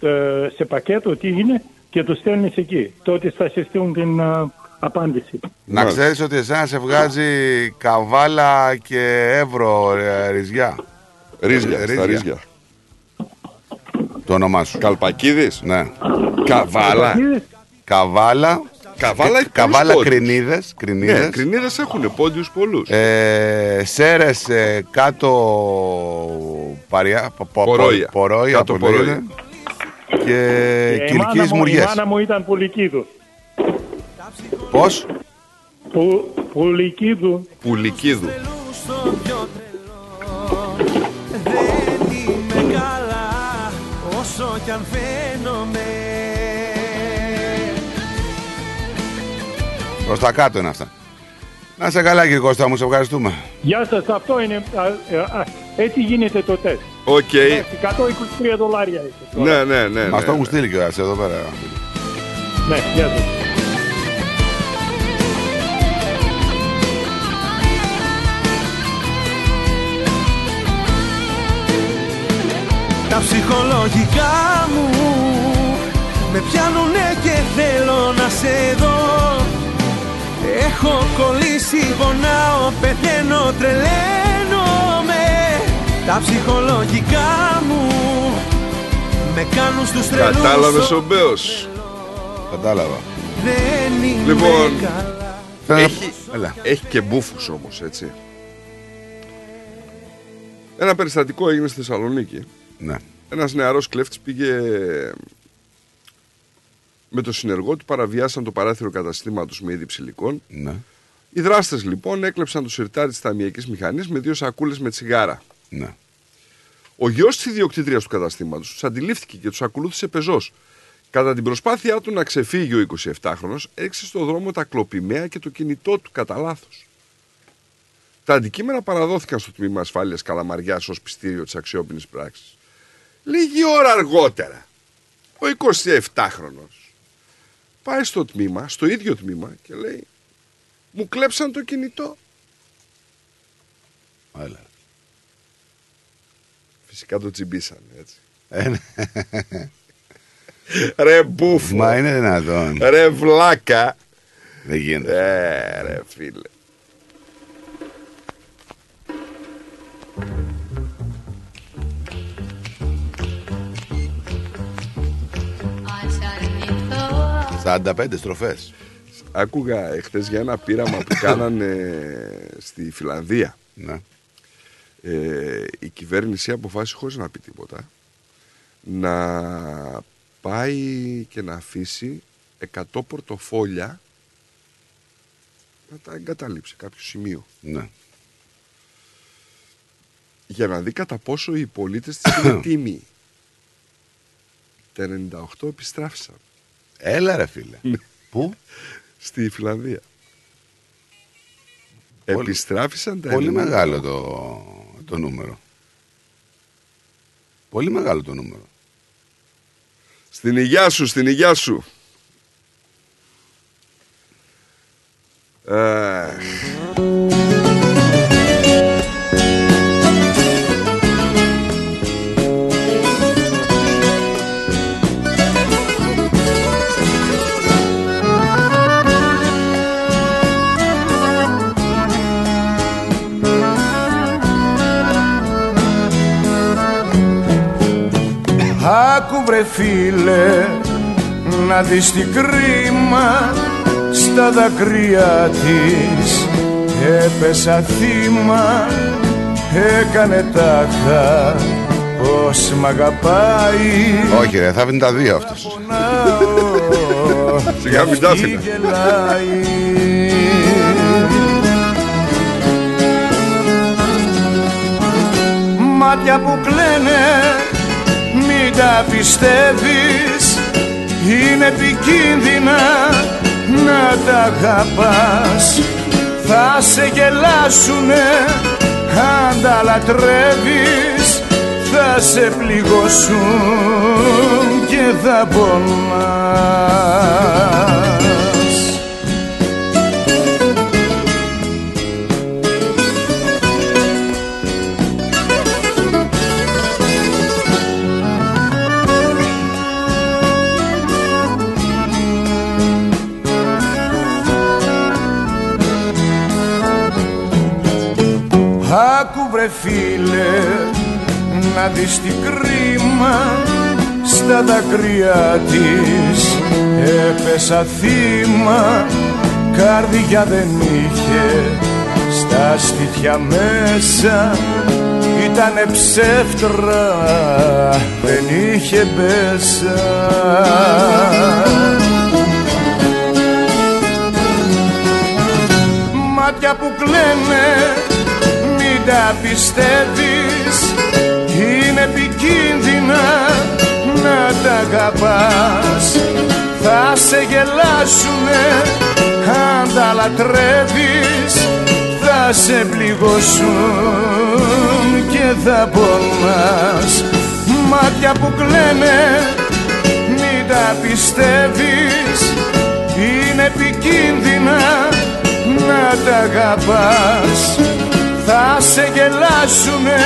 [SPEAKER 24] ε, σε πακέτο, τι είναι, και το στέλνεις εκεί. Τότε θα σε στείλουν την α, απάντηση.
[SPEAKER 4] Να ξέρεις ότι εσένα σε βγάζει καβάλα και εύρο ε, ρυζιά.
[SPEAKER 3] Ρύζια,
[SPEAKER 4] Ε,
[SPEAKER 3] στα ρύζια.
[SPEAKER 4] Το όνομά σου.
[SPEAKER 3] Καλπακίδης.
[SPEAKER 4] Ναι.
[SPEAKER 3] Καβάλα.
[SPEAKER 4] Καβάλα.
[SPEAKER 3] Καβάλα έχει πολλούς
[SPEAKER 4] Καβάλα
[SPEAKER 3] πόντους.
[SPEAKER 4] κρινίδες. κρινίδες.
[SPEAKER 3] Ναι, κρινίδες έχουν πόντιους πολλούς.
[SPEAKER 4] Ε, σέρες ε, κάτω παριά, πο- πο-
[SPEAKER 3] Πορόια.
[SPEAKER 4] πορόια,
[SPEAKER 3] Κάτω
[SPEAKER 4] που λέγεται.
[SPEAKER 3] πορόια.
[SPEAKER 4] και
[SPEAKER 24] Ε, η, μάνα
[SPEAKER 4] κυρκείς
[SPEAKER 24] μου, η
[SPEAKER 4] μουριές.
[SPEAKER 24] μάνα μου ήταν Πουλικίδου.
[SPEAKER 4] Πώς;
[SPEAKER 24] Που, πουλικίδου.
[SPEAKER 3] Πουλικίδου.
[SPEAKER 5] Κι αν φαίνομαι
[SPEAKER 4] Προς τα κάτω είναι αυτά. Να είσαι καλά κύριε Κώστα μου, σε ευχαριστούμε.
[SPEAKER 24] Γεια σας, αυτό είναι, α, ε, α, έτσι γίνεται το τεστ.
[SPEAKER 3] Οκ.
[SPEAKER 24] Εντάξει, 123 δολάρια είσαι.
[SPEAKER 3] Ναι, ναι, ναι.
[SPEAKER 4] Μας
[SPEAKER 3] ναι,
[SPEAKER 4] το έχουν
[SPEAKER 3] ναι.
[SPEAKER 4] στείλει κιόλας εδώ πέρα.
[SPEAKER 24] Ναι, γεια σας.
[SPEAKER 5] Τα ψυχολογικά μου με πιάνουνε και θέλω να σε δω Έχω κολλήσει, πονάω, πεθαίνω, τρελαίνομαι Τα ψυχολογικά μου με κάνουν στους τρελούς
[SPEAKER 3] Κατάλαβες ο Μπέος;
[SPEAKER 4] Κατάλαβα.
[SPEAKER 5] Δεν είμαι
[SPEAKER 3] Λοιπόν,
[SPEAKER 5] καλά
[SPEAKER 3] έχει,
[SPEAKER 4] Έλα.
[SPEAKER 3] έχει και μπούφους όμως, έτσι. Ένα περιστατικό έγινε στη Θεσσαλονίκη.
[SPEAKER 4] Ναι.
[SPEAKER 3] Ένας νεαρός κλέφτης πήγε με το συνεργό του, παραβιάσαν το παράθυρο καταστήματος με είδη ψηλικών.
[SPEAKER 4] Ναι.
[SPEAKER 3] Οι δράστες λοιπόν έκλεψαν το σιρτάρι της ταμιακής μηχανής με δύο σακούλες με τσιγάρα.
[SPEAKER 4] Ναι.
[SPEAKER 3] Ο γιος της ιδιοκτήτριας του καταστήματος τους αντιλήφθηκε και τους ακολούθησε πεζός. Κατά την προσπάθειά του να ξεφύγει ο 27χρονος, έριξε στο δρόμο τα κλοπημαία και το κινητό του κατά λάθος. Τα αντικείμενα παραδόθηκαν στο τμήμα ασφάλειας Καλαμαριάς ως πιστήριο της αξιόπινης πράξης. Λίγη ώρα αργότερα, ο 27χρονο πάει στο τμήμα, στο ίδιο τμήμα και λέει: Μου κλέψαν το κινητό.
[SPEAKER 4] Έλα.
[SPEAKER 3] Φυσικά το τσιμπήσαν έτσι.
[SPEAKER 4] Ε, ναι.
[SPEAKER 3] Ρε μπούφο.
[SPEAKER 4] Μα είναι δυνατόν.
[SPEAKER 3] Ρε βλάκα.
[SPEAKER 4] Δεν γίνεται.
[SPEAKER 3] Ε, ρε φίλε.
[SPEAKER 4] 45 στροφές.
[SPEAKER 3] Άκουγα εχθές για ένα πείραμα που κάνανε στη Φιλανδία.
[SPEAKER 4] Ναι.
[SPEAKER 3] Ε, η κυβέρνηση αποφάσισε χωρίς να πει τίποτα να πάει και να αφήσει 100 πορτοφόλια να τα εγκαταλείψει σε κάποιο σημείο.
[SPEAKER 4] Ναι.
[SPEAKER 3] Για να δει κατά πόσο οι πολίτες της είναι τίμοι. Τα 98 επιστράφησαν.
[SPEAKER 4] Έλα ρε φίλε. Πού;
[SPEAKER 3] Στη Φιλανδία.
[SPEAKER 4] Πολύ-
[SPEAKER 3] Επιστράφησαν τα
[SPEAKER 4] Πολύ
[SPEAKER 3] 98.
[SPEAKER 4] μεγάλο το, το νούμερο. Πολύ μεγάλο το νούμερο.
[SPEAKER 3] Στην υγειά σου, στην υγειά σου. Αχ.
[SPEAKER 23] Άκου βρε φίλε να δεις τι κρίμα Στη
[SPEAKER 5] στα δακρύα της έπεσα θύμα έκανε τάχα πως μ' αγαπάει
[SPEAKER 4] Όχι ρε, θα βρει τα δύο αυτός.
[SPEAKER 3] Σιγά μην τα άφηνα.
[SPEAKER 5] Μάτια που κλαίνε μην τα πιστεύεις Είναι επικίνδυνα να τα αγαπάς. Θα σε γελάσουνε αν τα λατρεύεις. Θα σε πληγώσουν και θα πονάς βρε φίλε να δεις τι κρίμα στα δακρύα της. Έπεσα θύμα καρδιά δεν είχε στα στήθια μέσα ήτανε ψεύτρα δεν είχε μέσα μάτια που κλαίνε μην τα πιστεύεις είναι επικίνδυνα να τα αγαπάς. Θα σε γελάσουνε αν τα λατρεύεις. Θα σε πληγώσουν και θα πονάς. Μάτια που κλαίνε μην τα πιστεύεις. Είναι επικίνδυνα να τα αγαπάς θα σε γελάσουνε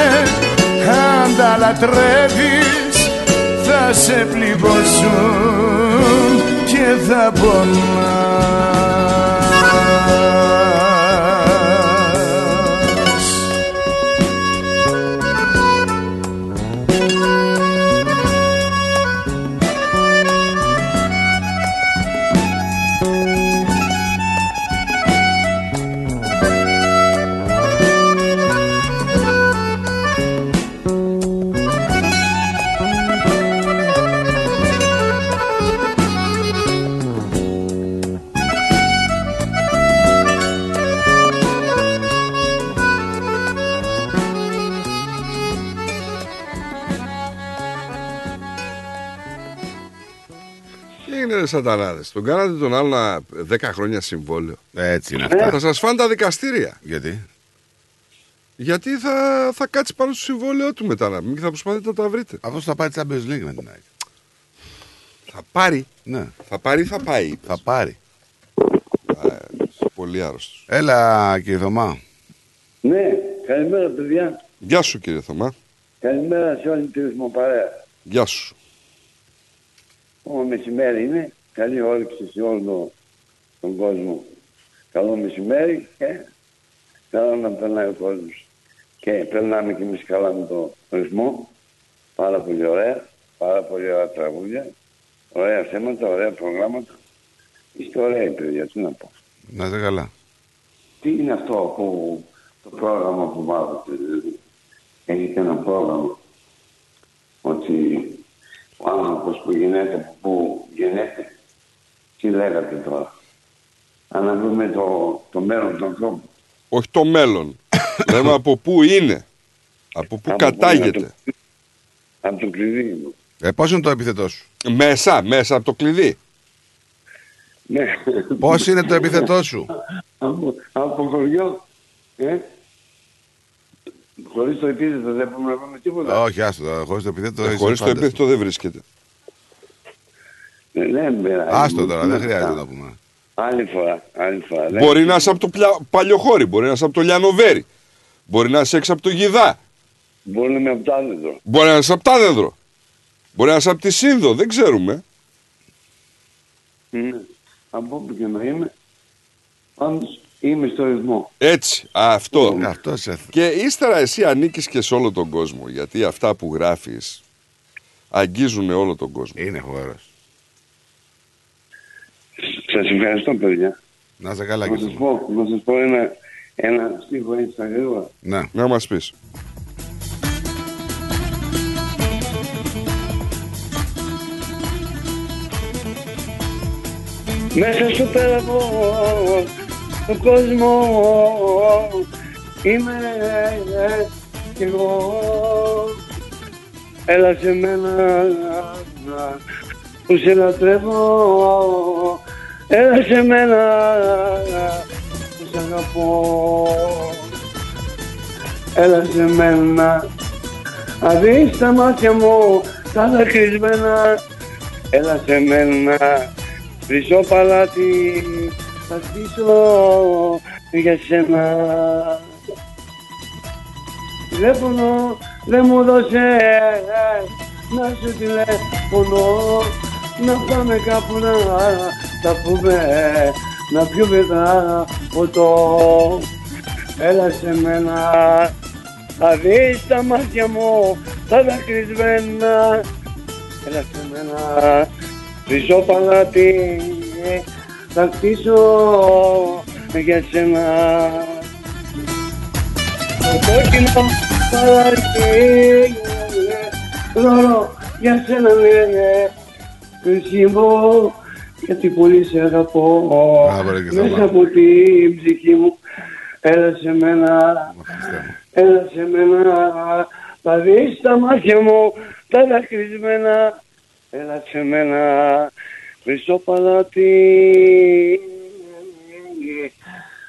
[SPEAKER 5] αν τα λατρεύεις θα σε πληγώσουν και θα πονάς
[SPEAKER 3] Τι είναι ρε σατανάδες. Τον κάνατε τον άλλο να 10 χρόνια συμβόλαιο.
[SPEAKER 4] Έτσι είναι
[SPEAKER 3] Θα σας φάνε τα δικαστήρια.
[SPEAKER 4] Γιατί;
[SPEAKER 3] Γιατί θα, θα κάτσει πάνω στο συμβόλαιό του μετά να μην θα προσπαθείτε να τα βρείτε.
[SPEAKER 4] Αυτό θα πάει Champions League με την ΑΕΚ.
[SPEAKER 3] Θα πάρει.
[SPEAKER 4] Ναι.
[SPEAKER 3] Θα πάρει ή θα πάει. είπες.
[SPEAKER 4] Θα πάρει.
[SPEAKER 3] Α, είσαι πολύ άρρωστος.
[SPEAKER 4] Έλα κύριε Θωμά.
[SPEAKER 32] Ναι, καλημέρα παιδιά.
[SPEAKER 3] Γεια σου κύριε Θωμά.
[SPEAKER 32] Καλημέρα σε όλη τη ρυθμοπαρέα.
[SPEAKER 3] Γεια σου.
[SPEAKER 32] Ω μεσημέρι είναι. Καλή όρεξη σε όλο το- τον κόσμο. Καλό μεσημέρι και καλό να περνάει ο κόσμος. Και περνάμε κι εμείς καλά με το ρυθμό. Πάρα πολύ ωραία. Πάρα πολύ ωραία τραγούδια. Ωραία θέματα, ωραία προγράμματα. Είστε ωραίοι παιδιά, τι να πω.
[SPEAKER 4] Να είστε καλά.
[SPEAKER 32] Τι είναι αυτό που το πρόγραμμα που βάζετε, δηλαδή; Έχετε ένα πρόγραμμα ότι ο άνθρωπος που γεννέται, από πού γεννέται, τι λέγατε τώρα. Αναβούμε το, το μέλλον του ανθρώπου.
[SPEAKER 3] Όχι το μέλλον. Λέμε από πού είναι. Από πού
[SPEAKER 32] Από πού
[SPEAKER 3] κατάγεται.
[SPEAKER 32] Από το κλειδί.
[SPEAKER 4] Ε, πώς είναι το επιθετό σου.
[SPEAKER 3] Μέσα, μέσα από το κλειδί.
[SPEAKER 32] Ναι.
[SPEAKER 4] Πώς είναι το επιθετό σου;
[SPEAKER 32] από, από χωριό, ε. Χωρίς το επίθετο δεν μπορούμε να πούμε τίποτα.
[SPEAKER 4] Όχι, άστο, τώρα, χωρίς το επιθετό.
[SPEAKER 3] Ε,
[SPEAKER 4] είσαι
[SPEAKER 3] Χωρίς το
[SPEAKER 4] πάντα.
[SPEAKER 3] επίθετο δεν βρίσκεται.
[SPEAKER 32] Ναι, ναι, ναι,
[SPEAKER 4] Άστο τώρα, δεν
[SPEAKER 32] ναι,
[SPEAKER 4] χρειάζεται
[SPEAKER 32] ναι.
[SPEAKER 4] να πούμε.
[SPEAKER 32] Άλλη φορά, άλλη φορά. Ναι.
[SPEAKER 3] Μπορεί να είσαι από το πλια... παλιοχώρι, μπορεί να είσαι από το Λιανοβέρι. Μπορεί να είσαι έξω από το Γιδά.
[SPEAKER 32] Μπορεί να είμαι από τα άλλο.
[SPEAKER 3] Μπορεί να είσαι από τα δέντρο. Μπορεί να είσαι από τη Σύνδο, δεν ξέρουμε.
[SPEAKER 32] Ναι. Από όπου και να είμαι, πάντως είμαι στο ρυθμό.
[SPEAKER 3] Έτσι, αυτό.
[SPEAKER 4] Ε, Αυτός σε
[SPEAKER 3] Και ύστερα εσύ ανήκεις και σε όλο τον κόσμο. Γιατί αυτά που γράφεις αγγίζουν όλο τον κόσμο.
[SPEAKER 4] Είναι φοβερός.
[SPEAKER 32] Σας ευχαριστώ παιδιά.
[SPEAKER 4] Να είσαι καλά
[SPEAKER 32] Να
[SPEAKER 4] και
[SPEAKER 32] σας
[SPEAKER 4] εσύ.
[SPEAKER 32] πω, να σας πω ένα, ένα στίχο έτσι στα γρήγορα.
[SPEAKER 4] Ναι.
[SPEAKER 3] Να μας πεις.
[SPEAKER 32] Μέσα στο πέραπο του κόσμου είμαι κι εγώ Έλα σε μένα που σε λατρεύω Έλα σε μένα που σε αγαπώ. Έλα σε μένα να δεις τα μάτια μου τα δακρυσμένα. Έλα σε μένα Χρυσό παλάτι θα στήσω για σένα. Τηλέφωνο δεν μου δώσε να σου τηλέφωνο να πάμε κάπου να τα πούμε να πιούμε τα ποτό Έλα σε μένα θα δεις τα μάτια μου τα δακρυσμένα Έλα σε μένα Χρυσό παλάτι θα χτίσω για σένα Το κόκκινο παλάτι δώρο για σένα ναι Χρυσίμω γιατί πολύ σε αγαπώ
[SPEAKER 4] Μπράβο, ρε, Κριστόφα.
[SPEAKER 32] μέσα από την ψυχή μου έλα σε μένα έλα σε μένα θα δεις τα μάτια μου τα δακρυσμένα έλα σε μένα χρυσό παλάτι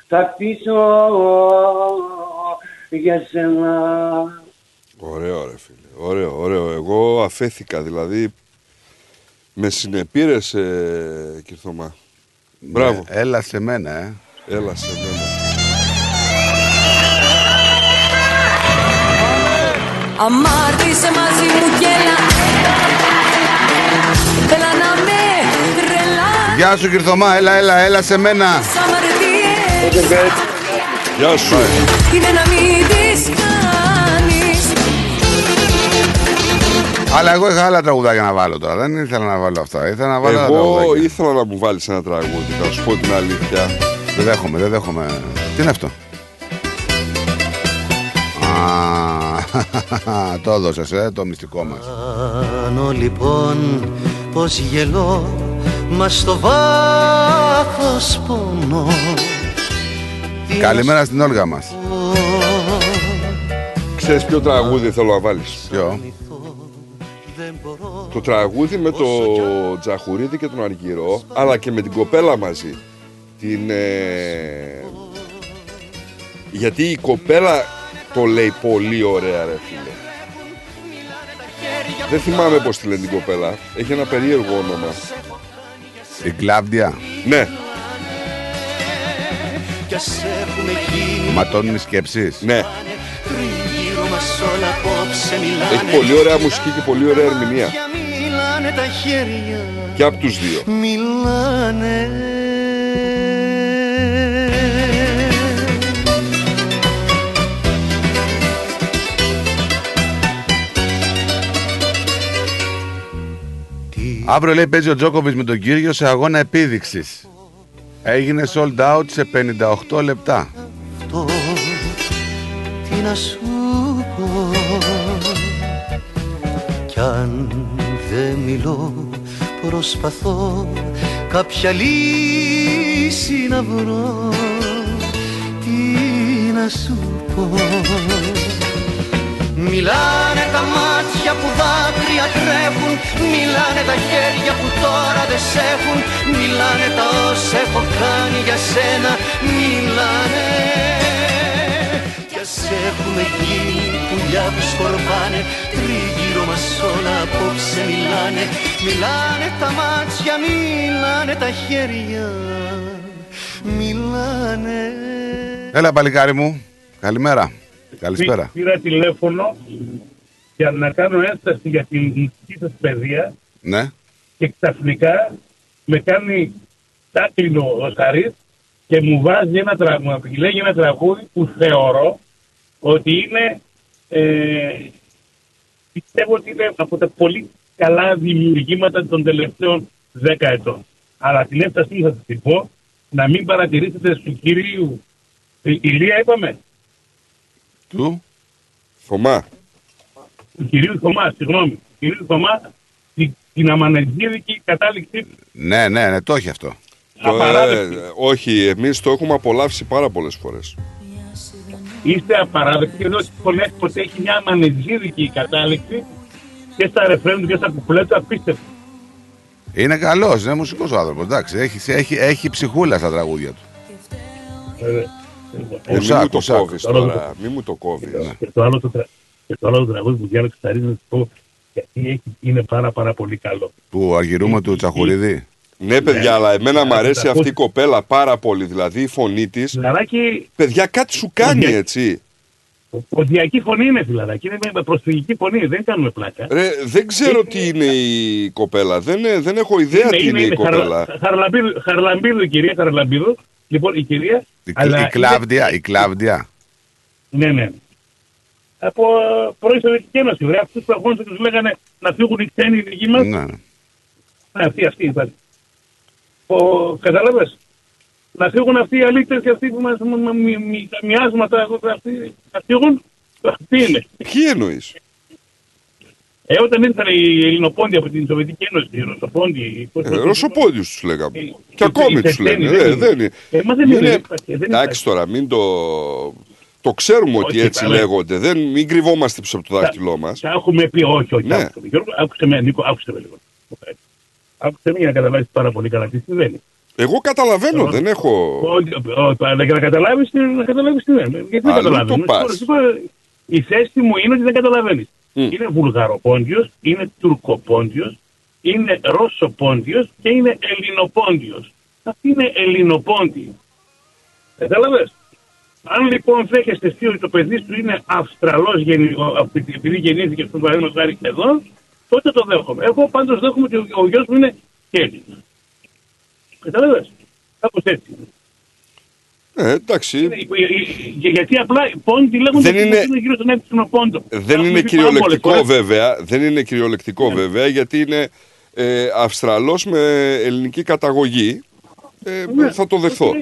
[SPEAKER 32] θα χτίσω για σένα
[SPEAKER 3] Ωραίο ρε φίλε. Ωραίο, ωραίο. Εγώ αφέθηκα δηλαδή με συνεπήρες ε, Κυρθωμά. Μπράβο.
[SPEAKER 4] Ναι, έλα σε μένα, ε.
[SPEAKER 3] Έλα σε μένα.
[SPEAKER 26] Αμάρτησε μαζί μου και έλα Έλα να με τρελάνεις
[SPEAKER 4] Γεια σου Κυρθωμά, έλα, έλα, έλα σε μένα.
[SPEAKER 26] αμαρτίες
[SPEAKER 3] Γεια σου.
[SPEAKER 26] Είναι να μην
[SPEAKER 4] Αλλά εγώ είχα άλλα τραγουδάκια να βάλω τώρα. Δεν ήθελα να βάλω αυτά. Ήθελα να βάλω άλλα
[SPEAKER 3] Εγώ
[SPEAKER 4] τραγουδάκια.
[SPEAKER 3] ήθελα να μου βάλεις ένα τραγούδι, θα σου πω την αλήθεια.
[SPEAKER 4] Δεν δέχομαι, δεν δέχομαι. Τι είναι αυτό; Α, το έδωσες, ε, το μυστικό μας.
[SPEAKER 33] Κάνω λοιπόν πως γελώ Μας στο βάθος πονώ
[SPEAKER 4] Καλημέρα στην Όλγα μας.
[SPEAKER 3] Ξέρεις ποιο τραγούδι θέλω να βάλεις;
[SPEAKER 4] Ποιο;
[SPEAKER 3] Το τραγούδι με το Τζαχουρίδη και τον Αργυρό, αλλά και με την κοπέλα μαζί. Την, ε, Γιατί η κοπέλα το λέει πολύ ωραία ρε φίλε. Δεν θυμάμαι πώς τη λένε την κοπέλα. Έχει ένα περίεργο όνομα.
[SPEAKER 4] Η Κλάβδια.
[SPEAKER 3] Ναι.
[SPEAKER 33] Κι ας έχουμε γίνει
[SPEAKER 4] Ματώνουν οι σκέψεις.
[SPEAKER 3] Ναι. Έχει πολύ ωραία μουσική και πολύ ωραία ερμηνεία.
[SPEAKER 33] Μιλάνε τα χέρια
[SPEAKER 3] Και από τους δύο.
[SPEAKER 33] Μιλάνε
[SPEAKER 4] Αύριο λέει παίζει ο Τζόκοβιτς με τον Κύριο σε αγώνα επίδειξης. Έγινε sold out σε 58 λεπτά.
[SPEAKER 33] αυτό Τι να σου Κι αν δεν μιλώ προσπαθώ κάποια λύση να βρω. Τι να σου πω; Μιλάνε τα μάτια που δάκρυα τρέχουν Μιλάνε τα χέρια που τώρα δεν σ' έχουν Μιλάνε τα όσα έχω κάνει για σένα Μιλάνε Κι ας έχουμε γίνει πουλιά που σκορπάνε Τριγύρω μας όλα απόψε μιλάνε Μιλάνε τα μάτια, μιλάνε τα χέρια Μιλάνε
[SPEAKER 4] Έλα παλικάρι μου. Καλημέρα. Καλησπέρα.
[SPEAKER 34] Πήρα τηλέφωνο για να κάνω ένσταση για την δική σας παιδεία
[SPEAKER 4] Ναι.
[SPEAKER 34] και ξαφνικά με κάνει τάκλινο ο Σαρής και μου βάζει ένα τραγούδι, λέγει ένα τραγούδι που θεωρώ ότι είναι, ε, πιστεύω ότι είναι από τα πολύ καλά δημιουργήματα των τελευταίων δέκα ετών. Αλλά την έφτασή μου θα σας την πω, να μην παρατηρήσετε του κυρίου η- Ηλία είπαμε,
[SPEAKER 4] Του.
[SPEAKER 3] Θωμά.
[SPEAKER 34] του κυρίου Θωμά, συγγνώμη, του κυρίου Θωμά την, την αμανεγγίδικη κατάληξή του.
[SPEAKER 4] Ναι, ναι, ναι, το έχει αυτό.
[SPEAKER 3] Το,
[SPEAKER 34] Απαράδεκτη.
[SPEAKER 3] ε, όχι, εμείς το έχουμε απολαύσει πάρα πολλές φορές.
[SPEAKER 34] Είστε απαράδεκτοι και δεν σχολιάσει ποτέ έχει μια αμανεγγίδικη κατάληξη και στα ρεφρέν και στα κουπλέτα απίστευτο.
[SPEAKER 4] Είναι καλό, είναι μουσικό άνθρωπο. Εντάξει, έχει, έχει, έχει ψυχούλα στα τραγούδια του.
[SPEAKER 34] Ε,
[SPEAKER 3] Ε, μη
[SPEAKER 4] Ουσάκ,
[SPEAKER 3] μου το
[SPEAKER 4] ουσάκ.
[SPEAKER 3] κόβεις τώρα, μη μου το κόβεις.
[SPEAKER 34] Και το άλλο το, τρα... και το, άλλο το τραγούδι που διάλεξε θα ρίχνω να σου πω γιατί έχει, είναι πάρα πάρα πολύ καλό.
[SPEAKER 4] Του αργυρούμε του Τσαχουρίδη.
[SPEAKER 3] Ναι, παιδιά, αλλά εμένα μου
[SPEAKER 34] Ναι,
[SPEAKER 3] αρέσει
[SPEAKER 34] τα
[SPEAKER 3] αυτή η
[SPEAKER 34] ακούς.
[SPEAKER 3] κοπέλα πάρα πολύ. Δηλαδή η φωνή της.
[SPEAKER 34] Φιλαράκι,
[SPEAKER 3] Παιδιά, κάτι σου κάνει
[SPEAKER 34] Παιδιά.
[SPEAKER 3] έτσι.
[SPEAKER 34] ποντιακή φωνή είναι φιλαράκι, είναι με προσφυγική φωνή, δεν κάνουμε πλάκα.
[SPEAKER 3] Ρε, δεν ξέρω τι είναι η κοπέλα. Δεν, ε, δεν έχω ιδέα τι είναι η κοπέλα.
[SPEAKER 34] χαρλα- Χαρλαμπίδου, Χαρλαμπίδου, η κυρία Χαρλαμπίδου. Λοιπόν, η κυρία.
[SPEAKER 4] Η,
[SPEAKER 34] αλλά
[SPEAKER 4] η Κλάβδια, η Κλάβδια.
[SPEAKER 34] Ναι, ναι. Από ε, πρώην Σοβιετική Ένωση. Βρε, αυτούς που αγώνες τους λέγανε να φύγουν οι ξένοι οι δικοί μας.
[SPEAKER 4] Ναι, ναι.
[SPEAKER 34] Αυτή, αυτή υπάρχει. Κατάλαβες; Να φύγουν αυτοί οι αλήτε και αυτοί που μας τα μοιάσματα εδώ, αυτοί να φύγουν. Αυτοί είναι.
[SPEAKER 3] Ποιοι εννοείς;
[SPEAKER 34] Ε, όταν ήρθαν οι Ελληνοπόντιοι από την Σοβιετική Ένωση, οι Ρωσοπόντιοι. πώς το
[SPEAKER 3] Ε,
[SPEAKER 34] λένε.
[SPEAKER 3] Ρωσοπόντιους τους λέγαμε.
[SPEAKER 34] Ε,
[SPEAKER 3] Και
[SPEAKER 34] οι-
[SPEAKER 3] ακόμη
[SPEAKER 34] οι
[SPEAKER 3] τους
[SPEAKER 34] Τσετσένοι
[SPEAKER 3] λένε.
[SPEAKER 34] δεν
[SPEAKER 3] Ε,
[SPEAKER 34] είναι.
[SPEAKER 3] δεν είναι.
[SPEAKER 34] Ε, μα δεν
[SPEAKER 3] Μην
[SPEAKER 34] είναι,
[SPEAKER 3] είναι-
[SPEAKER 34] δεν υπάρχει, δεν
[SPEAKER 3] Εντάξει τώρα, μην το. Το ξέρουμε ότι
[SPEAKER 34] Όχι,
[SPEAKER 3] έτσι
[SPEAKER 34] καλά.
[SPEAKER 3] λέγονται. Δεν, μην κρυβόμαστε πίσω από το δάχτυλό μας.
[SPEAKER 34] Τα έχουμε πει, όχι, όχι.
[SPEAKER 3] Ναι.
[SPEAKER 34] Άκουσε με, Γιώργο, άκουσε με, Νίκο, άκουσε με λίγο. Άκουσε με για να καταλάβεις πάρα πολύ καλά τι συμβαίνει.
[SPEAKER 3] Εγώ καταλαβαίνω,
[SPEAKER 34] Όχι.
[SPEAKER 3] δεν έχω.
[SPEAKER 34] Όχι, όχι, αλλά για να καταλάβεις να καταλάβεις τι είναι. Γιατί δεν
[SPEAKER 3] Αλλού
[SPEAKER 34] καταλαβαίνει.
[SPEAKER 3] το πας.
[SPEAKER 34] Η θέση μου είναι ότι δεν καταλαβαίνεις. Είναι βουλγαροπόντιος, είναι τουρκοπόντιος, είναι ρώσοπόντιο και είναι ελληνοπόντιος. Αυτή είναι ελληνοπόντιοι. Κατάλαβες; Αν λοιπόν δέχεστε εσύ ότι το παιδί σου είναι Αυστραλός επειδή γεννήθηκε στον παραδείγματο χάρη εδώ, τότε το δέχομαι. Εγώ πάντως δέχομαι ότι ο, ο γιος μου είναι και Έλληνας. Κατάλαβε. Κάπως έτσι.
[SPEAKER 3] Ε, εντάξει.
[SPEAKER 34] Ε, ε, Γιατί απλά οι πόντοι λέγονται
[SPEAKER 3] Δεν
[SPEAKER 34] ότι
[SPEAKER 3] είναι-
[SPEAKER 34] είναι γύρω στον Εύξεινο Πόντο.
[SPEAKER 3] Δεν
[SPEAKER 34] Έχουμε
[SPEAKER 3] είναι
[SPEAKER 34] πει πάρα πολλές
[SPEAKER 3] κυριολεκτικό
[SPEAKER 34] φορές.
[SPEAKER 3] βέβαια. Δεν είναι κυριολεκτικό βέβαια γιατί είναι ε, Αυστραλός με ελληνική καταγωγή. Ε,
[SPEAKER 34] Ναι.
[SPEAKER 3] θα το δεχθώ.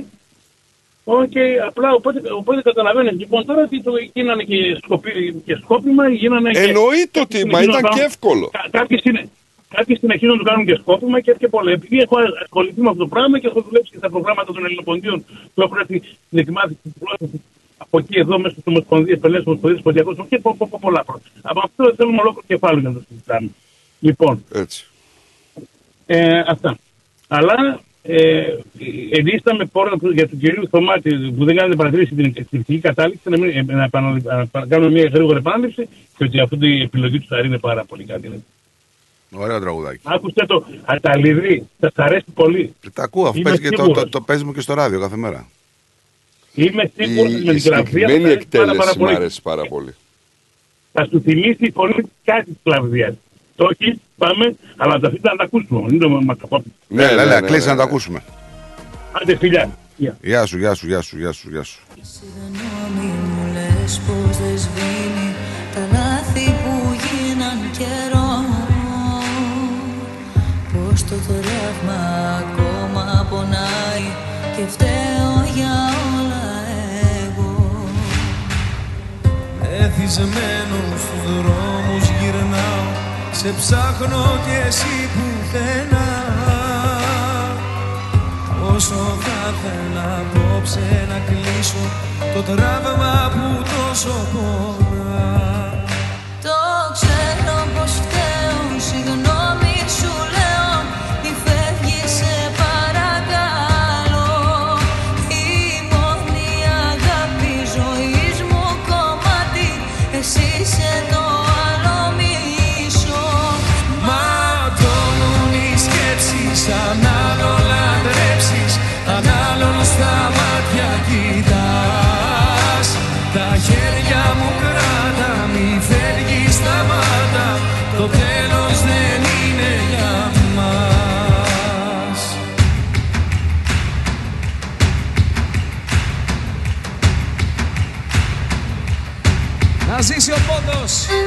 [SPEAKER 34] Οκ, απλά οπότε, οπότε καταλαβαίνεις λοιπόν τώρα ότι το γίνανε και, σκοπί, και σκόπιμα, γίνανε και...
[SPEAKER 3] Εννοείται ότι,
[SPEAKER 34] κάποιοι
[SPEAKER 3] μα
[SPEAKER 34] συνεχίζουν
[SPEAKER 3] ήταν
[SPEAKER 34] να
[SPEAKER 3] και
[SPEAKER 34] κάνουν-
[SPEAKER 3] εύκολο.
[SPEAKER 34] Κα- Κάποιοι, συνε, κάποιοι συνεχίζουν να το κάνουν και σκόπιμα και, και πολλά. Επειδή έχω ασχοληθεί με αυτό το πράγμα και έχω δουλέψει και στα προγράμματα των Ελληνοποντίων που έχουν έρθει στην εκμάθηση της γλώσσα από εκεί εδώ μέσα στις Ομοσπονδίες, Πελέ, Ομοσπονδίες, Ποντιακού και πο, πο, πο, πολλά πράγματα. Από αυτό θέλουμε ολόκληρο κεφάλαιο για να το συζητάμε. Λοιπόν,
[SPEAKER 3] Έτσι.
[SPEAKER 34] ε, αυτά. Αλλά ε, ενίσταμε πόρα για τον κύριο Θωμάτη που δεν κάνετε παρατηρήσει την εκπληκτική κατάληξη να, μην, ε, να, επανα- να επανα- κάνουμε μια γρήγορη επάναληψη και ότι αυτή η επιλογή του θα είναι πάρα πολύ καλή.
[SPEAKER 4] Ωραίο τραγουδάκι.
[SPEAKER 34] Άκουστε το Αταλίδη, θα αρέσει πολύ.
[SPEAKER 4] Τα ακούω, αφού
[SPEAKER 34] Είμαι
[SPEAKER 4] παίζει και το,
[SPEAKER 34] σίγουρος.
[SPEAKER 4] το, το παίζει μου και στο ράδιο κάθε μέρα.
[SPEAKER 34] Είμαι σίγουρος
[SPEAKER 3] Η,
[SPEAKER 34] με
[SPEAKER 3] η
[SPEAKER 34] την γραφεία θα
[SPEAKER 3] συγκεκριμένη
[SPEAKER 34] αρέσει πάρα, πάρα
[SPEAKER 3] εκτέλεση μου
[SPEAKER 34] πολύ.
[SPEAKER 3] αρέσει πάρα πολύ.
[SPEAKER 34] Θα σου θυμίσει η φωνή κάτι της Κλαβδίας. Το όχι, πάμε, αλλά τα αφήνει να τα ακούσουμε. Μην το μα το
[SPEAKER 3] Ναι,
[SPEAKER 4] Έλα,
[SPEAKER 3] ναι,
[SPEAKER 4] έλα,
[SPEAKER 3] ναι,
[SPEAKER 4] κλείσει
[SPEAKER 3] ναι,
[SPEAKER 4] να το
[SPEAKER 3] ναι.
[SPEAKER 4] ακούσουμε.
[SPEAKER 34] Άντε φιλιά. Γεια.
[SPEAKER 4] Γεια σου, γεια σου, γεια σου, γεια σου, γεια σου.
[SPEAKER 26] Μη μου λες πως δεν σβήνει τα λάθη που γίναν καιρός Πως το θωρεύμα ακόμα πονάει και φταίω για όλα εγώ
[SPEAKER 5] Εθισμένος στους δρόμους γυρνάω Σε ψάχνω κι εσύ πουθενά. Όσο θα ήθελα απόψε να κλείσω Το τραύμα που τόσο πονά ζήσει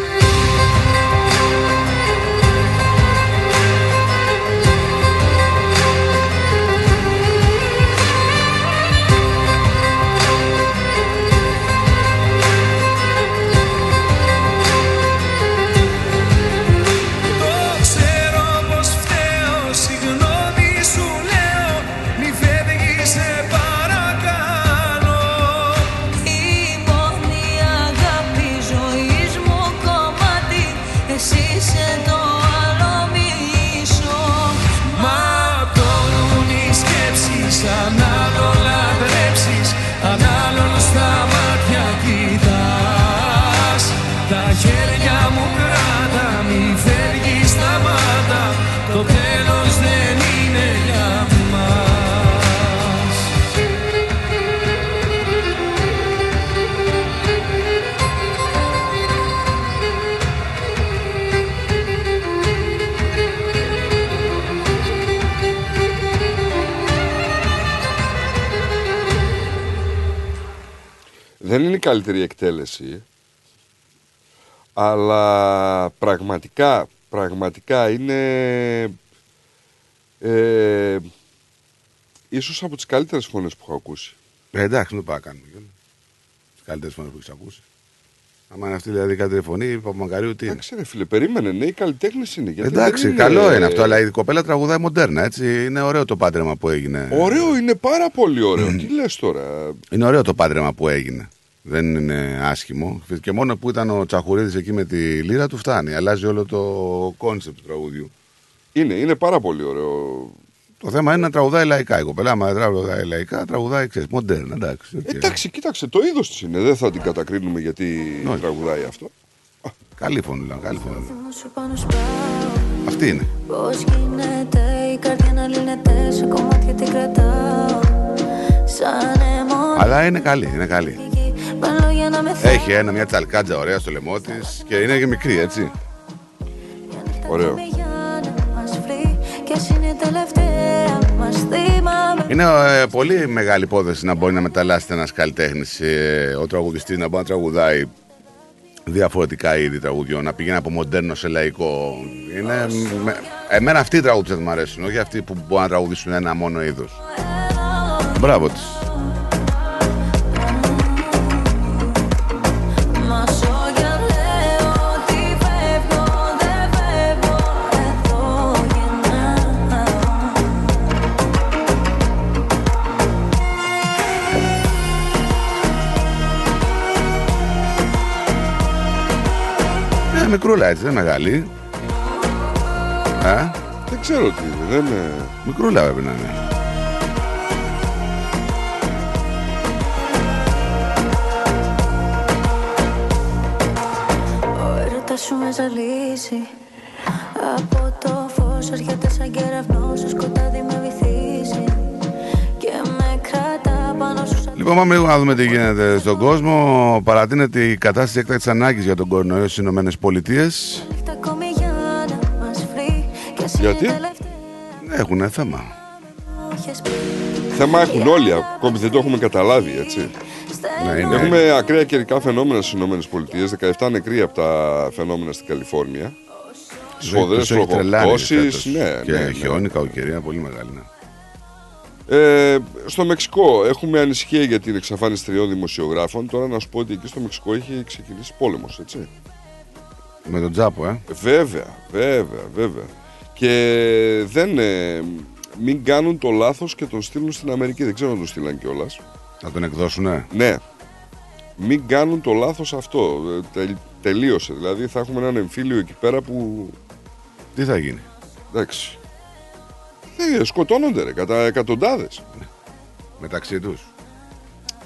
[SPEAKER 5] Δεν είναι
[SPEAKER 3] η καλύτερη εκτέλεση, αλλά πραγματικά, πραγματικά είναι ε, ίσως από τις καλύτερες φωνές που έχω ακούσει.
[SPEAKER 4] Ε, εντάξει, μην το πάμε να κάνουμε. Τις καλύτερες φωνές που έχεις ακούσει. Άμα είναι αυτή δηλαδή η καλύτερη φωνή, η Παπαμακαρίου τι είναι;
[SPEAKER 3] Εντάξει ρε φίλε, περίμενε, ναι, οι καλλιτέχνες είναι. γιατί
[SPEAKER 4] Εντάξει,
[SPEAKER 3] δεν
[SPEAKER 4] καλό είναι αυτό, αλλά η κοπέλα τραγουδάει μοντέρνα, έτσι. Είναι ωραίο το πάντρεμα που έγινε.
[SPEAKER 3] Ωραίο, είναι πάρα πολύ ωραίο. Τι λες τώρα;
[SPEAKER 4] Είναι ωραίο το πάντρεμα που έγινε. Δεν είναι άσχημο. Και μόνο που ήταν ο Τσαχουρίδης εκεί με τη λύρα του φτάνει. Αλλάζει όλο το concept του τραγουδιού.
[SPEAKER 3] Είναι, είναι πάρα πολύ ωραίο.
[SPEAKER 4] Το θέμα είναι να τραγουδάει λαϊκά. Η κοπέλα, άμα δεν τραγουδάει λαϊκά, τραγουδάει ξέρεις, μοντέρνα. Εντάξει, οκ.
[SPEAKER 3] Εντάξει, κοίταξε, το είδος της είναι. Δεν θα την κατακρίνουμε γιατί τραγουδάει αυτό.
[SPEAKER 4] Καλή φωνή, λέω, καλή φωνή.
[SPEAKER 26] Σου πάνω σπάω
[SPEAKER 4] Αυτή είναι.
[SPEAKER 26] Πώς γίνεται η καρδιά να λύνεται Σε κομμάτια την κρατάω Σαν αιμονή
[SPEAKER 4] Αλλά είναι καλή, είναι καλή. Έχει ένα, μια τσαλκάτζα ωραία στο λαιμό της και είναι και μικρή, έτσι.
[SPEAKER 3] Ωραίο.
[SPEAKER 26] για να μας βρει Κι ας είναι η τελευταία μας θύμα
[SPEAKER 4] Είναι ε, πολύ μεγάλη υπόθεση να μπορεί να μεταλλάσσεται ένας καλλιτέχνης, ε, ο τραγουδιστής να μπορεί να τραγουδάει διαφορετικά είδη τραγουδιών, να πηγαίνει από μοντέρνο σε λαϊκό. Είναι, με- εμένα αυτοί οι τραγουδιστές μου αρέσουν, όχι αυτοί που μπορούν να τραγουδήσουν ένα μόνο είδος. Μπράβο τη. Είναι μικρούλα έτσι, δεν είναι μεγάλη. Ε,
[SPEAKER 3] Δεν ξέρω τι είναι. Δεν είναι...
[SPEAKER 4] μικρούλα πρέπει να είναι.
[SPEAKER 26] Ο έρωτας σου με ζαλίζει Από το φως έρχεται σαν κεραυνός Το σκοτάδι με βυθίζει
[SPEAKER 4] Λοιπόν, πάμε λίγο να δούμε τι γίνεται στον κόσμο. Παρατείνεται η κατάσταση έκτακτη ανάγκης για τον κορονοϊό στις Ηνωμένες Πολιτείες.
[SPEAKER 26] νύχτα ακόμη για να μας βρει Κι ας είναι
[SPEAKER 3] Γιατί;
[SPEAKER 26] η τελευταία
[SPEAKER 4] Έχουν θέμα.
[SPEAKER 26] που έχεις πει
[SPEAKER 3] Θέμα έχουν όλοι, ακόμη δεν το έχουμε καταλάβει, έτσι.
[SPEAKER 4] Ναι, είναι.
[SPEAKER 3] Έχουμε ακραία καιρικά φαινόμενα στις ΗΠΑ, 17 νεκροί από τα φαινόμενα στην Καλιφόρνια. Σφοδρέ
[SPEAKER 4] Τους έχει τρελάνει
[SPEAKER 3] βροχοπτώσει.
[SPEAKER 4] φέτος.
[SPEAKER 3] Ναι,
[SPEAKER 4] και
[SPEAKER 3] ναι, ναι.
[SPEAKER 4] χιόνι, κακοκαιρία, πολύ μεγάλη. Ναι.
[SPEAKER 3] Ε, στο Μεξικό έχουμε ανησυχία για την εξαφάνιση τριών δημοσιογράφων. Τώρα να σου πω ότι εκεί στο Μεξικό έχει ξεκινήσει πόλεμος, έτσι.
[SPEAKER 4] Με τον Τζάπο, ε.
[SPEAKER 3] Βέβαια, βέβαια, βέβαια. Και δεν. ε, μην κάνουν το λάθος και τον στείλουν στην Αμερική. Δεν ξέρω αν τον στείλαν κιόλας.
[SPEAKER 4] Να τον εκδώσουνε.
[SPEAKER 3] Ναι. Μην κάνουν το λάθος αυτό. Ε, τελ- τελείωσε. Δηλαδή θα έχουμε έναν εμφύλιο εκεί πέρα που.
[SPEAKER 4] Τι θα γίνει;
[SPEAKER 3] Εντάξει. Ε, σκοτώνονται ρε, κατά εκατοντάδες.
[SPEAKER 4] Μεταξύ τους.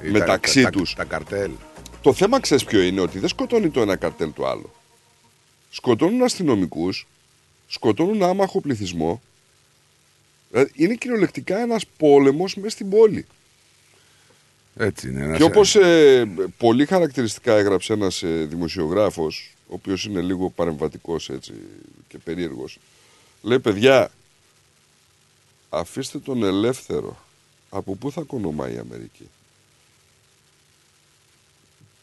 [SPEAKER 3] Μεταξύ
[SPEAKER 4] τα,
[SPEAKER 3] τους.
[SPEAKER 4] Τα, τα καρτέλ.
[SPEAKER 3] Το θέμα ξέρεις ποιο είναι, ότι δεν σκοτώνει το ένα καρτέλ το άλλο. Σκοτώνουν αστυνομικούς, σκοτώνουν άμαχο πληθυσμό. Δηλαδή, είναι κυριολεκτικά ένας πόλεμος μέσα στην πόλη.
[SPEAKER 4] Έτσι είναι. ένας-
[SPEAKER 3] Και όπως πολύ χαρακτηριστικά έγραψε ένας ε, δημοσιογράφος, ο οποίος είναι λίγο παρεμβατικός έτσι και περίεργος, λέει: Παιδιά, αφήστε τον ελεύθερο. Από πού θα κονομάει η Αμερική;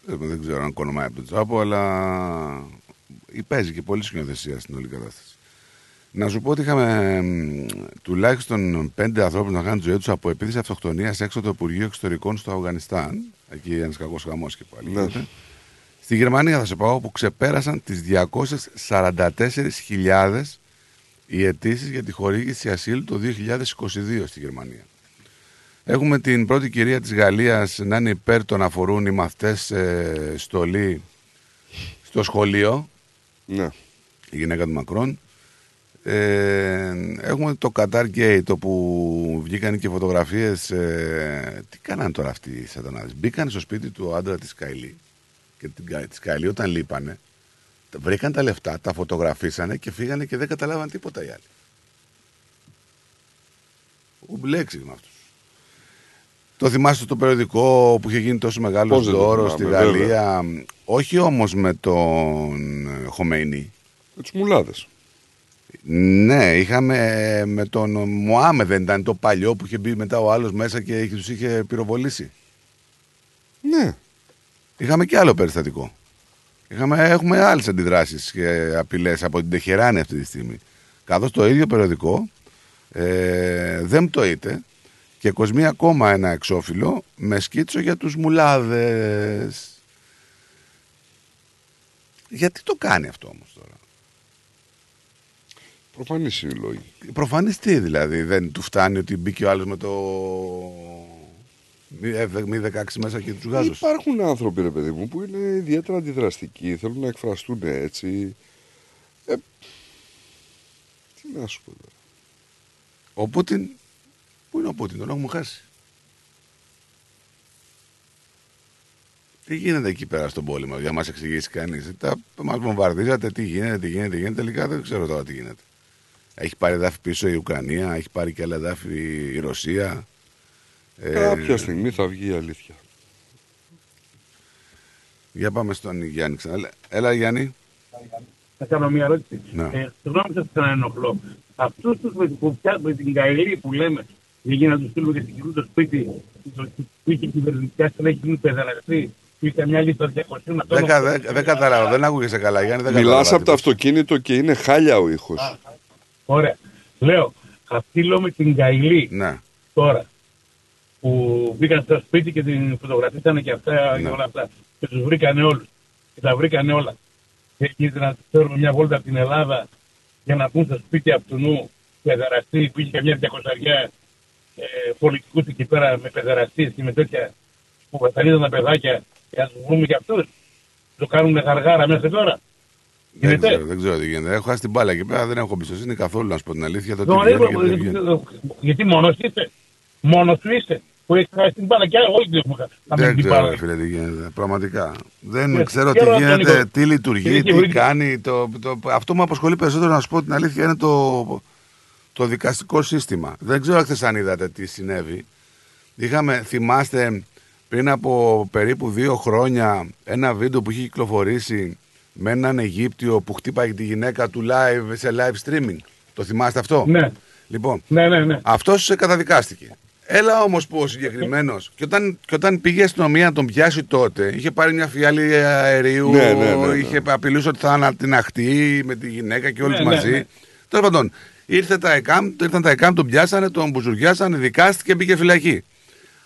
[SPEAKER 4] Ε, Δεν ξέρω αν κονομάει από τον Τζάπο, αλλά παίζει και πολύ σκηνοθεσία στην όλη κατάσταση. Να σου πω ότι είχαμε μ, τουλάχιστον πέντε ανθρώπους να κάνουν τη ζωή τους από επίθεση αυτοκτονίας έξω από το Υπουργείο Εξωτερικών στο Αφγανιστάν. Εκεί ένας κακός χαμός και πάλι.
[SPEAKER 3] Ναι.
[SPEAKER 4] γίνεται. Στη Γερμανία θα σε πάω που ξεπέρασαν τις 244.000 οι αιτήσεις για τη χορήγηση ασύλου το 2022 στη Γερμανία. Έχουμε την πρώτη κυρία της Γαλλίας να είναι υπέρ των αφορούν οι μαθητές ε, στολή στο σχολείο.
[SPEAKER 3] Ναι.
[SPEAKER 4] Η γυναίκα του Μακρόν. Ε, έχουμε το Qatar Gate όπου βγήκαν και φωτογραφίες ε, τι κάναν τώρα αυτοί οι σατανάδες μπήκαν στο σπίτι του άντρα της Καϊλή και την Κα- της Καϊλή όταν λείπανε τα- βρήκαν τα λεφτά, τα φωτογραφίσανε και φύγανε και δεν καταλάβαν τίποτα οι άλλοι Ουμπλέξι με αυτούς το θυμάστε το περιοδικό που είχε γίνει τόσο μεγάλος
[SPEAKER 3] Πώς δεν το
[SPEAKER 4] δώρος στη
[SPEAKER 3] θυμάμαι,
[SPEAKER 4] Γαλλία; Όχι όμως με τον ε, Χομέινι.
[SPEAKER 3] Με τους μουλάδες.
[SPEAKER 4] Ναι, είχαμε ε, με τον Μωάμε, δεν ήταν το παλιό που είχε μπει μετά ο άλλος μέσα και είχε- τους είχε πυροβολήσει.
[SPEAKER 3] Ναι.
[SPEAKER 4] Είχαμε και άλλο περιστατικό. Είχαμε, έχουμε άλλες αντιδράσεις και απειλές από την Τεχεράνη αυτή τη στιγμή. Καθώς το ίδιο περιοδικό ε, δεν πτωείται και κοσμεί ακόμα ένα εξώφυλλο με σκίτσο για τους μουλάδες. Γιατί το κάνει αυτό όμως τώρα;
[SPEAKER 3] Προφανής είναι η λόγη.
[SPEAKER 4] Προφανής τι δηλαδή, δεν του φτάνει ότι μπήκε ο άλλος με το μη ε, μη 16 μέσα και τους γάζους.
[SPEAKER 3] Υπάρχουν άνθρωποι, ρε παιδί μου, που είναι ιδιαίτερα αντιδραστικοί, θέλουν να εκφραστούν έτσι. Ε, τι να σου πω τώρα.
[SPEAKER 4] Ο Πούτιν, πού είναι ο Πούτιν, τον έχουμε χάσει. Τι γίνεται εκεί πέρα στον πόλεμο, για να μας εξηγήσει κανείς. Τα, μας βομβαρδίζατε, τι γίνεται, τι γίνεται, τι γίνεται, τελικά δεν ξέρω τώρα τι γίνεται. Έχει πάρει εδάφη πίσω η Ουκρανία, έχει πάρει και άλλα εδάφη η Ρωσία. Ε,
[SPEAKER 3] Κάποια στιγμή θα βγει η αλήθεια.
[SPEAKER 4] Για πάμε στον Γιάννη ξανά. Έλα, Έλα Γιάννη.
[SPEAKER 34] Θα κάνω μια ερώτηση.
[SPEAKER 4] Ναι.
[SPEAKER 34] Ε, Συγγνώμη σας ξαναενοχλώ. Αυτούς τους με, που πια- με την Καηλή που λέμε, για να τους στείλουμε και στην κοινού το σπίτι, το- που είχε κυβερνητικά στελέχη που είναι παιδεραστή, που είχε μια λίστα 200
[SPEAKER 4] Δεν, κα- δεν, δεν καταλάβω, δεν ακούγεσαι καλά Γιάννη. Δεν
[SPEAKER 3] Μιλάς
[SPEAKER 4] καταλάβα
[SPEAKER 3] από το αυτοκίνητο και είναι χάλια ο ήχος.
[SPEAKER 34] Ωραία. Λέω, αυτοί λέω με την Καηλή
[SPEAKER 4] Ναι.
[SPEAKER 34] τώρα, που μπήκαν στο σπίτι και την φωτογραφίσανε και αυτά
[SPEAKER 4] Ναι.
[SPEAKER 34] και όλα αυτά. Και τους βρήκανε όλους. Και τα βρήκανε όλα. Και γίνεται να τους φέρουμε μια βόλτα από την Ελλάδα για να μπουν στο σπίτι αυτού νου παιδεραστή που είχε καμιά διακοσαριά ε, πολιτικούς εκεί πέρα με παιδεραστίες και με τέτοια που βασανίζαν τα παιδάκια και να τους βρούμε και αυτούς. Το κάνουν γαργάρα μέχρι τώρα.
[SPEAKER 4] Δεν
[SPEAKER 34] Γίνεται.
[SPEAKER 4] ξέρω, δεν ξέρω τι γίνεται. Έχω χάσει την μπάλα εκεί πέρα, δεν έχω εμπιστοσύνη καθόλου να σου πω την αλήθεια. Το τι
[SPEAKER 34] Το
[SPEAKER 4] βγαίνει
[SPEAKER 34] λέω,
[SPEAKER 4] και τι δεν βγαίνει.
[SPEAKER 34] γιατί μόνος είσαι; Μόνος του είσαι. Που έχεις χάσει την μπάλα και όλοι την έχουμε χάσει. Να μην
[SPEAKER 4] Δεν
[SPEAKER 34] την
[SPEAKER 4] ξέρω,
[SPEAKER 34] μπάλα.
[SPEAKER 4] ρε φίλε, τι γίνεται. Πραγματικά. Δεν
[SPEAKER 34] Ναι,
[SPEAKER 4] ξέρω τι
[SPEAKER 34] ξέρω τον
[SPEAKER 4] γίνεται,
[SPEAKER 34] Νίκο.
[SPEAKER 4] τι λειτουργεί,
[SPEAKER 34] Και
[SPEAKER 4] τι
[SPEAKER 34] βρήκε-
[SPEAKER 4] κάνει. Το, το, αυτό που με απασχολεί περισσότερο, να σου πω την αλήθεια, είναι το, το δικαστικό σύστημα. Δεν ξέρω χθες αν είδατε τι συνέβη. Είχαμε, θυμάστε, πριν από περίπου δύο χρόνια ένα βίντεο που είχε κυκλοφορήσει με έναν Αιγύπτιο που χτύπαγε τη γυναίκα του live σε live streaming. Το θυμάστε αυτό;
[SPEAKER 34] Ναι.
[SPEAKER 4] Λοιπόν,
[SPEAKER 34] Ναι, ναι, ναι.
[SPEAKER 4] αυτός καταδικάστηκε. Έλα όμως που ο συγκεκριμένος, και, όταν, και όταν πήγε η αστυνομία να τον πιάσει τότε, είχε πάρει μια φιάλη αερίου,
[SPEAKER 3] Ναι, ναι, ναι, ναι.
[SPEAKER 4] είχε απειλήσει ότι θα ανατιναχτεί με τη γυναίκα και όλοι
[SPEAKER 34] Ναι, ναι,
[SPEAKER 4] μαζί.
[SPEAKER 34] ναι.
[SPEAKER 4] Τέλος πάντων, ήρθε τα ΕΚΑΜ, ήρθαν τα ΕΚΑΜ, τον πιάσανε, τον μπουζουριάσανε, δικάστηκε, μπήκε φυλακή.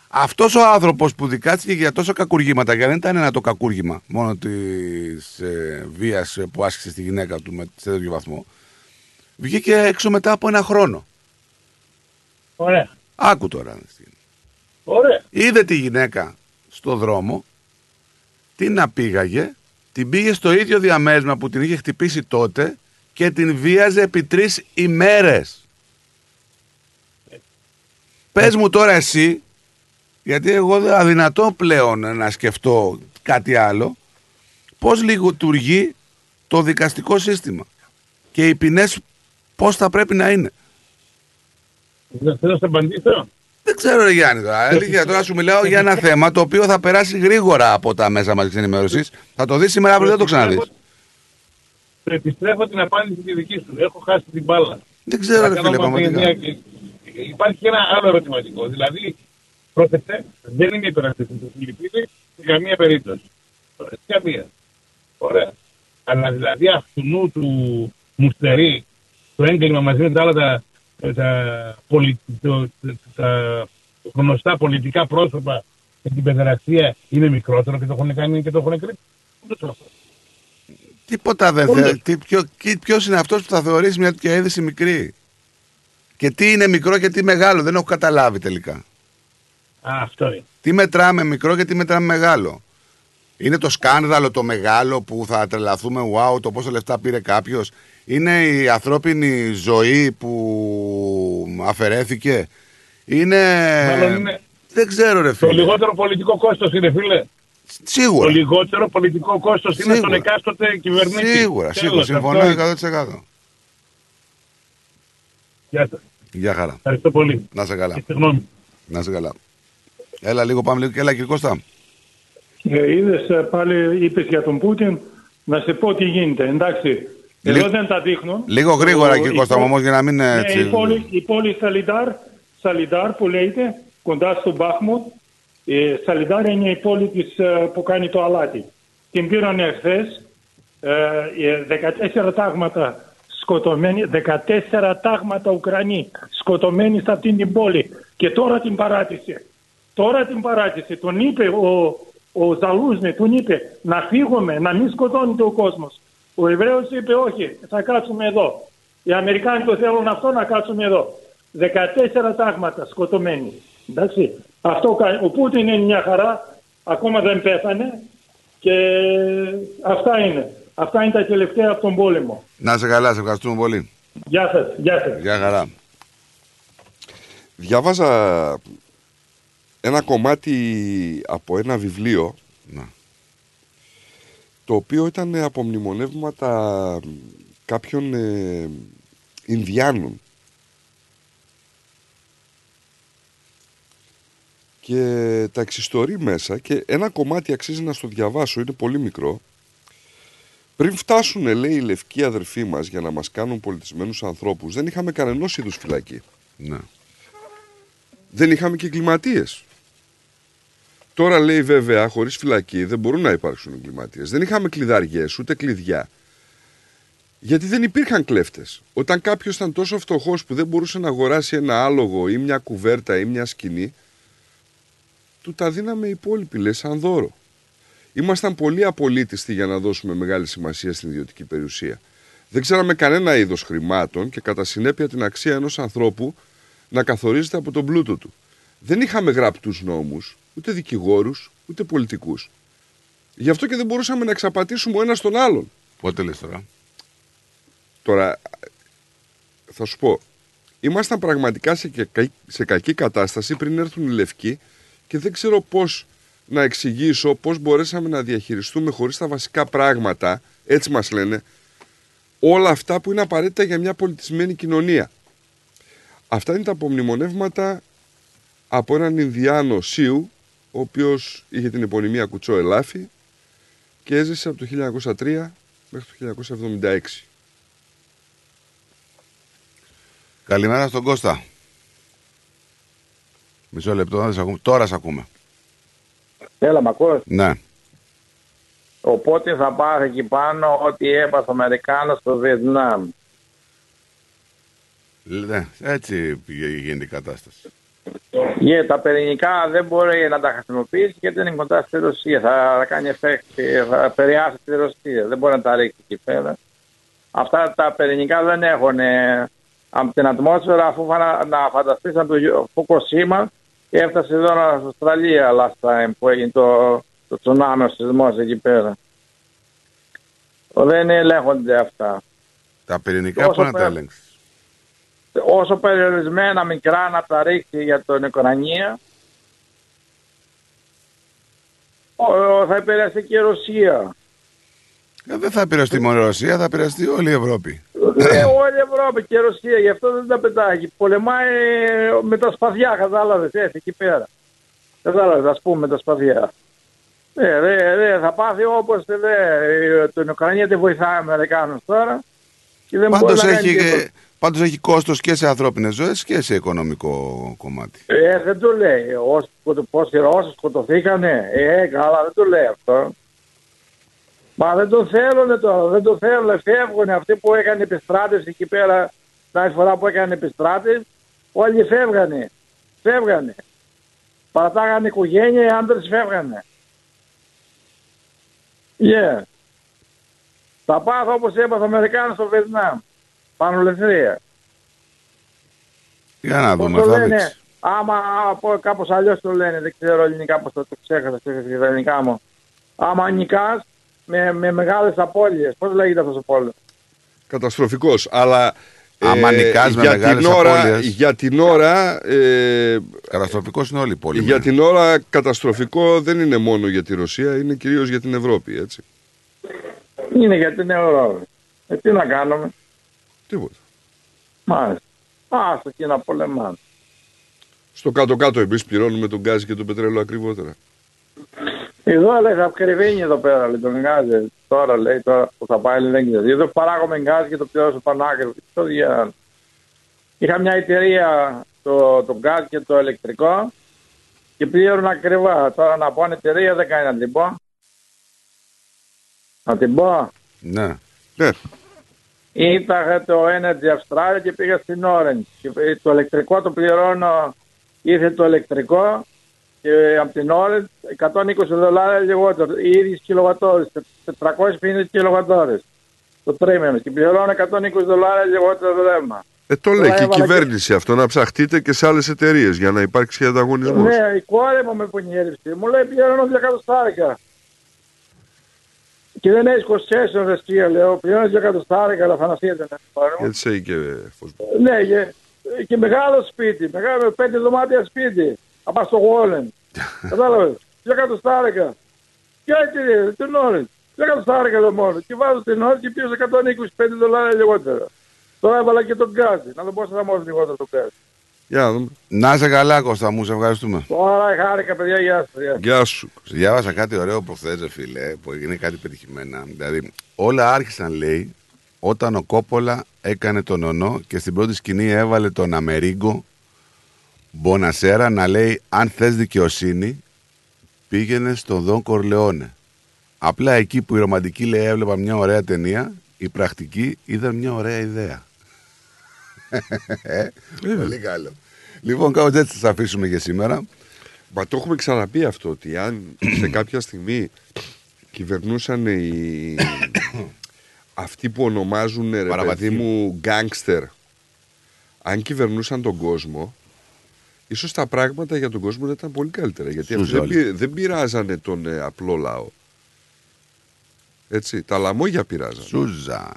[SPEAKER 4] Αυτός ο άνθρωπος που δικάστηκε για τόσο κακουργήματα, γιατί δεν ήταν ένα το κακούργημα μόνο της ε, βίας που άσκησε στη γυναίκα του με, σε τέτοιο βαθμό, βγήκε έξω μετά από ένα χρόνο.
[SPEAKER 34] Ωραία.
[SPEAKER 4] Άκου τώρα.
[SPEAKER 34] Ωραία.
[SPEAKER 4] Είδε τη γυναίκα στο δρόμο, την απήγαγε, την πήγε στο ίδιο διαμέρισμα που την είχε χτυπήσει τότε και την βίαζε επί τρεις ημέρες. Πες μου τώρα εσύ, γιατί εγώ δεν αδυνατό πλέον να σκεφτώ κάτι άλλο, πώς λειτουργεί το δικαστικό σύστημα και οι ποινές πώς θα πρέπει να είναι.
[SPEAKER 34] Δεν θέλω να σε απαντήσω.
[SPEAKER 4] Δεν ξέρω, ρε Γιάννη, τώρα. Αλήθεια, τώρα σου μιλάω για ένα θέμα το οποίο θα περάσει γρήγορα από τα μέσα μαζικής ενημέρωσης. Θα το δεις σήμερα, αύριο δεν το ξαναδείς.
[SPEAKER 34] Το επιστρέφω την απάντηση τη δική σου. Έχω χάσει την μπάλα.
[SPEAKER 4] Δεν ξέρω,
[SPEAKER 34] Θα
[SPEAKER 4] ρε
[SPEAKER 34] κάνω
[SPEAKER 4] φίλε,
[SPEAKER 34] μια-
[SPEAKER 4] πραγματικά.
[SPEAKER 34] μια- Υπάρχει και ένα άλλο ερωτηματικό. Δηλαδή, πρόσεξε, δεν είμαι υπεραστή του Φιλιππίνη σε καμία περίπτωση. Σε καμία. Ωραία. Αλλά δηλαδή αυτού του μουστερί, το έγκλημα μαζί με τα άλλα τα, τα, πολι- το- τα γνωστά πολιτικά πρόσωπα και την παιδεραστία είναι μικρότερο και το έχουν κάνει και το έχουν κρύψει. Δεν το ξέρω.
[SPEAKER 4] Τίποτα δεν
[SPEAKER 34] Όντως.
[SPEAKER 4] θε. Τι, ποιο, ποιος είναι αυτός που θα θεωρήσει μια τέτοια είδηση μικρή; Και τι είναι μικρό και τι μεγάλο. Δεν έχω καταλάβει τελικά.
[SPEAKER 34] Α, αυτό είναι.
[SPEAKER 4] Τι μετράμε μικρό και τι μετράμε μεγάλο; Είναι το σκάνδαλο το μεγάλο που θα τρελαθούμε, wow, το πόσα λεφτά πήρε κάποιος. Είναι η ανθρώπινη ζωή που αφαιρέθηκε; Είναι.
[SPEAKER 34] Μάλλον είναι
[SPEAKER 4] Δεν ξέρω, ρε
[SPEAKER 34] Το
[SPEAKER 4] φίλε.
[SPEAKER 34] λιγότερο πολιτικό κόστος είναι, φίλε.
[SPEAKER 4] Σίγουρα.
[SPEAKER 34] Το λιγότερο πολιτικό κόστος είναι
[SPEAKER 4] Σίγουρα.
[SPEAKER 34] στον εκάστοτε κυβερνήτη.
[SPEAKER 4] Σίγουρα, σίγουρα.
[SPEAKER 34] Τέλος,
[SPEAKER 4] Συμφωνώ
[SPEAKER 34] αυτό είναι.
[SPEAKER 4] 100%.
[SPEAKER 34] Γεια σας.
[SPEAKER 4] Γεια χαρά.
[SPEAKER 34] Ευχαριστώ πολύ.
[SPEAKER 4] Να σε καλά.
[SPEAKER 34] Συγγνώμη.
[SPEAKER 4] Να σε καλά. Έλα λίγο, πάμε λίγο. Έλα, κύριε Κώστα.
[SPEAKER 24] Ε, είδες ε, πάλι είπες για τον Πούτιν, να σε πω τι γίνεται. Εντάξει, εδώ
[SPEAKER 4] Λι-
[SPEAKER 24] δεν τα δείχνουν.
[SPEAKER 4] Λίγο γρήγορα,
[SPEAKER 24] Ο-
[SPEAKER 4] κύριε
[SPEAKER 24] η
[SPEAKER 4] Κώστα,
[SPEAKER 24] πόλη-
[SPEAKER 4] όμως, για να μην
[SPEAKER 24] Ναι,
[SPEAKER 4] έτσι-
[SPEAKER 24] η πόλη, η πόλη Σαλιντάρ, Σαλιντάρ που λέγεται, κοντά στο Μπάχμουτ. Η Σαλιντάρ είναι η πόλη της, ε, που κάνει το αλάτι. Την πήραν εχθές, ε, ε, 14 τάγματα σκοτωμένοι, 14 τάγματα Ουκρανοί σκοτωμένοι σε αυτήν την πόλη και τώρα την παράτησε. Τώρα την παράτησε. Τον είπε ο, ο Ζαλούσνη, τον είπε να φύγουμε, να μην σκοτώνεται ο κόσμος. Ο Εβραίος είπε όχι, θα κάτσουμε εδώ. Οι Αμερικάνοι το θέλουν αυτό να κάτσουμε εδώ. 14 τάγματα σκοτωμένοι. Εντάξει. Αυτό, κα- ο Πούτιν είναι μια χαρά, ακόμα δεν πέθανε και αυτά είναι. Αυτά είναι τα τελευταία από τον πόλεμο.
[SPEAKER 4] Να σε καλά, σε ευχαριστούμε πολύ.
[SPEAKER 24] Γεια σας, γεια σας.
[SPEAKER 4] Γεια χαρά.
[SPEAKER 3] Διάβαζα ένα κομμάτι από ένα βιβλίο το οποίο ήταν από μνημονεύματα κάποιων ε, Ινδιάνων και τα εξιστορεί μέσα και ένα κομμάτι αξίζει να στο διαβάσω, είναι πολύ μικρό πριν φτάσουν, λέει, οι λευκοί αδερφοί μας για να μας κάνουν πολιτισμένους ανθρώπους, δεν είχαμε κανενός είδους φυλακή.
[SPEAKER 4] Ναι.
[SPEAKER 3] Δεν είχαμε και εγκληματίες. Τώρα λέει βέβαια, χωρίς φυλακή δεν μπορούν να υπάρξουν εγκληματίες. Δεν είχαμε κλειδαριές, ούτε κλειδιά. Γιατί δεν υπήρχαν κλέφτες. Όταν κάποιος ήταν τόσο φτωχός που δεν μπορούσε να αγοράσει ένα άλογο ή μια κουβέρτα ή μια σκηνή, του τα δίναμε οι υπόλοιποι, λέει, σαν δώρο. Ήμασταν πολύ απολύτιστοι για να δώσουμε μεγάλη σημασία στην ιδιωτική περιουσία. Δεν ξέραμε κανένα είδος χρημάτων και κατά συνέπεια την αξία ενός ανθρώπου να καθορίζεται από τον πλούτο του. Δεν είχαμε γραπτούς νόμους, ούτε δικηγόρους, ούτε πολιτικούς. Γι' αυτό και δεν μπορούσαμε να εξαπατήσουμε ο ένας τον άλλον.
[SPEAKER 4] Πότε λες τώρα;
[SPEAKER 3] Τώρα, θα σου πω, ήμασταν πραγματικά σε, κα- σε κακή κατάσταση πριν έρθουν οι λευκοί και δεν ξέρω πώς να εξηγήσω πώς μπορέσαμε να διαχειριστούμε χωρίς τα βασικά πράγματα, έτσι μας λένε, όλα αυτά που είναι απαραίτητα για μια πολιτισμένη κοινωνία. Αυτά είναι τα απομνημονεύματα από έναν Ινδιάνο Σίου, ο οποίος είχε την επωνυμία Κουτσό Ελάφη και έζησε από το 1903 μέχρι το 1976.
[SPEAKER 4] Καλημέρα στον Κώστα. Μισό λεπτό, δεν σε ακούμε. τώρα σε ακούμε.
[SPEAKER 31] Έλα, μ' ακούς;
[SPEAKER 4] Ναι.
[SPEAKER 31] Οπότε θα πάρει εκεί πάνω ό,τι έπαθε ο Αμερικάνος στο Βιετνάμ.
[SPEAKER 4] Ναι, έτσι πήγε- γίνεται η κατάσταση.
[SPEAKER 31] Yeah, τα πυρηνικά δεν μπορεί να τα χρησιμοποιήσει γιατί είναι κοντά στη Ρωσία. Θα κάνει effect, θα επηρεάσει τη Ρωσία. Δεν μπορεί να τα ρίξει εκεί πέρα. Αυτά τα πυρηνικά δεν έχουν ε, από την ατμόσφαιρα αφού φανα- να φανταστείς από το Γιο- Φουκοσίμα και έφτασε εδώ στην Αυστραλία last time που έγινε το, το τσουνάμι ο σεισμός εκεί πέρα. Δεν ελέγχονται αυτά.
[SPEAKER 4] Τα πυρηνικά
[SPEAKER 31] Όσο
[SPEAKER 4] που να τα
[SPEAKER 31] πέρα-
[SPEAKER 4] έλεγξε.
[SPEAKER 31] Όσο περιορισμένα μικρά να τα ρίξει για την Ουκρανία, ο- θα επηρεαστεί και η Ρωσία.
[SPEAKER 4] Ε, δεν θα επηρεαστεί μόνο η Ρωσία, θα επηρεαστεί όλη η Ευρώπη.
[SPEAKER 31] Ε, όλη η Ευρώπη και η Ρωσία, γι' αυτό δεν τα πετάει. Πολεμάει με τα σπαθιά, κατάλαβες, έτσι, εκεί πέρα. Κατάλαβες, ας πούμε, με τα σπαθιά. Ε, δε, δε, θα πάθει όπως δε, ε, την Ουκρανία δεν βοηθάει ο Αμερικάνος τώρα. Και δεν μπορεί
[SPEAKER 4] Πάντως
[SPEAKER 31] να κάνει
[SPEAKER 4] έχει,
[SPEAKER 31] τίποτα.
[SPEAKER 4] Πάντως έχει κόστος και σε ανθρώπινες ζωές και σε οικονομικό κομμάτι.
[SPEAKER 31] Ε, δεν το λέει. Όσοι, σκοτω- πόσοι Ρώσοι σκοτωθήκανε. Ε, καλά, δεν το λέει αυτό. Μα δεν το θέλουν τώρα, δεν το θέλουν. Φεύγουν αυτοί που έκανε επιστράτευση εκεί πέρα, την άλλη φορά που έκανε επιστράτευση, όλοι φεύγανε. Φεύγανε. Παρατάγανε οικογένεια, οι άντρες φεύγανε. Yeah. Θα πάθω όπως έπαθε ο Αμερικάνος στο Βιετνάμ. Πανολεθρία.
[SPEAKER 4] Για να
[SPEAKER 31] Πώς
[SPEAKER 4] δούμε,
[SPEAKER 31] το
[SPEAKER 4] θα
[SPEAKER 31] λένε,
[SPEAKER 4] δείξεις.
[SPEAKER 31] άμα από κάπως αλλιώς το λένε, δεν ξέρω ελληνικά πώς το, το ξέχασα, ξέχασα και τα ελληνικά μου. Άμα νικάς με, με μεγάλες απώλειες. Πώς λέγεται αυτός ο πόλεμος;
[SPEAKER 3] Καταστροφικός. Αλλά
[SPEAKER 4] Άμα νικάς με
[SPEAKER 3] για,
[SPEAKER 4] μεγάλες
[SPEAKER 3] την ώρα,
[SPEAKER 4] απώλειες.
[SPEAKER 3] για την ώρα ε,
[SPEAKER 4] Καταστροφικός είναι όλοι οι πόλεμοι.
[SPEAKER 3] για την ώρα καταστροφικό δεν είναι μόνο για τη Ρωσία, είναι κυρίως για την Ευρώπη, έτσι.
[SPEAKER 31] Είναι για την Ευρώπη. Ε, τι να κάνουμε;
[SPEAKER 3] Τίποτα.
[SPEAKER 31] Μάλιστα. Άστο και να πολεμάμε.
[SPEAKER 3] Στο κάτω-κάτω εμείς πληρώνουμε τον γκάζι και το πετρέλαιο ακριβότερα.
[SPEAKER 31] Εδώ λέει θα ακριβύνει εδώ πέρα λέει, τον γκάζι. Τώρα λέει τώρα που θα πάει λέει, δεν ξέρω. Εδώ παράγουμε γκάζι και το πληρώνω πανάκριβο. Το διάλογο. Είχα μια εταιρεία το, το γκάζι και το ηλεκτρικό και πλήρωνε ακριβά. Τώρα να πω αν εταιρεία δεν κάνει να την πω. Να την πω.
[SPEAKER 4] Ναι.
[SPEAKER 3] Ναι.
[SPEAKER 31] Ήταγε το Energy Australia και πήγα στην Orange. Και ε, το ηλεκτρικό το πληρώνω, ήρθε το ηλεκτρικό και από την Orange 120 δολάρια λιγότερο. Οι ίδιες κιλοβατόρες, 450 κιλοβατόρες το τρίμηνο και πληρώνω 120 δολάρια λιγότερο ρεύμα.
[SPEAKER 3] Ε, το λέει
[SPEAKER 31] Τώρα
[SPEAKER 3] και η
[SPEAKER 31] έβαλα
[SPEAKER 3] κυβέρνηση αυτό, να ψαχτείτε και σε άλλες εταιρείες για να υπάρξει ανταγωνισμός.
[SPEAKER 31] Ναι, η κόρη μου με πονιέριψε. Μου λέει πληρώνω 200 στάρικα. Και δεν έχει concession ρε σκία, λέω. Πληρώνω 200 στάρικα, αλλά φανασία δεν έχω.
[SPEAKER 3] Γιατί σε και φως.
[SPEAKER 31] Ναι, και, και μεγάλο σπίτι, μεγάλο πέντε δωμάτια σπίτι. Από στο Γόλεν. Κατάλαβες; Για κάτω στάρικα. Και έτσι, την ώρα. Για κάτω στάρικα εδώ μόνο. Και βάζω την ώρα και πίσω 125 δολάρια λιγότερα. Τώρα έβαλα και τον γκάζι. Να δω πώς θα μόλι λιγότερο το γκάζι.
[SPEAKER 3] Για να δούμε.
[SPEAKER 4] Να είσαι καλά, Κώστα μου, σε ευχαριστούμε.
[SPEAKER 31] Τώρα χάρηκα, παιδιά, γεια σας. Γεια.
[SPEAKER 3] Γεια σου.
[SPEAKER 4] Διάβασα κάτι ωραίο προχθές, ρε φίλε, που έγινε κάτι πετυχημένα. Δηλαδή, όλα άρχισαν, λέει, όταν ο Κόπολα έκανε τον ονό και στην πρώτη σκηνή έβαλε τον Αμερίγκο Μπονασέρα να λέει: Αν θες δικαιοσύνη, πήγαινε στον Δον Κορλεόνε. Απλά εκεί που η ρομαντική λέει έβλεπα μια ωραία ταινία, η πρακτική είδα μια ωραία ιδέα. Ε, Πολύ καλό. Λοιπόν, κάπως έτσι θα σας αφήσουμε για σήμερα.
[SPEAKER 3] Μα το έχουμε ξαναπεί αυτό ότι αν σε κάποια στιγμή κυβερνούσαν οι... αυτοί που ονομάζουν ρε παιδί
[SPEAKER 4] Παραβατικοί.
[SPEAKER 3] μου γκάνγκστερ αν κυβερνούσαν τον κόσμο ίσως τα πράγματα για τον κόσμο να ήταν πολύ καλύτερα γιατί αυτοί
[SPEAKER 4] Σούζε
[SPEAKER 3] δεν,
[SPEAKER 4] όλοι.
[SPEAKER 3] πει- δεν πειράζανε τον ε, απλό λαό έτσι, τα λαμόγια πειράζανε
[SPEAKER 4] Σούζα.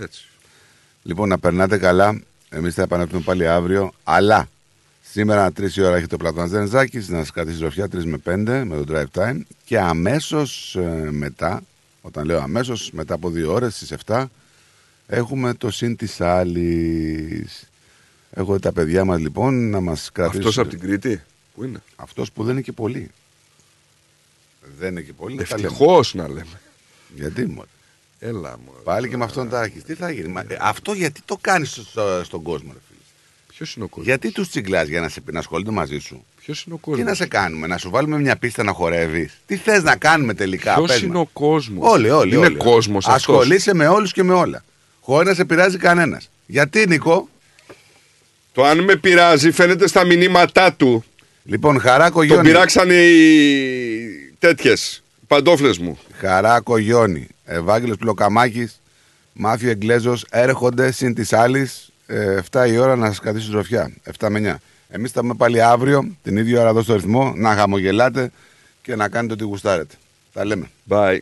[SPEAKER 3] έτσι.
[SPEAKER 4] Λοιπόν, να περνάτε καλά. Εμείς θα επανέλθουμε πάλι αύριο. Αλλά σήμερα 3 η ώρα έχει το Πλατώνας Δενζάκη να σας κρατήσει ροφιά 3 με 5 με το drive time. Και αμέσως μετά, όταν λέω αμέσως, μετά από 2 ώρες στις 7, έχουμε το συν της άλλης. Έχω τα παιδιά μας λοιπόν να μας κρατήσουν.
[SPEAKER 3] αυτός από την Κρήτη; Που είναι;
[SPEAKER 4] Αυτός που δεν είναι και πολύ. Δεν είναι και πολύ. να τα λέμε.
[SPEAKER 3] ευτυχώς να λέμε
[SPEAKER 4] Γιατί μωρέ;
[SPEAKER 3] έλα μου
[SPEAKER 4] Πάλι και με αυτόν τα έχεις. Τι θα γίνει; Μα, ε, αυτό γιατί το κάνεις στον κόσμο, ρε; Φίλε.
[SPEAKER 3] ποιος είναι ο κόσμος;
[SPEAKER 4] Γιατί τους τσιγκλάς για να, σε, να ασχολούνται μαζί σου;
[SPEAKER 3] ποιος είναι ο
[SPEAKER 4] Τι
[SPEAKER 3] κόσμος;
[SPEAKER 4] να σε κάνουμε, να σου βάλουμε μια πίστα να χορεύεις; Τι θες να κάνουμε τελικά.
[SPEAKER 3] Ποιος
[SPEAKER 4] πες
[SPEAKER 3] είναι
[SPEAKER 4] μας.
[SPEAKER 3] ο κόσμος;
[SPEAKER 4] Όλοι, όλοι.
[SPEAKER 3] είναι
[SPEAKER 4] όλοι.
[SPEAKER 3] κόσμος αυτός
[SPEAKER 4] Ασχολείσαι με όλους και με όλα. Χωρίς να σε πειράζει κανένας. Γιατί, Νικό.
[SPEAKER 3] Το αν με πειράζει φαίνεται στα μηνύματά του.
[SPEAKER 4] Λοιπόν, χαρά
[SPEAKER 3] Τον
[SPEAKER 4] κογιόνι.
[SPEAKER 3] πειράξανε οι τέτοιες παντόφλες μου.
[SPEAKER 4] Χαρά κογιόνι. Ευάγγελος Πλοκαμάκης, Μάθιο Εγγλέζος έρχονται συν της άλλης 7 η ώρα να σας κρατήσει ροφιά. 7 με 9. Εμείς θα είμαι πάλι αύριο, την ίδια ώρα εδώ στο ρυθμό, να χαμογελάτε και να κάνετε ό,τι γουστάρετε. Τα λέμε.
[SPEAKER 3] Bye.